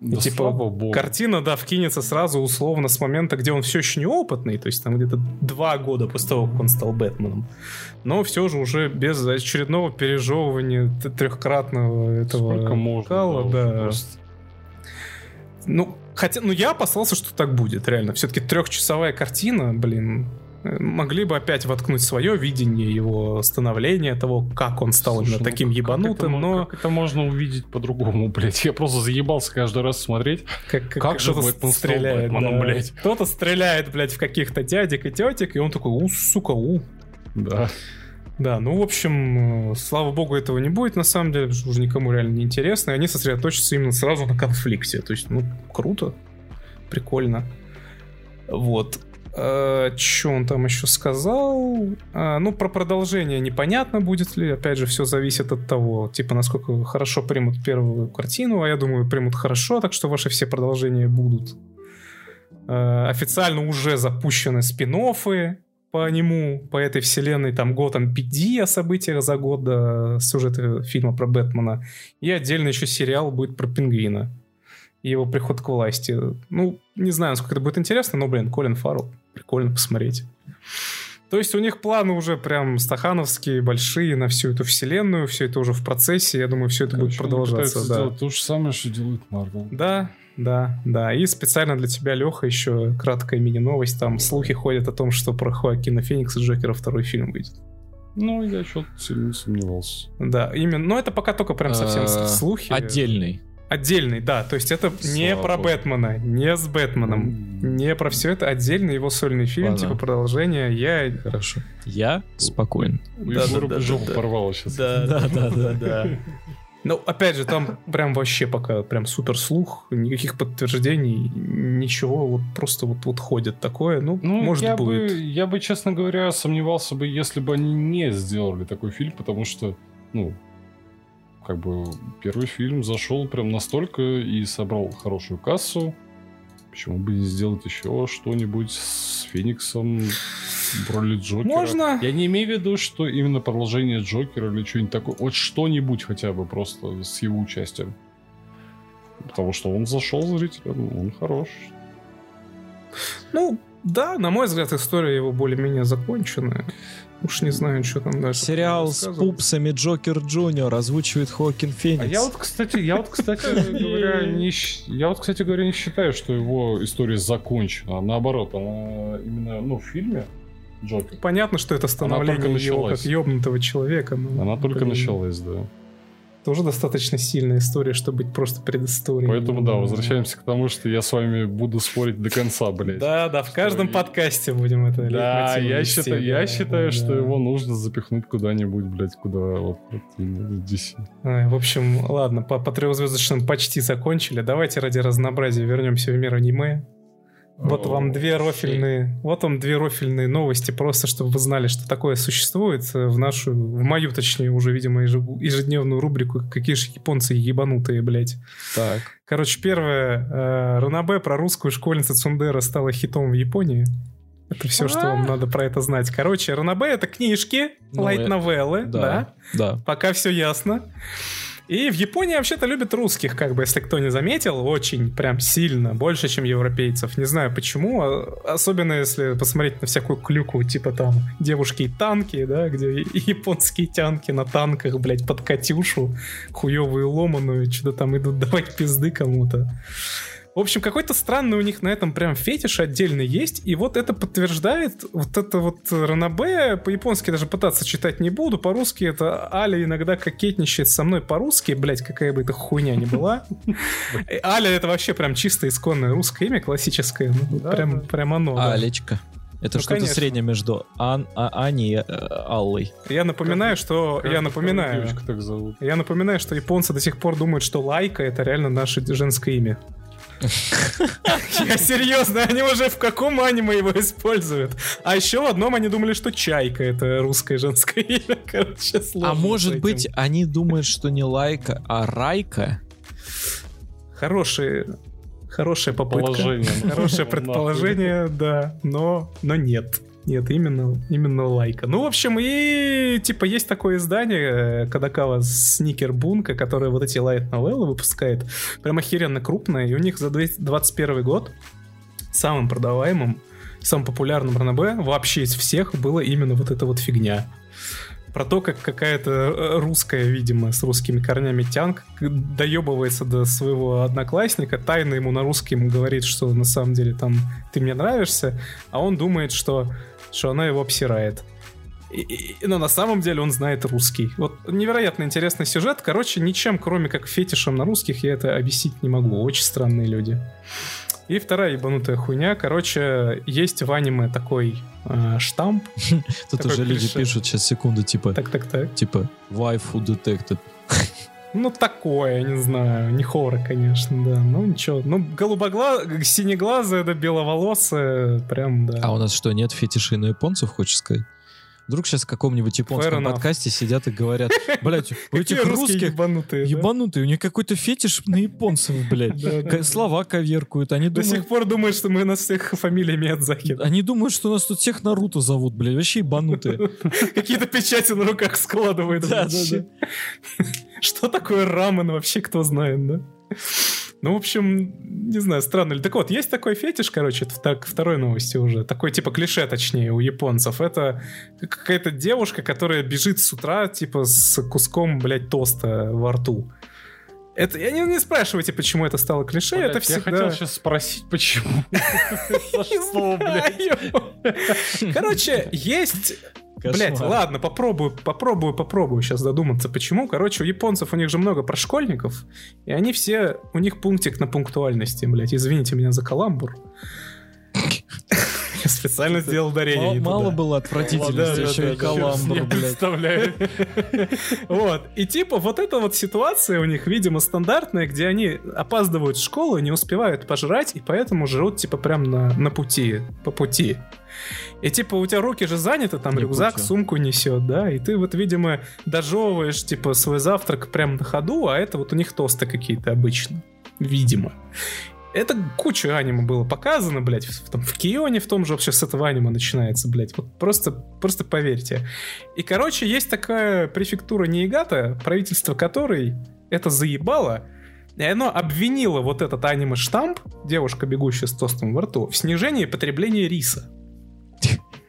Да типа, богу. картина, да, вкинется сразу условно с момента, где он все еще неопытный, то есть там где-то два года после того, как он стал Бэтменом. Но все же уже без очередного пережевывания трехкратного этого Сколько можно? кала, да. просто. Ну, хотя, ну я опасался, что так будет, реально. Все-таки трехчасовая картина, блин, могли бы опять воткнуть свое видение его становления, того, как он стал Слушай, именно ну таким как- ебанутым, как это, но Как это можно увидеть по-другому, блядь? Я просто заебался каждый раз смотреть. как, как же кто-то Бэтмен стал стреляет, Бэтменом, да. блядь? Кто-то стреляет, блядь, в каких-то дядек и тетек, и он такой, у, сука, у. Да. Да, ну, в общем, э, слава богу, этого не будет, на самом деле, уже никому реально не интересно, и они сосредоточатся именно сразу на конфликте. То есть, ну, круто, прикольно. Вот. Что он там еще сказал? А, ну, про продолжение непонятно будет ли. Опять же, все зависит от того, типа, насколько хорошо примут первую картину. А я думаю, примут хорошо, так что ваши все продолжения будут. Э, официально уже запущены спин по нему, по этой вселенной, там Готэм PD о событиях за год до сюжета фильма про Бэтмена. И отдельно еще сериал будет про Пингвина. И его приход к власти. Ну, не знаю, насколько это будет интересно, но, блин, Колин Фаррелл. Прикольно посмотреть. То есть у них планы уже прям стахановские, большие на всю эту вселенную, все это уже в процессе, я думаю, все это будет Короче, они продолжаться. Да. то же самое, что делает Марвел. Да, да, да. И специально для тебя, Леха, еще краткая мини-новость. Там слухи ходят о том, что про Хоакина Феникса Джокера второй фильм выйдет. Ну, я что-то сильно сомневался. Да, именно. Но это пока только прям совсем Э, слухи. Отдельный. Отдельный, да. То есть это не Слава про богу. Бэтмена, не с Бэтменом. Не про все это. Отдельный его сольный фильм, Ладно. типа продолжение. Я... Хорошо. Я спокоен. У Да, да, бы да, жопу да. порвало сейчас. Да, да, да, да, да. Ну, опять же, там прям вообще пока прям супер слух, никаких подтверждений, ничего, вот просто вот, вот ходит такое. Ну, Ну, может, я будет. бы, я бы, честно говоря, сомневался бы, если бы они не сделали такой фильм, потому что, ну, как бы первый фильм зашел прям настолько и собрал хорошую кассу. Почему бы не сделать еще что-нибудь с Фениксом в роли Джокера? Можно. Я не имею в виду, что именно продолжение Джокера или что-нибудь такое. Вот что-нибудь хотя бы просто с его участием. Потому что он зашел зрителям, он хорош. Ну, да, на мой взгляд, история его более-менее законченная. Уж не знаю, что там дальше. Сериал с пупсами Джокер Джуниор озвучивает Хоакин Феникс. А я вот, кстати, я вот, кстати говоря, не, я вот, кстати говоря, не считаю, что его история закончена. Наоборот, она именно, ну, в фильме Джокер. Понятно, что это становление его как ёбнутого человека. но, Она только блин, началась, да. Тоже достаточно сильная история, чтобы быть просто предысторией. Поэтому, да, возвращаемся к тому, что я с вами буду спорить до конца, блядь. Да, да, в каждом подкасте будем это Да, я считаю, я считаю, что его нужно запихнуть куда-нибудь, блядь, куда вот, DC. В общем, ладно, по, по трехзвездочным почти закончили. Давайте ради разнообразия вернемся в мир аниме. Вот вам две рофильные, вот вам две рофильные новости, просто чтобы вы знали, что такое существует э, в нашу, в мою, точнее, уже, видимо, ежедневную рубрику «Какие же японцы ебанутые, блядь». Так. Короче, первое. э, Ранабе про русскую школьницу Цундера стала хитом в Японии. Это все, что вам надо про это знать. Короче, Ранабе это книжки, лайт-новеллы, да. Да. Да. Пока все ясно. И в Японии вообще-то любят русских, как бы, если кто не заметил, очень прям сильно, больше, чем европейцев. Не знаю почему, а- особенно если посмотреть на всякую клюку, типа там девушки и танки, да, где японские тянки на танках, блядь, под Катюшу, хуевую ломаную, что-то там идут давать пизды кому-то. В общем, какой-то странный у них на этом прям фетиш отдельный есть, и вот это подтверждает, вот это вот Ранабе, по-японски даже пытаться читать не буду, по-русски это Аля иногда кокетничает со мной по-русски, блять, какая бы это хуйня ни была. Аля это вообще прям чисто исконное русское имя, классическое, ну, прям, прям оно. Алечка. Это Ну, что-то конечно. среднее между Ан, а, Аней и э, Аллой. Я напоминаю, что, я напоминаю, Девочку так зовут. я напоминаю, что японцы до сих пор думают, что лайка это реально наше женское имя. Я серьезно, они уже в каком аниме его используют? А еще в одном они думали, что Чайка это русское женское имя. Короче, сложно А может быть, они думают, что не Лайка, а Райка? Хорошие, хорошая попытка. Положение. ну, Хорошее предположение, да, но, но нет. Нет, именно, именно лайка. Ну, в общем, и типа есть такое издание, э, Кадакава Сникер Бунка, которое вот эти лайт новеллы выпускает. Прям охеренно крупное. И у них за 2021 год самым продаваемым, самым популярным ранобе вообще из всех было именно вот эта вот фигня. Про то, как какая-то э, русская, видимо, с русскими корнями тянг доебывается до своего одноклассника, тайно ему на русском говорит, что на самом деле там ты мне нравишься, а он думает, что, что она его обсирает. И- и- но на самом деле он знает русский. Вот невероятно интересный сюжет. Короче, ничем, кроме как фетишем на русских, я это объяснить не могу. Очень странные люди. И вторая ебанутая хуйня. Короче, есть в аниме такой э, штамп. Тут уже люди пишут, сейчас секунду, типа, Так-так-так. типа, waifu detected. Ну, такое, не знаю. Не хоррор, конечно, да. Ну, ничего. Ну, голубогла... синеглазая, да, беловолосая. Прям, да. А у нас что, нет фетишей на японцев, хочешь сказать? Вдруг сейчас в каком-нибудь японском подкасте сидят и говорят, блядь, у этих русских ебанутые, ебанутые, у них какой-то фетиш на японцев, блядь. Слова коверкуют, они До сих пор думают, что мы нас всех фамилия Миядзаки. Они думают, что нас тут всех Наруто зовут, блядь, вообще ебанутые. Какие-то печати на руках складывают. Что такое рамен вообще, кто знает, да? Ну, в общем, не знаю, странно ли. Так вот, есть такой фетиш, короче, это так, второй новости уже. Такой типа клише, точнее, у японцев. Это какая-то девушка, которая бежит с утра, типа, с куском, блядь, тоста во рту. Это, я не, не спрашивайте, почему это стало клише, Блядь, это Я всегда... хотел сейчас спросить, почему. Короче, есть Блять, Кошмар. ладно, попробую, попробую, попробую сейчас додуматься, почему. Короче, у японцев у них же много про школьников, и они все, у них пунктик на пунктуальности, блять. Извините меня за каламбур. Я специально сделал ударение. Мало, было отвратительности, еще и каламбур, представляю. Вот. И типа вот эта вот ситуация у них, видимо, стандартная, где они опаздывают в школу, не успевают пожрать, и поэтому жрут типа прям на, на пути, по пути. И типа у тебя руки же заняты, там Не рюкзак, путем. сумку несет, да, и ты вот, видимо, дожевываешь типа свой завтрак прям на ходу, а это вот у них тосты какие-то обычно. Видимо. Это куча аниме было показано, блядь, в, там, в Кионе в том же вообще с этого аниме начинается, блядь. Вот просто, просто поверьте. И, короче, есть такая префектура Ниигата, правительство которой это заебало, и оно обвинило вот этот аниме-штамп, девушка, бегущая с тостом во рту, в снижении потребления риса.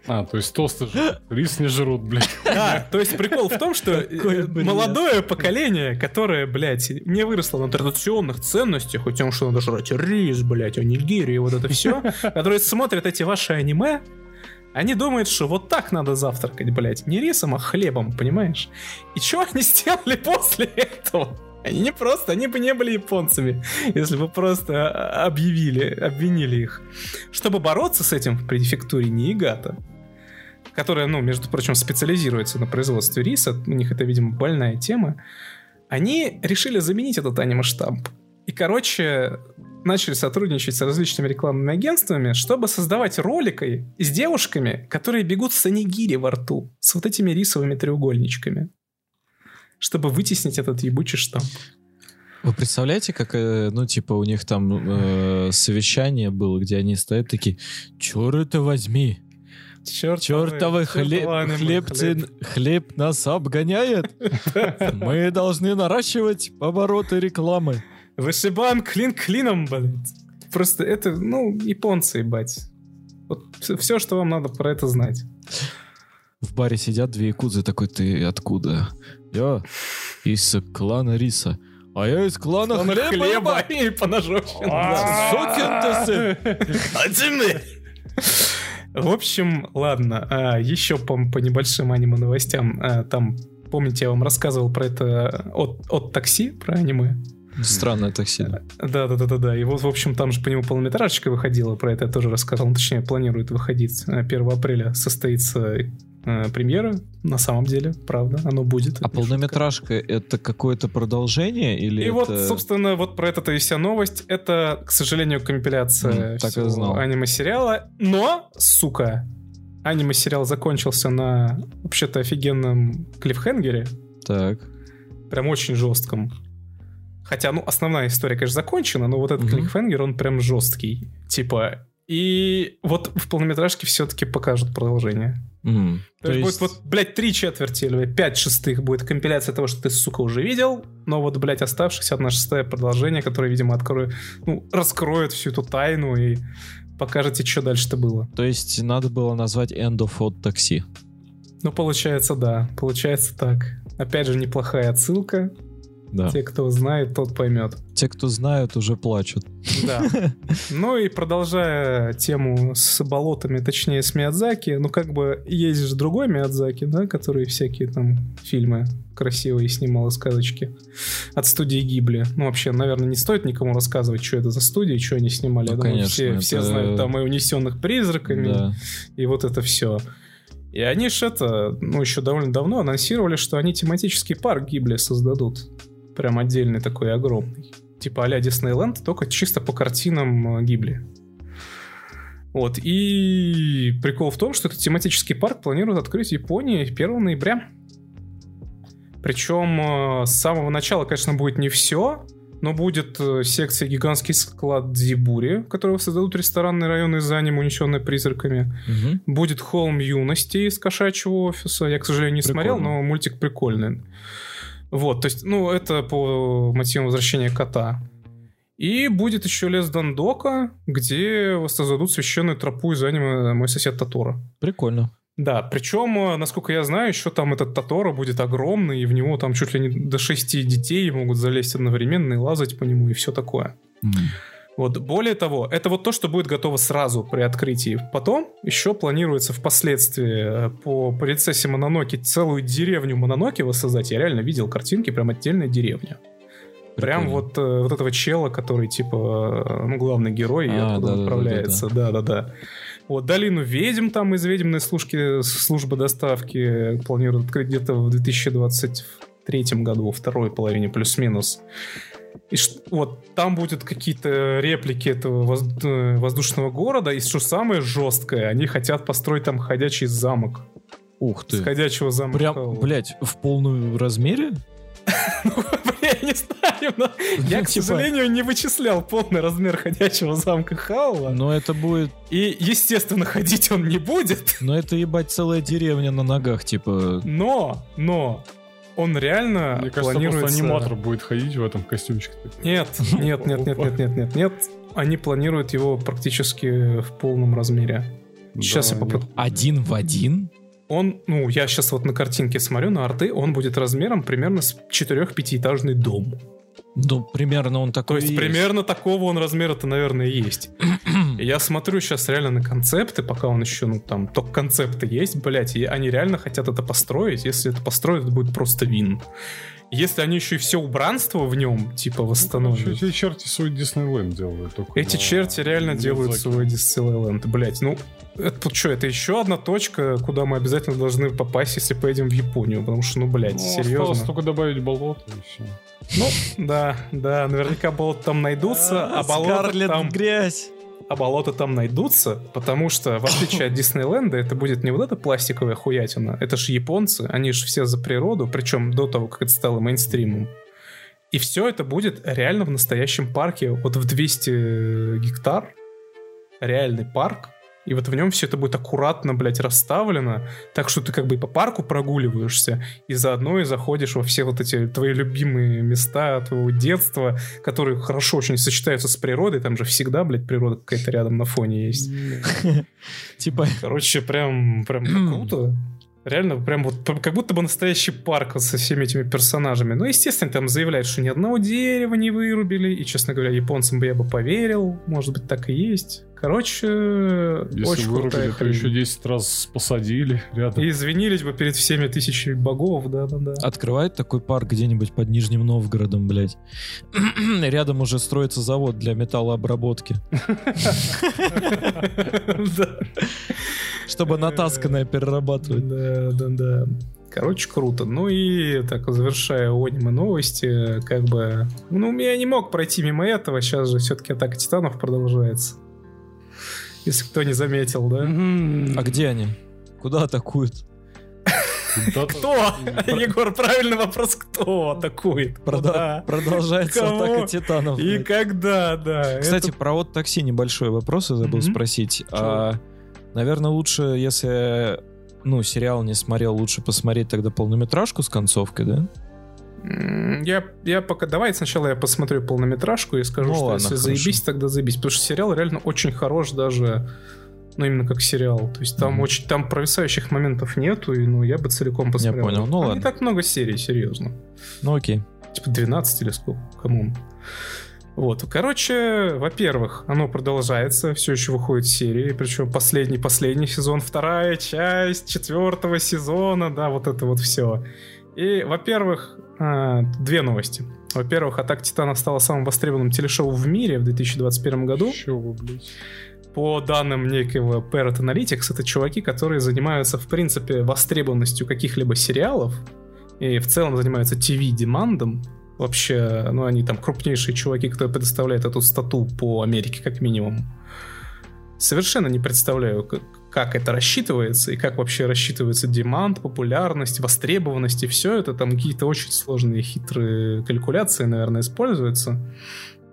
А, то есть тосты же рис не жрут, блядь. Да, то есть прикол в том, что э, молодое поколение, которое, блядь, не выросло на традиционных ценностях, о том, что надо жрать рис, блядь, онигири и вот это все, которые смотрят эти ваши аниме, они думают, что вот так надо завтракать, блядь, не рисом, а хлебом, понимаешь? И что они сделали после этого? Они не просто, они бы не были японцами, если бы просто а, объявили, обвинили их. Чтобы бороться с этим в префектуре Ниигата, которая, ну, между прочим, специализируется на производстве риса, у них это, видимо, больная тема, они решили заменить этот аниме-штамп. И, короче, начали сотрудничать с различными рекламными агентствами, чтобы создавать ролики с девушками, которые бегут с анигири во рту, с вот этими рисовыми треугольничками, чтобы вытеснить этот ебучий штамп. Вы представляете, как, э, ну, типа, у них там э, совещание было, где они стоят такие, чёр это возьми, Черт чертовы хлеб, хлебцы, хлеб нас обгоняет, мы должны наращивать обороты рекламы. Вышибан клин клином, блядь. Просто это, ну, японцы, ебать. Вот все, что вам надо про это знать. В баре сидят две якудзы, такой, ты откуда? Я из клана Риса. А я из клана Он хлеба. и по ножовщине. А, Сукин ты сын. В общем, ладно. а, еще по, по небольшим аниме новостям. а, Там, помните, я вам рассказывал про это от, от такси, про аниме? Странное такси. да. Да, да, да, да. И вот, в общем, там же по нему полнометражечка выходила, про это я тоже рассказал. Ну, точнее, планирует выходить. А, 1 апреля состоится э, премьеры, на самом деле, правда, оно будет. А полнометражка это какое-то продолжение или И это... вот, собственно, вот про это и вся новость. Это, к сожалению, компиляция М, так и знал. аниме-сериала. Но, сука, аниме-сериал закончился на вообще-то офигенном клиффхенгере. Так. Прям очень жестком. Хотя, ну, основная история, конечно, закончена, но вот этот Мгм. клиффхенгер, он прям жесткий. Типа, и вот в полнометражке все-таки покажут продолжение. М, То, есть, будет вот, блядь, три четверти или пять шестых будет компиляция того, что ты, сука, уже видел, но вот, блядь, оставшихся одна шестая продолжение, которое, видимо, откроет, ну, раскроет всю эту тайну и покажете, что дальше-то было. То есть надо было назвать End of Hot Taxi. Ну, получается, да, получается так. Опять же, неплохая отсылка. Да. Те, кто знает, тот поймет. Те, кто знают, уже плачут. Да. Ну и продолжая тему с болотами, точнее с Миядзаки, ну как бы есть же другой Миядзаки, да, который всякие там фильмы красивые снимал и сказочки от студии Гибли. Ну вообще, наверное, не стоит никому рассказывать, что это за студия, что они снимали. Ну, Я думаю, конечно, все, все это- знают там и унесенных призраками, Да. и вот это все. И они ж это, ну, еще довольно давно анонсировали, что они тематический парк Гибли создадут. Прям отдельный такой огромный. Типа а-ля Диснейленд, только чисто по картинам э, Гибли. Вот, и прикол в том, что этот тематический парк планируют открыть в Японии 1 ноября. Причем э, с самого начала, конечно, будет не все, но будет э, секция гигантский склад Дзибури, в которого создадут ресторанный район из аниме, унесенный призраками. Мгм. Будет холм юности из кошачьего офиса. Я, к сожалению, не смотрел, Прикольно. но мультик прикольный. Вот, то есть, ну, это по мотивам возвращения кота. И будет еще лес Дандока, где воссоздадут священную тропу из аниме «Мой сосед Татора». Прикольно. Да, причем, э, насколько я знаю, еще там этот Татора будет огромный, и в него там чуть ли не до шести детей могут залезть одновременно и лазать по нему, и все такое. М. Вот, более того, это вот то, что будет готово сразу при открытии. Потом еще планируется впоследствии э, по принцессе Мононоки целую деревню Мононоки воссоздать. Я реально видел картинки, прям отдельная деревня. Прям вот, э, вот этого чела, который типа, э, ну, главный герой, и А, откуда он да-да-да-да-да. отправляется. Да-да-да. Вот, долину ведьм там из ведьмной служки, службы доставки планируют открыть где-то в 2023 году, во второй половине плюс-минус. И вот там будут какие-то реплики этого воз- э, воздушного города, и что самое жесткое, они хотят построить там ходячий замок. Ух С ты. ходячего замка. Прям, блядь, в полном размере? Бля, я не знаю, но я, к Типа- сожалению, не вычислял полный размер ходячего замка Хаула. Но это будет... И, естественно, ходить он не будет. Но это, ебать, целая деревня на ногах, типа... Но, но, он реально Мне кажется, планируется... просто аниматор будет ходить в этом костюмчике. Нет, нет, нет, нет, нет, нет, нет, нет. Они планируют его практически в полном размере. Сейчас я попробую. Один в один? Он, ну, я сейчас вот на картинке смотрю, на арты, он будет размером примерно с 4-5-этажный дом. Ну, примерно он То такой есть и примерно такого он размера-то, наверное, и есть. И Я смотрю сейчас реально на концепты, пока он еще, ну, там, только концепты есть, блядь, и они реально хотят это построить. Если это построят, это будет просто вин. Если они еще и все убранство в нем, типа, Ну, восстановят. короче, Эти черти свой Диснейленд делают. только Эти на черти реально делают Миядзаки. свой Диснейленд. Блять, ну, это что, это еще одна точка, куда мы обязательно должны попасть, если поедем в Японию. Потому что, ну, блядь, Ну, серьезно. Осталось только добавить болото и все. Ну, да, да, наверняка болота там найдутся, а болота Скарлетт там... грязь. А болота там найдутся, потому что, в отличие от Диснейленда, это будет не вот эта пластиковая хуятина, это же японцы, они же все за природу, причем до того, как это стало мейнстримом. И все это будет реально в настоящем парке, вот в 200 гектар, реальный парк, и вот в нем все это будет аккуратно, блядь, расставлено, так что ты как бы и по парку прогуливаешься, и заодно и заходишь во все вот эти твои любимые места твоего детства, которые хорошо очень сочетаются с природой, там же всегда, блядь, природа какая-то рядом на фоне есть. Типа, Короче, прям, прям круто. Реально, прям вот как будто бы настоящий парк со всеми этими персонажами. Ну, естественно, там заявляют, что ни одного дерева не вырубили. И, честно говоря, японцам бы я бы поверил. Может быть, так и есть. Короче, Если очень крутая вырубили, то хрень. еще 10 раз посадили рядом. И извинились бы перед всеми тысячами богов, да-да-да. открывает такой парк где-нибудь под Нижним Новгородом, блядь. Рядом уже строится завод для металлообработки. Чтобы натасканное перерабатывать. Да, да, да. Короче, круто. Ну и так, завершая аниме новости, как бы... Ну, я не мог пройти мимо этого. Сейчас же все-таки атака титанов продолжается. Если кто не заметил, да? А где они? Куда атакуют? Кто? Егор, правильный вопрос, кто атакует? Прода- Продолжается Кого? атака титанов. И блядь. когда, да. Кстати, Это- про вот такси небольшой вопрос я забыл спросить. А, наверное, лучше, если ну, сериал не смотрел, лучше посмотреть тогда полнометражку с концовкой, да? Я, я пока... Давай сначала я посмотрю полнометражку и скажу, Ну что ладно, если хорошо. заебись, тогда заебись. Потому что сериал реально очень хорош даже, ну, именно как сериал. То есть там Мгм. очень... Там провисающих моментов нету, и, ну, я бы целиком посмотрел. понял, ну Там ладно. не так много серий, серьезно. Ну окей. Типа 12 или сколько? Кому? Вот, короче, во-первых, оно продолжается, все еще выходит серии, причем последний-последний сезон, вторая часть четвертого сезона, да, вот это вот все. И, во-первых, а, две новости. Во-первых, «Атака Титанов» стала самым востребованным телешоу в мире в 2021 году. Вы, блядь? По данным некого Parrot Analytics, это чуваки, которые занимаются, в принципе, востребованностью каких-либо сериалов и в целом занимаются TV-демандом. Вообще, ну, они там крупнейшие чуваки, которые предоставляют эту стату по Америке, как минимум. Совершенно не представляю, как, как это рассчитывается и как вообще рассчитывается деманд, популярность, востребованность и все это. Там какие-то очень сложные хитрые калькуляции, наверное, используются.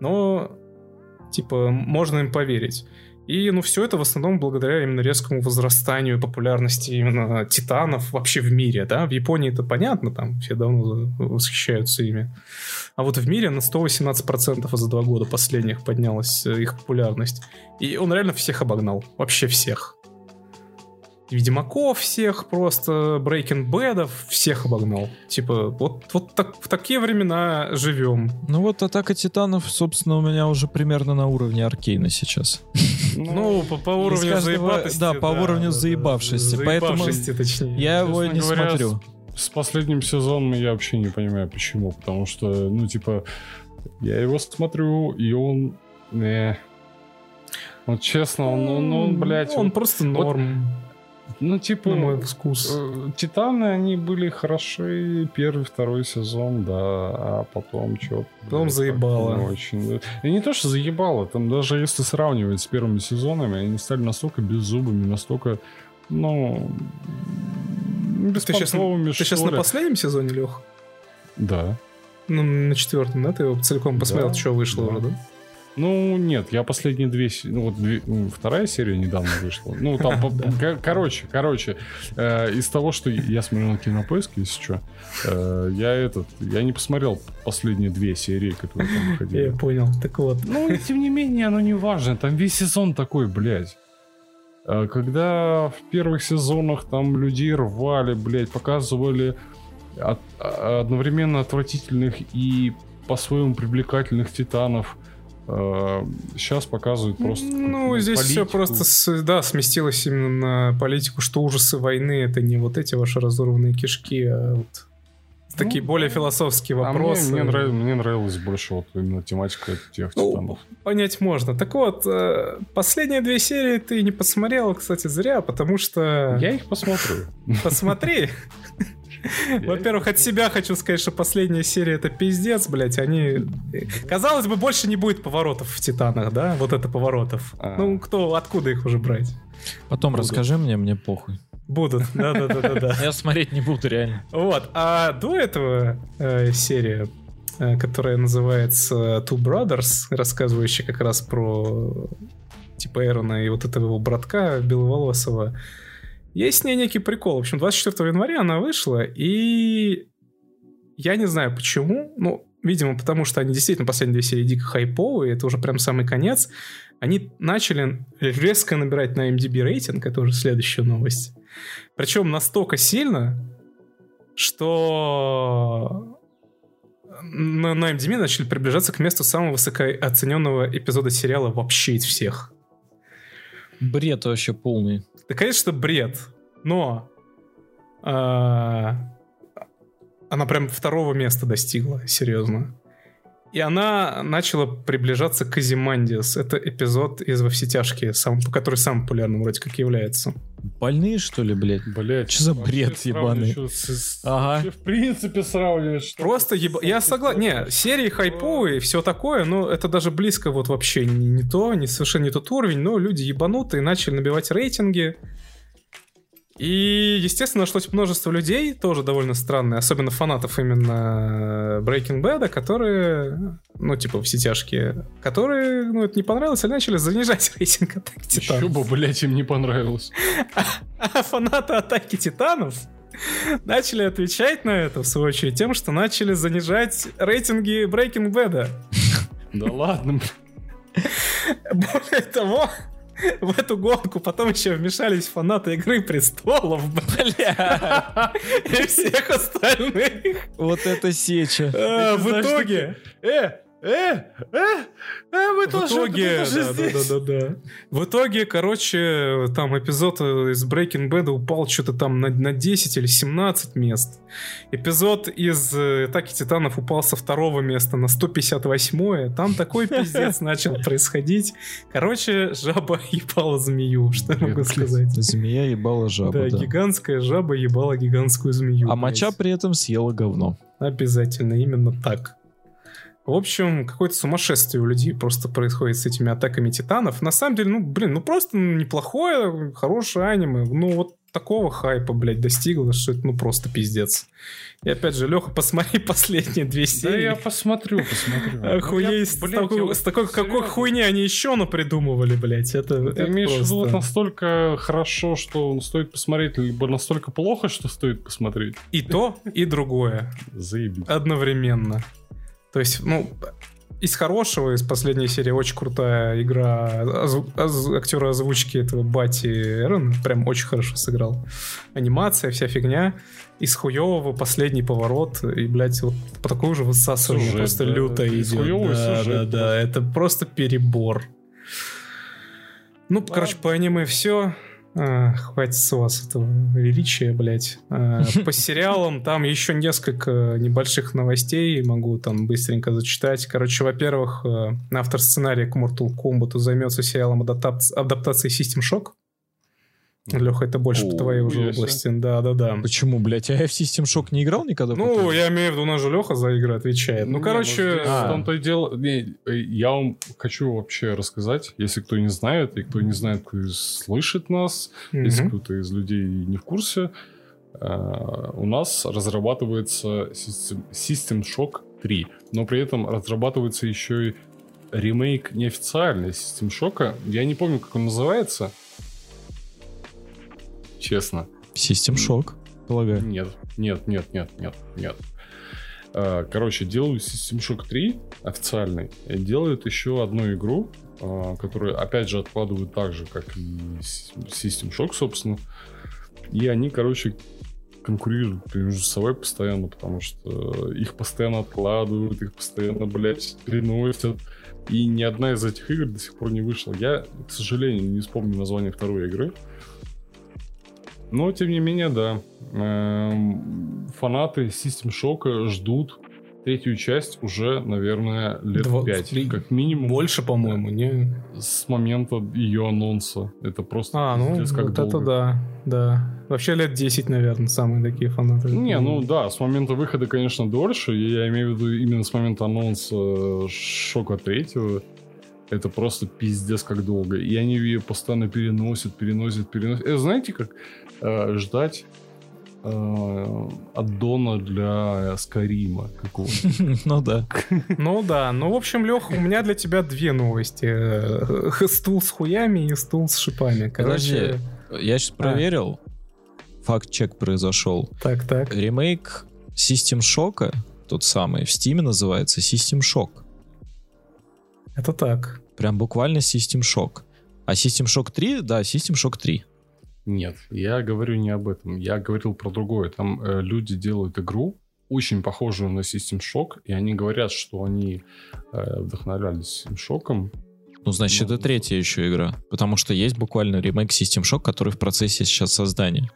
Но, типа, можно им поверить. И, ну, все это в основном благодаря именно резкому возрастанию популярности именно титанов вообще в мире, да. В Японии это понятно, там все давно восхищаются ими. А вот в мире на 118% за два года последних поднялась э, их популярность. И он реально всех обогнал. Вообще всех. Ведьмаков всех, просто Breaking Bad'ов всех обогнал. Типа, вот, вот так, в такие времена живем. Ну вот атака титанов, собственно, у меня уже примерно на уровне Аркейна сейчас. Ну, по, по уровню каждого- заебатости. да, по уровню заебавшести, поэтому Заебавшести, точнее. Я его не говоря, смотрю. С последним сезоном я вообще не понимаю, почему. Потому что, ну, типа, я его смотрю, и он... Не. Вот честно, он, он, он, блядь, Он вот- просто вот, норм, ну, типа... на мой вкус. э, Титаны, они были хороши первый, второй сезон, да, а потом что Потом заебало. очень. И не то, что заебало, там даже если сравнивать с первыми сезонами, они стали настолько беззубыми, настолько, ну, Ты сейчас, ты сейчас на последнем сезоне, Лех? Да. Ну, на четвертом, да? Ты его целиком посмотрел, Да, что вышло да. уже, да? Ну, нет, я последние две... Ну, вот две- вторая серия недавно вышла. Ну, там, короче, короче, э, из того, что я смотрел на Кинопоиске, если что, э, я этот... Я не посмотрел последние две серии, которые там Я выходили. понял. Так вот. Ну, и тем не менее, оно не важно. Там весь сезон такой, блядь. Э, Когда в первых сезонах там людей рвали, блядь, показывали от- а- одновременно отвратительных и по-своему привлекательных титанов, сейчас показывают просто... ну, здесь все политику. просто, с- да, сместилось именно на политику, что ужасы войны это не вот эти ваши разорванные кишки, а вот такие Ну, более философские А мне- вопросы. мне, нрав- мне нравилась больше вот именно тематика тех Ну, титанов. Понять можно. Так вот, э, последние две серии ты не посмотрел, кстати, зря, потому что... Я их посмотрю. Посмотри. Во-первых, от себя хочу сказать, что последняя серия это пиздец, блять. Они. Казалось бы, больше не будет поворотов в Титанах, да? Вот это поворотов. А. Ну, кто, откуда их уже брать? Потом расскажи мне, мне похуй. Будут, да-да-да-да. Я смотреть не буду, реально. Вот. А до этого э, серия, э, которая называется Two Brothers, рассказывающая как раз про типа Эрона и вот этого его братка Беловолосого, есть с ней некий прикол. В общем, 24 января она вышла, и я не знаю почему, ну, видимо, потому что они действительно последние две серии дико хайповые, это уже прям самый конец. Они начали резко набирать на MDB рейтинг, это уже следующая новость. Причем настолько сильно, что на, на MDB начали приближаться к месту самого высокооцененного эпизода сериала вообще из всех. Бред вообще полный. Да, конечно, бред, но а, она прям второго места достигла, серьезно. И она начала приближаться к Азимандиас. Это эпизод из «Во все тяжкие», сам, который самым популярным вроде как является. Больные, что ли, блядь? Блять, Чё за бред ебаный? Ага. В принципе, сравниваешь. что- Просто еба... Я согласен. Не, серии хайповые, все такое, но это даже близко вот вообще не, не то, не совершенно не тот уровень, но люди ебанутые начали набивать рейтинги. И, естественно, нашлось множество людей, тоже довольно странные, особенно фанатов именно Breaking Bad, которые, ну, типа, все тяжкие, которые, ну, это не понравилось, и начали занижать рейтинг Атаки Еще Титанов. бы, блять, им не понравилось. А фанаты Атаки Титанов начали отвечать на это, в свою очередь, тем, что начали занижать рейтинги Breaking Bad. Да ладно, блядь. Более того, в эту гонку потом еще вмешались фанаты Игры Престолов, бля, и всех остальных. Вот это сеча. А, В итоге... Э, э, э, э, вы В тоже, итоге, вы тоже да, здесь. да, да, да, да. В итоге, короче, там эпизод из Breaking Bad упал что-то там на, на 10 или 17 мест. Эпизод из э, Атаки Титанов упал со второго места на 158 Там такой пиздец начал происходить. Короче, жаба ебала змею, что я могу сказать. Змея ебала жабу, Да, гигантская жаба ебала гигантскую змею. А моча при этом съела говно. Обязательно, именно так. В общем, какое-то сумасшествие у людей просто происходит с этими атаками титанов. На самом деле, ну, блин, ну просто ну, неплохое, хорошее аниме. Ну, вот такого хайпа, блядь, достигло, что это ну просто пиздец. И опять же, Леха, посмотри последние две Да серии. я посмотрю, посмотрю. Ну, Охуеть, я, с, такой, с такой какой хуйни они еще напридумывали, блядь. Это, Ты имеешь просто- вот настолько хорошо, что стоит посмотреть, либо настолько плохо, что стоит посмотреть? И то, и другое. Заебись. одновременно. То есть, ну, из хорошего, из последней серии очень крутая игра озв- оз- актера озвучки этого Бати Эрон. Прям очень хорошо сыграл. Анимация, вся фигня. Из хуевого последний поворот. И, блядь, вот по такой же высасывание Сюжет, просто да. люто Из идет. Да, сюжет да, да. Это просто перебор. Ну, короче, по аниме все. Хватит с вас этого величия, блядь. А, по сериалам там еще несколько небольших новостей. Могу там быстренько зачитать. Короче, во-первых, э, автор сценария к Mortal Kombat займется сериалом адаптации System Shock. Леха, это больше по твоей уже области. Да, да, да. Почему, блядь? А я в System Shock не играл никогда? Ну, я имею в виду, у нас же Леха за игры отвечает. Ну, Не, короче... а. в том-то и дело. не, э, я вам хочу вообще рассказать, если кто не знает, и кто не знает, кто слышит нас, если кто-то из людей не в курсе, э, у нас разрабатывается System, System Shock 3, но при этом разрабатывается еще и ремейк неофициальный System Shock. Я не помню, как он называется. Честно. System Shock, полагаю. Нет, нет, нет, нет, нет, нет. А, Короче, делают System Shock 3 официальный. Делают еще одну игру, а, которую, опять же, откладывают так же, как и System Shock, собственно. И они, короче, конкурируют между собой постоянно, потому что их постоянно откладывают, их постоянно, блядь, переносят. И ни одна из этих игр до сих пор не вышла. Я, к сожалению, не вспомню название второй игры. Но, тем не менее, да. Эм, Фанаты System Shock ждут третью часть уже, наверное, лет Два- пять. три- Как минимум. Больше, по-моему, не... С момента ее анонса. Это просто А, ну, пиздец, как вот долго. это да, да. Вообще лет 10, наверное, самые такие фанаты. Не, ну да, с момента выхода, конечно, дольше. Я имею в виду именно с момента анонса Шока третьего. Это просто пиздец как долго. И они ее постоянно переносят, переносят, переносят. Это знаете, как э, ждать э, аддона для Скарима какого-то. Ну да. Ну да, ну в общем, Лех, у меня для тебя две новости. Э, Стул с хуями и стул с шипами. Короче. Я сейчас проверил. Факт-чек произошел. так, так. Ремейк System Shock, тот самый, в Steam называется System Shock. Это так. Прям буквально System Shock. А System Shock 3, да, System Shock 3. Нет, я говорю не об этом. Я говорил про другое. Там э, люди делают игру, очень похожую на System Shock, и они говорят, что они э, вдохновлялись System Shock'ом. Ну, значит, Ну, это третья еще игра. Потому что есть буквально ремейк System Shock, который в процессе сейчас создания.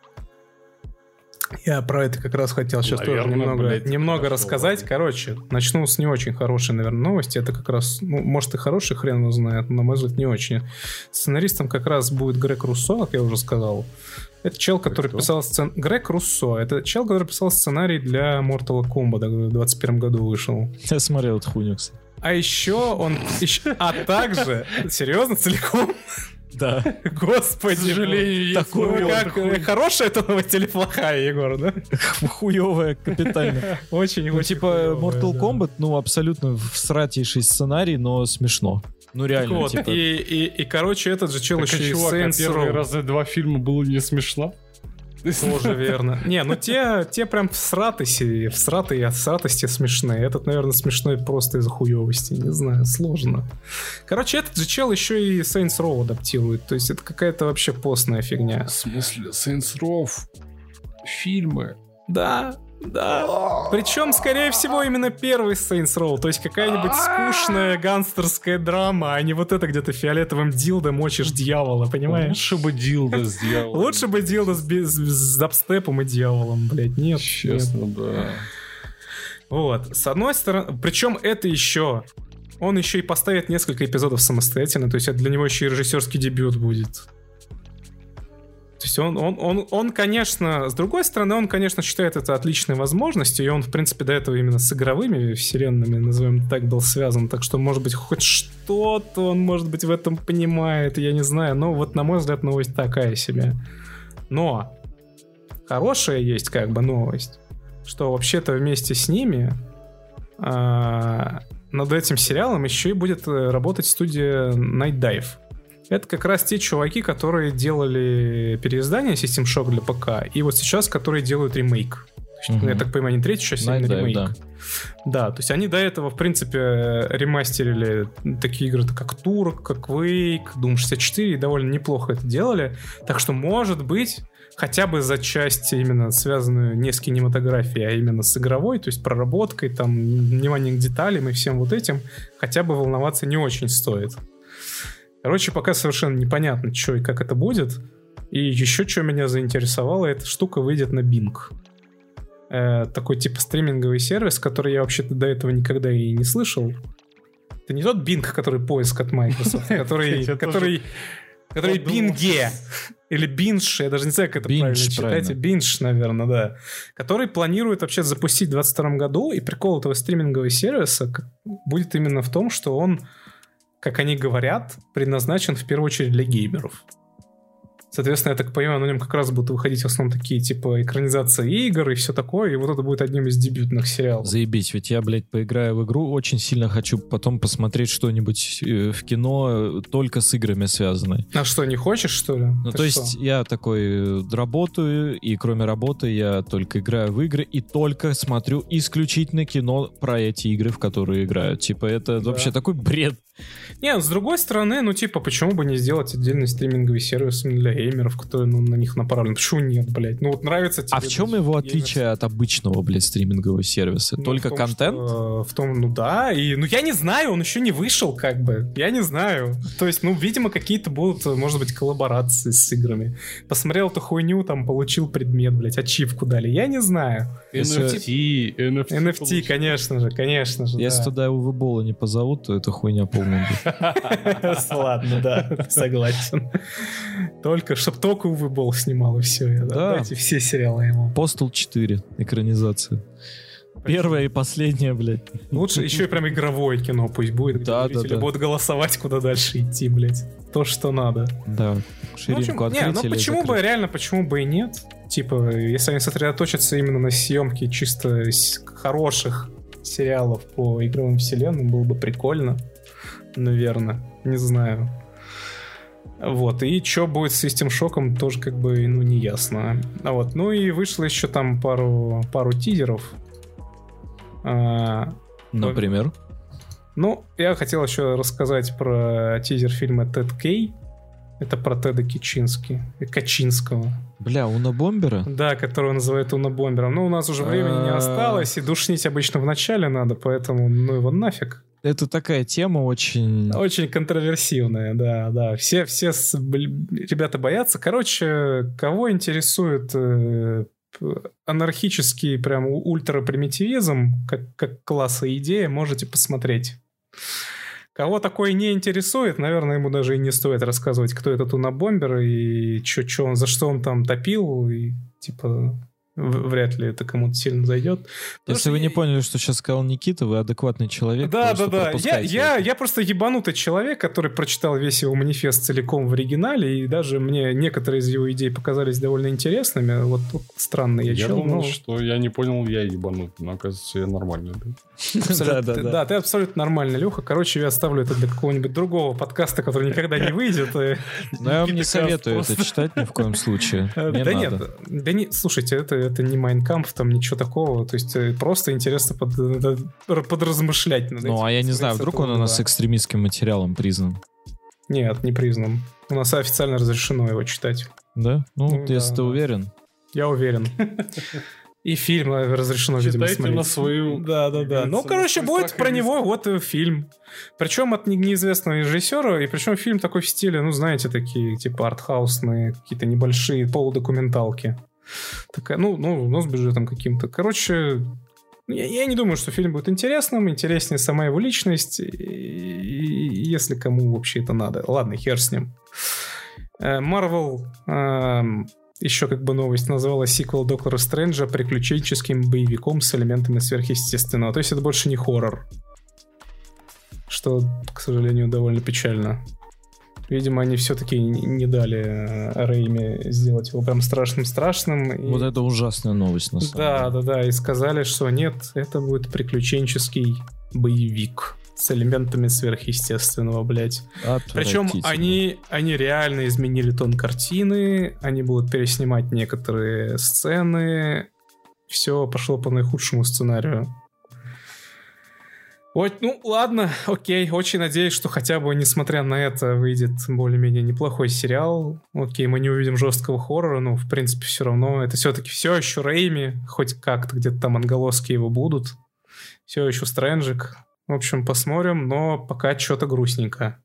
Я про это как раз хотел сейчас тоже Наверное, немного, блядь, немного хорошо, рассказать. ладно. Короче, начну с не очень хорошей, наверное, новости. Это как раз, ну, может и хороший, хрен его знает, но, на мой взгляд, не очень. Сценаристом как раз будет Грег Руссо, как я уже сказал. Это чел, который кто? писал сцен... Грег Руссо. Это чел, который писал сценарий для Mortal Kombat, в 21 году вышел. Я смотрел эту хуйню, кстати. А еще он... А также... Серьезно, целиком? Да. Господи. К сожалению, Такую, смотрел как, эту хуйню. хорошая эта новость или плохая, Егор, да? Хуевая капитально. Очень, Ну, очень типа, хуёвая, Mortal да. Kombat, ну, абсолютно всратейший сценарий, но смешно. Ну, Так реально, вот, типа... и, и, и, короче, этот же чел Так, а еще и чувак, а первые разы два фильма было не смешно? Тоже верно. Не, ну те, те прям в сратости, в сраты и от сратости смешные. Этот, наверное, смешной просто из-за хуевости. Не знаю, сложно. Короче, этот же чел еще и Saints Row адаптирует. То есть это какая-то вообще постная фигня. В смысле, Saints Row фильмы? Да, да. Причем, скорее всего, именно первый Saints Row. То есть какая-нибудь скучная гангстерская драма, а не вот это где-то фиолетовым дилдо мочишь дьявола, понимаешь? Лучше бы Дилда сделал. Лучше бы дилдо с, с, с дабстепом и дьяволом, блядь. Нет, нет. Честно, да. Вот. С одной стороны, причем это еще... Он еще и поставит несколько эпизодов самостоятельно, то есть это для него еще и режиссерский дебют будет. То есть он, он, он, он, конечно, с другой стороны, он, конечно, считает это отличной возможностью, и он, в принципе, до этого именно с игровыми вселенными, назовем так, был связан, так что, может быть, хоть что-то он, может быть, в этом понимает, я не знаю, но вот, на мой взгляд, новость такая себе. Но хорошая есть как бы новость, что вообще-то вместе с ними а, над этим сериалом еще и будет э, работать студия Night Dive. Это как раз те чуваки, которые делали переиздание System Shock для ПК, и вот сейчас, которые делают ремейк. Есть, Мгм. Я так понимаю, не третью часть, а именно ремейк. да. Да, то есть они до этого, в принципе, ремастерили такие игры, как Турок, как Quake, Doom 64, и довольно неплохо это делали. Так что, может быть, хотя бы за часть именно связанную не с кинематографией, а именно с игровой, то есть проработкой, там, внимание к деталям и всем вот этим, хотя бы волноваться не очень стоит. Короче, пока совершенно непонятно, что и как это будет. И еще что меня заинтересовало, эта штука выйдет на Bing. Э, такой типа стриминговый сервис, который я вообще-то до этого никогда и не слышал. Это не тот Bing, который поиск от Microsoft, который, который, который. Bing или Binge, я даже не знаю, как это Binge, правильно читать. Binge, наверное, да. Который планирует вообще запустить в 2022 году, и прикол этого стримингового сервиса будет именно в том, что он, как они говорят, предназначен в первую очередь для геймеров. Соответственно, я так понимаю, на нем как раз будут выходить в основном такие, типа, экранизация игр и все такое, и вот это будет одним из дебютных сериалов. Заебись, ведь я, блядь, поиграю в игру, очень сильно хочу потом посмотреть что-нибудь э, в кино э, только с играми связанное. А что, не хочешь, что ли? Ну, Ты то что? есть я такой э, работаю, и кроме работы я только играю в игры и только смотрю исключительно кино про эти игры, в которые играю. Типа, это Да. вообще такой бред. Не, с другой стороны, ну, типа, почему бы не сделать отдельный стриминговый сервис для геймеров, который, ну, на них направлен? Почему нет, блядь? Ну, вот нравится тебе... А в чем его геймерский отличие от обычного, блядь, стримингового сервиса? Ну, Только в том, контент? что, в том, ну да, и ну я не знаю, он еще не вышел, как бы. Я не знаю. То есть, ну, видимо, какие-то будут, может быть, коллаборации с играми. Посмотрел эту хуйню, там получил предмет, блядь, ачивку дали. Я не знаю. NFT, NFT. NFT, конечно же, конечно же. Если да. туда его Бола не позовут, то это хуйня полная. Ладно, да, согласен. Только, чтоб только Увы Болл снимал, и все. Да. Дайте все сериалы ему. Postal 4, экранизация. Первая и последняя, блядь. Лучше еще и прям игровое кино пусть будет, где Да, да, да. будут голосовать, куда дальше идти, блядь. То, что надо. Да, Ну, в ширинку общем, не, ну почему бы, реально, почему бы и нет? Типа, если они сосредоточатся именно на съемке чисто хороших сериалов по игровым вселенным, было бы прикольно. Наверное. Не знаю. Вот, и что будет с System Shock, тоже как бы, ну, не ясно. А вот, ну и вышло еще там пару, пару тизеров. А, Например? ну, я хотел еще рассказать про тизер фильма Тед Кей. Это про Теда Кичински, Качинского. Бля, Уна Бомбера? Да, которого называют унобомбером. Но у нас уже времени не А. осталось, и душнить обычно в начале надо, поэтому ну его нафиг. Это такая тема очень... Очень контроверсивная, да, да. Все, все с- ребята боятся. Короче, кого интересует э, анархический прям ультрапримитивизм, как, как класса и идея, можете посмотреть. Кого такое не интересует, наверное, ему даже и не стоит рассказывать, кто этот Унабомбер и чё, чё он, за что он там топил, и типа вряд ли это кому-то сильно зайдет. Потому Если вы не поняли, что сейчас сказал Никита, вы адекватный человек. Да, да, да. Я, я, я просто ебанутый человек, который прочитал весь его манифест целиком в оригинале, и даже мне некоторые из его идей показались довольно интересными. Вот тут странно я, я чел. думал, но... что я не понял, я ебанутый, но оказывается я нормальный. Да, да, да. Да, ты абсолютно нормальный, Леха. Короче, я оставлю это для какого-нибудь другого подкаста, который никогда не выйдет. Но я вам не советую это читать ни в коем случае. Да нет, да нет, слушайте, это это не Майнкамп, там ничего такого. То есть э, просто интересно под, подразмышлять над Ну, а я не знаю, вдруг он у нас экстремистским материалом признан? Нет, не признан. У нас официально разрешено его читать. Да? Ну, ну если да, ты да. уверен. Я уверен. И фильм разрешено, видимо, смотреть. на свою... Да, да, да. Ну, короче, будет про него вот фильм. Причем от неизвестного режиссера, и причем фильм такой в стиле, ну, знаете, такие, типа, артхаусные, какие-то небольшие полудокументалки. Такая, ну, ну, но с бюджетом каким-то. Короче, я, я не думаю, что фильм будет интересным. Интереснее сама его личность. И, и, если кому вообще это надо. Ладно, хер с ним. Марвел э, э, еще как бы новость называла сиквел Доктора Стрэнджа приключенческим боевиком с элементами сверхъестественного. То есть это больше не хоррор. Что, к сожалению, довольно печально. Видимо, они все-таки не дали э, Рейме сделать его прям страшным-страшным. Вот и... это ужасная новость, на самом Да, деле. да, да. И сказали, что нет, это будет приключенческий боевик с элементами сверхъестественного, блядь. Причем они, они реально изменили тон картины, они будут переснимать некоторые сцены. Все пошло по наихудшему сценарию. Вот, ну, ладно, окей. Очень надеюсь, что хотя бы, несмотря на это, выйдет более-менее неплохой сериал. Окей, мы не увидим жесткого хоррора, но, в принципе, все равно. Это все-таки все еще Рейми, хоть как-то где-то там анголоски его будут. Все еще Стрэнджик. В общем, посмотрим, но пока что-то грустненько.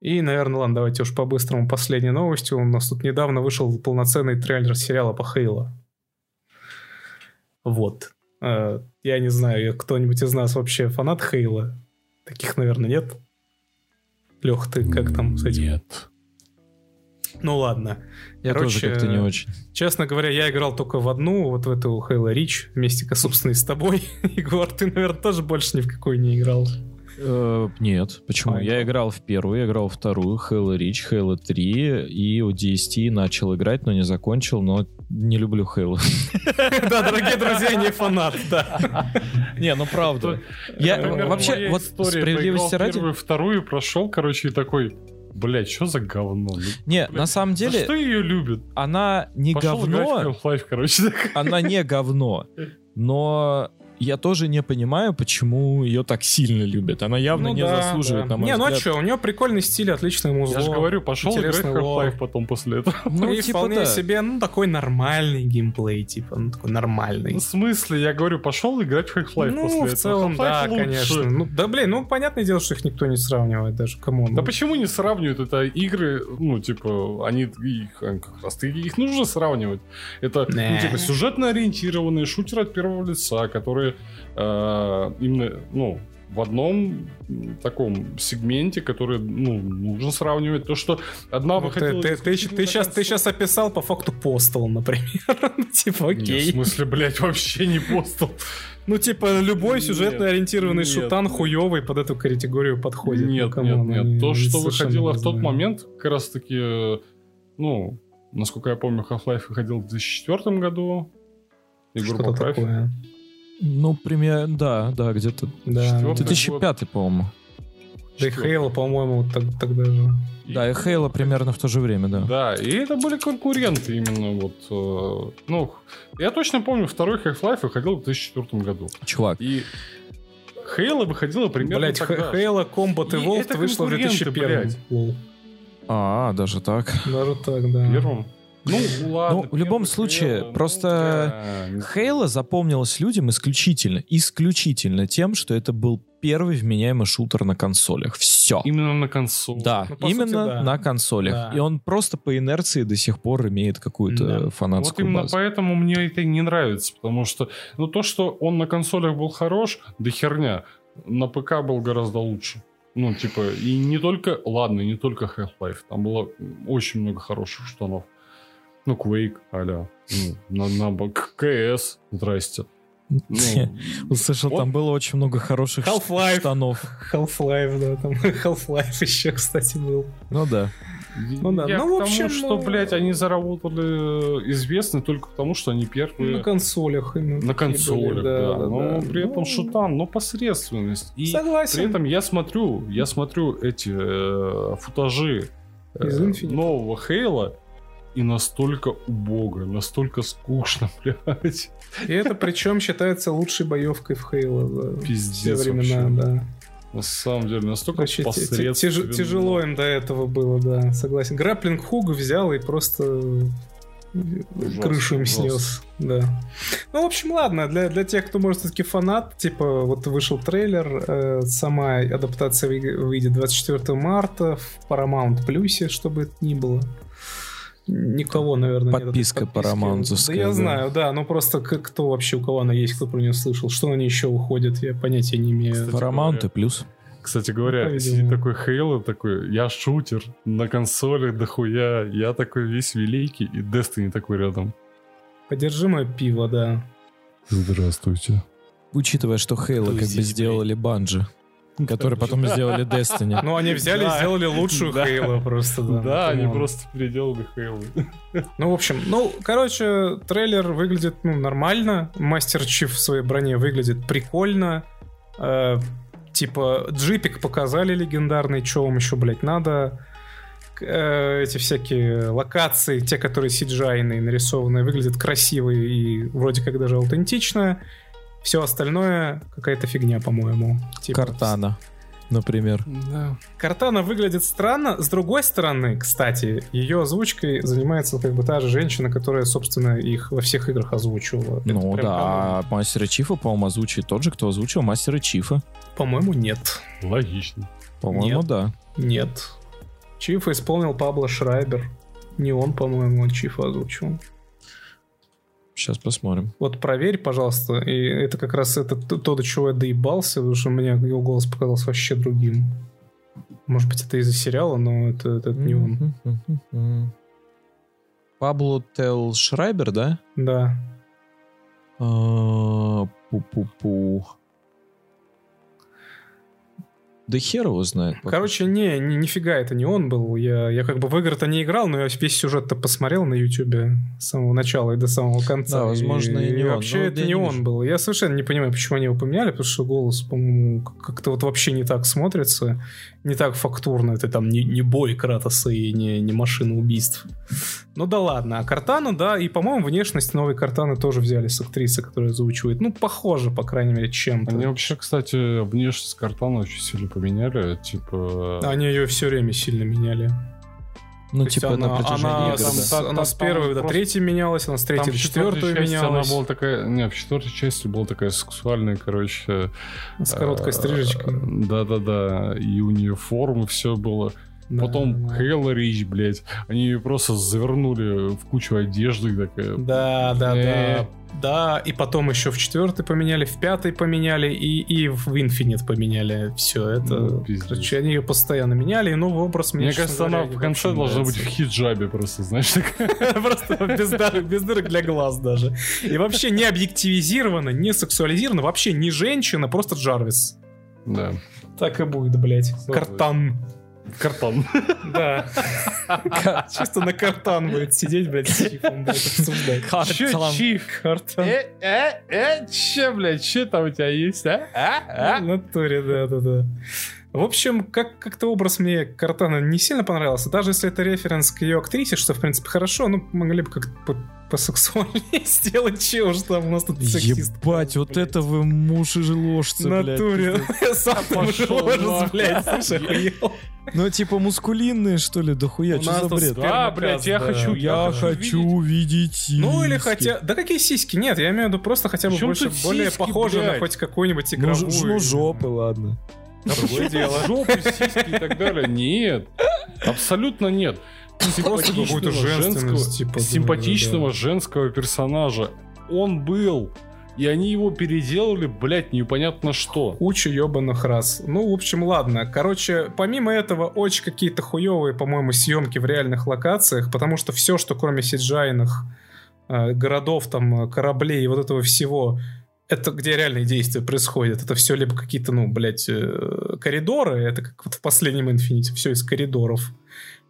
И, наверное, ладно, давайте уж по-быстрому последней новостью. У нас тут недавно вышел полноценный трейлер сериала по Хейла. Вот. Э, я не знаю, кто-нибудь из нас вообще фанат Хейла? Таких, наверное, нет. Лех, ты как там с этим? Нет. Ну ладно. Я Короче, тоже как-то не очень. Честно говоря, я играл только в одну, вот в эту Halo Reach, вместе, собственно, и с тобой. Егор, ты, наверное, тоже больше ни в какой не играл. Э, нет, почему? А, я играл в первую, я играл в вторую, Halo Reach, Halo 3, и у DST начал играть, но не закончил, но не люблю Halo. Да, дорогие друзья, не фанат, да. Не, ну правда. Я вообще, вот справедливости ради... Первую, вторую прошел, короче, и такой... Блять, что за говно? Ну, не, блядь, на самом деле... что ее любят? Она не Пошел говно. короче. Она не говно. Но я тоже не понимаю, почему ее так сильно любят. Она явно ну, не да, заслуживает, да. на мой не, взгляд. ну а что, у нее прикольный стиль, отличный музло. Я же говорю, пошел играть в Half-Life потом после этого. Ну, и типа, вполне да. себе, ну, такой нормальный геймплей, типа, ну, такой нормальный. Ну, в смысле? Я говорю, пошел играть в Half-Life ну, после в целом, этого. да, лучше. конечно. Ну, да, блин, ну, понятное дело, что их никто не сравнивает даже, кому. Да почему не сравнивают? Это игры, ну, типа, они, их, как раз их нужно сравнивать. Это, ну, типа, сюжетно ориентированные шутеры от первого лица, которые э, именно, ну, в одном таком сегменте, который, ну, нужно сравнивать. То, что одна ну, выходила... Ты, ты, ты, ты, сейчас, ты сейчас описал по факту Постол, например. типа, окей. Нет, в смысле, блядь, вообще не Постол. Ну, типа, любой сюжетно ориентированный нет, шутан нет. хуёвый под эту категорию подходит. Нет, ну, нет, нет. Они, То, что выходило в тот момент, как раз-таки, ну, насколько я помню, Half-Life выходил в 2004 году. Игру Что-то такое. Ну, примерно, да, да, где-то. Да. 2005, по-моему. Да и Хейла, по-моему, так, тогда же. Да, и Хейла примерно в то же время, да. Да, и это были конкуренты именно вот. Э, ну, я точно помню, второй Half-Life выходил в 2004 году. Чувак. И Хейла выходила примерно Блять, Хейла Combat Evolved вышла в 2001. Блядь. А, даже так. Даже так, да. Первым? Ну, ладно. Ну, в любом случае, Halo, ну, просто да, не Хейла запомнилась людям исключительно, исключительно тем, что это был первый вменяемый шутер на консолях. Все. Именно на консоли. Да, Ну, по сути, именно да. на консолях. Да. И он просто по инерции до сих пор имеет какую-то Да. Вот фанатскую именно базу. поэтому мне это не нравится, потому что, ну, то, что он на консолях был хорош, да херня. На ПК был гораздо лучше. Ну, типа, и не только, ладно, не только Half-Life, там было очень много хороших штанов. Ну, Quake, аля. Ну, на, на, КС, здрасте. Ну, Услышал, вот. там было очень много хороших Half-Life. штанов. Half-Life, да, там Half-Life еще, кстати, был. Ну да. Ну да, Я ну, в общем, что, ну- блядь, они заработали э, известны только потому, что они первые На консолях. именно на консолях, были, да. Но при этом Ну, шутан, но посредственность. И Согласен. при этом я смотрю, я смотрю эти э, футажи э, нового Хейла, и настолько убого, настолько скучно, блядь. И это причем считается лучшей боевкой в Хейла. Пиздец все времена, вообще. да. На самом деле, настолько те- посредственно. тяж- тяжело им до этого было, да, согласен. Граплинг Хуг взял и просто Ужасно, крышу им ужасно. снес. Да. Ну, в общем, ладно, для, для тех, кто, может, все-таки фанат, типа, вот вышел трейлер, э, сама адаптация вы- выйдет 24 марта в Paramount Плюсе, чтобы это ни было. Никого, наверное, нет этой Подписка. Paramount'овская, Да я да. знаю, да, но просто к- кто вообще, у кого она есть, кто про нее слышал, что на ней еще выходит, я понятия не имею. Paramount и плюс. Кстати говоря, Ну, сидит такой Хейл и такой, я шутер, на консолях дохуя, я такой весь великий, и Destiny такой рядом. Подержи мое пиво, да. Здравствуйте. Учитывая, что Хейла как бы сделали Банжи, которые потом сделали Destiny. Ну, они взяли и сделали лучшую. Хейла просто, да. Да, они просто переделали Хейл. Ну, в общем, ну, короче, трейлер выглядит, ну, нормально. Мастер Чиф в своей броне выглядит прикольно. Э, типа, джипик показали легендарный, что вам еще, блядь, надо. Э, эти всякие локации, те, которые сиджайные, нарисованные, выглядят красиво и вроде как даже аутентично. Все остальное какая-то фигня, по-моему. Типа, Картана, например. Да. Картана выглядит странно. С другой стороны, кстати, ее озвучкой занимается как бы та же женщина, которая, собственно, их во всех играх озвучивала. Это Ну прям да, а Мастера Чифа, по-моему, озвучит тот же, кто озвучил Мастера Чифа. По-моему, нет. Логично. По-моему, Нет. да. Нет. Чифа исполнил Пабло Шрайбер. Не он, по-моему, он Чифа озвучил. Сейчас посмотрим. Вот проверь, пожалуйста. И это как раз это то, до чего я доебался, потому что мне его голос показался вообще другим. Может быть, это из-за сериала, но это, это не он. он. Пабло Тел Шрайбер, да? Да. А, Пу-пу-пу. Да хер его знает. пока Короче, не, ни- нифига это не он был. Я, я как бы в игры-то не играл, но я весь сюжет-то посмотрел на Ютубе с самого начала и до самого конца. Да, возможно, и не он, вообще это не не он был. Я совершенно не понимаю, почему они его поменяли, потому что голос, по-моему, как- как-то вот вообще не так смотрится, не так фактурно. Это там не, не бой Кратоса и не, не машина убийств. Ну да ладно. А Картана, да, и, по-моему, внешность новой Картаны тоже взяли с актрисы, которая озвучивает. Ну, похоже, по крайней мере, чем-то. Они вообще, кстати, внешность Картана очень сильно поменяли. Типа... Они ее все время сильно меняли. Ну, То типа на она, протяжении она, игр, с- да. она Там- с там первой до просто- третьей менялась, она с третьей Там до в четвертой части она менялась. была такая... Не, в четвертой части была такая сексуальная, короче... С короткой э, стрижечкой. Да-да-да. И у нее формы все было. Да, Потом да. Хейла Рич, блядь. Они ее просто завернули в кучу одежды. Такая... Да, да, Э. да. Да, и потом еще в четвертой поменяли, в пятой поменяли, и, и в Infinite поменяли. Все это. Ну, пиздец. короче, они ее постоянно меняли, и новый образ Мне честно кажется, говоря, она в конце должна быть в хиджабе просто, знаешь, такая. Просто без дырок, без дырок для глаз даже. И вообще не объективизирована, не сексуализирована, вообще не женщина, просто Джарвис. Да. Так и будет, блядь. Картан. Картон. Да. Чисто на картан будет сидеть, блядь, с чифом, блядь, обсуждать. Че, чиф? Картан. Э, э, э, че, блядь, че там у тебя есть, а? А? В натуре, да-да-да. В общем, как- как-то образ мне Картана не сильно понравился. Даже если это референс к ее актрисе, что, в принципе, хорошо, ну, могли бы как-то по- посексуальнее сделать, че уж там у нас тут сексист. Ебать, вот блядь. это вы муж и ложцы, блядь. натуре. Я сам Пошёл ужас, нахуй. блядь, слушай, охуел. Ну, типа мускулинные, что ли, дохуя? У Что за бред? Да, блядь, я да. хочу, я, Я хочу увидеть Ну или хотя... Да какие сиськи? Нет, я имею в виду просто хотя бы больше, более похоже на хоть какую-нибудь Ну, игровую. ну, жопы, ладно. Другое дело. Жопы, сиськи и так далее. Нет. Абсолютно нет. Симпатичного женственность, женского, типа, симпатичного да, женского персонажа. Он был. И они его переделали, блядь, непонятно что. Кучу ебаных раз. Ну, в общем, ладно. Короче, помимо этого, очень какие-то хуевые, по-моему, съемки в реальных локациях, потому что все, что кроме сиджайных э, городов, там, кораблей и вот этого всего, это где реальные действия происходят. Это все либо какие-то, ну, блядь, э, коридоры, это как вот в последнем Infinity, все из коридоров.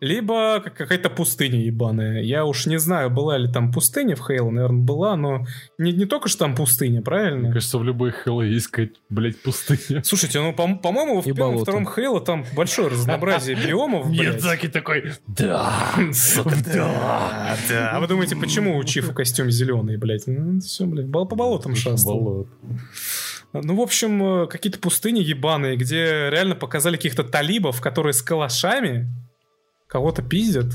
Либо как- какая-то пустыня ебаная. Я уж не знаю, была ли там пустыня в Хейло, наверное, была, но не, не только что там пустыня, правильно? Мне кажется, в любой Halo есть какая-то, блядь, пустыня. Слушайте, ну, по- по-моему, в И первом, втором Хейло там большое разнообразие биомов, блядь. такой, да, да, да. А вы думаете, почему у Чифа костюм зеленый, блядь? Ну, все, блядь, по болотам шастал. Ну, в общем, э, какие-то пустыни ебаные, где реально показали каких-то талибов, которые с калашами кого-то пиздят.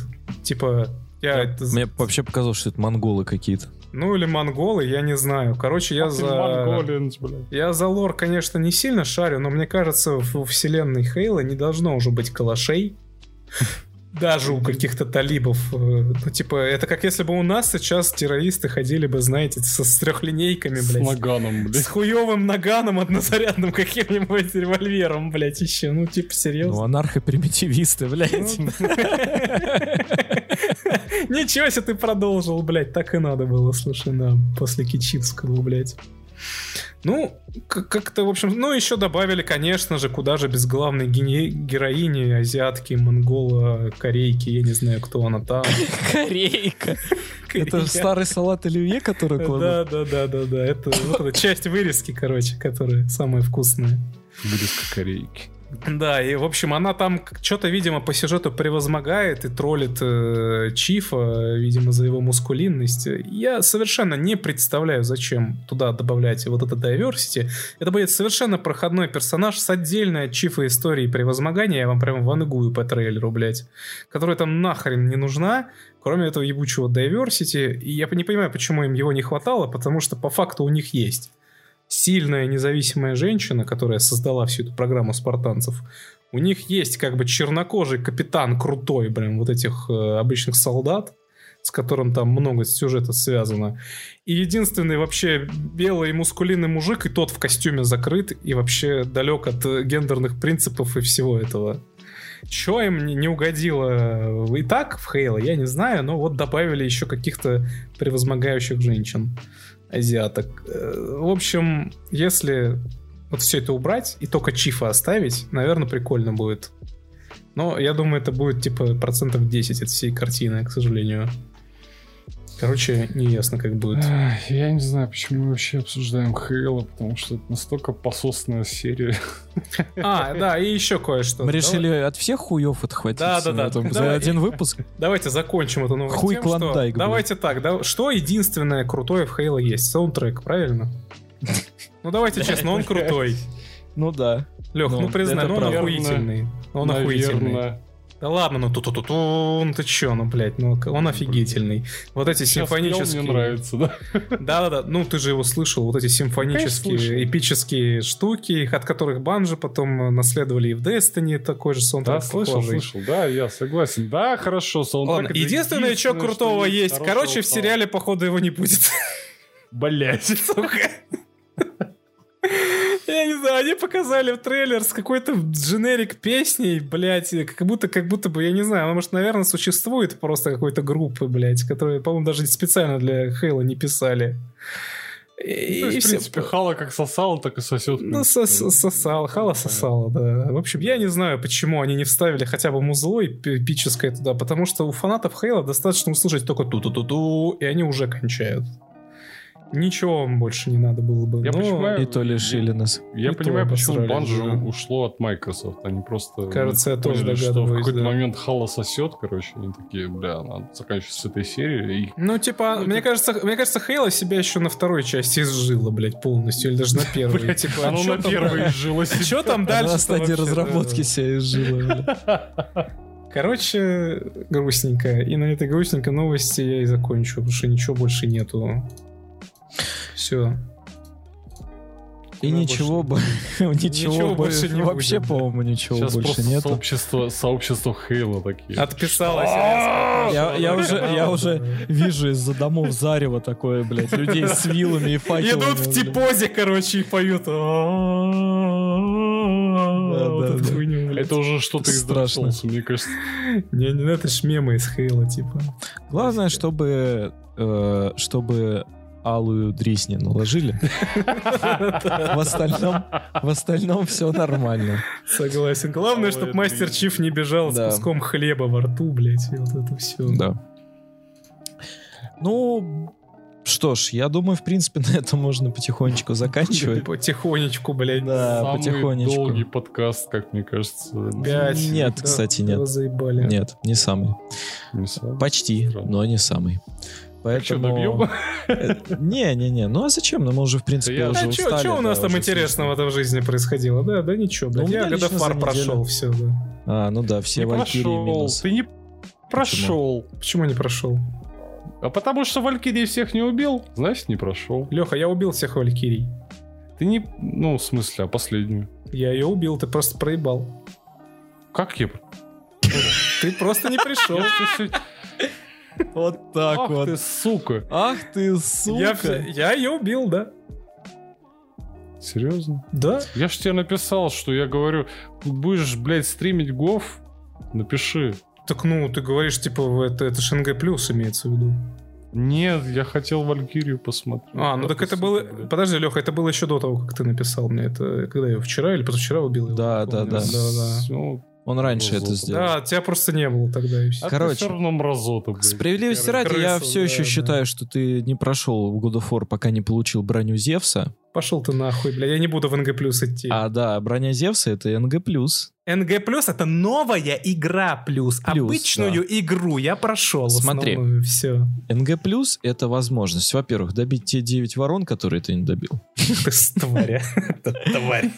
Типа, я... это- Мне вообще показалось, что это монголы какие-то. Ну, или монголы, я не знаю. Короче, я за... Монголианс, блядь. Я за лор, конечно, не сильно шарю, но мне кажется, в во вселенной Хейла не должно уже быть калашей. Даже у каких-то талибов. э, Ну, типа, это как если бы у нас сейчас террористы ходили бы, знаете, со, с трехлинейками, С блядь. наганом, С блядь. хуевым наганом однозарядным каким-нибудь револьвером, блядь, еще. Ну, типа, Ну, серьезно. анархо-примитивисты, блядь. Ну. Ничего себе ты продолжил, блядь, так и надо было, слушай, нам после Кичинского, блядь. Ну, как-то, в общем, ну, еще добавили, конечно же, куда же без главной гене- героини, азиатки, монгола, корейки, я не знаю, кто она там. Корейка. Это старый салат оливье, который Да, кладут? да, да, да, да. Это вот эта часть вырезки, короче, которая самая вкусная. Вырезка корейки. Да, и, в общем, она там что-то, видимо, по сюжету превозмогает и троллит э, Чифа, видимо, за его мускулинность. Я совершенно не представляю, зачем туда добавлять вот это diversity. Это будет совершенно проходной персонаж с отдельной от Чифа историей превозмогания. Я вам прямо вангую по трейлеру, блядь. Которая там нахрен не нужна, кроме этого ебучего diversity. И я не понимаю, почему им его не хватало, потому что по факту у них есть сильная независимая женщина, которая создала всю эту программу спартанцев, у них есть как бы чернокожий капитан крутой, блин, вот этих э, обычных солдат, с которым там много сюжета связано. И единственный вообще белый мускулинный мужик, и тот в костюме закрыт, и вообще далек от э, гендерных принципов и всего этого. Че им не не угодило и так в Хейла, я не знаю, но вот добавили еще каких-то превозмогающих женщин азиаток. Э, В общем, если вот все это убрать и только Чифа оставить, наверное, прикольно будет. Но я думаю, это будет типа процентов 10 от всей картины, к сожалению. Короче, не ясно, как будет. Я не знаю, почему мы вообще обсуждаем Хейла, потому что это настолько пососная серия. А, да, и еще кое-что. Мы Давай- решили от всех хуев отхватиться Да, да, да. на этом за один выпуск. Давайте закончим эту новость. Хуй тем, что- Клондайк, блядь. Давайте так, да, что единственное крутое в Хейла есть? Саундтрек, правильно? Ну давайте честно, он крутой. Ну да. Лех, Ну, ну признай, он охуительный. Он охуительный. Да ладно, ну ту ту ту ту ну ты чё, ну блядь, ну он офигительный. Вот эти Сейчас симфонические... мне нравится, да? Да-да-да, ну ты же его слышал, вот эти симфонические, эпические штуки, от которых Банжи потом наследовали и в Destiny такой же Да, саундтрек слышал, похожий. слышал. Да, я согласен. Да, хорошо, саундтрек. Ладно, единственное, что крутого есть, короче, в сериале, походу, его не будет. Блять. Сука. Они показали трейлер с какой-то дженерик песней, блядь, как будто, как будто бы, я не знаю, ну, может, наверное, существует просто какой-то группы, блядь, которые, по-моему, даже специально для Хейла не писали. И, То и в принципе, Хала как сосала, так и сосет. Ну, принципе. сос- сосала, хала сосала, да. В общем, я не знаю, почему они не вставили хотя бы музло эпи- эпическое туда, потому что у фанатов Хейла достаточно услышать только ту-ту-ту-ту, и они уже кончают. Ничего вам больше не надо было бы. Я но понимаю, И то лишили нас. Я И понимаю, почему Банжи да. ушло от Microsoft. Они просто Кажется, я тоже поняли, что в какой-то да. момент Хала сосет, короче. Они такие, бля, надо заканчивать с этой серии. И Ну, типа, Ну, мне типа- кажется, мне кажется, Хейла себя еще на второй части изжила, блядь, полностью, или даже на первой. Блядь, Типа, оно а на там- первой изжило себя. Что там дальше? на стадии разработки себя изжила. Короче, грустненько. И на этой грустненькой новости я и закончу, потому что ничего больше нету. Все. И Ну, ничего бы, ничего Ничего больше не вообще, по-моему, ничего Сейчас больше нету. сообщество, сообщество Хейла такие. Отписалась резко. Я, я уже, я уже вижу из-за домов зарево такое, блядь, людей с вилами и факелами. Идут в типозе, короче, и поют. Это уже что-то из Страшно. Мне кажется. Не, не, это ж мемы из Хейла, типа. Главное, чтобы, э, чтобы алую дрись не наложили. В остальном, в остальном все нормально. Согласен. Главное, чтобы мастер. Чиф не бежал с куском хлеба во рту, блядь, и вот это все. Да. Ну, что ж, я думаю, в принципе, на этом можно потихонечку заканчивать. Потихонечку, блядь. Да, Самый потихонечку. долгий подкаст, как мне кажется. Пять. Нет, Да, кстати, нет. заебали. Нет, не самый. Не самый. Почти, Странно. но не самый. Так что, Поэтому... добьем? Не-не-не, ну а зачем? Ну мы уже, в принципе, я- уже А что устали, у нас там уже интересного-то в жизни происходило? Да, да ничего, блядь. Ну, у я War неделю. прошел, все, да. А, ну да, все Не Валькирии прошел. минус. Ты не прошел. Почему не прошел? А потому что Валькирий всех не убил, значит, не прошел. Леха, я убил всех Валькирий. Ты не... Ну, в смысле, а последнюю? Я ее убил, ты просто проебал. Как я... Ты просто не пришел. Вот так Ах вот. ты, сука. Ах ты, Я, сука. я ее убил, да. Серьезно? Да. Я ж тебе написал, что я говорю, будешь, блядь, стримить Гов, напиши. Так ну, ты говоришь, типа, это, это ж НГ плюс имеется в виду. Нет, я хотел Валькирию посмотреть. А, ну Ах так это было... блядь. Подожди, Леха, это было еще до того, как ты написал мне. Это когда я вчера или позавчера убил его? Да, да, да. да, да. Ну, Он раньше это Золото. сделал. Да, тебя просто не было тогда и все. а Короче. ты все равно мразота, блядь. Справедливости Крыса, ради, я да, все еще да. считаю, что ты не прошел в God of War, пока не получил броню Зевса. Пошел ты нахуй, бля, я не буду в НГ плюс идти. А да, броня Зевса это НГ+. НГ плюс это новая игра плюс. Плюс, Обычную игру я прошел. Смотри. Все. НГ+, это возможность, во-первых, добить те 9 ворон, которые ты не добил. Тварь. Тварь.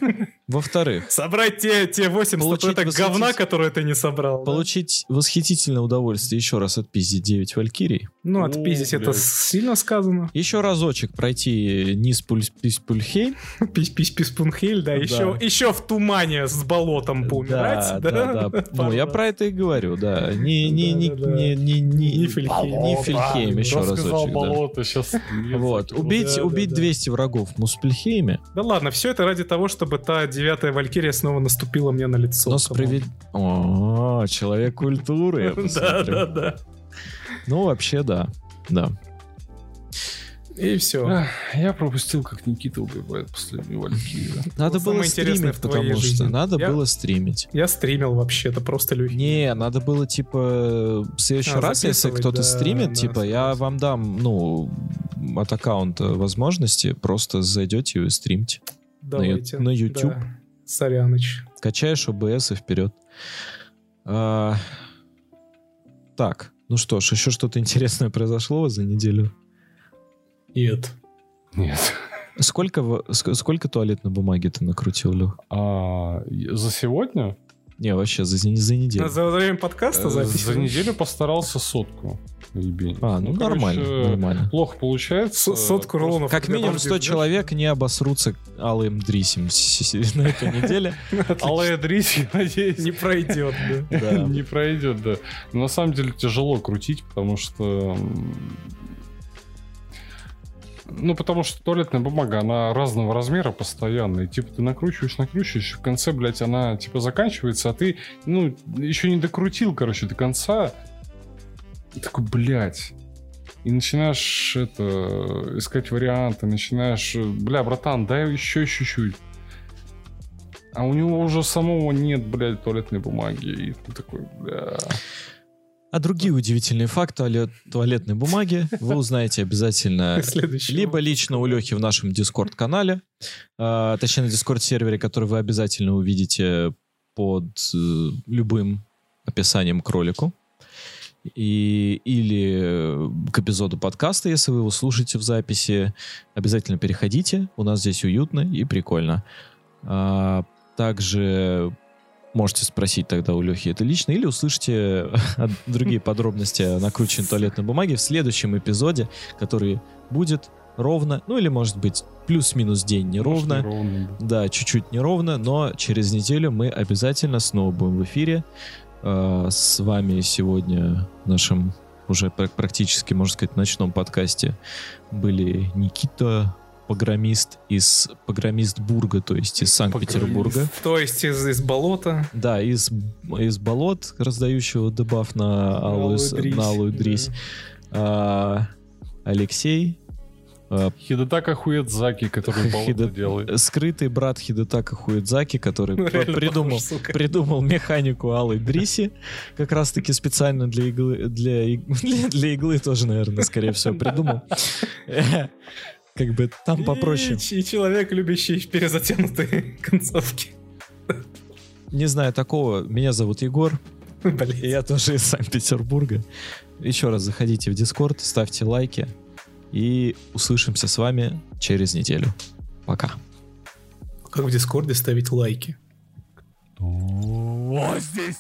Во-вторых, Собрать те, те 8 Получить статуэток восхитить- говна, которые ты не собрал. да? получить восхитительное удовольствие еще раз отпиздить 9 Валькирий. Ну, О, отпиздить это блядь. сильно сказано. Еще разочек пройти низ Пуль- Пись- Пульхейм. пись пись да, Да. еще, еще в тумане с болотом поумирать. Да, да, да. Ну, я про это и говорю, да. Не, не, не, не, не, не, Нифельхейм. Нифельхейм, еще сказал разочек, да. болото, сейчас... Вот, убить, убить да. 200 врагов в Муспельхейме, Да ладно, все это ради того, чтобы та девятая Валькирия снова наступила мне на лицо. но справедливо... О, человек культуры, я Да, да, да. Ну, вообще, да. Да. И все. Ах, Я пропустил, как Никита убивает последнюю Валькирию. Надо было стримить, потому что надо Я- было стримить. Я стримил вообще, это просто люхи. Не, надо было, типа, в следующий А, раз, если кто-то да, стримит, да, типа, я вам дам, ну, от аккаунта возможности, просто зайдете и стримите. Давайте. на YouTube. Да. Соряныч. Качаешь ОБС и вперед. А, Так, ну что ж, еще что-то интересное произошло за неделю. Нет. Нет. Сколько, сколько туалетной бумаги ты накрутил, Лех? А, за сегодня? Не, вообще, за, за неделю. За время подкаста Э, запись? За неделю постарался сотку. наебенить. А, ну, нормально, короче, нормально. Плохо получается. Со- Сотку рулонов. Как минимум 100 человек не обосрутся алым дрисем с- на этой неделе. Алая Дрись, я надеюсь, Не пройдет, да. Да. не пройдет, да. Но на самом деле тяжело крутить, потому что... Ну, потому что туалетная бумага, она разного размера постоянно. И типа ты накручиваешь, накручиваешь, в конце, блядь, она типа заканчивается, а ты, ну, еще не докрутил, короче, до конца. И такой, блядь. И начинаешь это искать варианты, начинаешь, бля, братан, дай еще чуть-чуть. А у него уже самого нет, блядь, туалетной бумаги. И ты такой, бля. А другие удивительные факты о туалетной бумаге вы узнаете обязательно либо лично у Лехи в нашем Дискорд-канале, а, точнее на Дискорд-сервере, который вы обязательно увидите под э, любым описанием к ролику, и, или к эпизоду подкаста, если вы его слушаете в записи, обязательно переходите. У нас здесь уютно и прикольно. А, также можете спросить тогда у Лехи это лично, или услышите другие подробности о накрученной туалетной бумаге в следующем эпизоде, который будет ровно, ну или может быть плюс-минус день неровно. Может, неровно да. да, чуть-чуть неровно, но через неделю мы обязательно снова будем в эфире. Э, с вами сегодня в нашем уже практически, можно сказать, ночном подкасте были Никита, погромист из погромист-бурга, то есть из Санкт-Петербурга. То есть из, из болота. Да, из, из болот, раздающего дебаф на алую, на алую дрись. Да. А, Алексей. А, Хидетака Хуэдзаки, который Хиде... делает. Скрытый брат Хидетака Хуэдзаки, который ну, придумал, похож, придумал механику алой дриси, как раз-таки специально для иглы, для, для, для иглы тоже, наверное, скорее всего, придумал. Как бы там попроще. И, человек, любящий перезатянутые концовки. Не знаю такого. Меня зовут Егор. Блин. Я тоже из Санкт-Петербурга. Еще раз заходите в Discord, ставьте лайки. И услышимся с вами через неделю. Пока. Как в Discord е ставить лайки? Вот здесь.